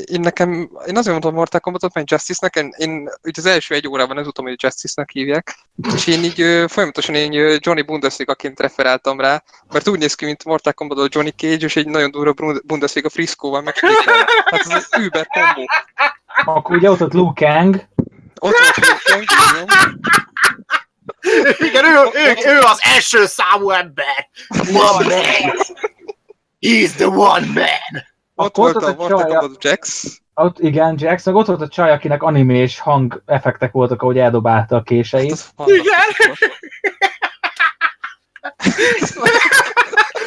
[SPEAKER 2] én nekem, én azért mondtam Mortal Kombatot, mert Justice nekem, én úgy az első egy órában nem tudtam, hogy Justice-nek hívják, és én így ö, folyamatosan én Johnny Bundesliga-ként referáltam rá, mert úgy néz ki, mint Mortal Kombat Johnny Cage, és egy nagyon durva Bund- Bundesliga friszkóval meg Tehát ez az Uber kombó.
[SPEAKER 1] Akkor ugye ott ott Liu Kang,
[SPEAKER 2] Ott volt Liu Kang, igen.
[SPEAKER 4] Igen, ő, ő, ő az első számú ember. One man. He's the one man.
[SPEAKER 2] Ott volt
[SPEAKER 1] ott
[SPEAKER 2] a
[SPEAKER 1] a csaja-
[SPEAKER 2] Kombat Jax,
[SPEAKER 1] ott igen, Jax, meg ott volt a csaj, akinek animés hang effektek voltak, ahogy eldobálta a
[SPEAKER 2] Hát
[SPEAKER 1] késeit.
[SPEAKER 2] fantasztikus volt.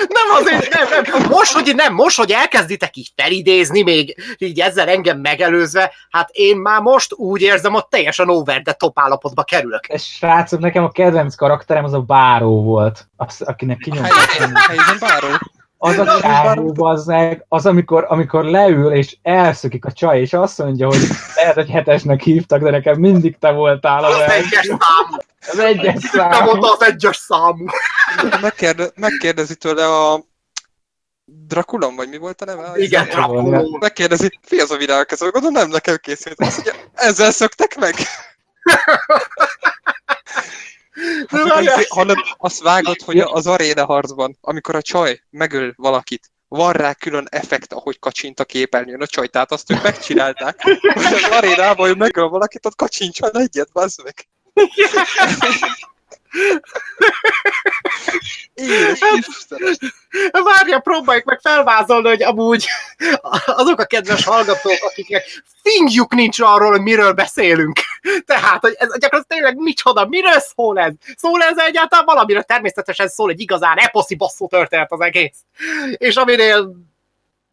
[SPEAKER 4] Nem azért, nem, nem. Most, hogy nem, most, hogy elkezditek így felidézni, még így ezzel engem megelőzve, hát én már most úgy érzem, hogy teljesen over the top állapotba kerülök.
[SPEAKER 1] És srácok, nekem a kedvenc karakterem az a báró volt, az, akinek.
[SPEAKER 2] Helyzen, helyzen báró.
[SPEAKER 1] Az a csávó, bazzeg, az amikor, amikor leül és elszökik a csaj, és azt mondja, hogy lehet, hogy hetesnek hívtak, de nekem mindig te voltál a
[SPEAKER 4] Az egyes számú.
[SPEAKER 1] Az egyes
[SPEAKER 4] Te
[SPEAKER 1] szám.
[SPEAKER 4] mondta az egyes számú.
[SPEAKER 2] Megkérde, megkérdezi tőle a Drakulon, vagy mi volt a neve?
[SPEAKER 4] Igen, Drakuló.
[SPEAKER 2] Megkérdezi, mi az a virágkező? Gondolom nem nekem készült. Azt mondja, ezzel szöktek meg? Hát, az, hanem azt vágod, hogy az aréna harcban, amikor a csaj megöl valakit, van rá külön effekt, ahogy kacsint a képernyőn a csaj, tehát azt ők megcsinálták, hogy az arénában, hogy megöl valakit, ott kacsincson egyet, bazd meg. Édes Istenem.
[SPEAKER 4] Várja, próbáljuk meg felvázolni, hogy amúgy azok a kedves hallgatók, akiknek fingjuk nincs arról, hogy miről beszélünk. Tehát, hogy ez gyakorlatilag tényleg micsoda, miről szól ez? Szól ez egyáltalán valamiről? Természetesen szól egy igazán eposzi basszú történet az egész. És aminél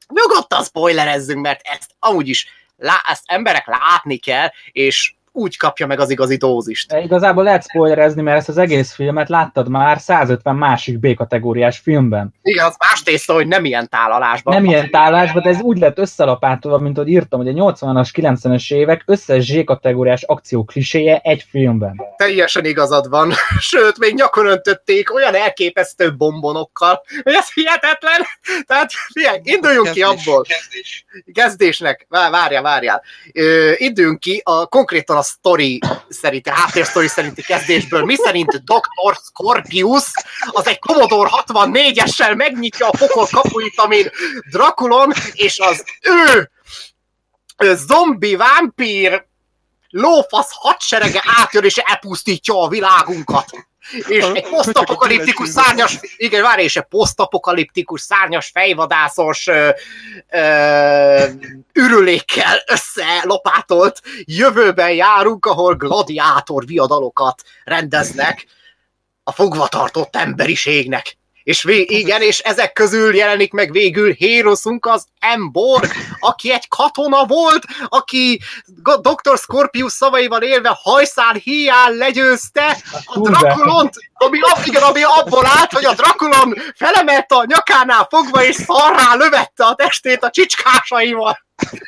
[SPEAKER 4] nyugodtan spoilerezzünk, mert ezt amúgy is lá- ezt emberek látni kell, és úgy kapja meg az igazi dózist.
[SPEAKER 1] De Igazából lehet spoilerezni, mert ezt az egész filmet láttad már 150 másik B-kategóriás filmben.
[SPEAKER 4] Igen, az más tészta, hogy nem ilyen tálalásban.
[SPEAKER 1] Nem ilyen tálásban, de ez úgy lett összelapátolva, mint hogy írtam, hogy a 80-as, 90-es évek összes Z-kategóriás akció kliséje egy filmben.
[SPEAKER 4] Teljesen igazad van. Sőt, még nyakon öntötték olyan elképesztő bombonokkal, hogy ez hihetetlen. Tehát, figyelj, induljunk ki
[SPEAKER 2] Kezdés,
[SPEAKER 4] abból.
[SPEAKER 2] kezdés.
[SPEAKER 4] Kezdésnek, Vá- várjál, várjál. Ö, induljunk ki a konkrétan a sztori szerinti, a háttérsztori szerinti kezdésből. Mi szerint Dr. Scorpius az egy Commodore 64-essel megnyitja a pokol kapuit, amin Drakulon és az ő zombi, vámpír, lófasz hadserege átjön és elpusztítja a világunkat. És egy posztapokaliptikus szárnyas, igen, várj, és egy posztapokaliptikus szárnyas fejvadászos ö, ö, ürülékkel összelopátolt jövőben járunk, ahol gladiátor viadalokat rendeznek a fogvatartott emberiségnek. És vé- igen, és ezek közül jelenik meg végül Héroszunk az Emborg, aki egy katona volt, aki Dr. Scorpius szavaival élve hajszál hiány legyőzte a. Drakulont, ami, igen, ami abból állt, hogy a Drakulon felemelte a nyakánál fogva, és szarrá lövette a testét a csicskásaival.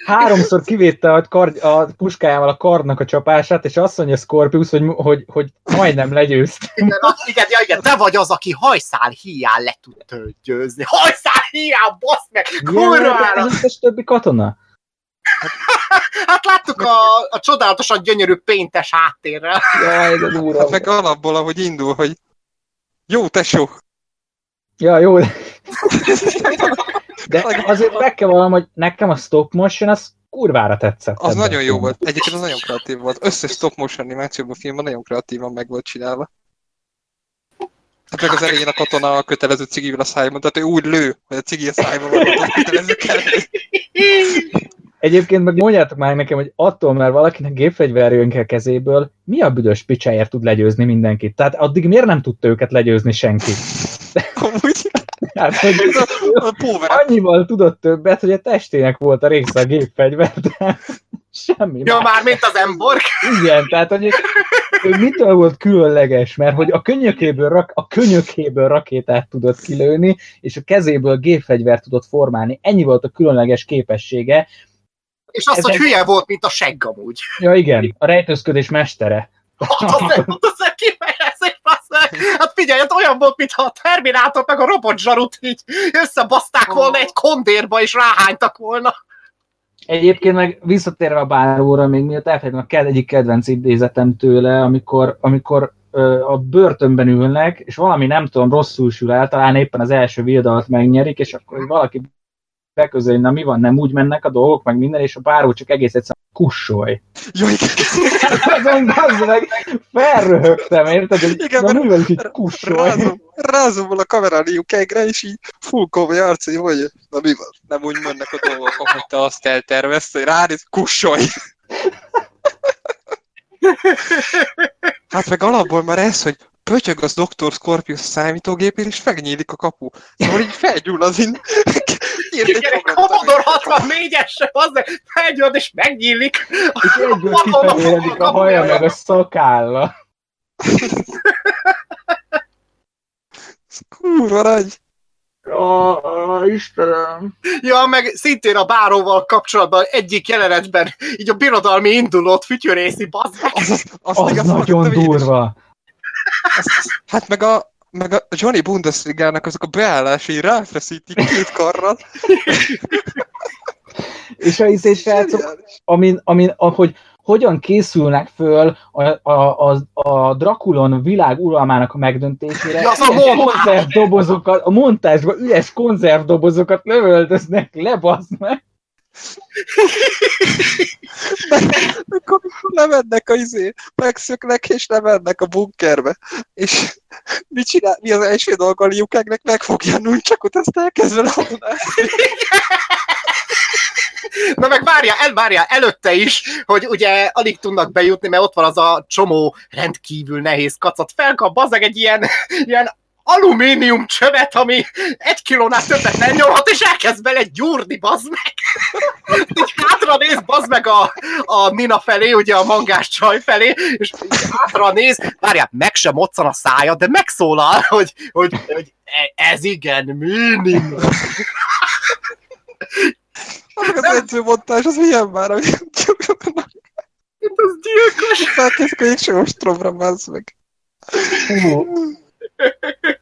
[SPEAKER 1] Háromszor kivédte a, kard, a puskájával a kardnak a csapását, és azt mondja Scorpius, hogy, hogy, hogy majdnem legyőzt.
[SPEAKER 4] Igen, az, igen, ja, igen, te vagy az, aki hajszál híján le őt győzni. Hajszál híján, basz meg! Kurvára!
[SPEAKER 1] Ez az összes többi katona?
[SPEAKER 4] Hát láttuk a, a csodálatosan gyönyörű péntes háttérrel.
[SPEAKER 1] Jaj, de durva.
[SPEAKER 2] Hát meg alapból, ahogy indul, hogy jó tesó.
[SPEAKER 1] Ja, jó. De, azért meg kell valam, hogy nekem a stop motion az kurvára tetszett.
[SPEAKER 2] Az nagyon jó volt. Egyébként az nagyon kreatív volt. Összes stop motion animációban a filmben nagyon kreatívan meg volt csinálva. Hát meg az elején a katona a kötelező cigivel a szájban, tehát ő úgy lő, hogy a cigi a szájban van, a kötelező kell.
[SPEAKER 1] Egyébként meg mondjátok már nekem, hogy attól, mert valakinek gépfegyver jön ki a kezéből, mi a büdös picsáért tud legyőzni mindenkit? Tehát addig miért nem tudta őket legyőzni senki?
[SPEAKER 2] Amúgy
[SPEAKER 1] Hát, hogy
[SPEAKER 2] ez a, a power
[SPEAKER 1] annyival tudott többet, hogy a testének volt a része a gépfegyver, de semmi.
[SPEAKER 4] Ja, már mint az Emborg.
[SPEAKER 1] Igen, tehát hogy ő mitől volt különleges, mert hogy a könyökéből, rak, a könyökéből rakétát tudott kilőni, és a kezéből gépfegyvert tudott formálni. Ennyi volt a különleges képessége.
[SPEAKER 4] És azt,
[SPEAKER 1] Ez
[SPEAKER 4] hogy
[SPEAKER 1] egy-
[SPEAKER 4] hülye volt, mint a segg amúgy.
[SPEAKER 1] Ja igen, a rejtőzködés mestere.
[SPEAKER 4] Hát az nem az a kifejezés, bassz meg. Hát figyelj, ez olyan volt, mintha a Terminátor meg a robot zsarut így összebaszták volna egy kondérba, és ráhánytak volna.
[SPEAKER 1] Egyébként meg visszatérve a báróra, még miatt elfelejtem a ked- egyik kedvenc idézetem tőle, amikor, amikor ö, a börtönben ülnek, és valami nem tudom, rosszul sül el, talán éppen az első viadalt megnyerik, és akkor valaki beközöl, na mi van, nem úgy mennek a dolgok, meg minden, és a báró csak egész egyszerűen kussolj.
[SPEAKER 2] Jó, igen.
[SPEAKER 1] Azon bazd meg, felröhögtem, érted? Hogy
[SPEAKER 2] Igen,
[SPEAKER 1] na
[SPEAKER 2] mert
[SPEAKER 1] mi van, hogy így kussolj?
[SPEAKER 2] Rázom, rázom volna a kamerán lyukegre, és így full komoly arc, hogy na mi van? Nem úgy mennek a dolgok, ahogy te azt eltervezte, hogy ránéz, kussolj! Hát meg alapból már ez, hogy pötyög az Dr. Scorpius a számítógépén, és megnyílik a kapu. Szóval így felgyúl az in...
[SPEAKER 4] Commodore 64-es, az felgyőd és megnyílik.
[SPEAKER 1] És egyből kifehéredik a haja meg a szakálla.
[SPEAKER 2] Kurva nagy.
[SPEAKER 1] Ó, ó, Istenem.
[SPEAKER 4] Ja, meg szintén a báróval kapcsolatban egyik jelenetben így a birodalmi indulót fütyörészi, bazd meg.
[SPEAKER 2] Az, az, az,
[SPEAKER 1] Az nagyon durva.
[SPEAKER 2] Hát meg a, meg a Johnny Bundesligának azok a beállásai ráfeszítik két karral.
[SPEAKER 1] És a izé srácok, amin, amin, ahogy hogyan készülnek föl a, a, a, a Drakulon világ uralmának a megdöntésére.
[SPEAKER 4] Ja, a
[SPEAKER 1] konzervdobozokat, a montázsban üres konzervdobozokat lövöldöznek le, bazd meg.
[SPEAKER 2] Akkor lemennek a izé, megszöknek és lemennek a bunkerbe. És mit csinál? Mi az első dolga a Liukegnek? Megfogja nuncsakot, azt elkezd vele honnázni.
[SPEAKER 4] Na meg várjál, el, várjál, előtte is, hogy ugye alig tudnak bejutni, mert ott van az a csomó rendkívül nehéz kacat. Felkap bazeg egy ilyen, ilyen alumínium csövet, ami egy kilónál többet nem nyomhat, és elkezd bele gyúrni, bazd meg. Így hátra néz, bazd meg a, a Nina felé, ugye a mangás csaj felé, és hátra néz, várjál, meg sem moccan a szája, de megszólal, hogy, hogy, hogy e- ez igen, minimum.
[SPEAKER 2] Az edzőmontás, az milyen már, hogy
[SPEAKER 4] Ez gyilkos.
[SPEAKER 2] felkezdik a jégső ostromra, bazd meg.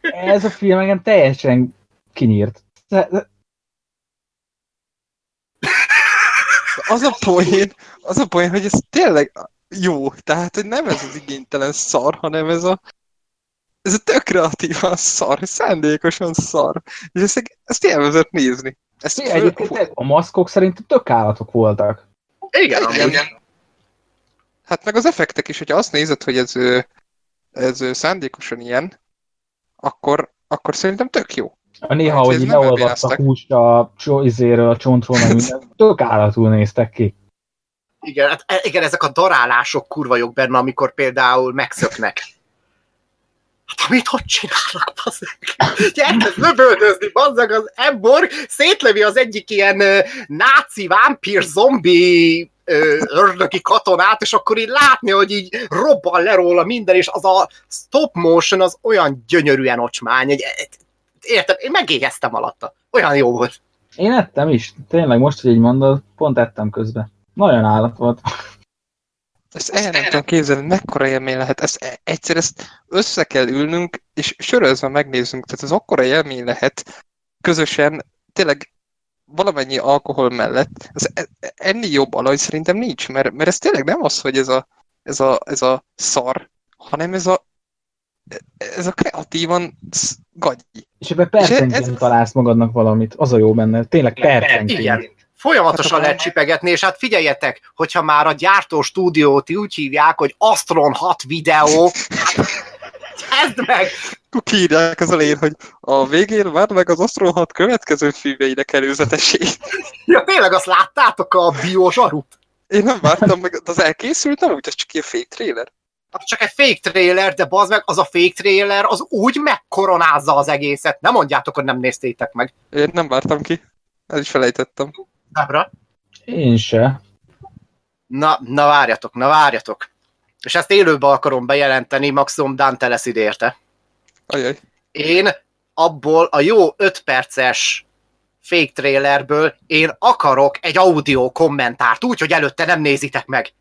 [SPEAKER 1] Ez a film engem teljesen kinyírt. De- de-
[SPEAKER 2] Az a poén, az a poén, hogy ez tényleg jó. Tehát, hogy nem ez az igénytelen szar, hanem ez a ez a tök kreatívan szar, szándékosan szar. És ezt, ezt élvezett nézni. Ezt
[SPEAKER 1] Egyébként a maszkok szerintem tök állatok voltak.
[SPEAKER 4] Igen,
[SPEAKER 2] Igen.
[SPEAKER 4] igen.
[SPEAKER 2] Hát meg az effektek is, hogyha azt nézed, hogy ez, ez szándékosan ilyen, akkor, akkor szerintem tök jó.
[SPEAKER 1] A néha,
[SPEAKER 2] Hát,
[SPEAKER 1] hogy leolvadt a húst a izéről, a csontról, meg minden, tök állatul néztek ki.
[SPEAKER 4] Igen, hát, e- igen, ezek a darálások kurva jók benne, amikor például megszöknek. Hát amit hogy csinálnak, bazzeg? Elkezd lövöldözni, bazzeg az Emborg, szétlevi az egyik ilyen ö, náci vámpír zombi ö, ördögi katonát, és akkor így látni, hogy így robban le róla minden, és az a stop motion az olyan gyönyörűen ocsmány, egy, érted, én megéheztem alatta. Olyan jó volt.
[SPEAKER 1] Én ettem is. Tényleg most, hogy így mondod, pont ettem közben. Nagyon állat volt.
[SPEAKER 2] Ezt el nem tudom képzelni, mekkora élmény lehet. Ezt e- egyszer ezt össze kell ülnünk, és sörözve megnézzünk. Tehát ez akkora élmény lehet közösen, tényleg valamennyi alkohol mellett. Ez e- enni jobb alany szerintem nincs, mert, mert ez tényleg nem az, hogy ez a, ez a, ez a szar, hanem ez a ez a kreatívan gagyi.
[SPEAKER 1] És ebben percenként
[SPEAKER 2] ez-
[SPEAKER 1] találsz magadnak valamit. Az a jó benne. Tényleg percenként.
[SPEAKER 4] Igen. Folyamatosan
[SPEAKER 2] Hát,
[SPEAKER 4] lehet csipegetni, és hát figyeljetek, hogyha már a gyártó stúdiót úgy hívják, hogy Astron 6 videó, hát kezd meg!
[SPEAKER 2] Akkor kiírják az elején, hogy a végén várd meg az Astron 6 következő filmjeinek előzetesét.
[SPEAKER 4] Ja, tényleg azt láttátok a biozsarut?
[SPEAKER 2] Én nem vártam meg, az elkészült, nem úgy, ez csak ilyen fake trailer.
[SPEAKER 4] Az csak egy fake trailer, de bazd meg, az a fake trailer, az úgy megkoronázza az egészet. Nem mondjátok, hogy nem néztétek meg.
[SPEAKER 2] Én nem vártam ki. El is felejtettem.
[SPEAKER 4] Ábra?
[SPEAKER 1] Én se.
[SPEAKER 4] Na, na várjatok, na várjatok. És ezt élőbe akarom bejelenteni, maximum Dante lesz ide érte.
[SPEAKER 2] Ajaj.
[SPEAKER 4] Én abból a jó 5 perces fake trailerből én akarok egy audio kommentárt, úgy, hogy előtte nem nézitek meg.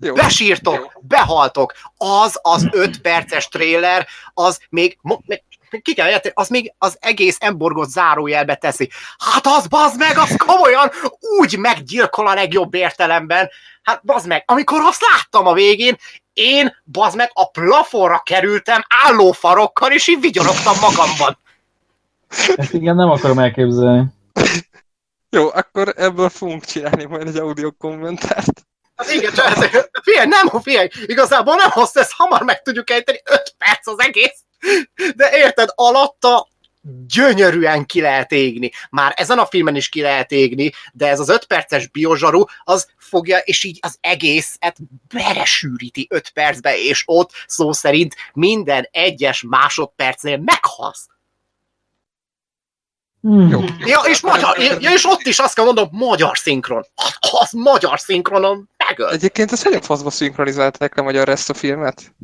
[SPEAKER 2] Jó.
[SPEAKER 4] Besírtok, behaltok. Az az 5 perces trailer, az még, még ki kell érteni, az még az egész emborgot zárójelbe teszi. Hát az bazd meg, az komolyan úgy meggyilkol a legjobb értelemben. Hát bazd meg, amikor azt láttam a végén, én bazd meg a plafonra kerültem állófarokkal, és így vigyorogtam magamban.
[SPEAKER 1] Ezt igen nem akarom elképzelni.
[SPEAKER 2] Jó, akkor ebből fogunk csinálni majd egy audio kommentárt.
[SPEAKER 4] Hát igen, csak ez, figyelj, nem, figyelj, igazából nem hossz, ezt hamar meg tudjuk ejteni, 5 perc az egész. De érted, alatta gyönyörűen ki lehet égni. Már ezen a filmen is ki lehet égni, de ez az 5 perces biozsaru, az fogja, és így az egészet belesűríti 5 percbe, és ott szó szerint minden egyes másodpercnél meghalsz.
[SPEAKER 1] Hmm.
[SPEAKER 2] Jó.
[SPEAKER 4] Ja, és, magyar, ja, és ott is azt kell mondom, magyar szinkron. Az, az magyar szinkronon megöl.
[SPEAKER 2] Egyébként ezt nagyon faszba szinkronizálták le magyar ezt a filmet.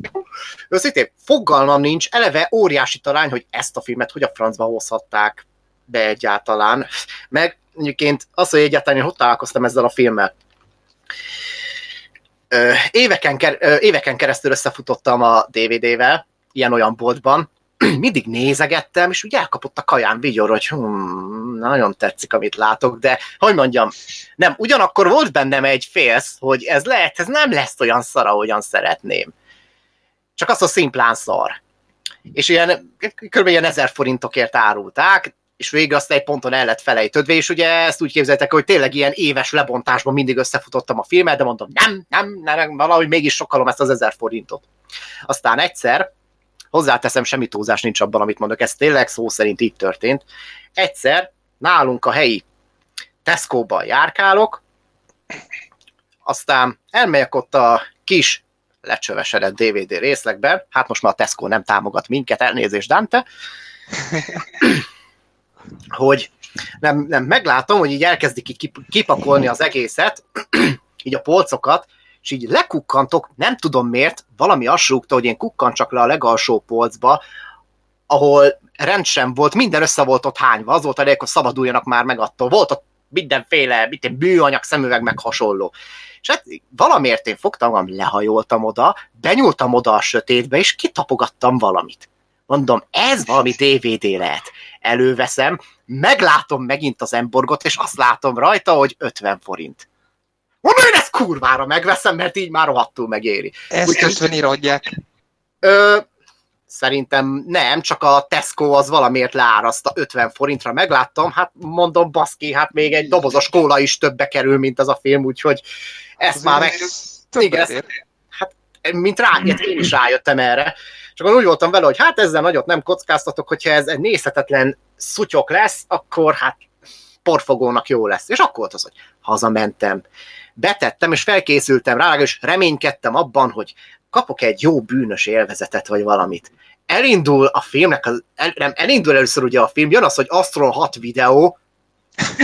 [SPEAKER 4] Őszintén, fogalmam nincs, eleve óriási talány, hogy ezt a filmet hogy a francba hozhatták be egyáltalán. Meg egyébként az, hogy egyáltalán én hogy találkoztam ezzel a filmmel. Éveken, éveken keresztül összefutottam a DVD-vel, ilyen-olyan boltban, mindig nézegettem, és úgy elkapott a kaján vigyor, hogy hmm, nagyon tetszik, amit látok, de hogy mondjam, nem, ugyanakkor volt bennem egy félsz, hogy ez lehet, ez nem lesz olyan szar, ahogyan szeretném. Csak az a szimplán szar. És ilyen, kb. ilyen ezer forintokért árulták, és végül azt egy ponton el lett felejtődve, és ugye ezt úgy képzeltek, hogy tényleg ilyen éves lebontásban mindig összefutottam a filmet, de mondom, nem, nem, nem, valahogy mégis sokalom ezt az ezer forintot. Aztán egyszer, hozzáteszem, semmi túlzás nincs abban, amit mondok, ez tényleg szó szerint így történt. Egyszer nálunk a helyi Tesco-ban járkálok, aztán elmegyek ott a kis lecsövesedett DVD részlegben, hát most már a Tesco nem támogat minket, elnézést Dante, hogy nem, nem, meglátom, hogy így elkezdik így kip- kipakolni az egészet, így a polcokat, és így lekukkantok, nem tudom miért, valami azt súgta, hogy én kukkantsak le a legalsó polcba, ahol rend sem volt, minden össze volt ott hányva, az volt a hogy szabaduljanak már meg attól. Volt ott mindenféle, mint bűanyag, szemüveg, meg hasonló. És hát valamiért én fogtam magam, lehajoltam oda, benyúltam oda a sötétbe, és kitapogattam valamit. Mondom, ez valami DVD lehet. Előveszem, meglátom megint az emborgot, és azt látom rajta, hogy 50 forint. Mondom, én ezt kurvára megveszem, mert így már rohadtul megéri.
[SPEAKER 2] Ezt
[SPEAKER 4] Úgyhogy-
[SPEAKER 2] 50 adják.
[SPEAKER 4] Ö, szerintem nem, csak a Tesco az valamiért leáraszta 50 forintra, megláttam, hát mondom, baszki, hát még egy dobozos kóla is többe kerül, mint az a film, úgyhogy ezt már meg, Igen,
[SPEAKER 2] ér.
[SPEAKER 4] mint rá, én is rájöttem erre. Csak úgy voltam vele, hogy hát ezzel nagyot nem kockáztatok, hogyha ez egy nézhetetlen szutyok lesz, akkor hát porfogónak jó lesz. És akkor volt az, hogy hazamentem, betettem, és felkészültem rá, és reménykedtem abban, hogy kapok egy jó bűnös élvezetet, vagy valamit. Elindul a filmnek, az, el, nem, elindul először ugye a film, jön az, hogy Astron 6 videó,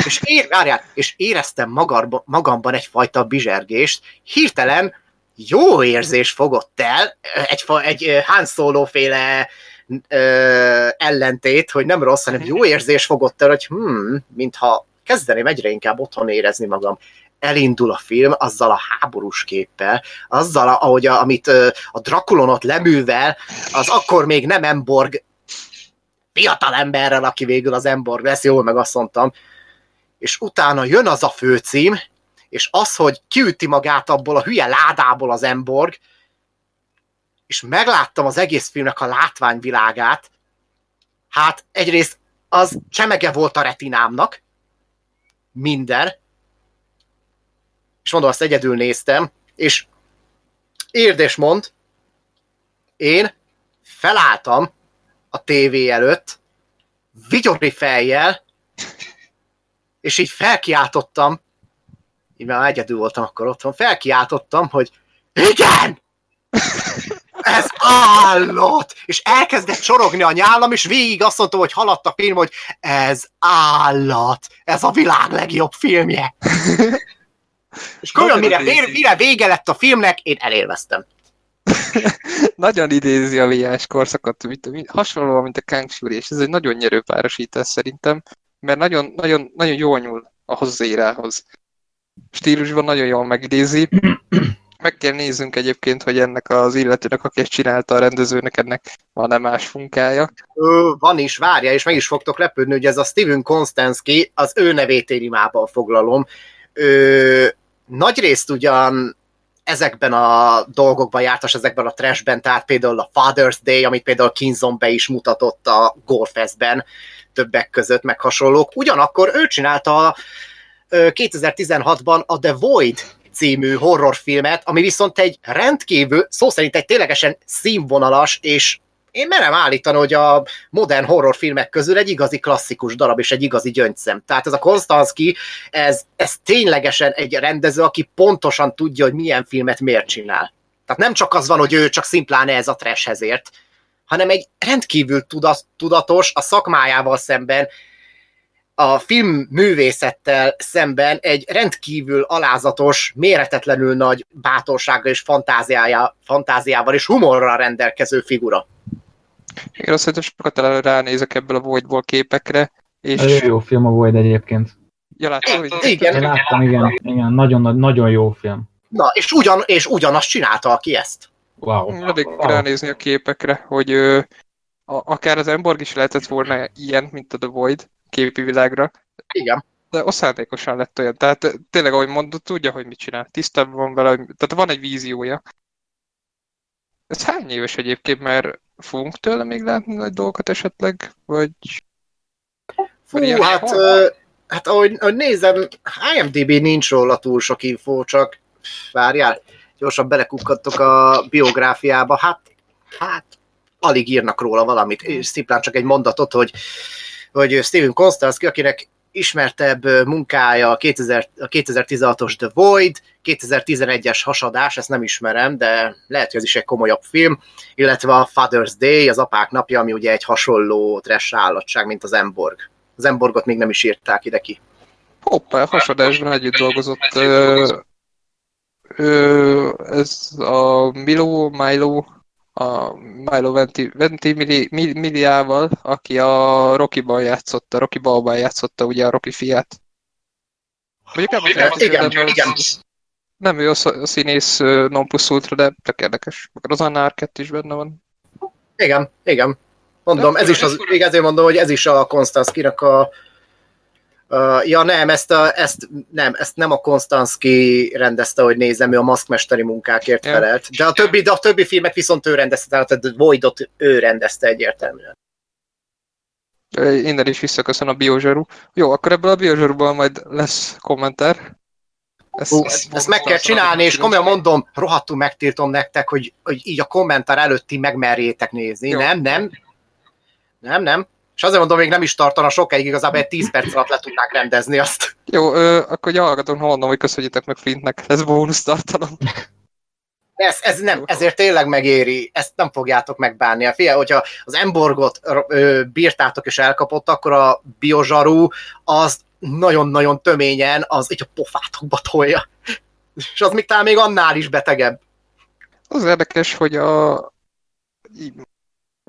[SPEAKER 4] És, ér, várjál, és éreztem magarba, magamban egyfajta bizsergést, hirtelen jó érzés fogott el, egy, egy Han Solo féle ö, ellentét, hogy nem rossz, hanem jó érzés fogott el, hogy hmm, mintha kezdeném egyre inkább otthon érezni magam. Elindul a film azzal a háborús képpel, azzal, ahogy a, amit a Drakulonot leművel, az akkor még nem Emborg fiatal emberrel, aki végül az Emborg lesz, jól meg azt mondtam, és utána jön az a főcím, és az, hogy kiüti magát abból a hülye ládából az Emborg, és megláttam az egész filmnek a látványvilágát, hát egyrészt az csemege volt a retinámnak, minden, és mondom, azt egyedül néztem, és érd és mond, én felálltam a tévé előtt, vigyori fejjel, és így felkiáltottam, én már egyedül voltam akkor otthon, felkiáltottam, hogy igen! Ez állat! És elkezdett csorogni a nyálam, és végig azt mondta, hogy haladt a film, hogy ez állat! Ez a világ legjobb filmje! És külön, mire, mire vége lett a filmnek, én elélveztem.
[SPEAKER 2] nagyon idézi a VS korszakot, mint, mint, hasonlóan, mint a Kang Fury, és ez egy nagyon nyerő párosítás szerintem, mert nagyon, nagyon, nagyon jól nyúl a az érához. Stílusban nagyon jól megidézi. Meg kell nézzünk egyébként, hogy ennek az illetőnek, aki ezt csinálta a rendezőnek, ennek van-e más munkája.
[SPEAKER 4] Ö, van is, várja, és meg is fogtok lepődni, hogy ez a Steven Konstanski, az ő nevét én imában foglalom. Ö, nagy részt ugyan ezekben a dolgokban jártas, ezekben a trashben, tehát például a Father's Day, amit például Kinzon be is mutatott a Gorefestben, többek között, meg hasonlók. Ugyanakkor ő csinálta 2016-ban a The Void című horrorfilmet, ami viszont egy rendkívül, szó szerint egy ténylegesen színvonalas és én merem állítani, hogy a modern horrorfilmek közül egy igazi klasszikus darab és egy igazi gyöngyszem. Tehát ez a Konstanski, ez, ez ténylegesen egy rendező, aki pontosan tudja, hogy milyen filmet miért csinál. Tehát nem csak az van, hogy ő csak szimplán ez a trashhez ért, hanem egy rendkívül tudatos, a szakmájával szemben, a film művészettel szemben egy rendkívül alázatos, méretetlenül nagy bátorsággal és fantáziája, fantáziával és humorral rendelkező figura.
[SPEAKER 2] Igen, azt hiszem, sokat ránézek ebből a Voidból képekre. És...
[SPEAKER 1] Ez jó film a Void egyébként.
[SPEAKER 2] Ja, láttam,
[SPEAKER 4] hogy... Igen.
[SPEAKER 1] Én láttam, igen, igen, nagyon, nagyon jó film.
[SPEAKER 4] Na, és, ugyan, és ugyanazt csinálta, aki ezt.
[SPEAKER 1] Wow.
[SPEAKER 2] Elég wow. ránézni a képekre, hogy ö, a, akár az Emborg is lehetett volna ilyen, mint a The Void képi világra.
[SPEAKER 4] Igen.
[SPEAKER 2] De osztályékosan lett olyan. Tehát tényleg, ahogy mondod, tudja, hogy mit csinál. Tisztában van vele, tehát van egy víziója. Ez hány éves egyébként, mert fogunk tőle még látni nagy dolgokat esetleg, vagy...
[SPEAKER 4] Fú, hát, ö, hát ahogy, ahogy nézem, IMDb nincs róla túl sok infó, csak várjál, gyorsan belekukkadtok a biográfiába, hát, hát alig írnak róla valamit, és szimplán csak egy mondatot, hogy, hogy Steven Konstanski, akinek ismertebb munkája a, 2000, a 2016-os The Void, 2011-es Hasadás, ezt nem ismerem, de lehet, hogy ez is egy komolyabb film, illetve a Father's Day, az apák napja, ami ugye egy hasonló trash állatság, mint az Emborg. Az Emborgot még nem is írták ide ki.
[SPEAKER 2] Hoppá, Hasadásban együtt dolgozott. Ö, ö, ez a Milo, Milo, a Milo Venti, Venti Mili, Miliával, aki a Rocky-ban játszotta, Rocky Balban játszotta ugye a Rocky fiát.
[SPEAKER 4] Mondjuk nem igen, igen, igen.
[SPEAKER 2] Nem ő a színész non plus ultra, de tök érdekes. Az Anna Arquette is benne van.
[SPEAKER 4] Igen, igen. Mondom, ez is az, igen, ezért mondom, hogy ez is a Konstanszkinak a Uh, ja nem, ezt, a, ezt, nem, ezt nem a Konstanski rendezte, hogy nézem, ő a maszkmesteri munkákért ja. felelt. De a, többi, de a többi filmet viszont ő rendezte, tehát a Voidot ő rendezte egyértelműen.
[SPEAKER 2] Innen is visszaköszön a Biozsaru. Jó, akkor ebből a Biozsaruból majd lesz kommentár.
[SPEAKER 4] Ezt, Hú, ezt, ezt meg kell csinálni, és komolyan mondom, rohadtul megtiltom nektek, hogy, hogy így a kommentár előtti megmerjétek nézni. Jó. Nem, nem. Nem, nem. És azért mondom, még nem is tartana sokáig, igazából egy 10 perc alatt le tudnák rendezni azt.
[SPEAKER 2] Jó, ö, akkor ha mondom, hogy köszönjétek meg Flintnek, ez bónusz tartalom.
[SPEAKER 4] Ez, ez nem, ezért tényleg megéri, ezt nem fogjátok megbánni. Fia, hogyha az Emborgot ö, bírtátok és elkapott, akkor a Biozsaru az nagyon-nagyon töményen az így a pofátokba tolja. És az még talán még annál is betegebb.
[SPEAKER 2] Az érdekes, hogy a,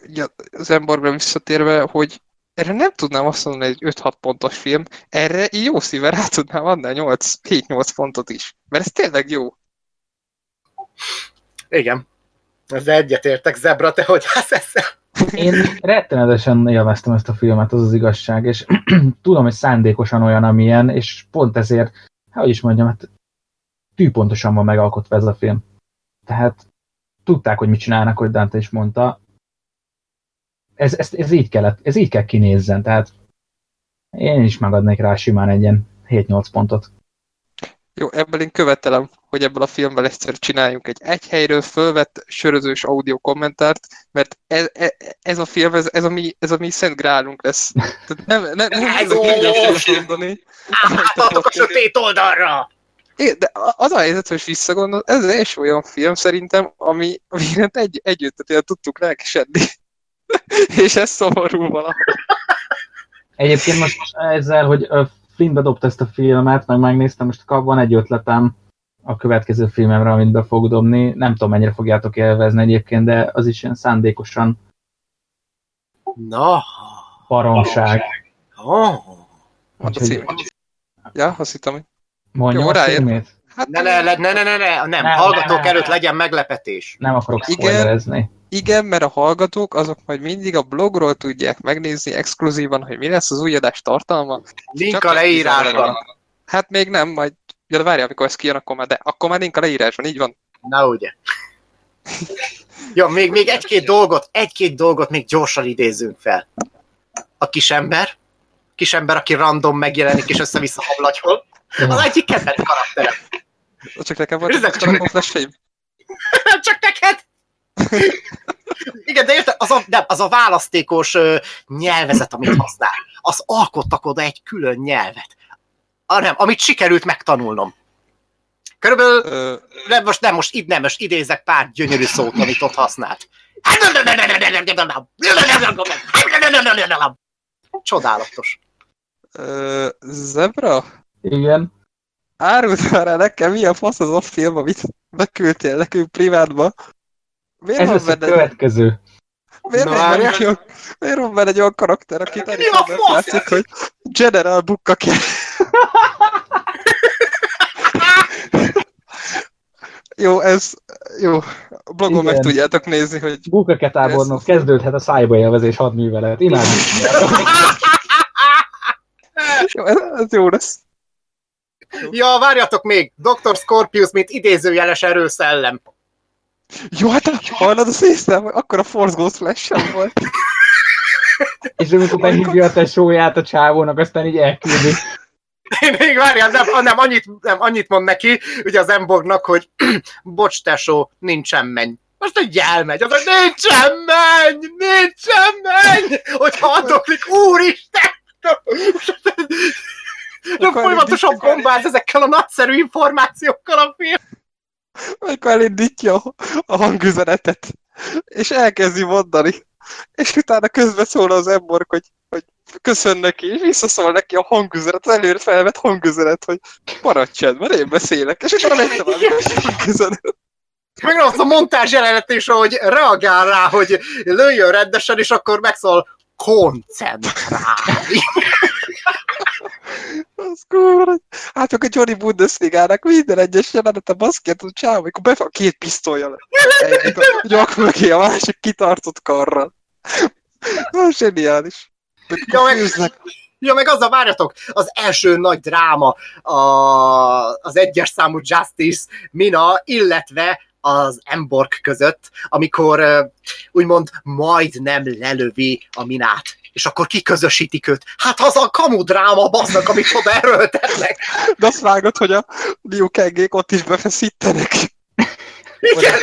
[SPEAKER 2] így az Emborgra visszatérve, hogy erre nem tudnám azt mondani, hogy 5-6 pontos film, erre jó szíve rá tudnám adni 7-8 pontot is. Mert ez tényleg jó.
[SPEAKER 4] Igen. Ezzel egyetértek, Zebra, te hogy állsz ezzel?
[SPEAKER 1] Én rettenetesen élveztem ezt a filmet, az az igazság, és tudom, hogy szándékosan olyan, amilyen, és pont ezért, hogy is mondjam, hát tűpontosan van megalkotva ez a film. Tehát tudták, hogy mit csinálnak, hogy Dante is mondta. Ez, ez, ez, így kellett, ez így kell kinézzen, tehát én is megadnék rá simán egy ilyen 7-8 pontot.
[SPEAKER 2] Jó, ebből én követelem, hogy ebből a filmből egyszer csináljunk egy egy helyről fölvett sörözős audio kommentárt, mert ez, ez, ez a film, ez, ez, a mi, ez a mi szent grálunk lesz. Tehát nem, nem, nem,
[SPEAKER 4] Ez
[SPEAKER 2] nem
[SPEAKER 4] ós!
[SPEAKER 2] mondani.
[SPEAKER 4] Állhatok a sötét oldalra!
[SPEAKER 2] É, de az a helyzet, hogy visszagondol, ez az első olyan film szerintem, ami, ami egy, együtt tudtuk lelkesedni. És ez szomorú valahol.
[SPEAKER 1] Egyébként most ezzel, hogy ö, Flint bedobta ezt a filmet, meg megnéztem, most van egy ötletem a következő filmemre, amit be fog dobni. Nem tudom, mennyire fogjátok élvezni egyébként, de az is ilyen szándékosan
[SPEAKER 4] Na,
[SPEAKER 1] baromság.
[SPEAKER 4] oh.
[SPEAKER 2] Mondd a címet. Ja, azt hittem, hogy...
[SPEAKER 1] Mondjam
[SPEAKER 2] Jó,
[SPEAKER 1] a címét?
[SPEAKER 2] Hát
[SPEAKER 4] Ne, ne, ne, ne, ne, ne, ne, nem,
[SPEAKER 1] Nem,
[SPEAKER 4] hallgatók
[SPEAKER 1] nem,
[SPEAKER 4] előtt
[SPEAKER 1] nem.
[SPEAKER 4] legyen meglepetés.
[SPEAKER 1] Nem akarok
[SPEAKER 2] Igen.
[SPEAKER 1] spoilerezni.
[SPEAKER 2] Igen, mert a hallgatók azok majd mindig a blogról tudják megnézni exkluzívan, hogy mi lesz az új adás tartalma.
[SPEAKER 4] Link
[SPEAKER 2] Csak
[SPEAKER 4] a leírásban.
[SPEAKER 2] Hát még nem, majd ja, de várj, amikor ez kijön, akkor már, de akkor már link a leírásban, így van.
[SPEAKER 4] Na ugye. Jó, még, még egy-két dolgot, egy-két dolgot még gyorsan idézzünk fel. A kisember, kisember, aki random megjelenik és össze-vissza hablatyol, az egyik kedvenc karakterem.
[SPEAKER 2] Csak nekem volt
[SPEAKER 4] csak-. Csak neked! Igen, de érted, az a, de az a választékos ö, nyelvezet, amit használ, az alkottak oda egy külön nyelvet. Ah, nem, amit sikerült megtanulnom. Körülbelül,
[SPEAKER 2] Ö,
[SPEAKER 4] nem, most nem, most, id, nem, most idézek pár gyönyörű szót, amit ott használt. Csodálatos.
[SPEAKER 2] ö, Zebra?
[SPEAKER 1] Igen.
[SPEAKER 2] Árult már el nekem, mi a fasz az a film, amit beküldtél nekünk privátba? Miért
[SPEAKER 1] Ez
[SPEAKER 2] van
[SPEAKER 1] lesz a
[SPEAKER 2] benne,
[SPEAKER 1] következő.
[SPEAKER 2] miért
[SPEAKER 4] Na,
[SPEAKER 2] van egy olyan, miért van benne egy olyan karakter, aki
[SPEAKER 4] fasz?
[SPEAKER 2] látszik, hogy General Bukka kell. Jó, ez, jó. A blogon meg
[SPEAKER 1] Igen.
[SPEAKER 2] tudjátok nézni, hogy
[SPEAKER 1] Bukake tábornok, kezdődhet a szájba élvezés hadművelet. Imádjuk.
[SPEAKER 2] jó, ez, ez jó lesz.
[SPEAKER 4] Ja, várjatok még! Dr. Scorpius, mint idézőjeles erőszellem.
[SPEAKER 2] Jó, hát hallod a szésztem, hogy akkor a Force Ghost flash volt.
[SPEAKER 1] És amikor behívja a tesóját a csávónak, aztán így elküldi.
[SPEAKER 4] Még várjál, nem, nem, annyit, nem, annyit mond neki, ugye az Emborgnak, hogy bocs tesó, nincsen menny. Most egy elmegy, az, hogy nincsen menny, nincsen menny, hogy haldoklik, úristen! De folyamatosan bombáz ezekkel a nagyszerű információkkal a film.
[SPEAKER 2] Amikor elindítja a- hangüzenetet, és elkezdi mondani, és utána közben szól az ember, hogy, hogy köszön neki, és visszaszól neki a hangüzenet, az előre felvett hangüzenet, hogy maradj mert én beszélek, és utána megy tovább hangüzenet.
[SPEAKER 4] Meg az a montázs jelenet is, hogy reagál rá, hogy lőjön rendesen, és akkor megszól koncentrálni.
[SPEAKER 2] Az kurva. Hát meg a Johnny Bundesligának minden egyes jelenete baszket, a csáv, amikor befog két pisztolya a nyak mögé, a másik kitartott karral. Az zseniális.
[SPEAKER 4] Ja, meg-. Ja, meg az a várjatok, az első nagy dráma a, az egyes számú Justice, Mina, illetve az Emborg között, amikor úgymond majdnem lelövi a Minát, és akkor kiközösítik őt. Hát az a kamu dráma, bazdnak, amit oda erőltetnek.
[SPEAKER 2] De azt vágod, hogy a Liu Kangék ott is befeszítenek.
[SPEAKER 4] Igen,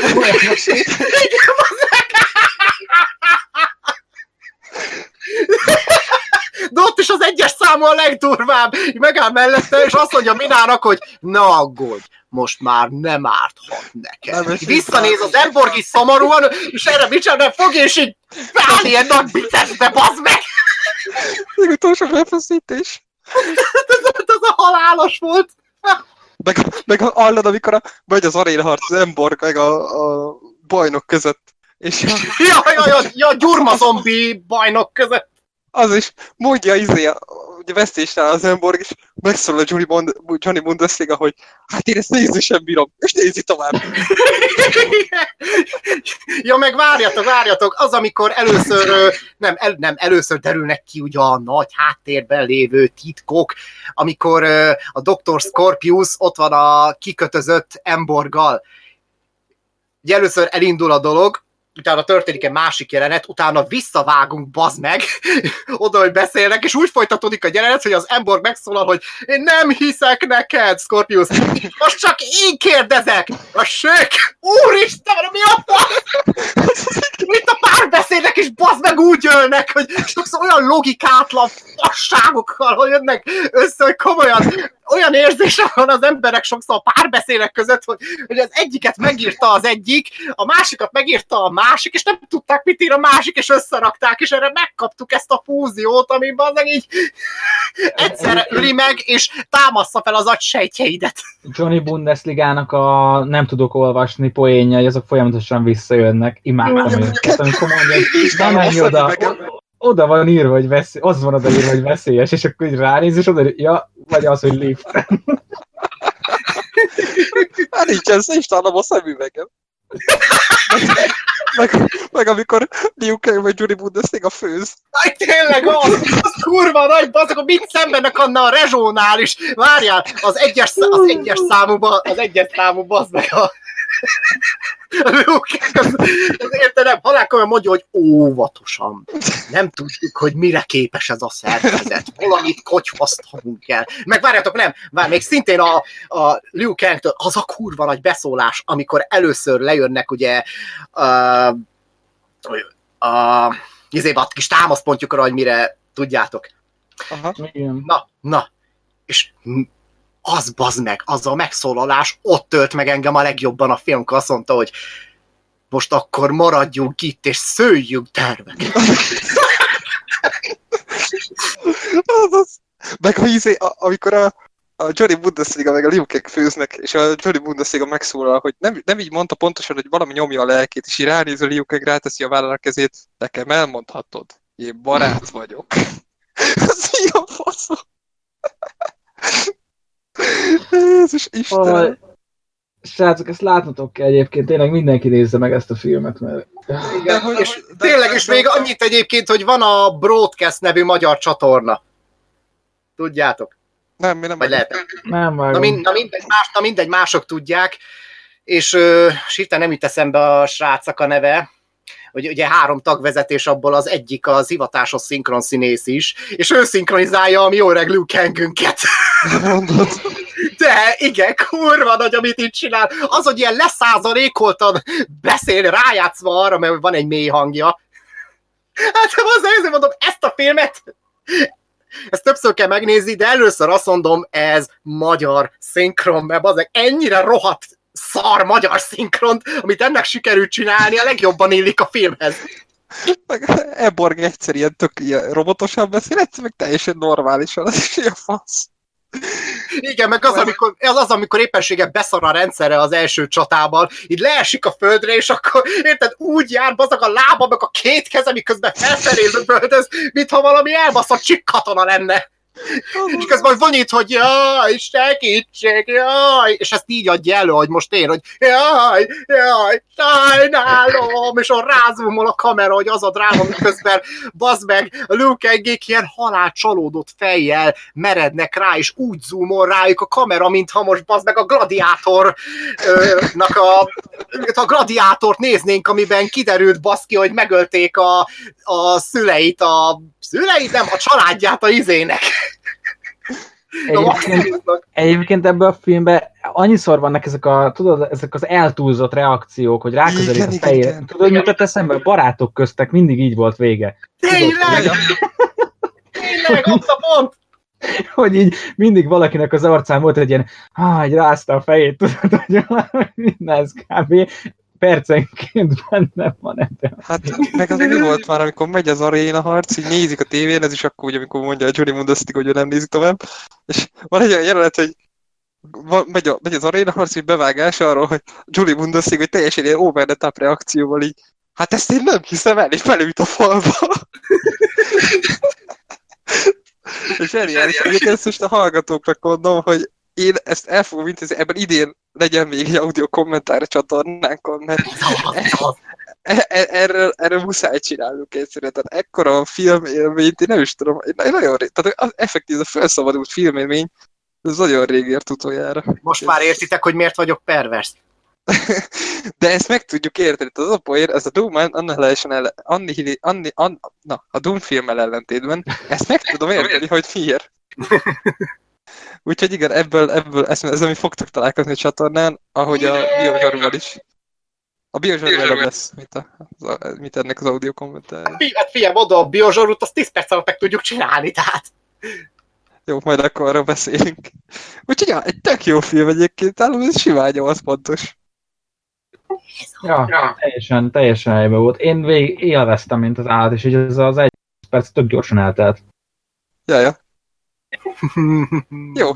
[SPEAKER 4] De ott is az egyes számú a legdurvább. Megáll mellette, és azt mondja Minának, hogy ne aggódj, most már nem árthat neked.
[SPEAKER 2] Nem,
[SPEAKER 4] Visszanéz az Emborg is szomorúan, és erre mit csinál, nem fog, és így áll ilyen nagy bicepsbe, bazd meg!
[SPEAKER 2] Még utolsó befeszítés.
[SPEAKER 4] ez, ez a halálos volt.
[SPEAKER 2] Meg, meg hallod, amikor a, megy az arénaharc az Emborg meg a, a bajnok között. És
[SPEAKER 4] Ja, ja, ja, ja gyurma zombi bajnok között.
[SPEAKER 2] Az is mondja izé, ugye vesztésnál az Emborg, és megszólal a Johnny, Bond, Johnny Bundesliga, hogy hát én ezt nézni sem bírom, és nézi tovább.
[SPEAKER 4] ja, meg várjatok, várjatok, az, amikor először, nem, el, nem, először derülnek ki ugye a nagy háttérben lévő titkok, amikor a Dr. Scorpius ott van a kikötözött Emborgal. Ugye először elindul a dolog, utána történik egy másik jelenet, utána visszavágunk, bazd meg, oda, hogy beszélnek, és úgy folytatódik a jelenet, hogy az Emborg megszólal, hogy én nem hiszek neked, Scorpius. Most csak én kérdezek! A sök! Úristen, mi a? Mint a párbeszédek is bazd meg úgy jönnek, hogy sokszor olyan logikátlan fasságokkal, jönnek össze, hogy komolyan olyan érzése van az emberek sokszor a párbeszédek között, hogy, hogy az egyiket megírta az egyik, a másikat megírta a másik, és nem tudták, mit ír a másik, és összerakták, és erre megkaptuk ezt a fúziót, ami bazdmeg így egyszerre üli meg, és támaszza fel az agysejtjeidet.
[SPEAKER 1] Johnny Bundesligának a nem tudok olvasni poénjai, azok folyamatosan visszajönnek. Imádtam őket, amikor mondja, hogy nem menj oda, oda van írva, hogy veszély, az van oda írva, hogy veszélyes, és akkor így ránéz, és oda, ja, vagy az, hogy lift.
[SPEAKER 2] Hát nincsen, és találom a szemüvegem. Meg, meg, meg, amikor Liu Kang vagy Johnny Bundesliga főz.
[SPEAKER 4] Aj, tényleg az, az kurva nagy, bazd, akkor mit szembenek annál a rezsónál is? Várjál, az egyes, az egyes számúban, az egyes számú, bazd meg a... az értelem, halálkomolyan mondja, hogy óvatosan. Nem tudjuk, hogy mire képes ez a szervezet. Valamit kocsvasztanunk kell. Meg várjátok, nem, vár, még szintén a, a Liu Kang-től az a kurva nagy beszólás, amikor először lejönnek ugye a, a izébe a kis támaszpontjukra, hogy mire tudjátok.
[SPEAKER 2] Aha.
[SPEAKER 1] Igen.
[SPEAKER 4] Na, na, és az bazd meg, az a megszólalás ott tölt meg engem a legjobban a film, azt mondta, hogy most akkor maradjunk itt, és szőjünk tervek.
[SPEAKER 2] Az, az. Meg a izé, amikor a, a Johnny Bundesliga meg a Liu Kang főznek, és a Johnny Bundesliga megszólal, hogy nem, nem így mondta pontosan, hogy valami nyomja a lelkét, és így ránéz a Liu Kang, ráteszi a vállára kezét, nekem elmondhatod, én barát vagyok. Ez így a faszom. Jézus Istenem.
[SPEAKER 1] Aj, Srácok, ezt látnotok kell egyébként, tényleg mindenki nézze meg ezt a filmet, mert
[SPEAKER 2] De hogy-
[SPEAKER 4] és
[SPEAKER 2] de-
[SPEAKER 4] tényleg is
[SPEAKER 2] de-
[SPEAKER 4] még annyit egyébként, hogy van a Broadcast nevű magyar csatorna. Tudjátok?
[SPEAKER 2] Nem, mi nem
[SPEAKER 4] Vagy
[SPEAKER 2] vagyok.
[SPEAKER 4] lehet.
[SPEAKER 1] nem
[SPEAKER 4] Na,
[SPEAKER 1] vágom.
[SPEAKER 4] mind, na, mindegy, más, na mindegy, mások tudják, és ö, sírten nem jut eszembe a srácnak a neve, hogy ugye három tagvezetés abból az egyik az hivatásos szinkronszínész is, és ő szinkronizálja a mi öreg.
[SPEAKER 2] Mondod.
[SPEAKER 4] De igen, kurva nagy, amit itt csinál. Az, hogy ilyen leszázalékoltan beszél, rájátszva arra, mert van egy mély hangja. Hát ezért mondom, ezt a filmet ezt többször kell megnézni, de először azt mondom, ez magyar szinkron, mert az ennyire rohadt szar magyar szinkront, amit ennek sikerült csinálni, a legjobban illik a filmhez.
[SPEAKER 2] Eborg egyszer ilyen tök ilyen robotosan beszél, egyszer meg teljesen normálisan, az is ilyen fasz.
[SPEAKER 4] Igen, meg az, amikor, az, az, amikor éppenséggel beszar a rendszerre az első csatában, így leesik a földre, és akkor érted, úgy jár bazag a lába, meg a két keze, miközben felfelé lövöldöz, mintha valami elbaszott csik katona lenne. És közben van itt, hogy jaj, segítség, jaj, és ezt így adja elő, hogy most én, hogy jaj, jaj, sajnálom, és a rázumol a kamera, hogy az a dráma, miközben bazd meg, Luke Engék ilyen halál csalódott fejjel merednek rá, és úgy zoomol rájuk a kamera, mintha most bazd meg a gladiátornak a, a gladiátort néznénk, amiben kiderült baszki, hogy megölték a, a szüleit, a szüleit, nem, a családját a izének. A
[SPEAKER 1] Egyébként, egyébként ebben a filmben annyiszor vannak ezek, a, tudod, ezek az eltúlzott reakciók, hogy ráközelít a fejére. Tudod, mit tett eszembe? Barátok köztek mindig így volt vége.
[SPEAKER 4] Tényleg, tényleg, ott a pont.
[SPEAKER 1] Hogy így mindig valakinek az arcán volt egy ilyen, ah, egy rázta a fejét, tudod, hogy minden ez kb. Percenként benne van ebben.
[SPEAKER 2] Hát meg az mi volt már, amikor megy az aréna harc, így nézik a tévén, ez is akkor, úgy, amikor mondja a Johnny Mundasztik, hogy ő nem nézi tovább, és van egy olyan jelenet, hogy van, megy, a, megy az aréna harc, hogy bevágás arról, hogy Julie Mundasztik, hogy teljesen ilyen over the top reakcióval így, hát ezt én nem hiszem el, és belőtt a falba. és egyébként ezt most a hallgatóknak mondom, hogy én ezt el fogom intézni, ebben idén legyen még egy audio kommentár a csatornánkon, mert e- e- erről, erről muszáj csinálnunk egyszerűen. Tehát ekkora a filmélményt, én nem is tudom, én nagyon rég, tehát az effektív, a felszabadult filmélmény, ez nagyon rég ért utoljára.
[SPEAKER 4] Most már értitek, hogy miért vagyok pervers.
[SPEAKER 2] De ezt meg tudjuk érteni. Az a poér, ez a Doom Annihilation ellen, Annihili, Anni, Ann, na, a Doom filmmel ellentétben, ezt meg tudom érteni, hogy miért. Úgyhogy igen, ebből, ebből ezt, ez, ami fogtok találkozni a csatornán, ahogy a Biozsarúval is. A Biozsarúval lesz, mint, a, a, mint ennek az audio kommentár.
[SPEAKER 4] Hát figyelj, oda a Biozsarút, azt 10 perc alatt meg tudjuk csinálni, tehát.
[SPEAKER 2] Jó, majd akkor arra beszélünk. Úgyhogy ja, egy tök jó film egyébként, talán ez simán 8 pontos.
[SPEAKER 1] Ja, ja, teljesen, teljesen helyben volt. Én végig élveztem, mint az állat, és így ez az egy perc tök gyorsan eltelt.
[SPEAKER 2] Ja, ja. Jó,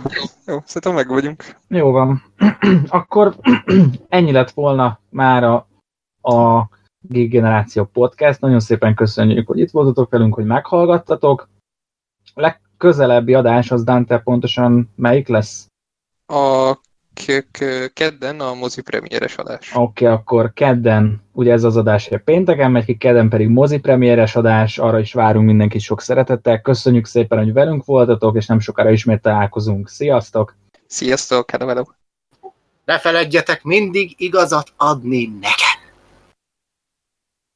[SPEAKER 2] jó, szerintem meg vagyunk.
[SPEAKER 1] Jó van. Akkor ennyi lett volna már a, a Geek Generáció Podcast. Nagyon szépen köszönjük, hogy itt voltatok velünk, hogy meghallgattatok. Legközelebbi adás az Dante pontosan melyik lesz?
[SPEAKER 2] A kedden a mozi premiéres adás.
[SPEAKER 1] Oké, okay, akkor kedden, ugye ez az adás, hogy pénteken megy ki, kedden pedig mozi premiéres adás, arra is várunk mindenkit sok szeretettel. Köszönjük szépen, hogy velünk voltatok, és nem sokára ismét találkozunk. Sziasztok!
[SPEAKER 2] Sziasztok, hello, hello!
[SPEAKER 4] Ne feledjetek mindig igazat adni nekem!